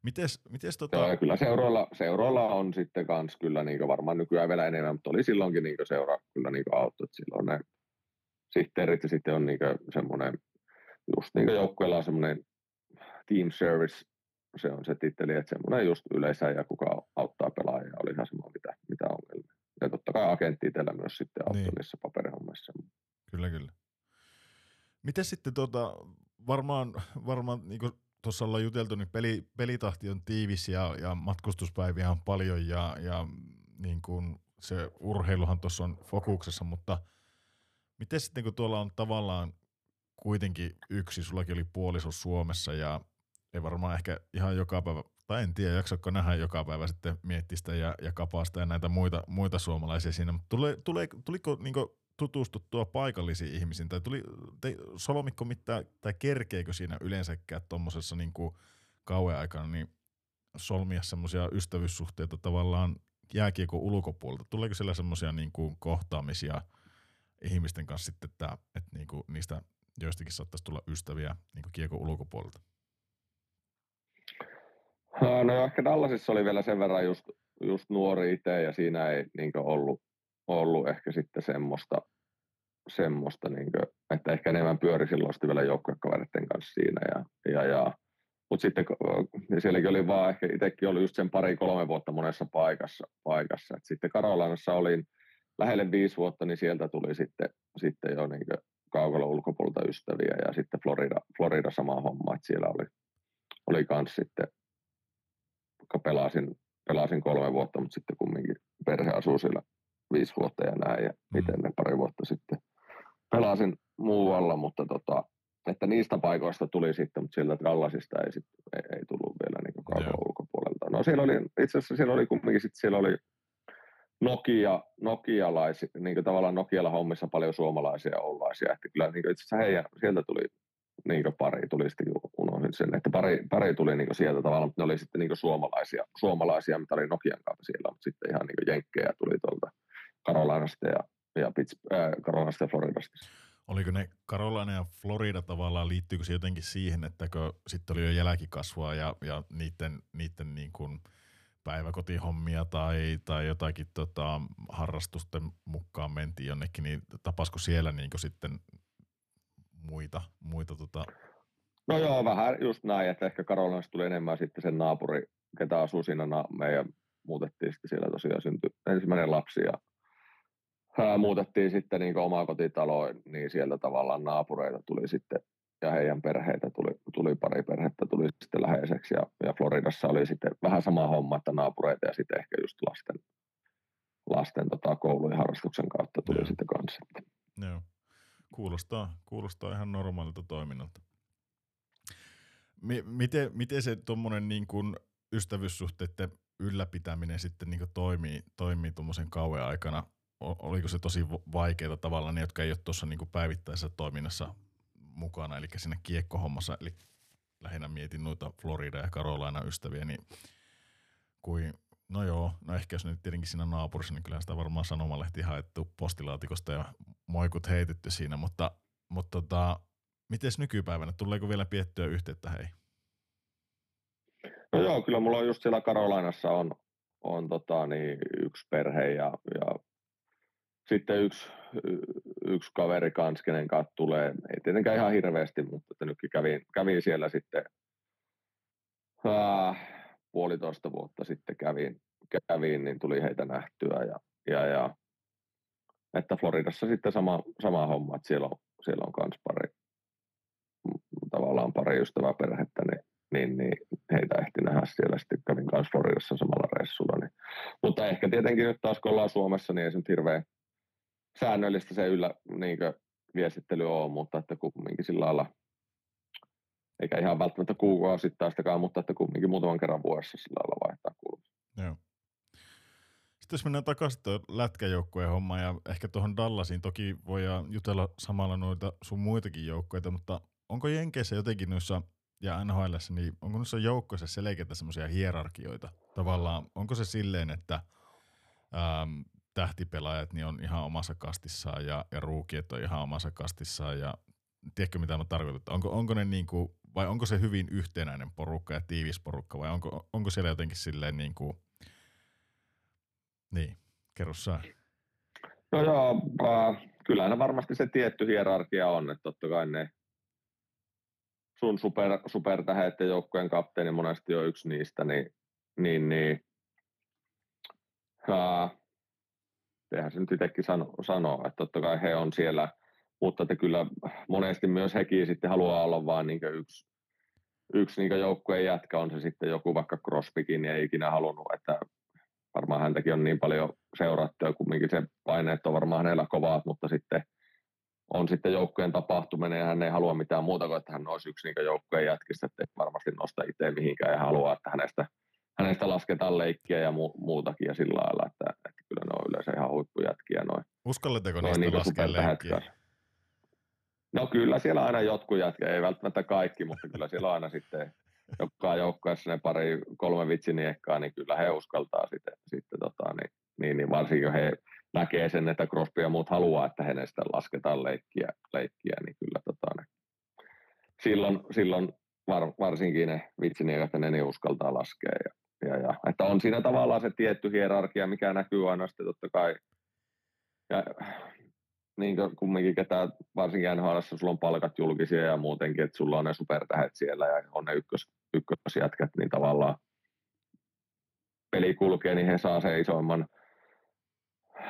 Mites, mites tota... Joo, kyllä seuroilla, seuroilla on sitten kans kyllä niin varmaan nykyään vielä enemmän, mutta oli silloinkin niin seura kyllä niin auto, että silloin ne sihteerit ja sitten on niin semmoinen, just niin joukkueella on semmoinen team service, se on se titteli, että semmoinen just yleisä ja kuka auttaa pelaajia, oli ihan sama mitä, mitä ongelmia. Ja totta kai agentti itsellä myös sitten auttoi niin. niissä paperihommissa. Kyllä, kyllä. Miten sitten tuota, varmaan, varmaan niin tuossa ollaan juteltu, niin peli, pelitahti on tiivis ja, ja matkustuspäiviä on paljon ja, ja niin kuin se urheiluhan tuossa on fokuksessa, mutta miten sitten kun tuolla on tavallaan kuitenkin yksi, sullakin oli puoliso Suomessa ja ei varmaan ehkä ihan joka päivä, tai en tiedä, jaksatko nähdä joka päivä sitten miettistä ja, ja kapasta ja näitä muita, muita suomalaisia siinä, mutta tule, tule, tuliko niin tutustuttua paikallisiin ihmisiin? Tai tuli, te, solmikko mitään, tai kerkeekö siinä yleensäkään tuommoisessa niin kauan aikana niin solmia semmoisia ystävyyssuhteita tavallaan jääkiekon ulkopuolelta? Tuleeko siellä semmoisia niin kohtaamisia ihmisten kanssa sitten, että, että niin kuin niistä joistakin saattaisi tulla ystäviä niin kiekon ulkopuolelta? No ehkä Dallasissa oli vielä sen verran just, just nuori itse ja siinä ei niin ollut ollut ehkä sitten semmoista, semmoista niin kuin, että ehkä enemmän pyöri silloin vielä joukkuekavereiden kanssa siinä. Ja, ja, ja. Mutta sitten niin sielläkin oli vaan, ehkä itsekin oli just sen pari-kolme vuotta monessa paikassa. paikassa. Et sitten Karolanassa olin, lähelle viisi vuotta, niin sieltä tuli sitten, sitten jo niin kaukalla ulkopuolelta ystäviä ja sitten Florida, Florida sama homma, että siellä oli, oli kans sitten, pelasin, pelasin kolme vuotta, mutta sitten kumminkin perhe asuu siellä viisi vuotta ja näin ja mm. miten ne pari vuotta sitten pelasin muualla, mutta tota, että niistä paikoista tuli sitten, mutta sieltä Dallasista ei, sit, ei, ei tullut vielä niin kauan ulkopuolelta. No siellä oli, itse asiassa siellä oli kumminkin sitten siellä oli Nokia, nokialaisi, niin tavallaan Nokialla hommissa paljon suomalaisia ja oulaisia, että kyllä niin itse asiassa heidän, sieltä tuli niin pari, tuli sitten unohdin sen, että pari, pari tuli niin sieltä tavallaan, mutta ne oli sitten niin suomalaisia, suomalaisia, mitä oli Nokian kautta siellä, mutta sitten ihan niin jenkkejä tuli tuolta Carolinasta ja, ja äh, Carolinasta ja Floridasta. Oliko ne Carolina ja Florida tavallaan, liittyykö se jotenkin siihen, että kun sitten oli jo jälkikasvua ja, ja niiden, niiden niin kuin päiväkotihommia tai, tai jotakin tota, harrastusten mukaan mentiin jonnekin, niin tapasko siellä niin sitten muita, muita tota... No joo, vähän just näin, että ehkä Karolinasta tuli enemmän sitten sen naapuri, ketä asuu siinä meidän muutettiin sitten siellä tosiaan syntyi ensimmäinen lapsi ja ää, muutettiin sitten niin omaa kotitaloon, niin sieltä tavallaan naapureita tuli sitten ja heidän perheitä tuli, tuli pari perhettä tuli sitten läheiseksi ja, ja Floridassa oli sitten vähän sama homma, että naapureita ja sitten ehkä just lasten, lasten tota, koulujen harrastuksen kautta tuli Joo. sitten kanssa. Joo. Kuulostaa, kuulostaa ihan normaalilta toiminnalta. M- miten, miten se tuommoinen niin kuin ystävyyssuhteiden ylläpitäminen sitten niin kuin toimii, toimii tuommoisen kauan aikana? Oliko se tosi vaikeaa tavallaan ne, jotka ei ole tuossa niin päivittäisessä toiminnassa mukana, eli siinä kiekkohommassa, eli lähinnä mietin noita Florida ja Carolina ystäviä, niin kuin, no joo, no ehkä jos nyt tietenkin siinä naapurissa, niin kyllä sitä varmaan sanomalehti haettu postilaatikosta ja moikut heitetty siinä, mutta, mutta tota, miten nykypäivänä, tuleeko vielä piettyä yhteyttä hei? No joo, kyllä mulla on just siellä Karolainassa on, on tota, niin, yksi perhe ja, ja sitten yksi, yksi kaveri kanssa, kenen kanssa tulee, ei tietenkään ihan hirveästi, mutta että nytkin kävin, kävin siellä sitten äh, puolitoista vuotta sitten kävin, kävin, niin tuli heitä nähtyä ja, ja, ja että Floridassa sitten sama, sama homma, että siellä on, siellä on kans pari, tavallaan pari ystävää perhettä, niin, niin, niin heitä ehti nähdä siellä. Sitten kävin kanssa Floridassa samalla reissulla. Niin. Mutta ehkä tietenkin nyt taas kun ollaan Suomessa, niin ei se nyt hirveän säännöllistä se yllä niin viestittely on, mutta että kumminkin sillä lailla, eikä ihan välttämättä kuukausittain mutta että kumminkin muutaman kerran vuodessa sillä lailla vaihtaa kulmaa. Joo. Sitten jos mennään takaisin tuon lätkäjoukkueen hommaan ja ehkä tuohon Dallasiin, toki voidaan jutella samalla noita sun muitakin joukkoita, mutta onko Jenkeissä jotenkin noissa ja NHL, niin onko noissa joukkoissa selkeitä semmoisia hierarkioita? Tavallaan, onko se silleen, että ähm, tähtipelaajat niin on ihan omassa kastissaan ja, ja ruukiet on ihan omassa kastissaan ja tiedätkö mitä mä tarkoitan? Onko, onko ne niin kuin, vai onko se hyvin yhtenäinen porukka ja tiivis porukka vai onko, onko siellä jotenkin silleen niin kuin, niin, kerro sä. No joo, äh, kyllähän varmasti se tietty hierarkia on, että totta kai ne sun super, supertähet ja joukkueen kapteeni monesti on yksi niistä, niin, niin, niin äh, eihän se nyt itsekin sano, sanoa, että totta kai he on siellä, mutta että kyllä monesti myös hekin sitten haluaa olla vain niin yksi, yksi niin joukkueen jätkä, on se sitten joku vaikka Crosbykin, niin ei ikinä halunnut, että varmaan häntäkin on niin paljon seurattu ja kumminkin se paineet on varmaan hänellä kovat, mutta sitten on sitten joukkueen tapahtuminen ja hän ei halua mitään muuta kuin, että hän olisi yksi niin joukkueen jätkistä, että varmasti nosta itse mihinkään ja haluaa, että hänestä, hänestä lasketaan leikkiä ja mu- muutakin ja sillä lailla, että kyllä ne on yleensä ihan huippujätkiä noin. Uskalletteko niistä niin laskea leikkiä? No kyllä siellä aina jotkut jätkiä, ei välttämättä kaikki, mutta kyllä siellä aina sitten joka joukkueessa ne pari, kolme vitsiniekkaa, niin kyllä he uskaltaa sitten, sitten tota, niin, niin, niin varsinkin he näkee sen, että Crosby ja muut haluaa, että hänestä lasketaan leikkiä, leikkiä niin kyllä tota, niin, silloin, silloin var, varsinkin ne vitsiniekat, ne, ne uskaltaa laskea ja ja, ja, että on siinä tavallaan se tietty hierarkia, mikä näkyy aina sitten totta kai. Ja niin kuin kumminkin ketä, varsinkin NHL, sulla on palkat julkisia ja muutenkin, että sulla on ne supertähet siellä ja on ne ykkös, ykkösjätkät, niin tavallaan peli kulkee, niin he saa se isoimman,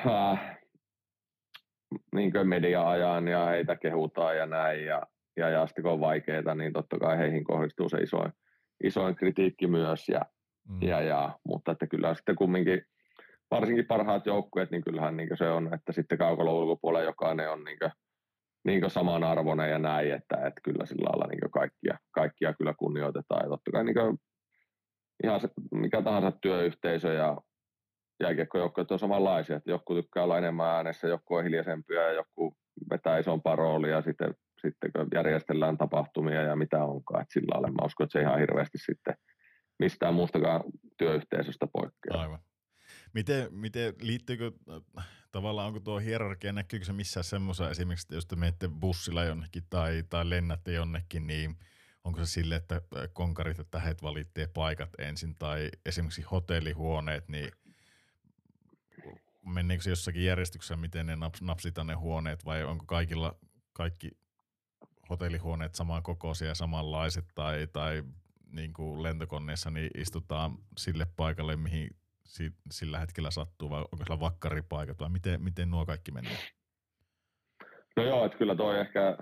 äh, niin media-ajan ja heitä kehutaan ja näin. Ja, ja, ja sitten kun on vaikeita, niin totta kai heihin kohdistuu se isoin, isoin kritiikki myös. Ja, mm. ja, ja, mutta että kyllä sitten kumminkin, varsinkin parhaat joukkueet, niin kyllähän niin se on, että sitten kaukolon ulkopuolella jokainen on niin kuin, niin kuin samanarvoinen ja näin, että, että kyllä sillä lailla niin kaikkia, kaikkia kyllä kunnioitetaan. Ja totta kai niin ihan se, mikä tahansa työyhteisö ja jääkiekkojoukkueet on samanlaisia, että joku tykkää olla enemmän äänessä, joku on hiljaisempia ja joku vetää isompaa roolia sitten, sitten kun järjestellään tapahtumia ja mitä onkaan. Että sillä lailla mä uskon, että se ihan hirveästi sitten mistään muustakaan työyhteisöstä poikkeaa. Aivan. Miten, miten liittyykö, tavallaan onko tuo hierarkia, näkyykö se missään semmoisen esimerkiksi, että jos te menette bussilla jonnekin tai, tai lennätte jonnekin, niin onko se sille, että konkarit, että heitä valittee paikat ensin tai esimerkiksi hotellihuoneet, niin menneekö se jossakin järjestyksessä, miten ne naps, napsitaan ne huoneet vai onko kaikilla kaikki hotellihuoneet samankokoisia ja samanlaiset tai, tai niin kuin lentokoneessa niin istutaan sille paikalle, mihin si, sillä hetkellä sattuu vai onko siellä vakkaripaikat vai miten, miten nuo kaikki menee? No joo, että kyllä toi ehkä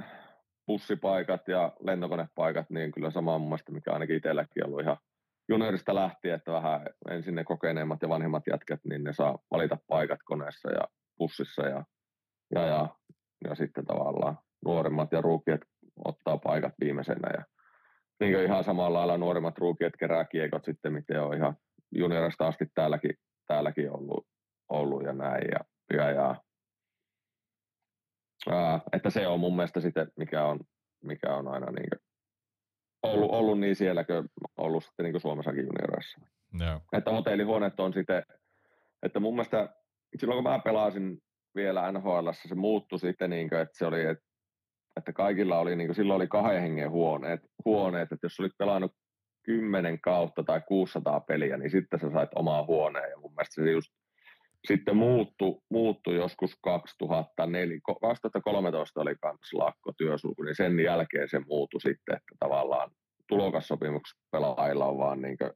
bussipaikat ja lentokonepaikat, niin kyllä sama mun mielestä, mikä ainakin itselläkin ollut ihan juniorista lähtien, että vähän ensin ne kokeneemmat ja vanhemmat jätkät, niin ne saa valita paikat koneessa ja bussissa ja, ja, ja, ja sitten tavallaan nuoremmat ja ruukiet ottaa paikat viimeisenä ja niin kuin ihan samalla lailla nuoremmat ruukiet kerää kiekot sitten, miten on ihan juniorista asti täälläkin, täälläkin ollut, ollut ja näin ja, ja, ja ää, että se on mun mielestä sitten, mikä on, mikä on aina niin ollut, ollut niin siellä kuin ollut sitten niin kuin Suomessakin junioreissa. No. Että hotellihuoneet on sitten, että mun mielestä silloin kun mä pelasin vielä NHL, se muuttui sitten niin kuin, että se oli, että, että kaikilla oli, niin kuin, silloin oli kahden hengen huoneet, huoneet, että jos olit pelannut kymmenen kautta tai 600 peliä, niin sitten sä sait omaa huoneen. Ja mun mielestä se just sitten muuttu, muuttu joskus 2004, 2013 oli kans lakko työsulku, niin sen jälkeen se muuttui sitten, että tavallaan tulokassopimuksessa pelaajilla on vaan niin kuin,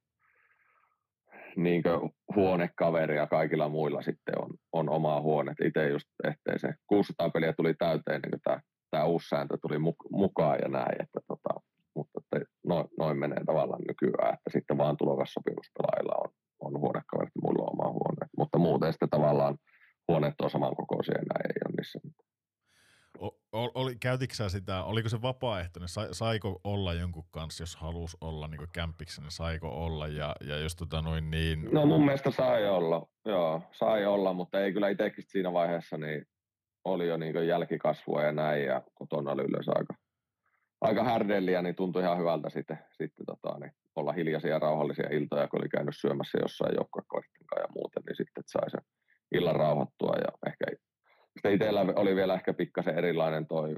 niin kuin huonekaveri ja kaikilla muilla sitten on, on oma huone. Itse just ettei se 600 peliä tuli täyteen, niin tämä, tämä uusi sääntö tuli mukaan ja näin, että tota, mutta että noin, noin menee tavallaan nykyään, että sitten vaan tulokassopimuspelaajilla on, on huonekaverit ja muilla on oma huone. Mutta muuten sitten tavallaan huoneet on samankokoisia ja näin ei ole niissä mitään. Oli, käytitkö sitä, oliko se vapaaehtoinen, saiko olla jonkun kanssa, jos halusi olla niin kämpiksen, niin saiko olla ja, ja jos tota noin niin... No mun mielestä sai olla, joo, sai olla, mutta ei kyllä itsekin siinä vaiheessa, niin oli jo niin jälkikasvua ja näin ja kotona oli yleensä aika, aika härdelliä, niin tuntui ihan hyvältä sitten, sitten tota, niin olla hiljaisia ja rauhallisia iltoja, kun oli käynyt syömässä jossain joukkuekoitten ja muuten, niin sitten sai sen illan rauhoittua ja ehkä sitten itsellä oli vielä ehkä pikkasen erilainen toi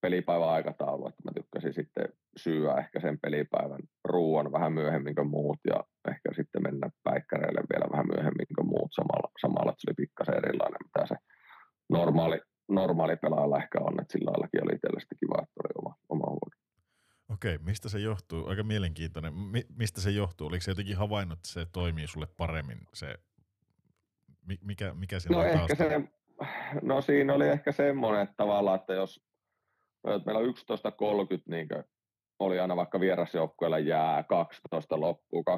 pelipäivän aikataulu, että mä tykkäsin sitten syyä ehkä sen pelipäivän ruoan vähän myöhemmin kuin muut ja ehkä sitten mennä päikkäreille vielä vähän myöhemmin kuin muut. Samalla, samalla että se oli pikkasen erilainen, mitä se normaali, normaali pelaajalla ehkä on, että sillä laillakin oli itsellä kiva, että oli oma, oma huone. Okei, mistä se johtuu? Aika mielenkiintoinen. Mi- mistä se johtuu? Oliko se jotenkin havainnut, että se toimii sulle paremmin? Se, mikä, mikä siellä no on ehkä se, No siinä oli ehkä semmoinen, että tavallaan, että jos että meillä on 11.30 niin oli aina vaikka vierasjoukkueella jää 12 loppuu, 12.30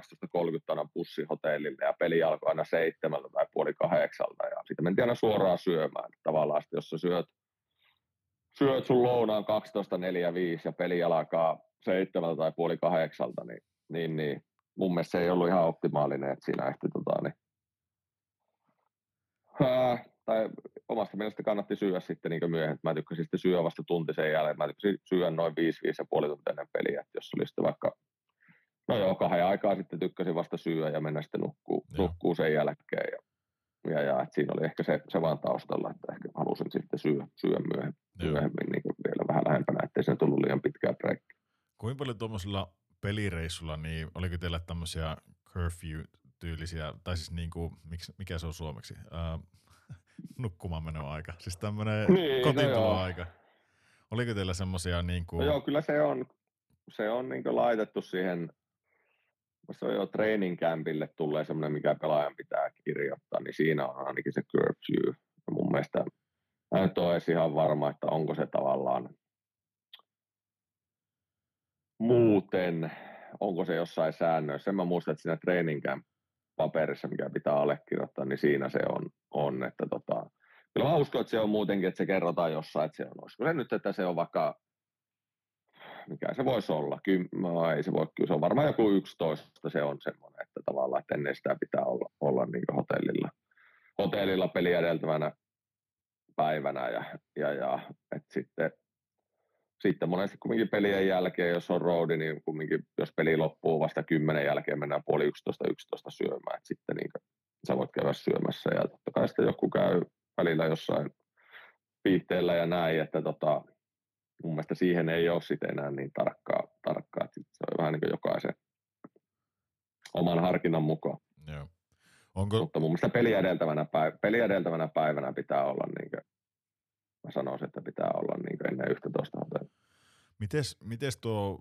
aina bussihotellille ja peli alkoi aina seitsemältä tai puoli kahdeksalta ja sitten mentiin aina suoraan syömään. Tavallaan sitten, jos sä syöt, syöt sun lounaan 12.45 ja peli alkaa seitsemältä tai puoli kahdeksalta, niin, niin, niin mun mielestä se ei ollut ihan optimaalinen, että siinä ehti tota, niin, ää, tai omasta mielestä kannatti syödä sitten niin myöhemmin. Mä tykkäsin sitten syödä vasta tunti sen jälkeen. Mä tykkäsin syödä noin 5 5 puoli tuntia ennen peliä. Että jos oli sitten vaikka, no joo, kahden aikaa sitten tykkäsin vasta syödä ja mennä sitten nukkuu, nukkuu sen jälkeen. Ja, ja, ja että siinä oli ehkä se, se vaan taustalla, että ehkä halusin sitten syödä, syödä myöhemmin, myöhemmin niin vielä vähän lähempänä, ettei se tullut liian pitkää breikkiä. Kuinka paljon tuommoisella pelireissulla, niin oliko teillä tämmöisiä curfew-tyylisiä, tai siis niin kuin, mikä se on suomeksi? Uh, nukkumaan aika. Siis tämmöinen niin, kotiintuloaika. No Oliko teillä semmoisia niin kuin... No joo, kyllä se on, se on niin laitettu siihen, se on jo training campille tulee semmoinen, mikä pelaajan pitää kirjoittaa, niin siinä on ainakin se curfew. Ja mun mielestä mä nyt ole ihan varma, että onko se tavallaan muuten, onko se jossain säännöissä. Sen mä muistan, että siinä treeningkään paperissa, mikä pitää allekirjoittaa, niin siinä se on, on että tota, kyllä mä uskon, että se on muutenkin, että se kerrotaan jossain, että se on, olisiko se nyt, että se on vaikka, mikä se voisi olla, Kym, no, ei se voi, kyllä se on varmaan joku 11, se on semmoinen, että tavallaan, että ennen sitä pitää olla, olla niin hotellilla, hotellilla peli edeltävänä päivänä ja, ja, ja että sitten sitten monesti kumminkin pelien jälkeen, jos on roadi, niin kumminkin, jos peli loppuu vasta kymmenen jälkeen, mennään puoli yksitoista, yksitoista syömään, että sitten niin sä voit käydä syömässä ja totta kai sitten joku käy välillä jossain viihteellä ja näin, että tota, mun mielestä siihen ei ole sitten enää niin tarkkaa, tarkkaa että se on vähän niin kuin jokaisen oman harkinnan mukaan. Joo. Onko... Mutta mun mielestä peli edeltävänä, päivänä, peli edeltävänä päivänä pitää olla niin kuin mä sanoisin, että pitää olla niin ennen 11 hotellia. Mites, mites tuo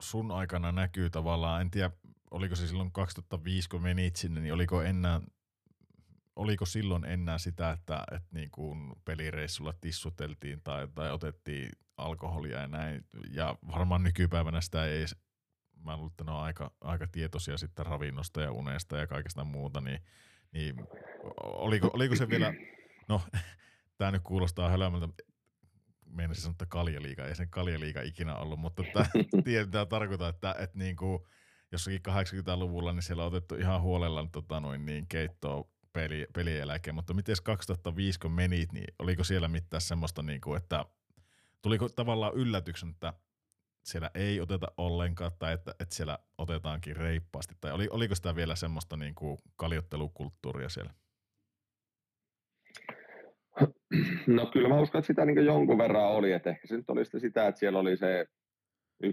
sun aikana näkyy tavallaan, en tiedä oliko se silloin 2005 kun menit sinne, niin oliko enää oliko silloin enää sitä, että, että niin kuin pelireissulla tissuteltiin tai, tai otettiin alkoholia ja näin, ja varmaan nykypäivänä sitä ei mä luulen, että ne on aika, aika tietoisia sitten ravinnosta ja unesta ja kaikesta muuta, niin, niin oliko, oliko se vielä, no tämä nyt kuulostaa hölmöltä, meinasin sanoa, että kaljaliika, ei sen kaljaliika ikinä ollut, mutta tämä tarkoittaa, että, että niin kuin jossakin 80-luvulla niin siellä on otettu ihan huolella tota, noin, niin keittoa peli, pelien jälkeen, mutta miten 2005 kun menit, niin oliko siellä mitään semmoista, niin kuin, että tuliko tavallaan yllätyksen, että siellä ei oteta ollenkaan tai että, että siellä otetaankin reippaasti, tai oli, oliko sitä vielä semmoista niin kuin kaljottelukulttuuria siellä? No kyllä mä uskon, että sitä niin jonkun verran oli, että ehkä se nyt oli sitä, että siellä oli se 1-4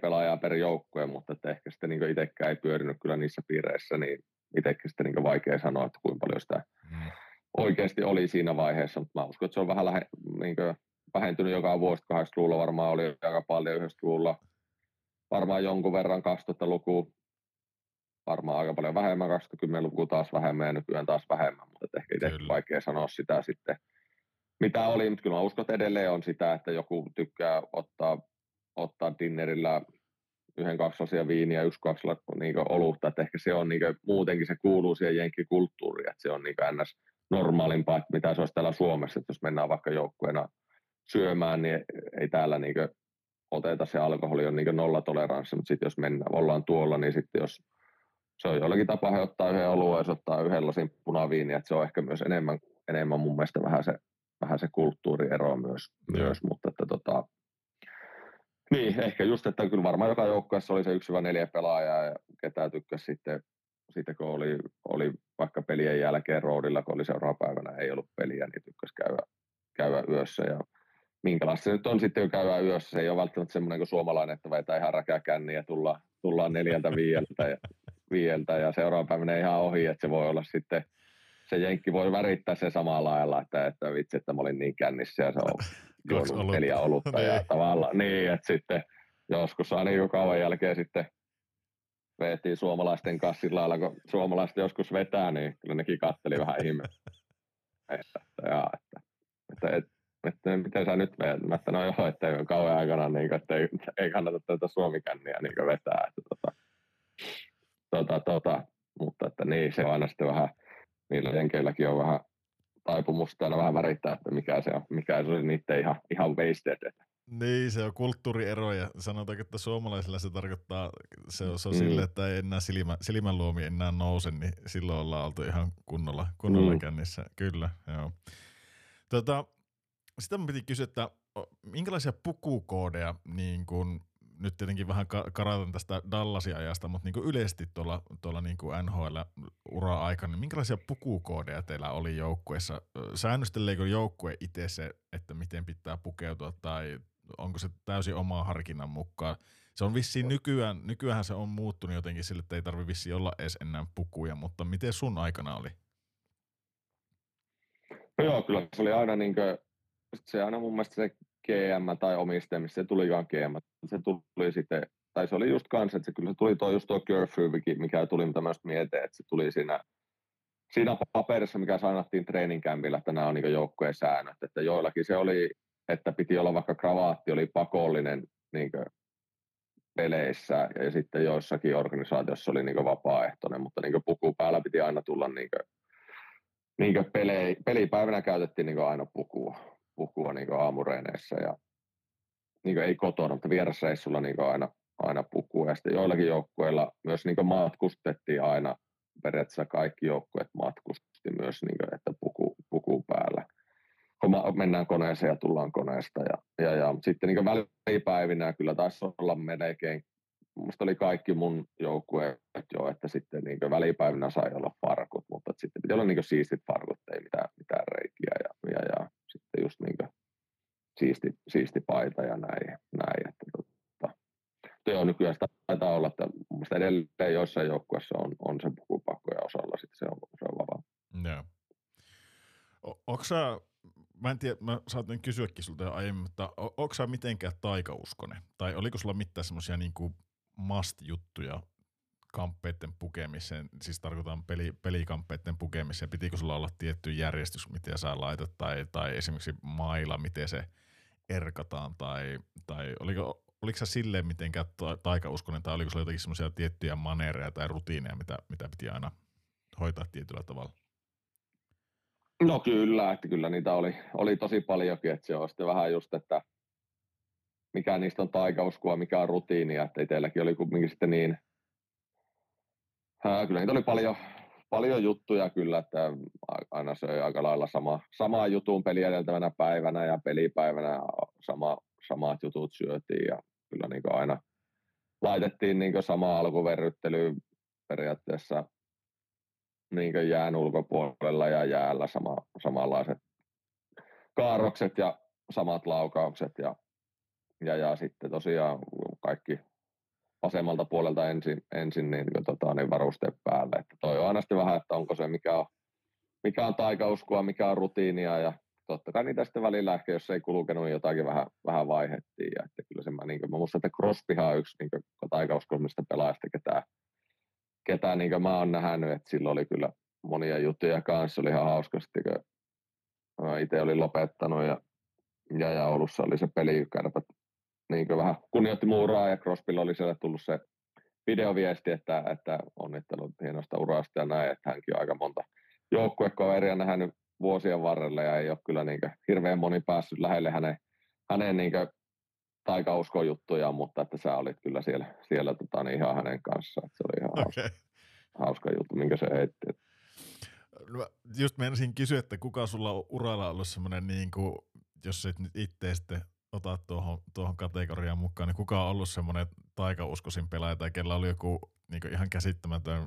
pelaajaa per joukkue, mutta että ehkä sitten niin itsekään ei pyörinyt kyllä niissä piireissä, niin itsekin sitten niin vaikea sanoa, että kuinka paljon sitä mm. oikeasti oli siinä vaiheessa, mutta mä uskon, että se on vähän lähe, niin vähentynyt joka vuosi, 80-luvulla varmaan oli aika paljon 90-luvulla, varmaan jonkun verran 2000-luku, varmaan aika paljon vähemmän, 2010-luku taas vähemmän ja nykyään taas vähemmän, mutta ehkä itse vaikea sanoa sitä sitten, mitä oli, mutta kyllä mä uskon, että edelleen on sitä, että joku tykkää ottaa, ottaa dinnerillä yhden kaksi viiniä, yksi kaksi niin olutta, että ehkä se on niin kuin, muutenkin se kuuluu siihen jenkkikulttuuriin, että se on niin ns. normaalimpaa, että mitä se olisi täällä Suomessa, että jos mennään vaikka joukkueena syömään, niin ei täällä niin kuin, oteta se alkoholi on niin nollatoleranssi, mutta sitten jos mennään, ollaan tuolla, niin sitten jos se on jollakin tapaa, he ottaa yhden oluen, se ottaa yhden lasin punaviiniä, että se on ehkä myös enemmän, enemmän mun mielestä vähän se, vähän se kulttuuriero myös, myös mutta että tota, niin, ehkä just, että kyllä varmaan joka joukkueessa oli se yksi vai neljä pelaajaa ja ketään tykkäsi sitten, sitten kun oli, oli vaikka pelien jälkeen roadilla, kun oli seuraava päivänä ei ollut peliä, niin tykkäsi käydä, käydä yössä ja minkälaista se nyt on sitten, kun käydään yössä. Se ei ole välttämättä semmoinen kuin suomalainen, että vetää ihan räkäkänniä ja tulla, tullaan neljältä viieltä ja, viieltä ja seuraava päivänä ihan ohi, että se voi olla sitten, se jenkki voi värittää se samalla lailla, että, että vitsi, että mä olin niin kännissä ja se on juonut neljä olutta ja niin. tavallaan niin, että sitten joskus aina jo kauan jälkeen sitten veettiin suomalaisten kanssa sillä lailla, kun suomalaiset joskus vetää, niin kyllä nekin katteli vähän ihme. että, ja, että, että, että, että, miten sä nyt veet? Mä että no joo, että kauan aikana, niin että ei, ei kannata tätä suomikänniä niin vetää. Että, tota, tota, tota, mutta että niin, se on aina sitten vähän, niillä jenkeilläkin on vähän taipumusta aina vähän värittää, että mikä se on, mikä se on niiden ihan, ihan wasted. Niin, se on kulttuuriero ja sanotaan, että suomalaisilla se tarkoittaa, se on, se on mm. sille, että ei enää silmä, silmänluomi enää nouse, niin silloin ollaan oltu ihan kunnolla, kunnolla mm. kännissä. Kyllä, joo. Tota, sitä mun piti kysyä, että minkälaisia pukukoodeja niin kun nyt tietenkin vähän karatan tästä Dallasin ajasta, mutta niin kuin yleisesti tuolla, tuolla niin kuin NHL-ura-aikana, niin minkälaisia pukukoodeja teillä oli joukkueessa? Säännösteleekö joukkue itse se, että miten pitää pukeutua tai onko se täysin oma harkinnan mukaan? Se on vissiin nykyään, nykyään se on muuttunut jotenkin sille, että ei tarvi vissiin olla edes enää pukuja, mutta miten sun aikana oli? No joo, kyllä se oli aina niin kuin, se aina mun mielestä se GM tai omistaja, missä se tulikaan GM. Se tuli sitten, tai se oli just kanssa, että se kyllä tuli tuo just tuo Curfew, mikä tuli, mitä just mietin, että se tuli siinä siinä paperissa, mikä sainattiin treeninkämpillä, että nämä on niin joukkueen säännöt, että joillakin se oli, että piti olla vaikka kravaatti, oli pakollinen niin peleissä ja sitten joissakin organisaatioissa oli niin vapaaehtoinen, mutta niin puku päällä piti aina tulla niin kuin, niin peli, pelipäivänä käytettiin niin aina pukua, pukua niin aamureeneissä ja niin ei kotona, mutta vierasreissulla niin aina, aina pukua. Ja sitten joillakin joukkueilla myös niin matkustettiin aina, periaatteessa kaikki joukkueet matkusti myös, niin kuin, että puku, puku päällä. Kun mennään koneeseen ja tullaan koneesta. Ja, ja, ja sitten niin välipäivinä kyllä taisi olla melkein Minusta oli kaikki mun joukkueet jo, että sitten niin välipäivinä sai olla farkut, mutta sitten piti olla niin siistit farkut, ei mitään, mitään reikiä ja, ja, ja sitten just niin siisti, siisti paita ja näin. näin että tota, on nykyään sitä taitaa olla, että minusta edelleen joissain joukkueissa on, on se pukupakko ja osalla sitten se on, se on vapaa. Joo. Sä, mä en tiedä, mä saatin kysyäkin sulta aiemmin, mutta onko sä mitenkään taikauskonen? Tai oliko sulla mitään semmoisia niin must-juttuja kamppeiden pukemiseen, siis tarkoitan peli, pelikamppeiden pukemiseen, pitikö sulla olla tietty järjestys, miten sä laitat, tai, tai esimerkiksi maila, miten se erkataan, tai, tai oliko, oliko sä silleen mitenkään taikauskonen, tai oliko sulla jotakin semmoisia tiettyjä manereja tai rutiineja, mitä, mitä piti aina hoitaa tietyllä tavalla? No kyllä, että kyllä niitä oli, oli tosi paljonkin, että se on sitten vähän just, että mikä niistä on taikauskoa, mikä on rutiinia, että itselläkin oli kumminkin sitten niin, kyllä niitä oli paljon, paljon juttuja kyllä, että aina söi aika lailla sama, samaa jutun peli edeltävänä päivänä ja pelipäivänä sama, samat jutut syötiin ja kyllä niin aina laitettiin niin sama alkuverryttely periaatteessa niin jään ulkopuolella ja jäällä sama, samanlaiset kaarrokset ja samat laukaukset ja ja, ja sitten tosiaan kaikki vasemmalta puolelta ensin, ensin niin, tota, niin varusteet päälle. Että toi on aina sitten vähän, että onko se mikä on, mikä on taikauskoa, mikä on rutiinia ja totta kai niitä sitten välillä ehkä, jos ei kulkenut, niin jotakin vähän, vähän vaihettiin. Ja että kyllä se mä, niin kuin, mä muistan, että Crosbyhan on yksi niin taikauskoisemmista pelaajista, ketä, ketä niin mä oon nähnyt, että silloin oli kyllä monia juttuja kanssa, oli ihan hauska sitten, kun itse olin lopettanut ja, ja, ja Oulussa oli se peli, kärpät niin vähän kunnioitti muuraa ja Crosbylla oli siellä tullut se videoviesti, että, että onnittelut hienosta urasta ja näin, että hänkin on aika monta joukkuekaveria nähnyt vuosien varrella ja ei ole kyllä niin hirveän moni päässyt lähelle hänen, hänen niin taikauskon juttuja, mutta että sä olit kyllä siellä, siellä tota, niin ihan hänen kanssaan. Että se oli ihan okay. hauska, hauska juttu, minkä se heitti. No, just menisin kysyä, että kuka sulla on uralla ollut semmoinen, niin kuin, jos et nyt itse sitten ota tuohon, tuohon kategoriaan mukaan, niin kuka on ollut semmoinen taikauskoisin pelaaja tai kellä oli joku niin ihan käsittämätön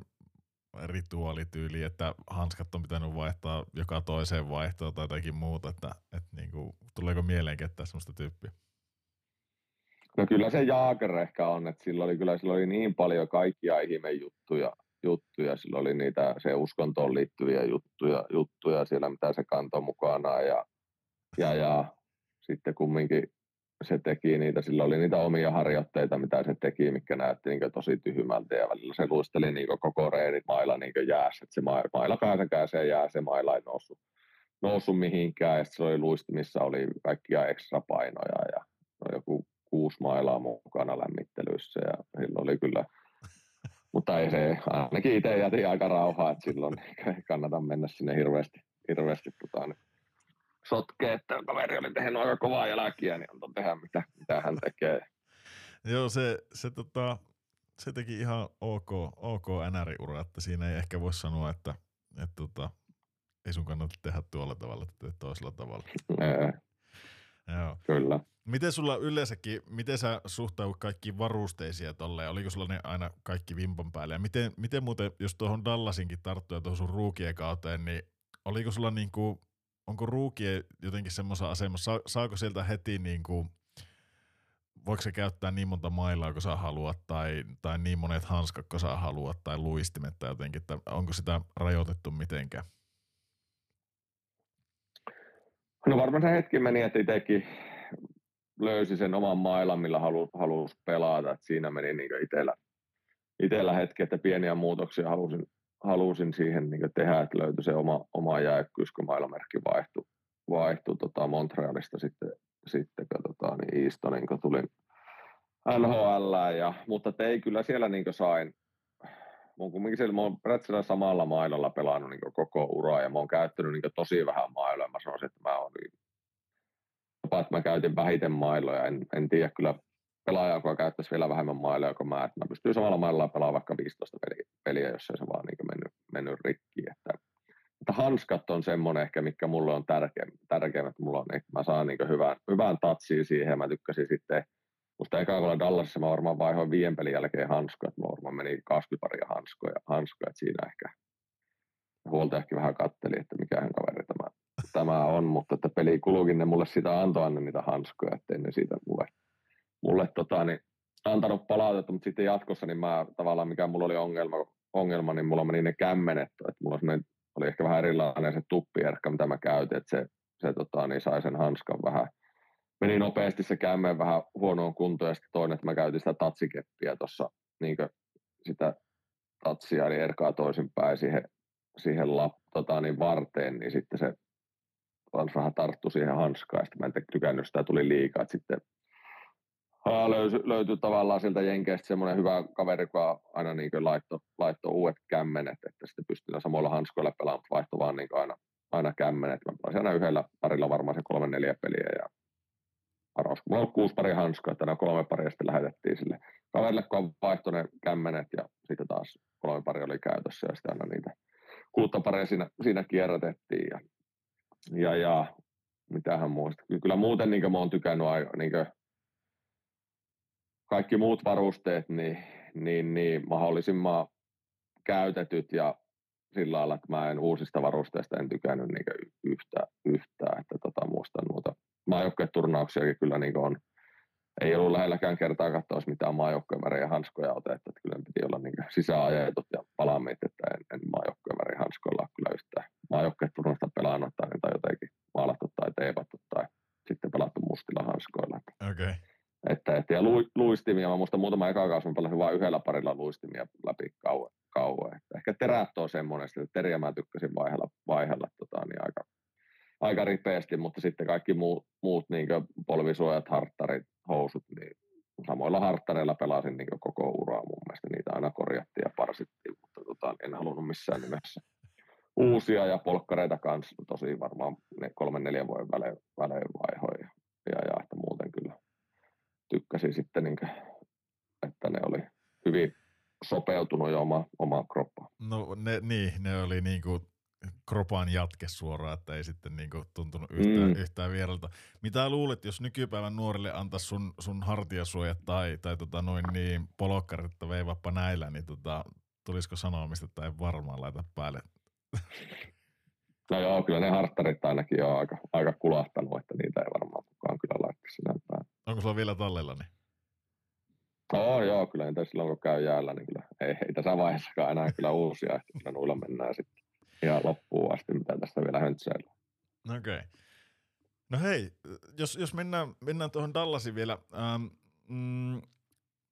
rituaalityyli, että hanskat on pitänyt vaihtaa joka toiseen vaihtoon tai jotakin muuta, että, että niin kuin, tuleeko mieleen ketään semmoista tyyppiä? No kyllä se Jaaker ehkä on, että sillä oli kyllä sillä oli niin paljon kaikkia ihmejuttuja, juttuja, sillä oli niitä se uskontoon liittyviä juttuja, juttuja siellä, mitä se kantoi mukana ja, ja, ja sitten kumminkin se teki niitä, sillä oli niitä omia harjoitteita, mitä se teki, mikä näytti niin tosi tyhmältä ja välillä se luisteli niin koko reenit mailla niin jäässä, että se mailla pääsäkään se jää, se mailla ei noussut, noussut mihinkään ja se oli luistimissa oli kaikkia ekstra painoja ja no joku kuusi mailaa mukana lämmittelyissä ja silloin oli kyllä, mutta ei se, ainakin itse jätin aika rauhaa, että silloin ei kannata mennä sinne hirveästi, hirveästi tota, sotkee, että kaveri oli tehnyt aika kovaa jälkiä, niin on tehdä mitä, mitä hän tekee. Joo, se, se, tota, se teki ihan ok, ok NR-ura, että siinä ei ehkä voi sanoa, että, että tota, ei sun kannata tehdä tuolla tavalla, että teet toisella tavalla. Joo. Kyllä. Miten sulla yleensäkin, miten sä suhtaudut kaikkiin varusteisiin tolleen? Oliko sulla ne aina kaikki vimpan päälle? Ja miten, miten muuten, jos tuohon Dallasinkin tarttuu ja tuohon sun ruukien kauteen, niin oliko sulla niinku onko ruukie jotenkin semmoisessa asemassa, saako sieltä heti niin kuin, voiko se käyttää niin monta mailaa kuin sä haluat, tai, tai niin monet hanskat kuin sä haluat, tai luistimet tai jotenkin, että onko sitä rajoitettu mitenkään? No varmaan se hetki meni, että itsekin löysi sen oman mailan, millä halu, halusi pelata. että siinä meni niin itsellä, itsellä hetki, että pieniä muutoksia halusin, halusin siihen niin tehdä, että löytyi se oma, oma jäykkyys, kun mailamerkki vaihtui, vaihtui tota Montrealista sitten, sitten tota, niin Eastonin, kun tulin NHL, ja, mutta ei kyllä siellä niin sain, mä oon kumminkin siellä, mä oon samalla mailalla pelannut niin koko ura ja mä oon käyttänyt niin tosi vähän mailoja. Mä sanoisin, että mä oon niin, että mä käytin vähiten mailoja. En, en tiedä kyllä pelaaja, joka käyttäisi vielä vähemmän mailoja kuin mä, että mä pystyn samalla mailalla pelaamaan vaikka 15 peliä, peliä jos ei se vaan niin mennyt, mennyt rikki. Että, että hanskat on semmoinen ehkä, mikä mulle on tärkeä, tärkeä että mulla on, että mä saan niin hyvän, hyvän tatsiin siihen ja mä tykkäsin sitten Musta eka kun Dallasissa mä varmaan vaihoin viien pelin jälkeen hanskoja, että mä varmaan meni 20 paria hanskoja, hanskoja että siinä ehkä huoltajakin vähän katteli, että mikähän kaveri tämä, tämä on, mutta että peli kulukin ne mulle sitä antoi ne niitä hanskoja, ettei ne siitä mulle, mulle tota, niin, antanut palautetta, mutta sitten jatkossa niin mä tavallaan mikä mulla oli ongelma, ongelma niin mulla meni ne kämmenet, että mulla oli ehkä vähän erilainen se tuppierkka, mitä mä käytin, että se, se tota, niin sai sen hanskan vähän, meni nopeasti se kämmen vähän huonoon kuntoon ja sitten toinen, että mä käytin sitä tatsikeppiä tuossa niin sitä tatsia, eli erkaa toisinpäin siihen, siihen lap, tota, niin varteen, niin sitten se vähän tarttu siihen hanskaan, ja sitten mä en tykännyt sitä, tuli liikaa, että sitten löytyi, löytyi tavallaan sieltä Jenkeistä semmoinen hyvä kaveri, joka aina niin laittoi, laitto uudet kämmenet, että sitten pystyi samoilla hanskoilla pelaamaan, mutta vaihtoi vaan niin aina, aina kämmenet. Mä pelasin aina yhdellä parilla varmaan se kolme neljä peliä ja Aros. Mulla on kuusi pari hanskaa, että nämä kolme paria sitten lähetettiin sille kaverille, kun vaihtoi ne kämmenet ja sitten taas kolme pari oli käytössä ja sitten aina niitä kuutta paria siinä, siinä kierrätettiin. Ja, ja, ja mitähän muusta. Kyllä muuten niin mä oon tykännyt niin kaikki muut varusteet, niin, niin, niin mahdollisimman käytetyt ja sillä lailla, että mä en uusista varusteista en tykännyt niin yhtä, yhtään, että tota, muistan noita maajoukkueturnauksiakin kyllä niin on, ei ollut lähelläkään kertaa katsoa, mitään maajoukkueen väriä hanskoja otettu, että kyllä piti olla niin sisäajetut ja palaamit, että en, en maajoukkueen väriä hanskoilla kyllä yhtään maajoukkueturnausta pelannut tai, tai jotenkin maalattu tai teepattu tai sitten pelattu mustilla hanskoilla. Okay. Että, että, ja lu, luistimia, mä muistan muutama eka kausi, mä pelasin vain yhdellä parilla luistimia läpi kauan. kauan. Että ehkä terät on semmoinen, että teriä mä tykkäsin vaihella, vaihella tota, niin aika, aika ripeästi, mutta sitten kaikki muut, muut niin polvisuojat, harttarit, housut, niin samoilla harttareilla pelasin niin koko uraa mun mielestä. Niitä aina korjattiin ja parsittiin, mutta tota, en halunnut missään nimessä uusia ja polkkareita kanssa. Tosi varmaan ne kolmen neljän vuoden välein, välein vaihoin. Ja, ja, ja, että muuten kyllä tykkäsin sitten, niin kuin, että ne oli hyvin sopeutunut jo oma, omaan kroppaan. No ne, niin, ne oli niin kuin kropan jatke suoraan, että ei sitten niin kuin tuntunut yhtään, mm. yhtään vieralta. Mitä luulet, jos nykypäivän nuorille antaisi sun, sun hartiasuojat tai, tai tota noin niin polokkarit, että veivappa näillä, niin tota, tulisiko sanomista tai varmaan laita päälle? No joo, kyllä ne harttarit ainakin on aika, aika kulahtanut, että niitä ei varmaan kukaan kyllä laittaa sinä päälle. Onko sulla vielä tallella niin? Oh, joo, kyllä niitä silloin kun käy jäällä, niin kyllä ei, ei tässä vaiheessakaan enää kyllä uusia, että kyllä nuilla mennään sitten ihan loppuun asti, mitä tästä vielä höntsäillä. Okei. Okay. No hei, jos, jos mennään, mennään tuohon Dallasin vielä. Ähm, mm,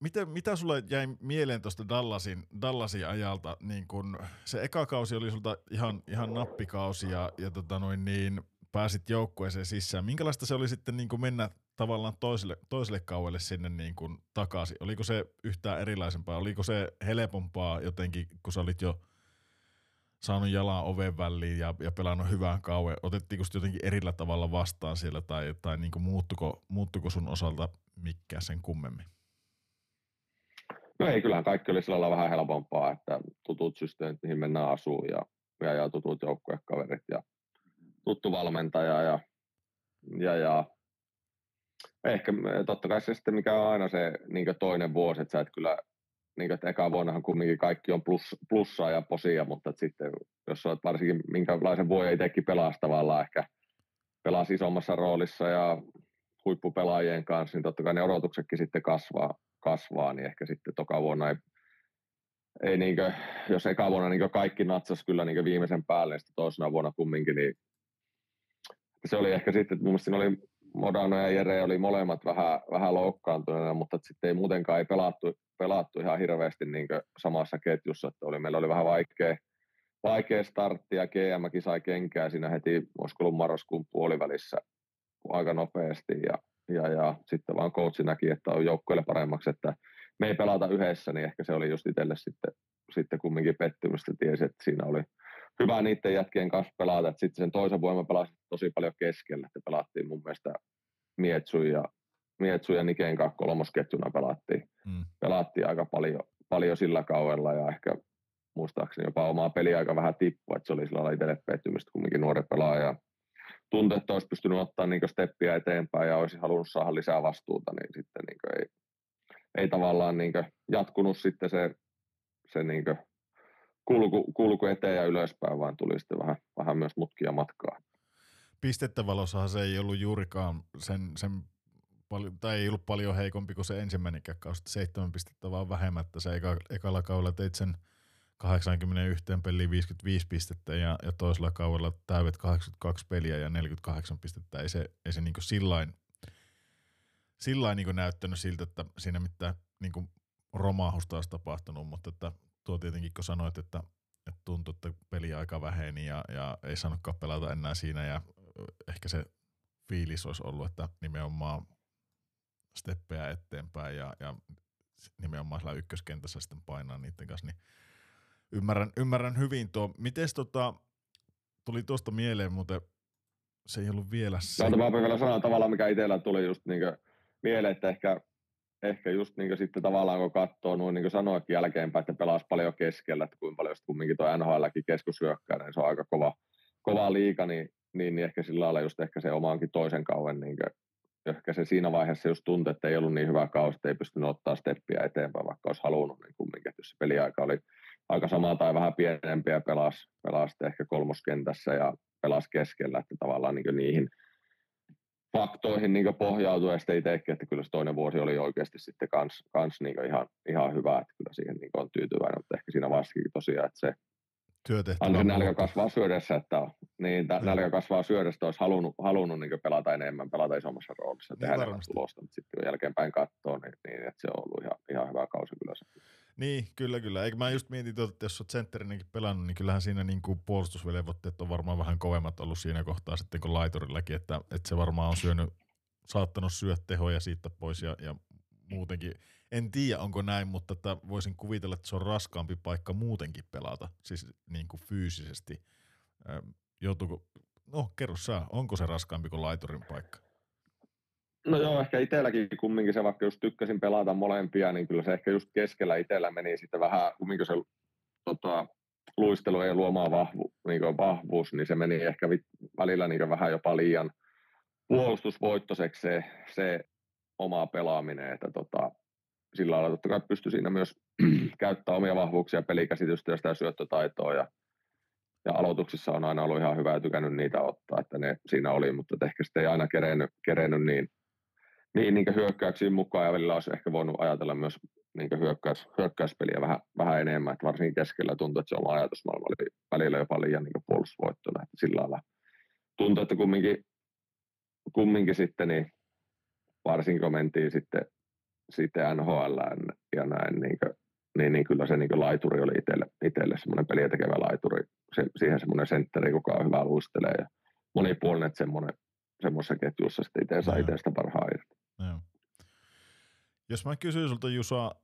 miten, mitä sulle jäi mieleen tuosta Dallasin, Dallasin ajalta? Niin kun se eka kausi oli sulta ihan, ihan nappikausi ja, ja tota noin niin, pääsit joukkueeseen sisään. Minkälaista se oli sitten niin mennä tavallaan toiselle, toiselle kauelle sinne niin kuin takaisin? Oliko se yhtään erilaisempaa? Oliko se helpompaa jotenkin, kun sä olit jo – saanut jalan oven väliin ja, ja pelannut hyvään kauan. Otettiinko jotenkin erillä tavalla vastaan siellä tai, tai niin kuin muuttuko, muuttuko sun osalta mikä sen kummemmin? No ei, kyllähän kaikki oli sillä vähän helpompaa, että tutut systeemit, mihin mennään asuun ja, ja, ja tutut joukkuekaverit ja tuttu valmentaja ja, ja, ja ehkä totta kai se sitten, mikä on aina se niin toinen vuosi, että sä et kyllä niin kuin, että eka vuonnahan kumminkin kaikki on plus, plussaa ja posia, mutta että sitten jos olet varsinkin minkälaisen vuoden itsekin pelasi tavallaan ehkä pelasi isommassa roolissa ja huippupelaajien kanssa, niin totta kai ne odotuksetkin sitten kasvaa, kasvaa niin ehkä sitten toka vuonna ei, ei niin kuin, jos eka vuonna niin kaikki natsas kyllä niin viimeisen päälle, niin sitten toisena vuonna kumminkin, niin se oli ehkä sitten, mun mielestä oli Modano ja Jere oli molemmat vähän, vähän loukkaantuneena, mutta sitten ei muutenkaan ei pelattu, pelattu ihan hirveästi niin samassa ketjussa, että oli, meillä oli vähän vaikea, vaikea startti ja GM sai kenkää siinä heti, olisiko ollut marraskuun puolivälissä aika nopeasti ja, ja, ja sitten vaan coachi näki, että on joukkueelle paremmaksi, että me ei pelata yhdessä, niin ehkä se oli just itselle sitten, sitten kumminkin pettymystä, tiesi, että siinä oli hyvä niiden jätkien kanssa pelata, että sitten sen toisen vuoden pelasi tosi paljon keskellä, että pelattiin mun mielestä Mietsu ja, Mietsu ja Niken kanssa kolmosketjuna pelattiin, mm. pelattiin aika paljon, paljon sillä kaudella ja ehkä muistaakseni jopa omaa peliä aika vähän tippua, että se oli sillä lailla itselle pettymystä kumminkin nuori pelaaja. Tuntui, että olisi pystynyt ottaa niin steppiä eteenpäin ja olisi halunnut saada lisää vastuuta, niin sitten niin ei, ei tavallaan niin jatkunut sitten se, se niin kulku, kulku eteen ja ylöspäin, vaan tuli sitten vähän, vähän myös mutkia matkaa. Pistettä valossahan se ei ollut juurikaan sen, sen tai ei ollut paljon heikompi kuin se ensimmäinen kausi, seitsemän pistettä vaan vähemmän, että se eka, ekalla kaudella teit sen 81 peliin 55 pistettä ja, ja toisella kaudella täydet 82 peliä ja 48 pistettä. Ei se, ei se niin sillain, sillain niin näyttänyt siltä, että siinä mitään niin romahusta olisi tapahtunut, mutta että tuo tietenkin kun sanoit, että, että tuntui, että peli aika väheni ja, ja ei saanutkaan pelata enää siinä ja ehkä se fiilis olisi ollut, että nimenomaan steppejä eteenpäin ja, ja nimenomaan siellä ykköskentässä sitten painaa niiden kanssa, niin ymmärrän, ymmärrän hyvin tuo. Miten tota, tuli tuosta mieleen, mutta se ei ollut vielä se. No, mä vielä sanoa tavallaan, mikä itsellä tuli just niin mieleen, että ehkä, ehkä just niin sitten tavallaan kun katsoo noin niin sanoikin jälkeenpäin, että pelasi paljon keskellä, että kuinka paljon kumminkin tuo NHLkin keskushyökkää, niin se on aika kova, kova liika, niin, niin, niin ehkä sillä lailla just ehkä se omaankin toisen kauden niin ehkä se siinä vaiheessa just tuntui, että ei ollut niin hyvä kausi, että ei pystynyt ottaa steppiä eteenpäin, vaikka olisi halunnut, niin kumminkin, että jos se peliaika oli aika sama tai vähän pienempiä pelas, pelas ehkä kolmoskentässä ja pelas keskellä, että tavallaan niin niihin faktoihin niin pohjautuen sitten itsekin, että kyllä se toinen vuosi oli oikeasti sitten kans, kans niin ihan, ihan hyvä, että kyllä siihen niin on tyytyväinen, mutta ehkä siinä vaiheessa tosiaan, että se Työtehtävä. se nälkä kasvaa syödessä, että niin, t- nälkä kasvaa syödessä, olisi halunnut, halunnut niin pelata enemmän, pelata isommassa roolissa, tehdä enemmän tulosta, mutta sitten kun jälkeenpäin katsoo, niin, niin että se on ollut ihan, ihan hyvä kausi kyllä. Se. Niin, kyllä, kyllä. Eikö mä just mietin, tuota, että jos olet sentterinenkin pelannut, niin kyllähän siinä niin kuin puolustusvelvoitteet on varmaan vähän kovemmat ollut siinä kohtaa sitten kuin laiturillakin, että, että se varmaan on syönyt, saattanut syödä tehoja siitä pois ja, ja muutenkin. En tiedä, onko näin, mutta että voisin kuvitella, että se on raskaampi paikka muutenkin pelata, siis niin kuin fyysisesti. Joutuuko, no kerro sä, onko se raskaampi kuin laiturin paikka? No joo, ehkä itselläkin kumminkin se, vaikka just tykkäsin pelata molempia, niin kyllä se ehkä just keskellä itsellä meni sitten vähän, kumminkin se tota, luistelu ei luomaan vahvu, niin vahvuus, niin se meni ehkä välillä niin vähän jopa liian puolustusvoittoiseksi se, se oma pelaaminen, että tota, sillä lailla totta kai pystyi siinä myös käyttämään omia vahvuuksia, pelikäsitystä ja sitä syöttötaitoa ja, ja aloituksissa on aina ollut ihan hyvä ja tykännyt niitä ottaa, että ne siinä oli, mutta ehkä sitten ei aina kerennyt, kerennyt niin niin, niin hyökkäyksiin mukaan ja välillä olisi ehkä voinut ajatella myös niin hyökkäys, hyökkäyspeliä vähän, vähän enemmän, että varsinkin keskellä tuntuu, että se oma ajatusmaailma oli välillä jopa liian niin puolustusvoittona, että sillä lailla tuntuu, että kumminkin, kumminkin sitten niin varsinkin kun mentiin sitten, sitten NHL ja näin, niin, kuin, niin, niin kyllä se niin laituri oli itselle, itselle semmoinen peliä tekevä laituri, se, siihen semmoinen sentteri, kuka on hyvä luistelee ja monipuolinen, että semmoinen semmoisessa ketjussa sitten itse saa itsestä parhaan irti. Joo. Jos mä kysyn sulta Jusa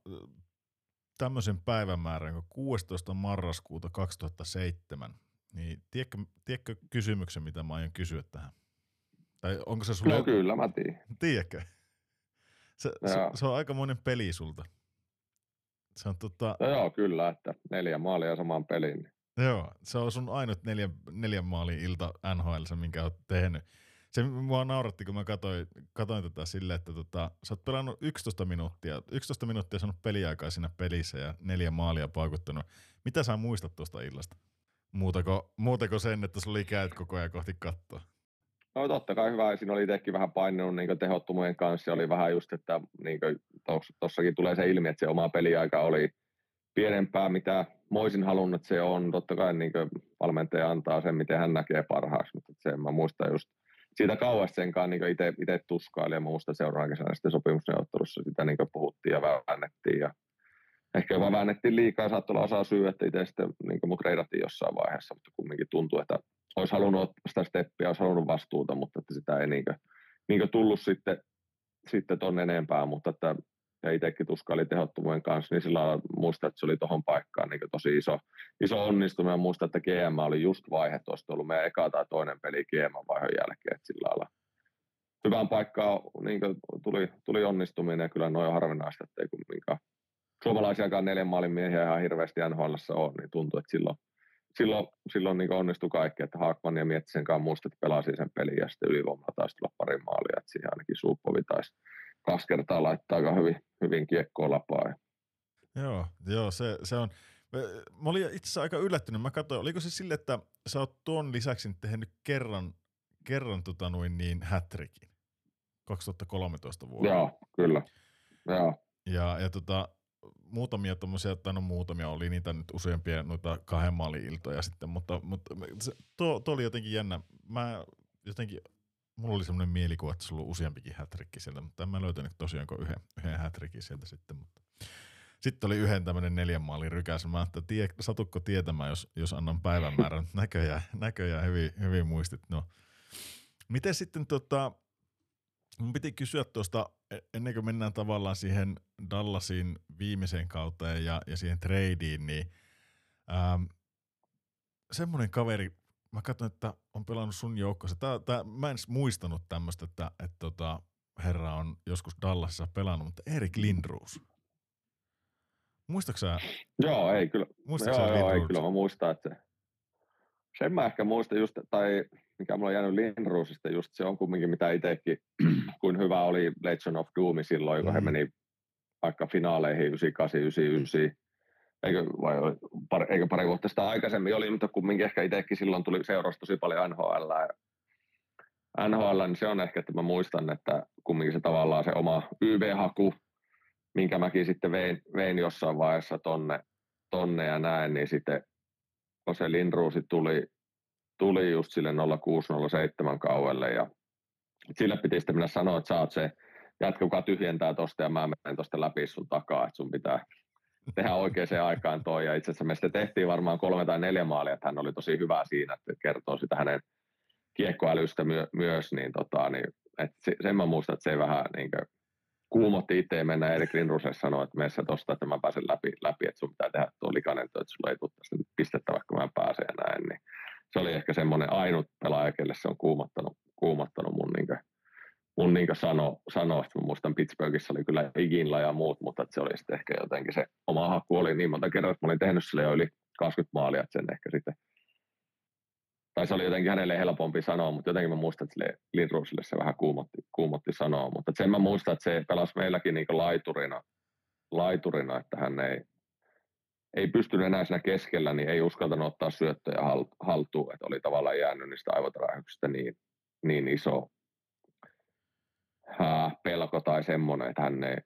tämmöisen päivämäärän kuin 16. marraskuuta 2007, niin tiedätkö, tiedätkö kysymyksen, mitä mä aion kysyä tähän? Tai onko se sulle... No kyllä, mä tiedän. Tiedätkö? Se, se, se, on aika monen peli sulta. Se on tota... No joo, kyllä, että neljä maalia samaan peliin. Niin. Joo, se on sun ainut neljä, neljän maalin ilta NHL, minkä oot tehnyt se mua nauratti, kun mä katsoin, katsoin tätä silleen, että tota, sä oot pelannut 11 minuuttia, 11 minuuttia saanut peliaikaa siinä pelissä ja neljä maalia paukuttanut. Mitä sä muistat tuosta illasta? Muutako, muutako sen, että sulla oli käyt koko ajan kohti kattoa? No totta kai hyvä. Siinä oli itsekin vähän painunut niin tehottomuuden kanssa. Oli vähän just, että niin tuossakin tulee se ilmi, että se oma peliaika oli pienempää, mitä moisin halunnut, se on. Totta kai niin valmentaja antaa sen, miten hän näkee parhaaksi, mutta se mä muistan just siitä kauas senkaan niin itse tuskaili ja muusta seuraavan kesänä sitten sopimusneuvottelussa sitä niin puhuttiin ja väännettiin ja ehkä jopa väännettiin liikaa, saattoi olla osa syy, että itse sitten niin mut reidattiin jossain vaiheessa, mutta kumminkin tuntuu, että olisi halunnut sitä steppiä, olisi halunnut vastuuta, mutta että sitä ei niin kuin, niin kuin tullut sitten, sitten tuonne enempää, mutta että ja itsekin tuskaili tehottomuuden kanssa, niin sillä muista, että se oli tuohon paikkaan niin tosi iso, iso onnistuminen. Muista, että GM oli just vaihe, tuosta ollut meidän eka tai toinen peli GM-vaihon jälkeen, että sillä lailla hyvään paikkaan niin tuli, tuli onnistuminen ja kyllä noin on harvinaista, että ei kumminkaan suomalaisiakaan neljän maalin miehiä ihan hirveästi NHL on, niin tuntuu, että silloin, silloin, silloin niin onnistui kaikki, että Haakman ja Miettisen kanssa muista, että pelasi sen pelin ja sitten ylivoimalla taisi tulla pari maalia, että siihen ainakin Suuppovi taisi kaksi kertaa laittaa aika hyvin, hyvin kiekkoa lapaa. Joo, joo se, se on. Mä olin itse asiassa aika yllättynyt. Mä katsoin, oliko se sille, että sä oot tuon lisäksi tehnyt kerran, kerran tota noin niin hätrikin 2013 vuonna. Joo, kyllä. Joo. Ja, ja tota, muutamia tuommoisia, tai no muutamia oli niitä nyt useampia noita kahden maalin iltoja sitten, mutta, mutta se, tuo, tuo, oli jotenkin jännä. Mä jotenkin, mulla oli semmoinen mielikuva, että se oli useampikin hätrikki sieltä, mutta en mä löytänyt tosiaan yhden, yhden hätrikin sieltä sitten, mutta sitten oli yhden tämmöinen neljän maalin rykäs. Mä ajattelin, tie, satukko tietämään, jos, jos annan päivämäärän. Näköjään, näköjään hyvin, hyvin muistit. No. Miten sitten tota, Mun piti kysyä tuosta, e, ennen kuin mennään tavallaan siihen Dallasin viimeiseen kauteen ja, ja siihen tradeen, niin ähm, semmoinen kaveri, mä katson, että on pelannut sun joukkossa. Tää, tää, mä en muistanut tämmöistä, että, että tota, herra on joskus Dallasissa pelannut, mutta Erik Lindroos. Muistatko Joo, ei kyllä. Muistatko joo, joo, ei kyllä. Mä muistan, että se, sen mä ehkä muistan just, tai mikä mulla on jäänyt Lindroosista just se on kumminkin mitä itsekin, kuin hyvä oli Legend of Doom silloin, kun mm. he meni vaikka finaaleihin 98, 99, eikö, vai pari, eikö pari vuotta sitä aikaisemmin oli, mutta kumminkin ehkä itsekin silloin tuli seurasi tosi paljon NHL. Ja NHL, niin se on ehkä, että mä muistan, että kumminkin se tavallaan se oma YV-haku, minkä mäkin sitten vein, vein jossain vaiheessa tonne, tonne ja näin, niin sitten kun se Lindruusi tuli, tuli just sille 0607 kauelle ja sille piti sitten minä sanoa, että sä oot se jätkä, kuka tyhjentää tosta ja mä menen tosta läpi sun takaa, että sun pitää tehdä oikeaan aikaan toi. Ja itse asiassa me sitten tehtiin varmaan kolme tai neljä maalia, että hän oli tosi hyvä siinä, että kertoo sitä hänen kiekkoälystä myö, myös, niin, tota, niin että se, sen mä muistan, että se vähän niin kuin, kuumotti itse mennä Erik Lindruselle sanoa, että meissä tosta, että mä pääsen läpi, läpi että sun pitää tehdä tuo likainen että sulla ei tule tästä pistettä, vaikka mä pääsen ja näin. Niin se oli ehkä semmoinen ainut pelaaja, kelle se on kuumottanut, kuumottanut mun, niin kuin, mun niin sano, sano, että mä muistan Pittsburghissa oli kyllä Iginla ja muut, mutta se oli sitten ehkä jotenkin se oma haku. Oli niin monta kertaa, että mä olin tehnyt sille jo yli 20 maalia, että sen ehkä sitten tai se oli jotenkin hänelle helpompi sanoa, mutta jotenkin mä muistan, että sille Lindrosille se vähän kuumotti, kuumotti sanoa, mutta sen mä muistan, että se pelasi meilläkin niin laiturina, laiturina, että hän ei, ei pystynyt enää siinä keskellä, niin ei uskaltanut ottaa syöttöjä haltuun, että oli tavallaan jäänyt niistä aivotärähyksistä niin, niin iso ää, pelko tai semmoinen, että hän ei,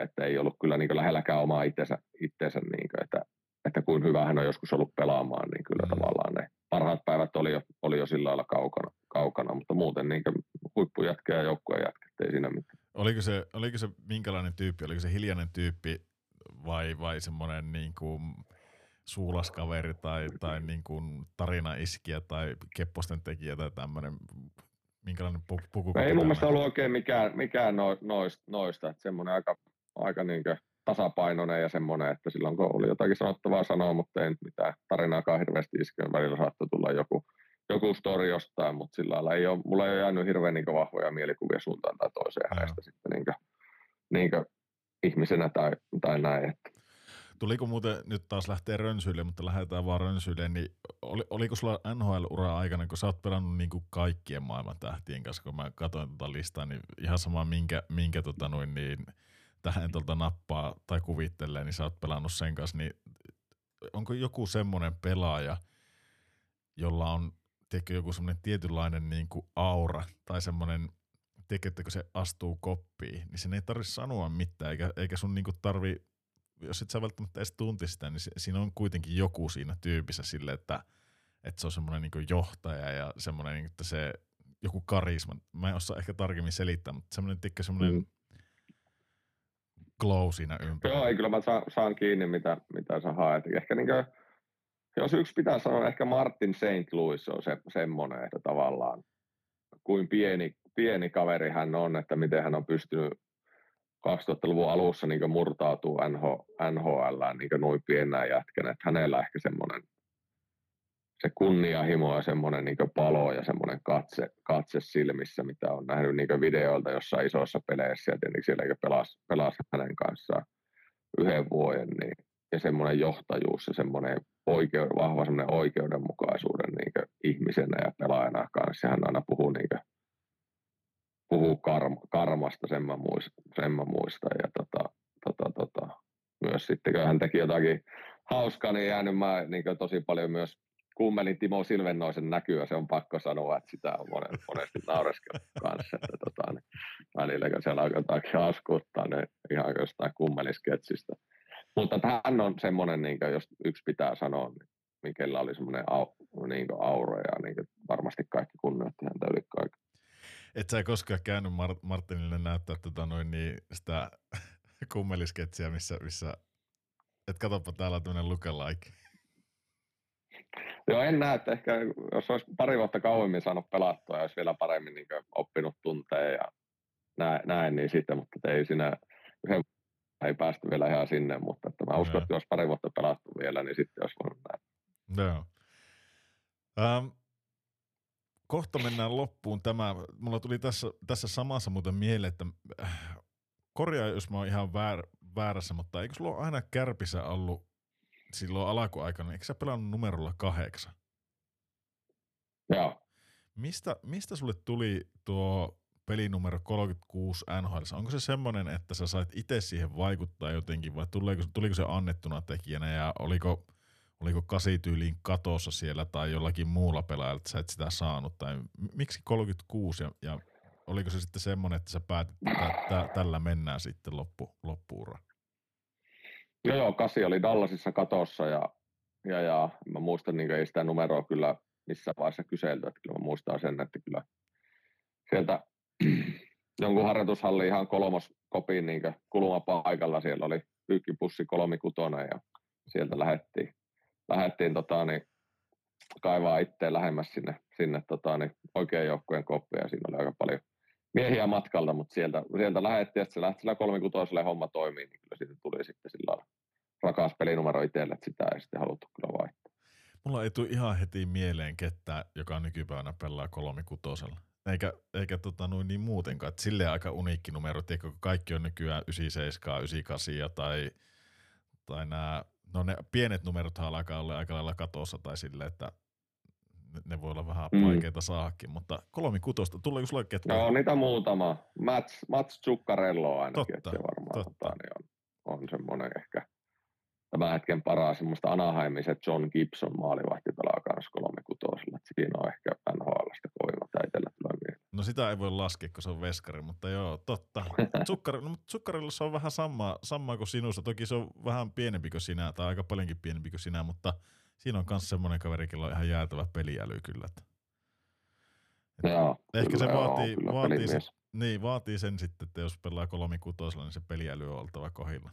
että ei ollut kyllä niin lähelläkään omaa itsensä, itsensä niin kuin, että, että kuin hyvä hän on joskus ollut pelaamaan, niin kyllä mm. tavallaan ne parhaat päivät oli jo, oli jo sillä lailla kaukana, kaukana mutta muuten niin huippujätkä ja joukkueen jätkä, ei siinä mitään. Oliko se, oliko se minkälainen tyyppi, oliko se hiljainen tyyppi vai, vai semmoinen niin kuin suulaskaveri tai, tai niin kuin tarinaiskiä tai kepposten tekijä tai tämmöinen, minkälainen puku? Ei mun mielestä ollut oikein mikään, mikään noista, noista että semmoinen aika, aika niin tasapainoinen ja semmoinen, että silloin kun oli jotakin sanottavaa sanoa, mutta ei mitään tarinaakaan hirveästi iskeä. Välillä saattoi tulla joku, joku story jostain, mutta sillä lailla ei ole, mulla ei ole jäänyt hirveän niin vahvoja mielikuvia suuntaan tai toiseen hänestä sitten niin kuin, niin kuin ihmisenä tai, tai näin. Että. Tuliko muuten, nyt taas lähtee rönsyille, mutta lähdetään vaan rönsyille, niin oli, oliko sulla NHL-ura aikana, kun sä oot pelannut niin kuin kaikkien maailman tähtien kanssa, kun mä katsoin tuota listaa, niin ihan sama minkä, minkä tota noin, niin tähän tuolta nappaa tai kuvittelee, niin sä oot pelannut sen kanssa, niin onko joku semmoinen pelaaja, jolla on tiedätkö, joku semmoinen tietynlainen niin kuin aura tai semmoinen, tiedätkö, että kun se astuu koppiin, niin sen ei tarvitse sanoa mitään, eikä, eikä sun niin kuin tarvi, jos et sä välttämättä edes tunti sitä, niin se, siinä on kuitenkin joku siinä tyypissä sille, että, että se on semmoinen niin johtaja ja semmoinen, niin että se joku karisma. Mä en osaa ehkä tarkemmin selittää, mutta semmoinen, tiedätkö, semmoinen mm glow siinä ympärillä. Joo, ei kyllä mä saan, saan kiinni, mitä, mitä sä haet. Ehkä niin kuin, jos yksi pitää sanoa, ehkä Martin St. Louis on se, semmoinen, että tavallaan kuin pieni, pieni kaveri hän on, että miten hän on pystynyt 2000-luvun alussa niin murtautuu NH, NHL niin noin pienää jätkänä, että hänellä ehkä semmoinen se kunnianhimo ja semmoinen niin palo ja semmoinen katse, katse silmissä, mitä on nähnyt niin videoilta jossain isoissa peleissä ja tietenkin siellä pelasi, pelasi hänen kanssaan yhden vuoden, niin, ja semmoinen johtajuus ja semmoinen oikeu, vahva semmoinen oikeudenmukaisuuden niin ihmisenä ja pelaajana kanssa. Hän aina puhuu, niin puhuu karma, karmasta, sen mä muistan. Sen mä muistan. Ja tota, tota, tota, myös sitten, kun hän teki jotakin hauskaa, niin jäänyt mä niin tosi paljon myös kummelin Timo Silvennoisen näkyä, se on pakko sanoa, että sitä on monesti, monesti naureskellut kanssa, että tota, niin välillä kun siellä alkaa jotakin hauskuuttaa, niin ihan jostain kummelisketsistä. Mutta hän on semmoinen, niin jos yksi pitää sanoa, niin Mikellä oli semmoinen au, niin aura ja niin varmasti kaikki kunnioitti häntä yli kaiken. Et sä koskaan käynyt Mart- Martinille näyttää tota noin, niin sitä kummelisketsiä, missä, missä et katsopa täällä on tämmöinen lookalike. Joo, en näe, että ehkä jos olisi pari vuotta kauemmin saanut pelattua ja olisi vielä paremmin niin oppinut tunteen ja näin, näin, niin sitten, mutta ei siinä yhden ei päästy vielä ihan sinne, mutta että mä uskon, että jos pari vuotta pelattu vielä, niin sitten olisi voinut näin. Joo. Ähm, kohta mennään loppuun tämä. Mulla tuli tässä, tässä samassa muuten mieleen, että äh, korjaa, jos mä oon ihan väär, väärässä, mutta eikö sulla ole aina kärpissä ollut silloin alkuaikana, eikö sä pelannut numerolla kahdeksan? Joo. Mistä, mistä sulle tuli tuo pelinumero 36 NHL? Onko se semmoinen, että sä sait itse siihen vaikuttaa jotenkin vai tuliko, tuliko se annettuna tekijänä ja oliko, oliko kasityyliin katossa siellä tai jollakin muulla pelaajalla, että sä et sitä saanut? Tai miksi 36 ja, ja oliko se sitten semmoinen, että sä päätit, että tällä mennään sitten loppu, loppuura? Joo, joo, kasi oli Dallasissa katossa ja, ja, ja mä muistan, niin ei sitä numeroa kyllä missä vaiheessa kyselty, että kyllä mä muistan sen, että kyllä sieltä jonkun harjoitushalli ihan kolmos kopin niin kulmapaikalla, siellä oli pyykkipussi kolmikutona ja sieltä lähettiin, lähettiin tota, niin, kaivaa itteen lähemmäs sinne, sinne tota, niin, oikean joukkueen koppia. Siinä oli aika paljon miehiä matkalta, mutta sieltä, sieltä lähettiin, että se lähti sillä kolmikutoiselle homma toimii, niin kyllä siitä tuli sitten sillä rakas pelinumero itselle, että sitä ei sitten haluttu kyllä vaihtaa. Mulla ei tule ihan heti mieleen kettä, joka nykypäivänä pelaa kolmikutosella. Eikä, eikä tota noin niin muutenkaan. Että silleen aika uniikki numero, tiedätkö, kun kaikki on nykyään 97, 98 tai, tai nämä, no ne pienet numerot alkaa olla aika lailla katossa tai silleen, että ne voi olla vähän mm. vaikeita saakin, mutta kolmikutosta, tuleeko sulle ketkä? No niitä muutama. Mats, Mats Zuccarello ainakin, totta, että se varmaan totta. Tota, niin on, on semmoinen ehkä tämän hetken paras semmoista Anaheimisen John Gibson maalivahti pelaa kanssa kolmekutosella. Siinä on ehkä NHLstä koiva tai itsellä tulee. No sitä ei voi laskea, kun se on veskari, mutta joo, totta. Sukkar, no, sukkarilla se on vähän sama, sama kuin sinussa. Toki se on vähän pienempi kuin sinä, tai aika paljonkin pienempi kuin sinä, mutta – siinä on myös semmoinen kaveri, jolla on ihan jäätävä peliäly kyllä. Että, että joo, ehkä kyllä, se vaatii, joo, vaatii, se, niin, vaatii sen sitten, että jos pelaa kolmikutosella, niin se peliäly on oltava kohilla.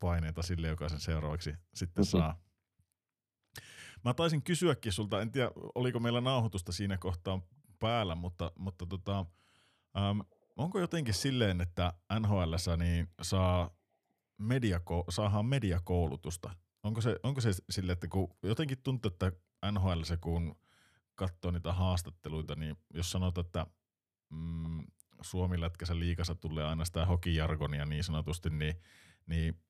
Paineita sille, joka sen seuraavaksi sitten mm-hmm. saa. Mä taisin kysyäkin sulta, en tiedä oliko meillä nauhoitusta siinä kohtaa päällä, mutta, mutta tota, äm, onko jotenkin silleen, että NHL niin saa mediako, saadaan mediakoulutusta? Onko se, onko se sille, että kun jotenkin tuntuu, että NHL kun katsoo niitä haastatteluita, niin jos sanotaan, että mm, Suomi lätkässä liikassa tulee aina sitä hokijargonia niin sanotusti, niin, niin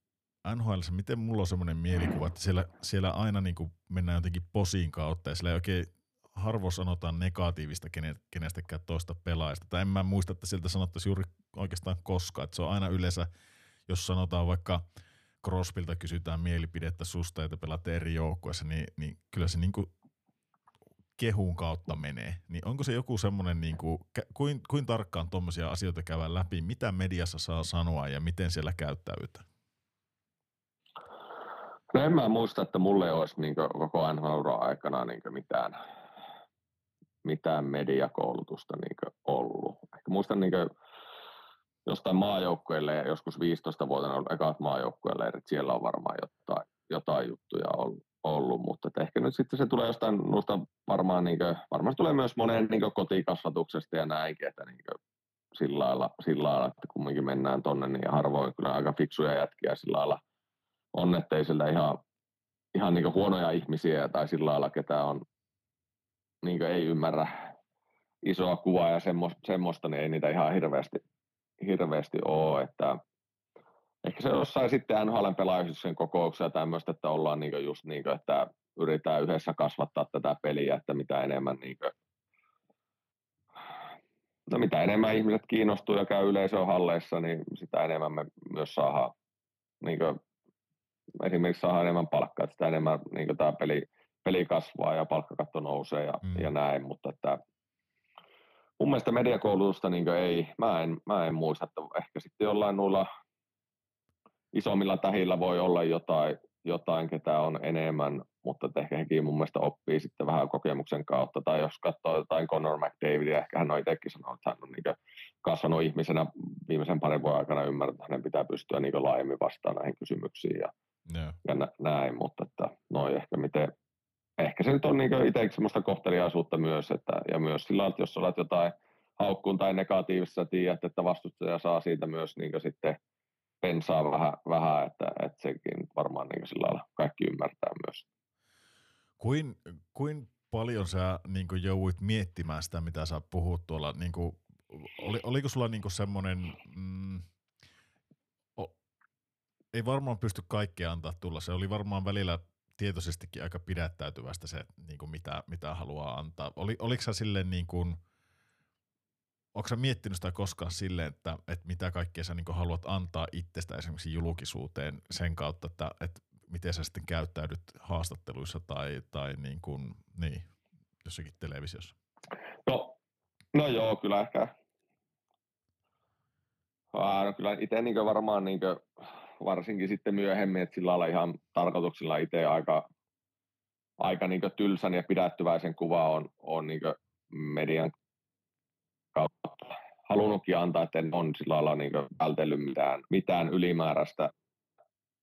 NHL, miten mulla on semmoinen mielikuva, että siellä, siellä aina niin kuin mennään jotenkin posiin kautta ja siellä ei oikein harvoin sanotaan negatiivista kenestäkään toista pelaajasta. Tai en mä muista, että sieltä sanottaisiin juuri oikeastaan koskaan. Että se on aina yleensä, jos sanotaan vaikka – Crosbylta kysytään mielipidettä susta, että pelaat eri joukkueessa, niin, niin kyllä se niin kuin kehun kautta menee. Niin onko se joku semmoinen, niin kuin, kuin, tarkkaan tuommoisia asioita käydään läpi, mitä mediassa saa sanoa ja miten siellä käyttäytyy? No en mä muista, että mulle olisi niin koko nhl aikana niin mitään, mitään mediakoulutusta niin ollut. Ehkä muistan niin jostain maajoukkueelle ja joskus 15 vuotena ollut ekat maajoukkueelle, että siellä on varmaan jotain, jotain juttuja ollut, ollut mutta ehkä nyt sitten se tulee jostain noista varmaan, niin kuin, varmaan se tulee myös monen niin kotikasvatuksesta ja näinkin, että niin kuin, sillä lailla, sillä lailla, että kumminkin mennään tonne, niin harvoin kyllä aika fiksuja jätkiä sillä lailla on, ettei ihan, ihan niin huonoja ihmisiä tai sillä lailla, ketä on, niin ei ymmärrä isoa kuvaa ja semmoista, niin ei niitä ihan hirveästi, hirveästi ole, että ehkä se jossain sitten NHLn pelaajien kokouksia tämmöistä, että ollaan niin just niin kuin, että yritetään yhdessä kasvattaa tätä peliä, että mitä enemmän niin kuin, no mitä enemmän ihmiset kiinnostuu ja käy yleisöhalleissa, niin sitä enemmän me myös saadaan, niin kuin, esimerkiksi saadaan enemmän palkkaa, että sitä enemmän niin tämä peli, peli kasvaa ja palkkakatto nousee ja, mm. ja näin, mutta että mun mielestä mediakoulutusta niin ei, mä en, mä en muista, että ehkä sitten jollain noilla isommilla tähillä voi olla jotain, jotain ketä on enemmän, mutta ehkä hekin mun mielestä oppii sitten vähän kokemuksen kautta. Tai jos katsoo jotain Conor McDavidia, ehkä hän on itsekin sanonut, että hän on niin kasvanut ihmisenä viimeisen parin vuoden aikana ymmärtänyt, että hänen pitää pystyä niin laajemmin vastaamaan näihin kysymyksiin ja, yeah. ja nä- näin, mutta että noin ehkä miten, ehkä se nyt on niin itsekin semmoista kohteliaisuutta myös, että, ja myös sillä että jos olet jotain haukkuun tai negatiivisessa tiedät, että vastustaja saa siitä myös niin sitten pensaa vähän, vähän että, että sekin varmaan niin sillä lailla kaikki ymmärtää myös. Kuin, kuin paljon sä niin jouduit miettimään sitä, mitä sä puhut tuolla, niin kuin, oli, oliko sulla niin semmoinen, mm, ei varmaan pysty kaikkea antaa tulla, se oli varmaan välillä tietoisestikin aika pidättäytyvästä se, niin kuin mitä, mitä haluaa antaa. Oli, oliko sä silleen niin kuin, sä miettinyt sitä koskaan silleen, että, että mitä kaikkea sä niin haluat antaa itsestä esimerkiksi julkisuuteen sen kautta, että, että miten sä sitten käyttäydyt haastatteluissa tai, tai niin kuin, niin, jossakin televisiossa? No, no joo, kyllä ehkä. No kyllä itse niin varmaan niin varsinkin sitten myöhemmin, että sillä lailla ihan tarkoituksilla itse aika, aika niin tylsän ja pidättyväisen kuva on, on niin median kautta halunnutkin antaa, että en on sillä lailla niin vältellyt mitään, mitään ylimääräistä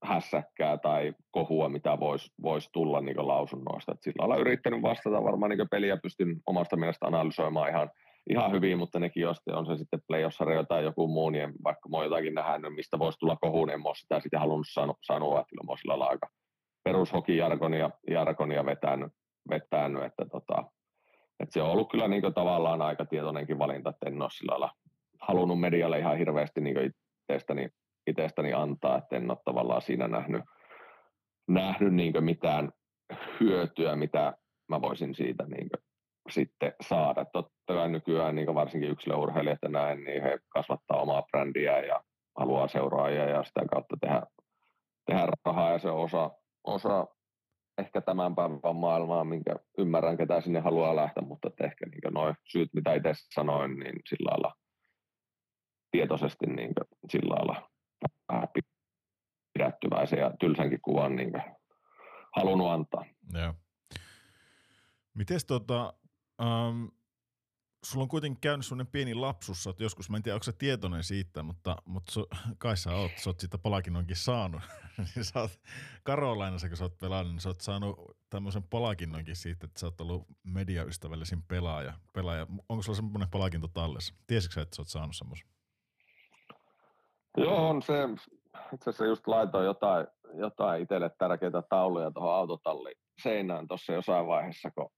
hässäkkää tai kohua, mitä voisi vois tulla niin lausunnoista. Et sillä lailla yrittänyt vastata varmaan niin peliä pystyn omasta mielestä analysoimaan ihan, ihan hyvin, mutta nekin jos on se sitten playoffsarja tai joku muu, niin vaikka mä oon jotakin nähnyt, mistä voisi tulla kohuun, en ole sitä sitten halunnut sano, sanoa, että kyllä mä sillä lailla aika perushokijargonia jargonia vetänyt, vetänyt että, tota, että se on ollut kyllä niin tavallaan aika tietoinenkin valinta, että en ole sillä lailla halunnut medialle ihan hirveästi niin itsestäni itsestäni antaa, että en ole tavallaan siinä nähnyt, nähnyt niin mitään hyötyä, mitä mä voisin siitä niin sitten saada. Totta kai nykyään niin varsinkin yksilöurheilijat ja näin, niin he kasvattaa omaa brändiä ja haluaa seuraajia ja sitä kautta tehdä, tehdä rahaa ja se osa, osa ehkä tämän päivän maailmaa, minkä ymmärrän, ketä sinne haluaa lähteä, mutta ehkä niin noin syyt, mitä itse sanoin, niin sillä lailla tietoisesti niin sillä lailla pidättyväisen ja tylsänkin kuvan niin halunnut antaa. Joo. Mites tota, um, sulla on kuitenkin käynyt sellainen pieni lapsus, että joskus, mä en tiedä, onko sä tietoinen siitä, mutta, mutta su, kai sä oot, sä oot siitä palkinnoinkin saanut. niin sä oot, Karolainassa, kun sä oot pelannut, niin sä oot saanut tämmöisen palkinnoinkin siitä, että sä oot ollut mediaystävällisin pelaaja. pelaaja. Onko sulla semmoinen palkinto tallessa? Tiesitkö sä, että sä oot saanut semmoisen? Joo, on se. Itse asiassa just laitoin jotain, jotain itselle tärkeitä tauluja tuohon autotalliin seinään tuossa jossain vaiheessa, kun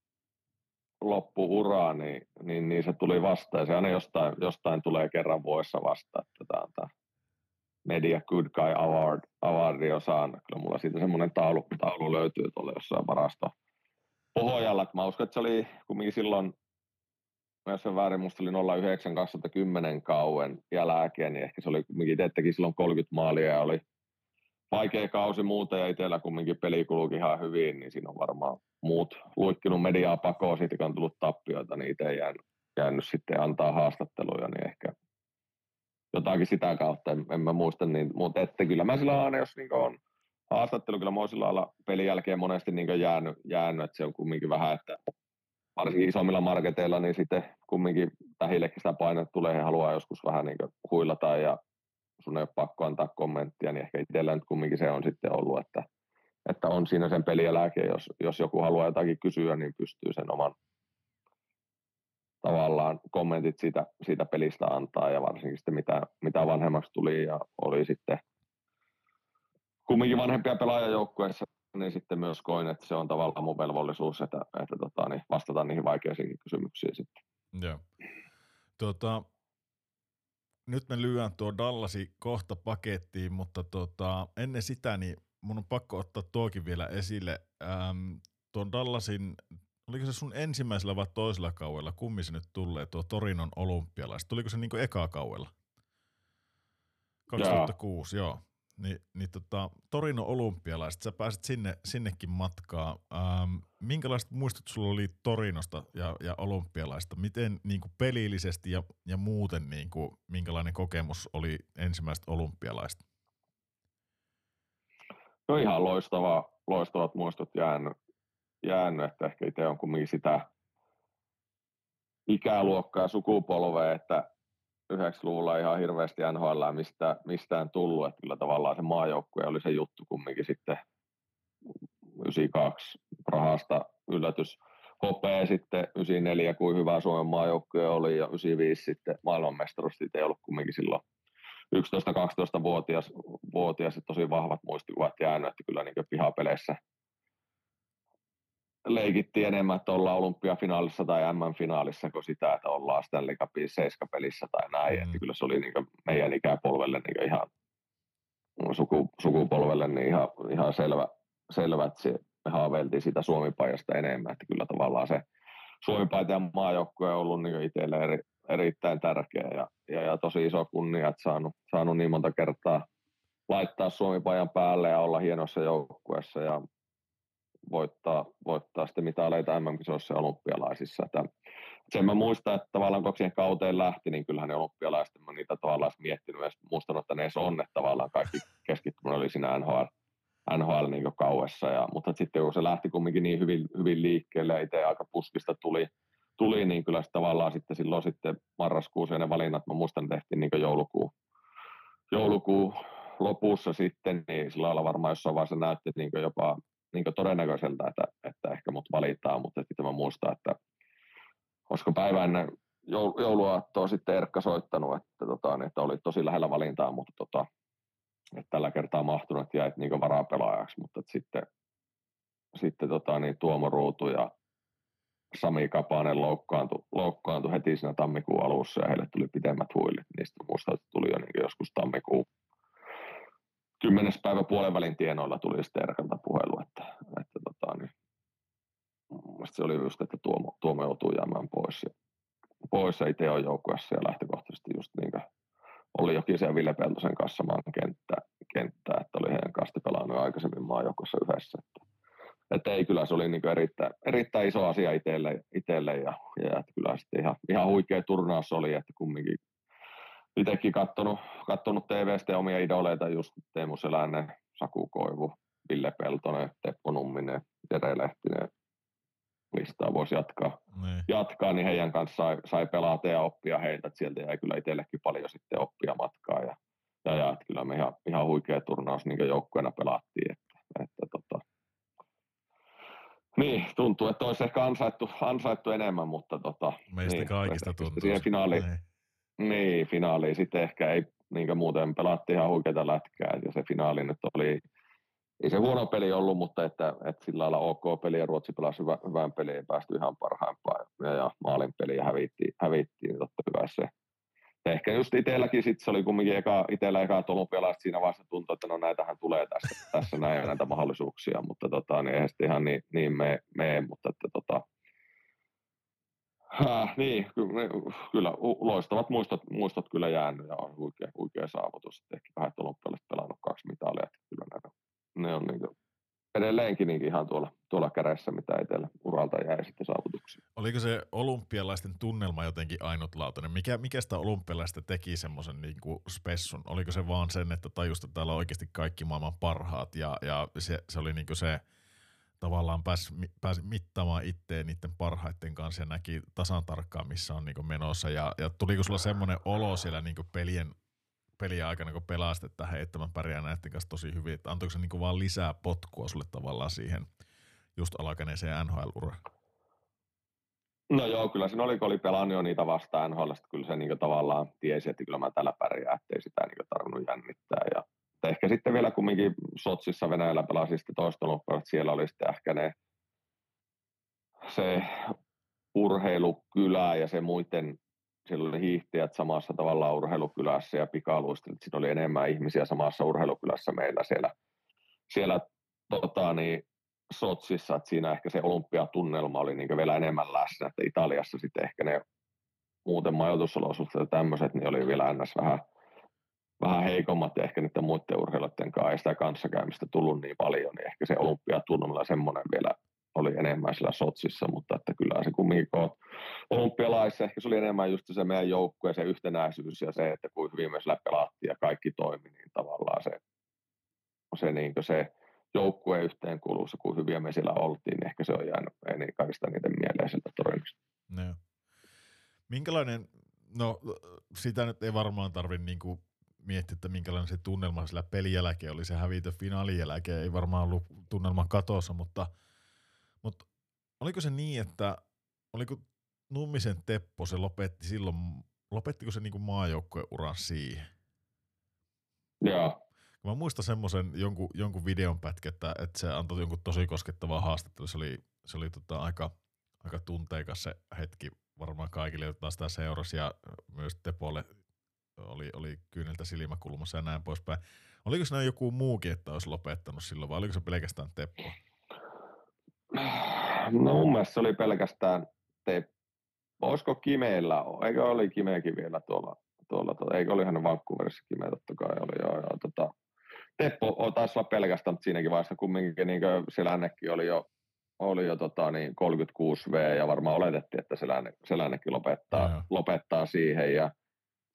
loppu uraa, niin, niin, niin, se tuli vastaan. Se aina jostain, jostain tulee kerran vuodessa vastaan, että tämä on tämä Media Good Guy Award, awardi osaan. Kyllä mulla siitä semmoinen taulu, taulu löytyy tuolla jossain varasto pohjalla. Mä uskon, että se oli kumminkin silloin jos se väärin, musta oli 09 2010 kauan jälkeen, niin ehkä se oli kumminkin, itse silloin 30 maalia ja oli vaikea kausi muuta ja itsellä kumminkin peli kulukin ihan hyvin, niin siinä on varmaan muut luikkinut mediaa pakoon. Siitä, kun on tullut tappioita, niin itse jäänyt, jäänyt sitten antaa haastatteluja, niin ehkä jotakin sitä kautta, en, en mä muista, niin, mutta että kyllä mä sillä aina, jos niin on haastattelu, kyllä mä oon sillä lailla pelin jälkeen monesti niin jäänyt, jäänyt, että se on kumminkin vähän, että varsinkin isommilla marketeilla, niin sitten kumminkin tähillekin sitä painetta tulee, he haluaa joskus vähän niin huilata ja sun ei ole pakko antaa kommenttia, niin ehkä itsellä nyt kumminkin se on sitten ollut, että, että on siinä sen peliä jos, jos joku haluaa jotakin kysyä, niin pystyy sen oman tavallaan kommentit siitä, siitä pelistä antaa ja varsinkin sitten mitä, mitä vanhemmaksi tuli ja oli sitten kumminkin vanhempia pelaajajoukkueissa, niin sitten myös koin, että se on tavallaan mun velvollisuus, että, että tota, niin vastata niihin vaikeisiin kysymyksiin sitten. Joo. Tota, nyt me lyön tuo Dallasi kohta pakettiin, mutta tota, ennen sitä niin mun on pakko ottaa tuokin vielä esille. Ähm, tuon Dallasin, oliko se sun ensimmäisellä vai toisella kaudella, kummin se nyt tulee, tuo Torinon olympialaiset? Tuliko se niinku ekaa kaudella? 2006, joo. joo. Ni, niin tota, Torino olympialaiset, sä pääsit sinne, sinnekin matkaan. Ähm, minkälaiset muistot sulla oli Torinosta ja, ja olympialaista? Miten niin kuin pelillisesti ja, ja muuten, niin kuin, minkälainen kokemus oli ensimmäistä olympialaista? No ihan loistava, loistavat muistot jäänyt, jäänyt että ehkä itse on kumminkin sitä ikäluokkaa sukupolvea, että 90-luvulla ihan hirveästi NHL mistä, mistään tullut, että kyllä tavallaan se maajoukkue oli se juttu kumminkin sitten 92 Prahasta yllätys. Hopea sitten 94, kuin hyvä Suomen maajoukkue oli, ja 95 sitten maailmanmestaruus ei ollut kumminkin silloin 11-12-vuotias vuotias, tosi vahvat muistikuvat jäänyt, että kyllä niin pihapeleissä leikittiin enemmän, että ollaan olympiafinaalissa tai M-finaalissa kuin sitä, että ollaan Stanley Cupin seiskapelissä tai näin. Mm. Että kyllä se oli niin meidän ikäpolvelle niin ihan suku, sukupolvelle niin ihan, ihan selvä, selvä, että se, me haaveiltiin sitä Suomi-pajasta enemmän. Että kyllä tavallaan se Suomi-paita ja maajoukkue on ollut niin itselle eri, erittäin tärkeä ja, ja, ja, tosi iso kunnia, että saanut, saanut niin monta kertaa laittaa Suomi-pajan päälle ja olla hienossa joukkueessa ja voittaa, voittaa sitten mitaleita MM-kisoissa ja olympialaisissa. Että sen mä muistan, että tavallaan kun siihen kauteen lähti, niin kyllähän ne olympialaiset, mä niitä tavallaan miettinyt ja muistanut, että ne edes on, että tavallaan kaikki keskittyminen oli siinä NHL, NHL niin kauessa. Ja, mutta sitten kun se lähti kumminkin niin hyvin, hyvin liikkeelle ja itse aika puskista tuli, tuli niin kyllä tavallaan sitten silloin sitten marraskuussa ne valinnat, mä muistan tehtiin niin joulukuu, joulukuu lopussa sitten, niin sillä lailla varmaan jossain vaiheessa näytti niin jopa niin todennäköiseltä, että, että ehkä mut valitaan, mutta sitten mä muistan, että koska päivä ennen jouluaattoa sitten Erkka soittanut, että, tota, niin, että oli tosi lähellä valintaa, mutta tota, että tällä kertaa mahtunut, että jäit niin varapelaajaksi, mutta että sitten, sitten tota, niin Tuomo Ruutu ja Sami Kapanen loukkaantui, loukkaantui heti siinä tammikuun alussa ja heille tuli pitemmät huilit. Niistä muistan, että tuli jo niin joskus tammikuun kymmenes päivä puolen välin tienoilla tuli sitten Erkalta puhelu, että, että tota, niin, se oli just, että Tuomo, Tuomo joutuu jäämään pois. Ja, pois ja itse on joukkueessa ja lähtökohtaisesti just niin kuin oli jokin siellä Ville Peltosen kanssa samaan kenttä, kenttää, että oli heidän kanssa pelannut aikaisemmin maajoukossa yhdessä. Että, että ei, kyllä se oli niin erittäin, erittäin, iso asia itselle, itselle ja, ja että kyllä sitten ihan, ihan huikea turnaus oli, että kumminkin itsekin katsonut, katsonut TVstä omia idoleita, just Teemu Selänen, Saku Koivu, Ville Peltonen, Teppo Numminen, Jere Lehtinen, listaa voisi jatkaa, niin. jatkaa, niin heidän kanssa sai, sai pelata ja oppia heiltä, että sieltä jäi kyllä itsellekin paljon sitten oppia matkaa ja, ja, ja että kyllä me ihan, ihan huikea turnaus niin joukkueena pelattiin, että, että tota, niin, tuntuu, että olisi ehkä ansaittu, ansaittu enemmän, mutta tota, Meistä niin, kaikista tuntuu. Siihen finaaliin, niin. Finaaliin sitten ehkä ei niin muuten pelattiin ihan huikeita lätkää, ja se finaali nyt oli, ei se huono peli ollut, mutta että, että sillä lailla ok peli ja Ruotsi pelasi hyvä, hyvän pelin ja päästyi ihan parhaimpaan ja, ja maalin peli ja hävittiin, hävittiin niin totta kai se. Ehkä just itselläkin sitten se oli kumminkin eka, itsellä eka olympialaiset siinä vaiheessa tuntui, että no näitähän tulee tässä, tässä näin näitä mahdollisuuksia, mutta tota, niin eihän sitten ihan niin, niin me, me, mutta että tota, Äh, niin, kyllä, kyllä loistavat muistot, muistot kyllä jäänyt ja on huikea, huikea saavutus. Ehkä kahdet olympialaiset pelannut kaksi mitalia. Kyllä ne, ne on niin kuin, edelleenkin niin ihan tuolla, tuolla kädessä, mitä itsellä uralta jäi sitten saavutuksia. Oliko se olympialaisten tunnelma jotenkin ainutlaatuinen? Mikä, mikä sitä olympialaista teki semmoisen niin spessun? Oliko se vaan sen, että tajusta, täällä on oikeasti kaikki maailman parhaat ja, ja se, se oli niin kuin se – tavallaan pääsi, pääsi mittaamaan itteen niiden parhaiten kanssa ja näki tasan tarkkaan, missä on niin menossa. Ja, ja tuliko sulla semmoinen olo siellä niin pelien, pelien aikana, kun pelasit, että hei, että mä pärjään näiden kanssa tosi hyvin, että antoiko se niin vaan lisää potkua sulle tavallaan siihen just alkaneeseen NHL-uraan? No joo, kyllä siinä oli, kun oli pelannut jo niitä vastaan NHL, kyllä se niin tavallaan tiesi, että kyllä mä tällä pärjää, ettei sitä niin tarvinnut jännittää. Ja ehkä sitten vielä kumminkin Sotsissa Venäjällä pelasin sitten toista että siellä oli sitten ehkä ne, se urheilukylä ja se muiden, siellä oli hiihtäjät samassa tavalla urheilukylässä ja pikaluistelut, siinä oli enemmän ihmisiä samassa urheilukylässä meillä siellä, siellä tota, niin, Sotsissa, että siinä ehkä se olympiatunnelma oli niin vielä enemmän läsnä, että Italiassa sitten ehkä ne muuten majoitusolosuhteet ja tämmöiset, niin oli vielä ennäs vähän, vähän heikommat ja ehkä niiden muiden urheilijoiden kanssa ei sitä kanssakäymistä tullut niin paljon, niin ehkä se olympiatunnelma semmoinen vielä oli enemmän sillä Sotsissa, mutta että kyllä se kumminkin olympialaissa ehkä se oli enemmän just se meidän joukkue, se yhtenäisyys ja se, että kuin hyvin me sillä pelattiin ja kaikki toimi, niin tavallaan se, se, niin se joukkueen yhteenkuuluvuus, kun hyviä me siellä oltiin, niin ehkä se on jäänyt niin kaikista niiden mieleen sieltä torjunnasta. No. Minkälainen, no sitä nyt ei varmaan tarvitse niinku miettiä, että minkälainen se tunnelma sillä pelin jälkeen oli, se hävitö finaalin jälkeen, ei varmaan ollut tunnelma katossa, mutta, mutta oliko se niin, että oliko Nummisen Teppo, se lopetti silloin, lopettiko se niinku maajoukkueuran siihen? Joo. Mä muistan semmoisen jonkun, jonkun videon pätkä, että, että se antoi jonkun tosi koskettavaa haastattelua. Se oli, se oli tota aika, aika tunteikas se hetki varmaan kaikille, jotka sitä seurasi ja myös Tepolle oli, oli kyyneltä silmäkulmassa ja näin poispäin. Oliko siinä joku muukin, että olisi lopettanut silloin vai oliko se pelkästään Teppo? No mun mielestä se oli pelkästään Teppo. Olisiko Kimeillä, eikö oli Kimeekin vielä tuolla, tuolla, tuolla eikö oli hänen Vancouverissa Kime totta kai oli, joo, joo, tota, Teppo taisi olla pelkästään, mutta siinäkin vaiheessa kumminkin niin Selännekin oli jo, oli jo tota, niin 36 V ja varmaan oletettiin, että Selänne, Selännekin lopettaa, ja lopettaa siihen ja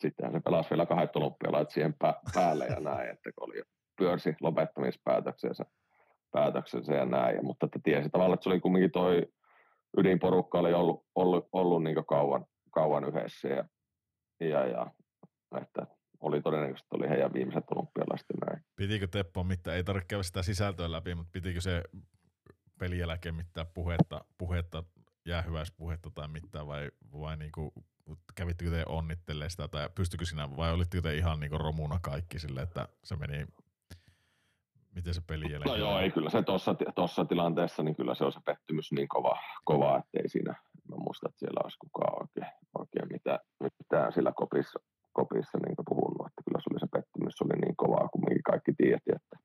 sittenhän se pelasi vielä kahdet olympialait siihen päälle ja näin, että kun oli pyörsi lopettamispäätöksensä päätöksensä ja näin, ja, mutta että tiesi tavallaan, että se oli kumminkin toi ydinporukka oli ollut, ollut, ollut niin kauan, kauan yhdessä ja, ja, ja että oli todennäköisesti oli heidän viimeiset olympialaiset näin. Pitikö Teppo mitään, ei tarvitse käydä sitä sisältöä läpi, mutta pitikö se pelin jälkeen mitään puhetta, puhetta jäähyväispuhetta tai mitään vai, vai niinku, kävittekö te onnittelee sitä tai pystykö sinä vai olitteko te ihan niinku romuna kaikki sille, että se meni Miten se peli jälkeen? No joo, ei kyllä se tuossa tilanteessa, niin kyllä se on se pettymys niin kova, kova että ei siinä, mä muista, että siellä olisi kukaan oikein, oikein mitään, mitään sillä kopissa, kopissa niin puhunut, että kyllä se oli se pettymys, oli niin kovaa, kuin kaikki tiedätti, että,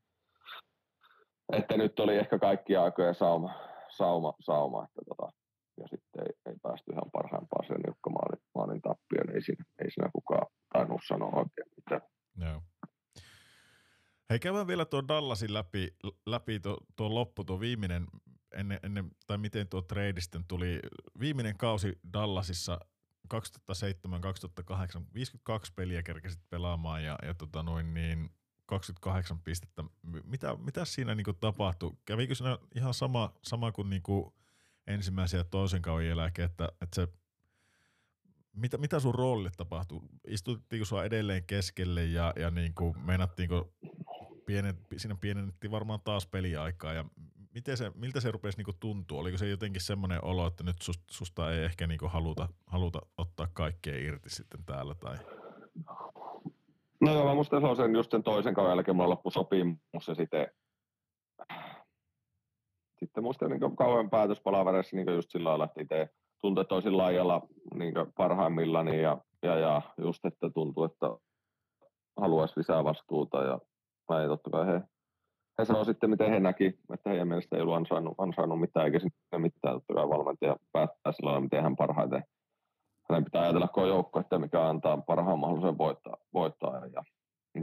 että nyt oli ehkä kaikki aikojen sauma, sauma, sauma että tota, ja sitten ei, ei päästy ihan parhaimpaan sen niukka maalin, maalin tappioon, ei siinä, ei siinä kukaan tainnut sanoa oikein mitään. Joo. Hei, käydään vielä tuo Dallasin läpi, läpi tuo, tuo loppu, tuo viimeinen, ennen, ennen, tai miten tuo trade tuli, viimeinen kausi Dallasissa 2007-2008, 52 peliä kerkesit pelaamaan ja, ja tota noin niin 28 pistettä. Mitä, mitä siinä niinku tapahtui? Kävikö siinä ihan sama, sama kuin niinku ensimmäisen ja toisen kauden jälkeen, että, että se, mitä, mitä sun roolille tapahtui? Istuttiinko sua edelleen keskelle ja, ja niinku, meinattiinko pienet, siinä pienennettiin varmaan taas peliaikaa ja miten se, miltä se rupesi niinku tuntua? Oliko se jotenkin semmoinen olo, että nyt susta, susta ei ehkä niinku haluta, haluta ottaa kaikkea irti sitten täällä? Tai? No joo, mä se on sen, just sen toisen kauden jälkeen mulla loppu sopimus ja sitten sitten muista niin kauan päätöspalavereissa niin just sillä lailla, että itse tuntui toisin laajalla niin parhaimmillani ja, ja, ja, just, että tuntuu, että haluaisi lisää vastuuta ja näin totta kai he he sanoivat sitten, miten he näki, että heidän mielestä ei ollut ansainnut, ansainnut mitään, eikä sinne mitään. Totta kai valmentaja päättää sillä lailla, miten hän parhaiten, hänen pitää ajatella koko joukko, että mikä antaa parhaan mahdollisen voittaa. voittaa. Ja,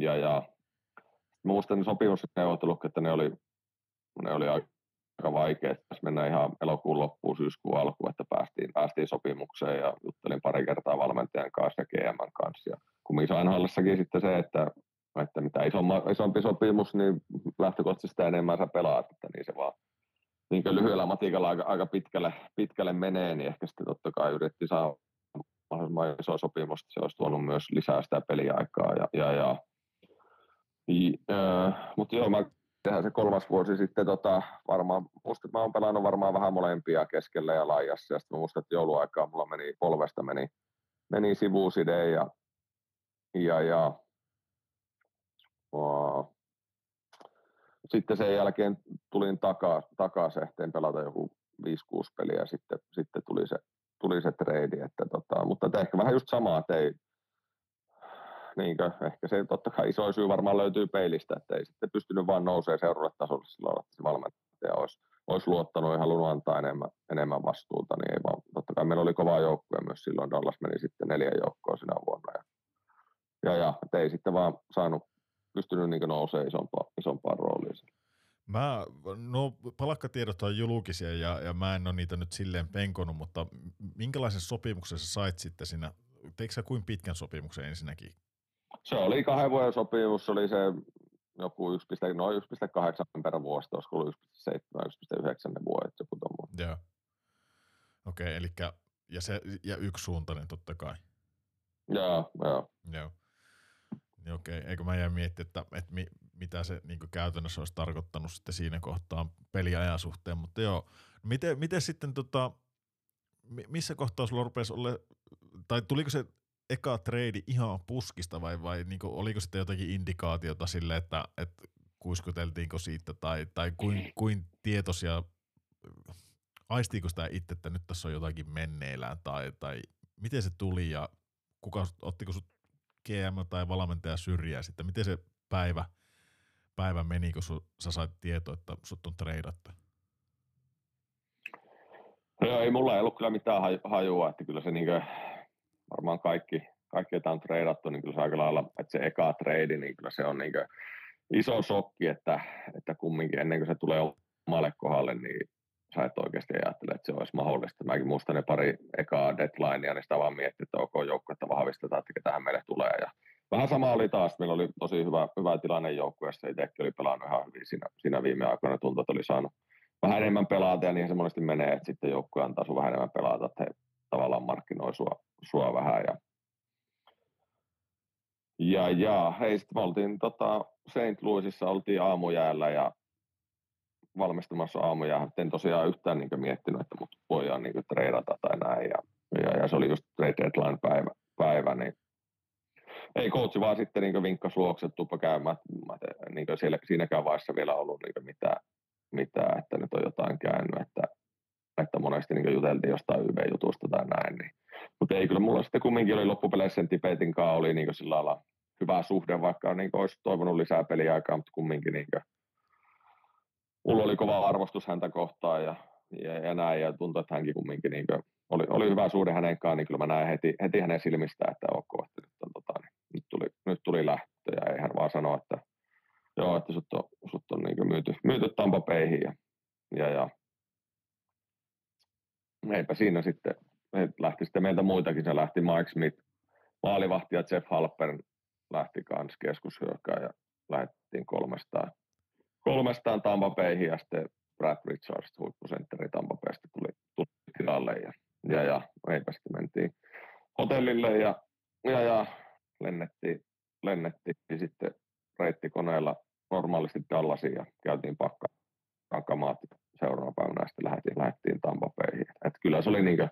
ja, ja muistan sopimusneuvottelut, että ne oli, ne oli aika vaikeat. Tässä mennään ihan elokuun loppuun, syyskuun alkuun, että päästiin, päästiin sopimukseen ja juttelin pari kertaa valmentajan kanssa ja GM kanssa. Ja kumminkin Sainhallissakin sitten se, että että mitä isomma, isompi sopimus, niin lähtökohtaisesti sitä enemmän sä pelaat, että niin se vaan, niin lyhyellä matikalla aika, aika pitkälle, pitkälle menee, niin ehkä sitten totta kai yritti saada mahdollisimman iso sopimus, se olisi tuonut myös lisää sitä peliaikaa. Ja, ja, ja, ja, äh, mutta joo, mä tehdään se kolmas vuosi sitten tota, varmaan, musta, mä oon pelannut varmaan vähän molempia keskellä ja laajassa, ja sitten mä muistan, että jouluaikaa mulla meni polvesta meni, meni sivuuside ja, ja, ja wow. sitten sen jälkeen tulin takaa, takaisin, tein pelata joku 5-6 peliä, ja sitten, sitten tuli se, tuli se trade, että tota, mutta että ehkä vähän just samaa tein, niinkö, ehkä se totta kai iso syy varmaan löytyy peilistä, että ei sitten pystynyt vaan nousemaan seuraavalle tasolle silloin, että se valmentaja olisi, olisi luottanut ja halunnut antaa enemmän, enemmän vastuuta, niin ei vaan, totta kai meillä oli kova joukkue myös silloin, Dallas meni sitten neljä joukkoa sinä vuonna ja, ja, ja ei sitten vaan saanut, pystynyt niin nousemaan isompaan, isompaan rooliin. Mä, no palakkatiedot on julkisia ja, ja mä en ole niitä nyt silleen penkonut, mutta minkälaisen sopimuksen sä sait sitten siinä, teikö sä kuin pitkän sopimuksen ensinnäkin se oli kahden vuoden sopimus, se oli se joku 1, noin 1,8 per vuosi, olisiko ollut 1,7 1,9 ne vuodet, joku tuommoinen. Joo. Okei, okay, eli ja, se, ja yksisuuntainen totta kai. Joo, joo. Joo. Niin okei, eikö mä jää miettiä, että, että mi, mitä se niin käytännössä olisi tarkoittanut sitten siinä kohtaa peliajan suhteen, mutta joo. Miten, miten sitten tota, missä kohtaa sulla rupesi olla, tai tuliko se eka trade ihan puskista vai, vai niin kuin, oliko sitten jotakin indikaatiota sille, että, että kuiskuteltiinko siitä tai, tai kuin, kuin tietoisia, aistiiko sitä itse, että nyt tässä on jotakin menneillään tai, tai miten se tuli ja kuka, ottiko sut GM tai valmentaja syrjää sitten, miten se päivä, päivä meni, kun su, sä sait tietoa, että sut on treidattu? Joo, ei mulla ei ollut kyllä mitään hajua, että kyllä se niinkö, varmaan kaikki, kaikki joita on treidattu, niin kyllä se aika lailla, että se eka trade, niin kyllä se on niin iso shokki, että, että kumminkin ennen kuin se tulee omalle kohdalle, niin sä et oikeasti ajattele, että se olisi mahdollista. Mäkin muistan ne pari ekaa deadlinea, niin sitä vaan miettii, että ok että vahvistetaan, että tähän meille tulee. Ja vähän sama oli taas, meillä oli tosi hyvä, hyvä tilanne joukkueessa, itsekin oli pelannut ihan hyvin siinä, siinä viime aikoina, tuntui, että oli saanut vähän enemmän pelata, ja niin se monesti menee, että sitten joukkue antaa sun vähän enemmän pelata, että tavallaan markkinoi sua, sua vähän. Ja, ja, ja hei, sitten me oltiin tota, St. Louisissa, oltiin aamujäällä ja valmistumassa aamujäähän. En tosiaan yhtään niin miettinyt, että mut voidaan niin treidata tai näin. Ja, ja, ja, se oli just trade deadline päivä, päivä niin ei coachi vaan sitten niin vinkkas luokse, tuppa käymään, että niin siellä, siinäkään vaiheessa vielä ollut niin mitään, mitään, että nyt on jotain käynyt, että että monesti niin juteltiin jostain YV-jutusta tai näin. Niin. Mutta ei kyllä mulla sitten kumminkin oli loppupeleissä sen Tibetin kanssa oli niin sillä lailla hyvä suhde, vaikka niin olisi toivonut lisää peliaikaa, mutta kumminkin niin kuin, mulla oli kova arvostus häntä kohtaan ja, ja, ja näin, ja tuntui, että hänkin kumminkin niin kuin, oli, oli hyvä suhde hänen kanssaan, niin kyllä mä näin heti, heti hänen silmistään, että ok, että nyt, on, tota, niin, nyt, tuli, nyt tuli lähtö, ja ei hän vaan sano, että joo, että sut on, sut on niin myyty, myyty Tampa Bayhin, ja, ja, ja eipä siinä sitten, lähti sitten meiltä muitakin, se lähti Mike Smith, maalivahti ja Jeff Halper lähti kans keskushyökkään ja lähdettiin kolmestaan, kolmestaan Tampa Bayhin ja sitten Brad Richards, huippusentteri Tampa Baysta tuli, tuli tilalle ja, ja, ja eipä sitten mentiin hotellille ja, ja, ja lennettiin, lennettiin sitten reittikoneella normaalisti Dallasiin ja käytiin pakkaan kamaat seuraavana päivänä sitten lähdettiin, lähdettiin Tampa Bayhin. Et kyllä se oli niin kuin,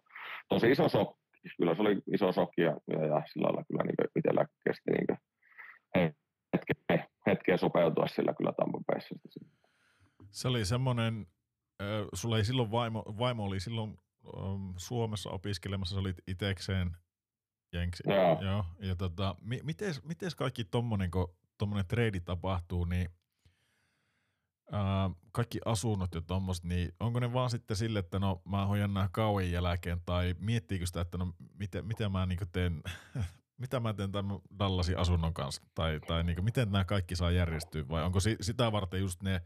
tosi iso shokki. Kyllä se oli iso shokki ja, ja, ja sillä lailla kyllä niin itsellä kesti niin hetkeä, hetkeä sopeutua sillä kyllä Tampa Bayssä. Se oli semmoinen, äh, sulla ei silloin vaimo, vaimo oli silloin ähm, Suomessa opiskelemassa, sä olit itekseen jenksi. Joo. Joo. Ja tota, mi, miten kaikki tommonen, kun tommonen trade tapahtuu, niin ää, kaikki asunnot ja tommoset, niin onko ne vaan sitten sille, että no mä hoidan nämä kauan jälkeen, tai miettiikö sitä, että no miten, miten mä niinku teen, mitä mä teen tämän Dallasin asunnon kanssa, tai, tai niinku, miten nämä kaikki saa järjestyä, vai onko si, sitä varten just ne,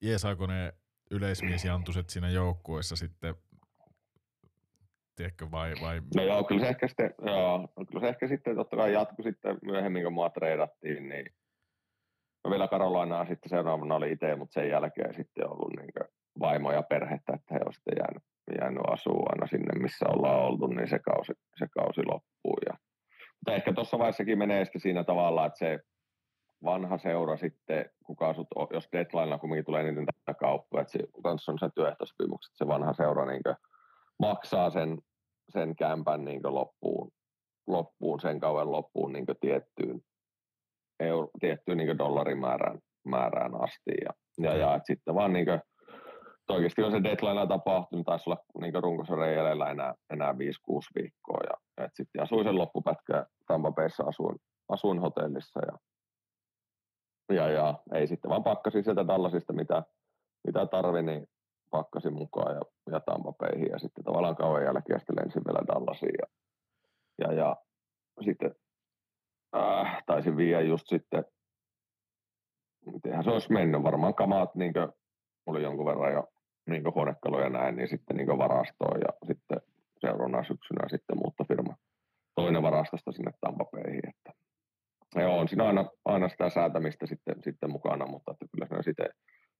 jeesaako ne yleismiesjantuset siinä joukkueessa sitten tiedätkö, vai, vai... No joo, kyllä se ehkä sitten, joo, kyllä se ehkä sitten totta kai jatkui sitten myöhemmin, kun mua treidattiin, niin No vielä Karolinaa sitten seuraavana oli itse, mutta sen jälkeen sitten ollut niin vaimo ja perhettä, että he ovat sitten jäänyt, jäänyt asua aina sinne, missä ollaan oltu, niin se kausi, se kausi loppuu. Ja, mutta ehkä tuossa vaiheessakin menee sitten siinä tavalla, että se vanha seura sitten, kuka asut, jos deadlinella kumminkin tulee niiden kauppoja, että se, kanssa on se työehtosopimukset, se vanha seura niin maksaa sen, sen kämpän niin loppuun, loppuun, sen kauan loppuun niin tiettyyn, euro, tiettyyn niin dollarimäärään määrään asti. Ja, ja, ja että sitten vaan niin kuin, oikeasti on se deadline tapahtunut, taisi olla niin runkosarjan jäljellä enää, enää 5-6 viikkoa. Ja, et sitten asuin sen loppupätkän Tampa Bayssa asuin, asuin hotellissa ja, ja, ja, ei sitten vaan pakkasin sieltä Dallasista mitä, mitä tarvi, niin pakkasin mukaan ja, ja Tampa Bayhin ja sitten tavallaan kauan jälkeen sitten lensin vielä Dallasiin ja, ja, ja sitten äh, taisin viedä just sitten mitenhän se olisi mennyt, varmaan kamaat niin kuin, oli jonkun verran jo niin huonekaluja näin, niin sitten niin varastoon ja sitten seuraavana syksynä sitten muuttofirma toinen varastosta sinne Tampapeihin. Että, ja on siinä aina, aina sitä säätämistä sitten, sitten mukana, mutta että kyllä se sitten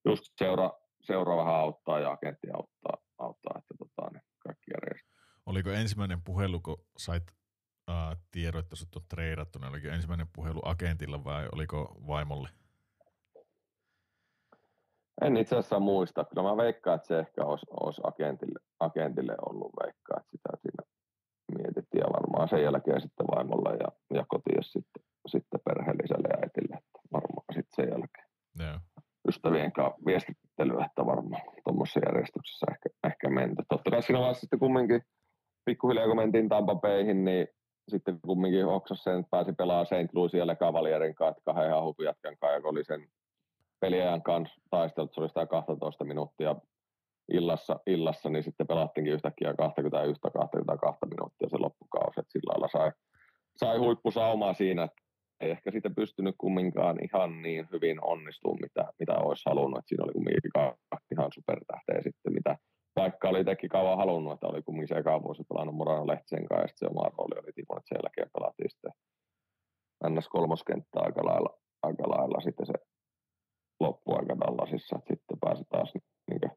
just seura, seura vähän auttaa ja agentti auttaa, auttaa että tota, ne kaikki järjestää. Oliko ensimmäinen puhelu, kun sait äh, että sut on treidattu, niin oliko ensimmäinen puhelu agentilla vai oliko vaimolle? En itse asiassa muista. Kyllä mä veikkaan, että se ehkä olisi, olisi agentille, agentille ollut veikkaa, että sitä siinä mietittiin ja varmaan sen jälkeen sitten vaimolle ja, ja kotiin sitten, sitten perheelliselle ja äitille, että varmaan sitten sen jälkeen. Yeah. Ystävien kanssa viestittelyä, että varmaan tuommoisessa järjestyksessä ehkä, ehkä menty. Totta kai siinä vaiheessa sitten kumminkin pikkuhiljaa kun mentiin Tampa Bayhin, niin sitten kumminkin Oksas sen pääsi pelaamaan St. Louisin ja Cavalierin kanssa, kahden ihan hupijatkan kanssa, joka oli sen peliajan kanssa taisteltu, se oli sitä 12 minuuttia illassa, illassa niin sitten pelattiinkin yhtäkkiä 21-22 minuuttia se loppukausi, että sillä lailla sai, sai huippusaumaa siinä, ei ehkä sitten pystynyt kumminkaan ihan niin hyvin onnistumaan, mitä, mitä olisi halunnut, että siinä oli kumminkin ihan supertähteä sitten, mitä vaikka oli teki kauan halunnut, että oli kumminkin se ekaan vuosi pelannut Morano Lehtisen kanssa, ja sitten se oma rooli oli että sen jälkeen pelattiin sitten ns. kolmoskenttää aika lailla, aika lailla sitten se loppuaika Dallasissa, että sitten pääsi taas niin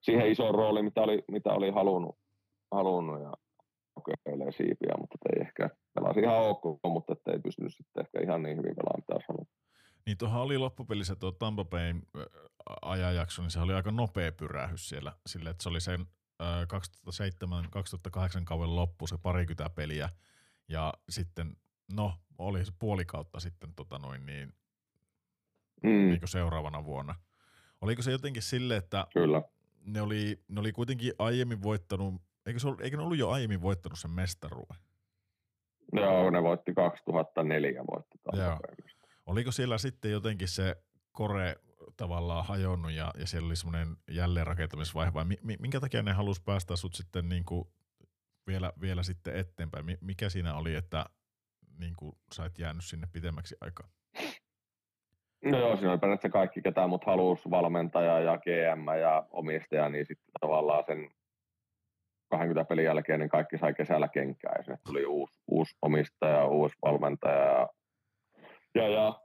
siihen isoon rooliin, mitä oli, mitä oli halunnut, halunnut ja kokeilee siipiä, mutta ei ehkä pelasi ihan ok, mutta ei pystynyt sitten ehkä ihan niin hyvin pelaamaan, mitä olisi halunnut. Niin tuohon oli loppupelissä tuo Tampa Bayn ajanjakso, niin se oli aika nopea pyrähys siellä, sille, että se oli sen 2007-2008 kauden loppu, se parikymmentä peliä, ja sitten, no, oli se puoli kautta sitten tota noin, niin mm. niin seuraavana vuonna. Oliko se jotenkin sille, että Kyllä. Ne, oli, ne oli kuitenkin aiemmin voittanut, eikö, se ollut, eikö ne ollut jo aiemmin voittanut sen mestaruuden? Joo, ne voitti 2004 voitti Joo. Oliko siellä sitten jotenkin se kore tavallaan hajonnut ja, ja siellä oli semmoinen jälleenrakentamisvaihe vai mi, minkä takia ne halusi päästä sut sitten niin kuin vielä, vielä sitten eteenpäin? Mikä siinä oli, että niin kuin sait jäänyt sinne pitemmäksi aikaa? No joo, siinä oli periaatteessa kaikki, ketä mut halusi, valmentaja ja GM ja omistaja, niin sitten tavallaan sen 20 pelin jälkeen niin kaikki sai kesällä kenkää ja sinne tuli uusi, uusi omistaja, uusi valmentaja ja, ja, ja.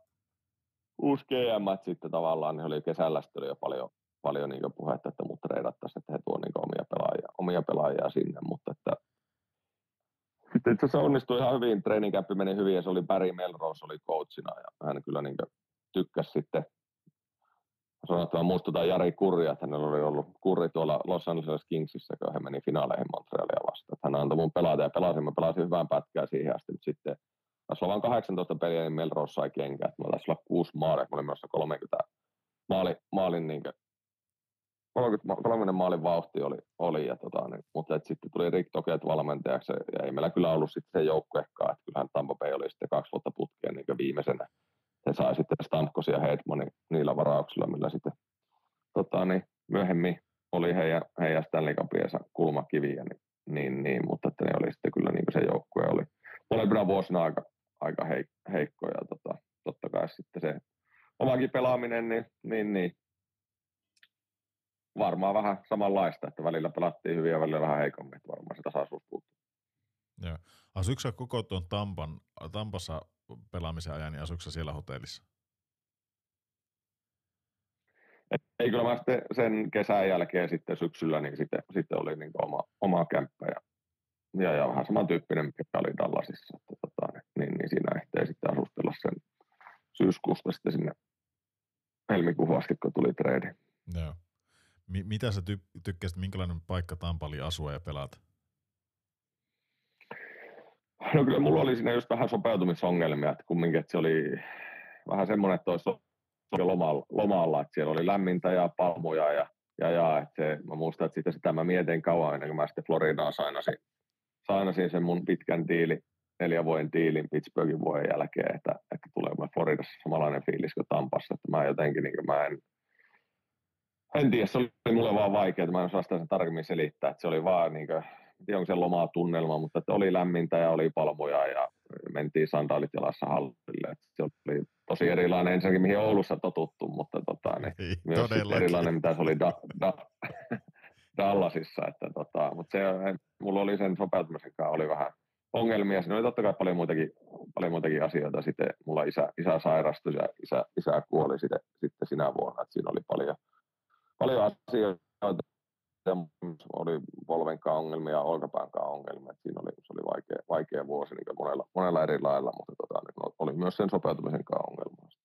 Uusi GM sitten tavallaan, niin oli kesällä sitten oli jo paljon, paljon niin puhetta, että mut treidattaisiin, että he tuovat niin omia, pelaajia, omia pelaajia sinne, mutta että sitten itse asiassa onnistui ihan hyvin, training meni hyvin ja se oli Barry Melrose oli coachina ja hän kyllä niin tykkäsi sitten. Sanotaan muistutaan Jari Kurria, että hänellä oli ollut Kurri tuolla Los Angeles Kingsissä, kun he meni finaaleihin Montrealia vastaan. Että hän antoi mun pelata ja pelasin, mä pelasin hyvän pätkää siihen asti, mutta sitten taisi olla vain 18 peliä, niin Melrose sai kenkää. Mä taisi olla kuusi maalia, kun oli myös 30 maali, maalin niin 30, 30 maalin vauhti oli, oli ja tota, niin, mutta et sitten tuli Rick Toket valmentajaksi ja ei meillä kyllä ollut sitten se joukkuekaan, että kyllähän Tampa Bay oli sitten kaksi vuotta putkeen niin viimeisenä he sai sitten Stamkos ja Hedmani niillä varauksilla, millä sitten tota, niin, myöhemmin oli heidän, heidän Stanley Cupiensa kulmakiviä, niin, niin, niin, mutta että ne oli sitten kyllä niin kuin se joukkue oli molempina vuosina aika, aika heik, heikko ja tota, totta kai sitten se omakin pelaaminen, niin, niin, niin varmaan vähän samanlaista, että välillä pelattiin hyvin ja välillä vähän heikommin, että varmaan se tasaisuus puuttuu. Joo. Asuiko koko tuon Tampan, Tampassa pelaamisen ajan, niin asuiko siellä hotellissa? Ei kyllä mä sitten sen kesän jälkeen sitten syksyllä, niin sitten, sitten oli niin oma, oma kämppä ja, ja, ja, vähän samantyyppinen, mikä oli Dallasissa. Että, tota, niin, niin, siinä ehtii sitten asustella sen syyskuusta sitten sinne helmikuuhun asti, kun tuli trade. Joo. M- mitä sä ty- tykkäsit, minkälainen paikka Tampali asua ja pelata? No kyllä mulla oli siinä just vähän sopeutumisongelmia, että kumminkin, että se oli vähän semmoinen, että olisi lomalla, lomalla, että siellä oli lämmintä ja palmuja ja, ja, ja että se, mä muistan, että sitä, sitä mä mietin kauan ennen kuin mä sitten Floridaan sainasin, sainasin sen mun pitkän diili, neljän vuoden diilin Pittsburghin vuoden jälkeen, että, että tulee mä Floridassa samanlainen fiilis kuin Tampassa, että mä jotenkin, niin mä en, en tiedä, se oli mulle vaan vaikea, että mä en osaa sitä sen tarkemmin selittää, että se oli vaan niin kuin, tiedä onko se lomaa tunnelma, mutta että oli lämmintä ja oli palmuja ja mentiin sandaalit jalassa hallille. Että se oli tosi erilainen. Ensinnäkin, mihin Oulussa totuttu, mutta tota, niin Ei, myös erilainen, mitä se oli da, da, Dallasissa. Että tota, mutta se, mulla oli sen sopeutumisen kanssa oli vähän ongelmia. Siinä oli totta kai paljon muitakin, paljon muitakin asioita. Sitten mulla isä, isä sairastui ja isä, isä kuoli sitten, sitten sinä vuonna. Että siinä oli paljon, paljon asioita, oli polvenkaan ongelmia, olkapäänkaan ongelmia. Et siinä oli, se oli vaikea, vaikea vuosi niin monella, monella eri lailla, mutta tota, niin oli myös sen sopeutumisen ongelma.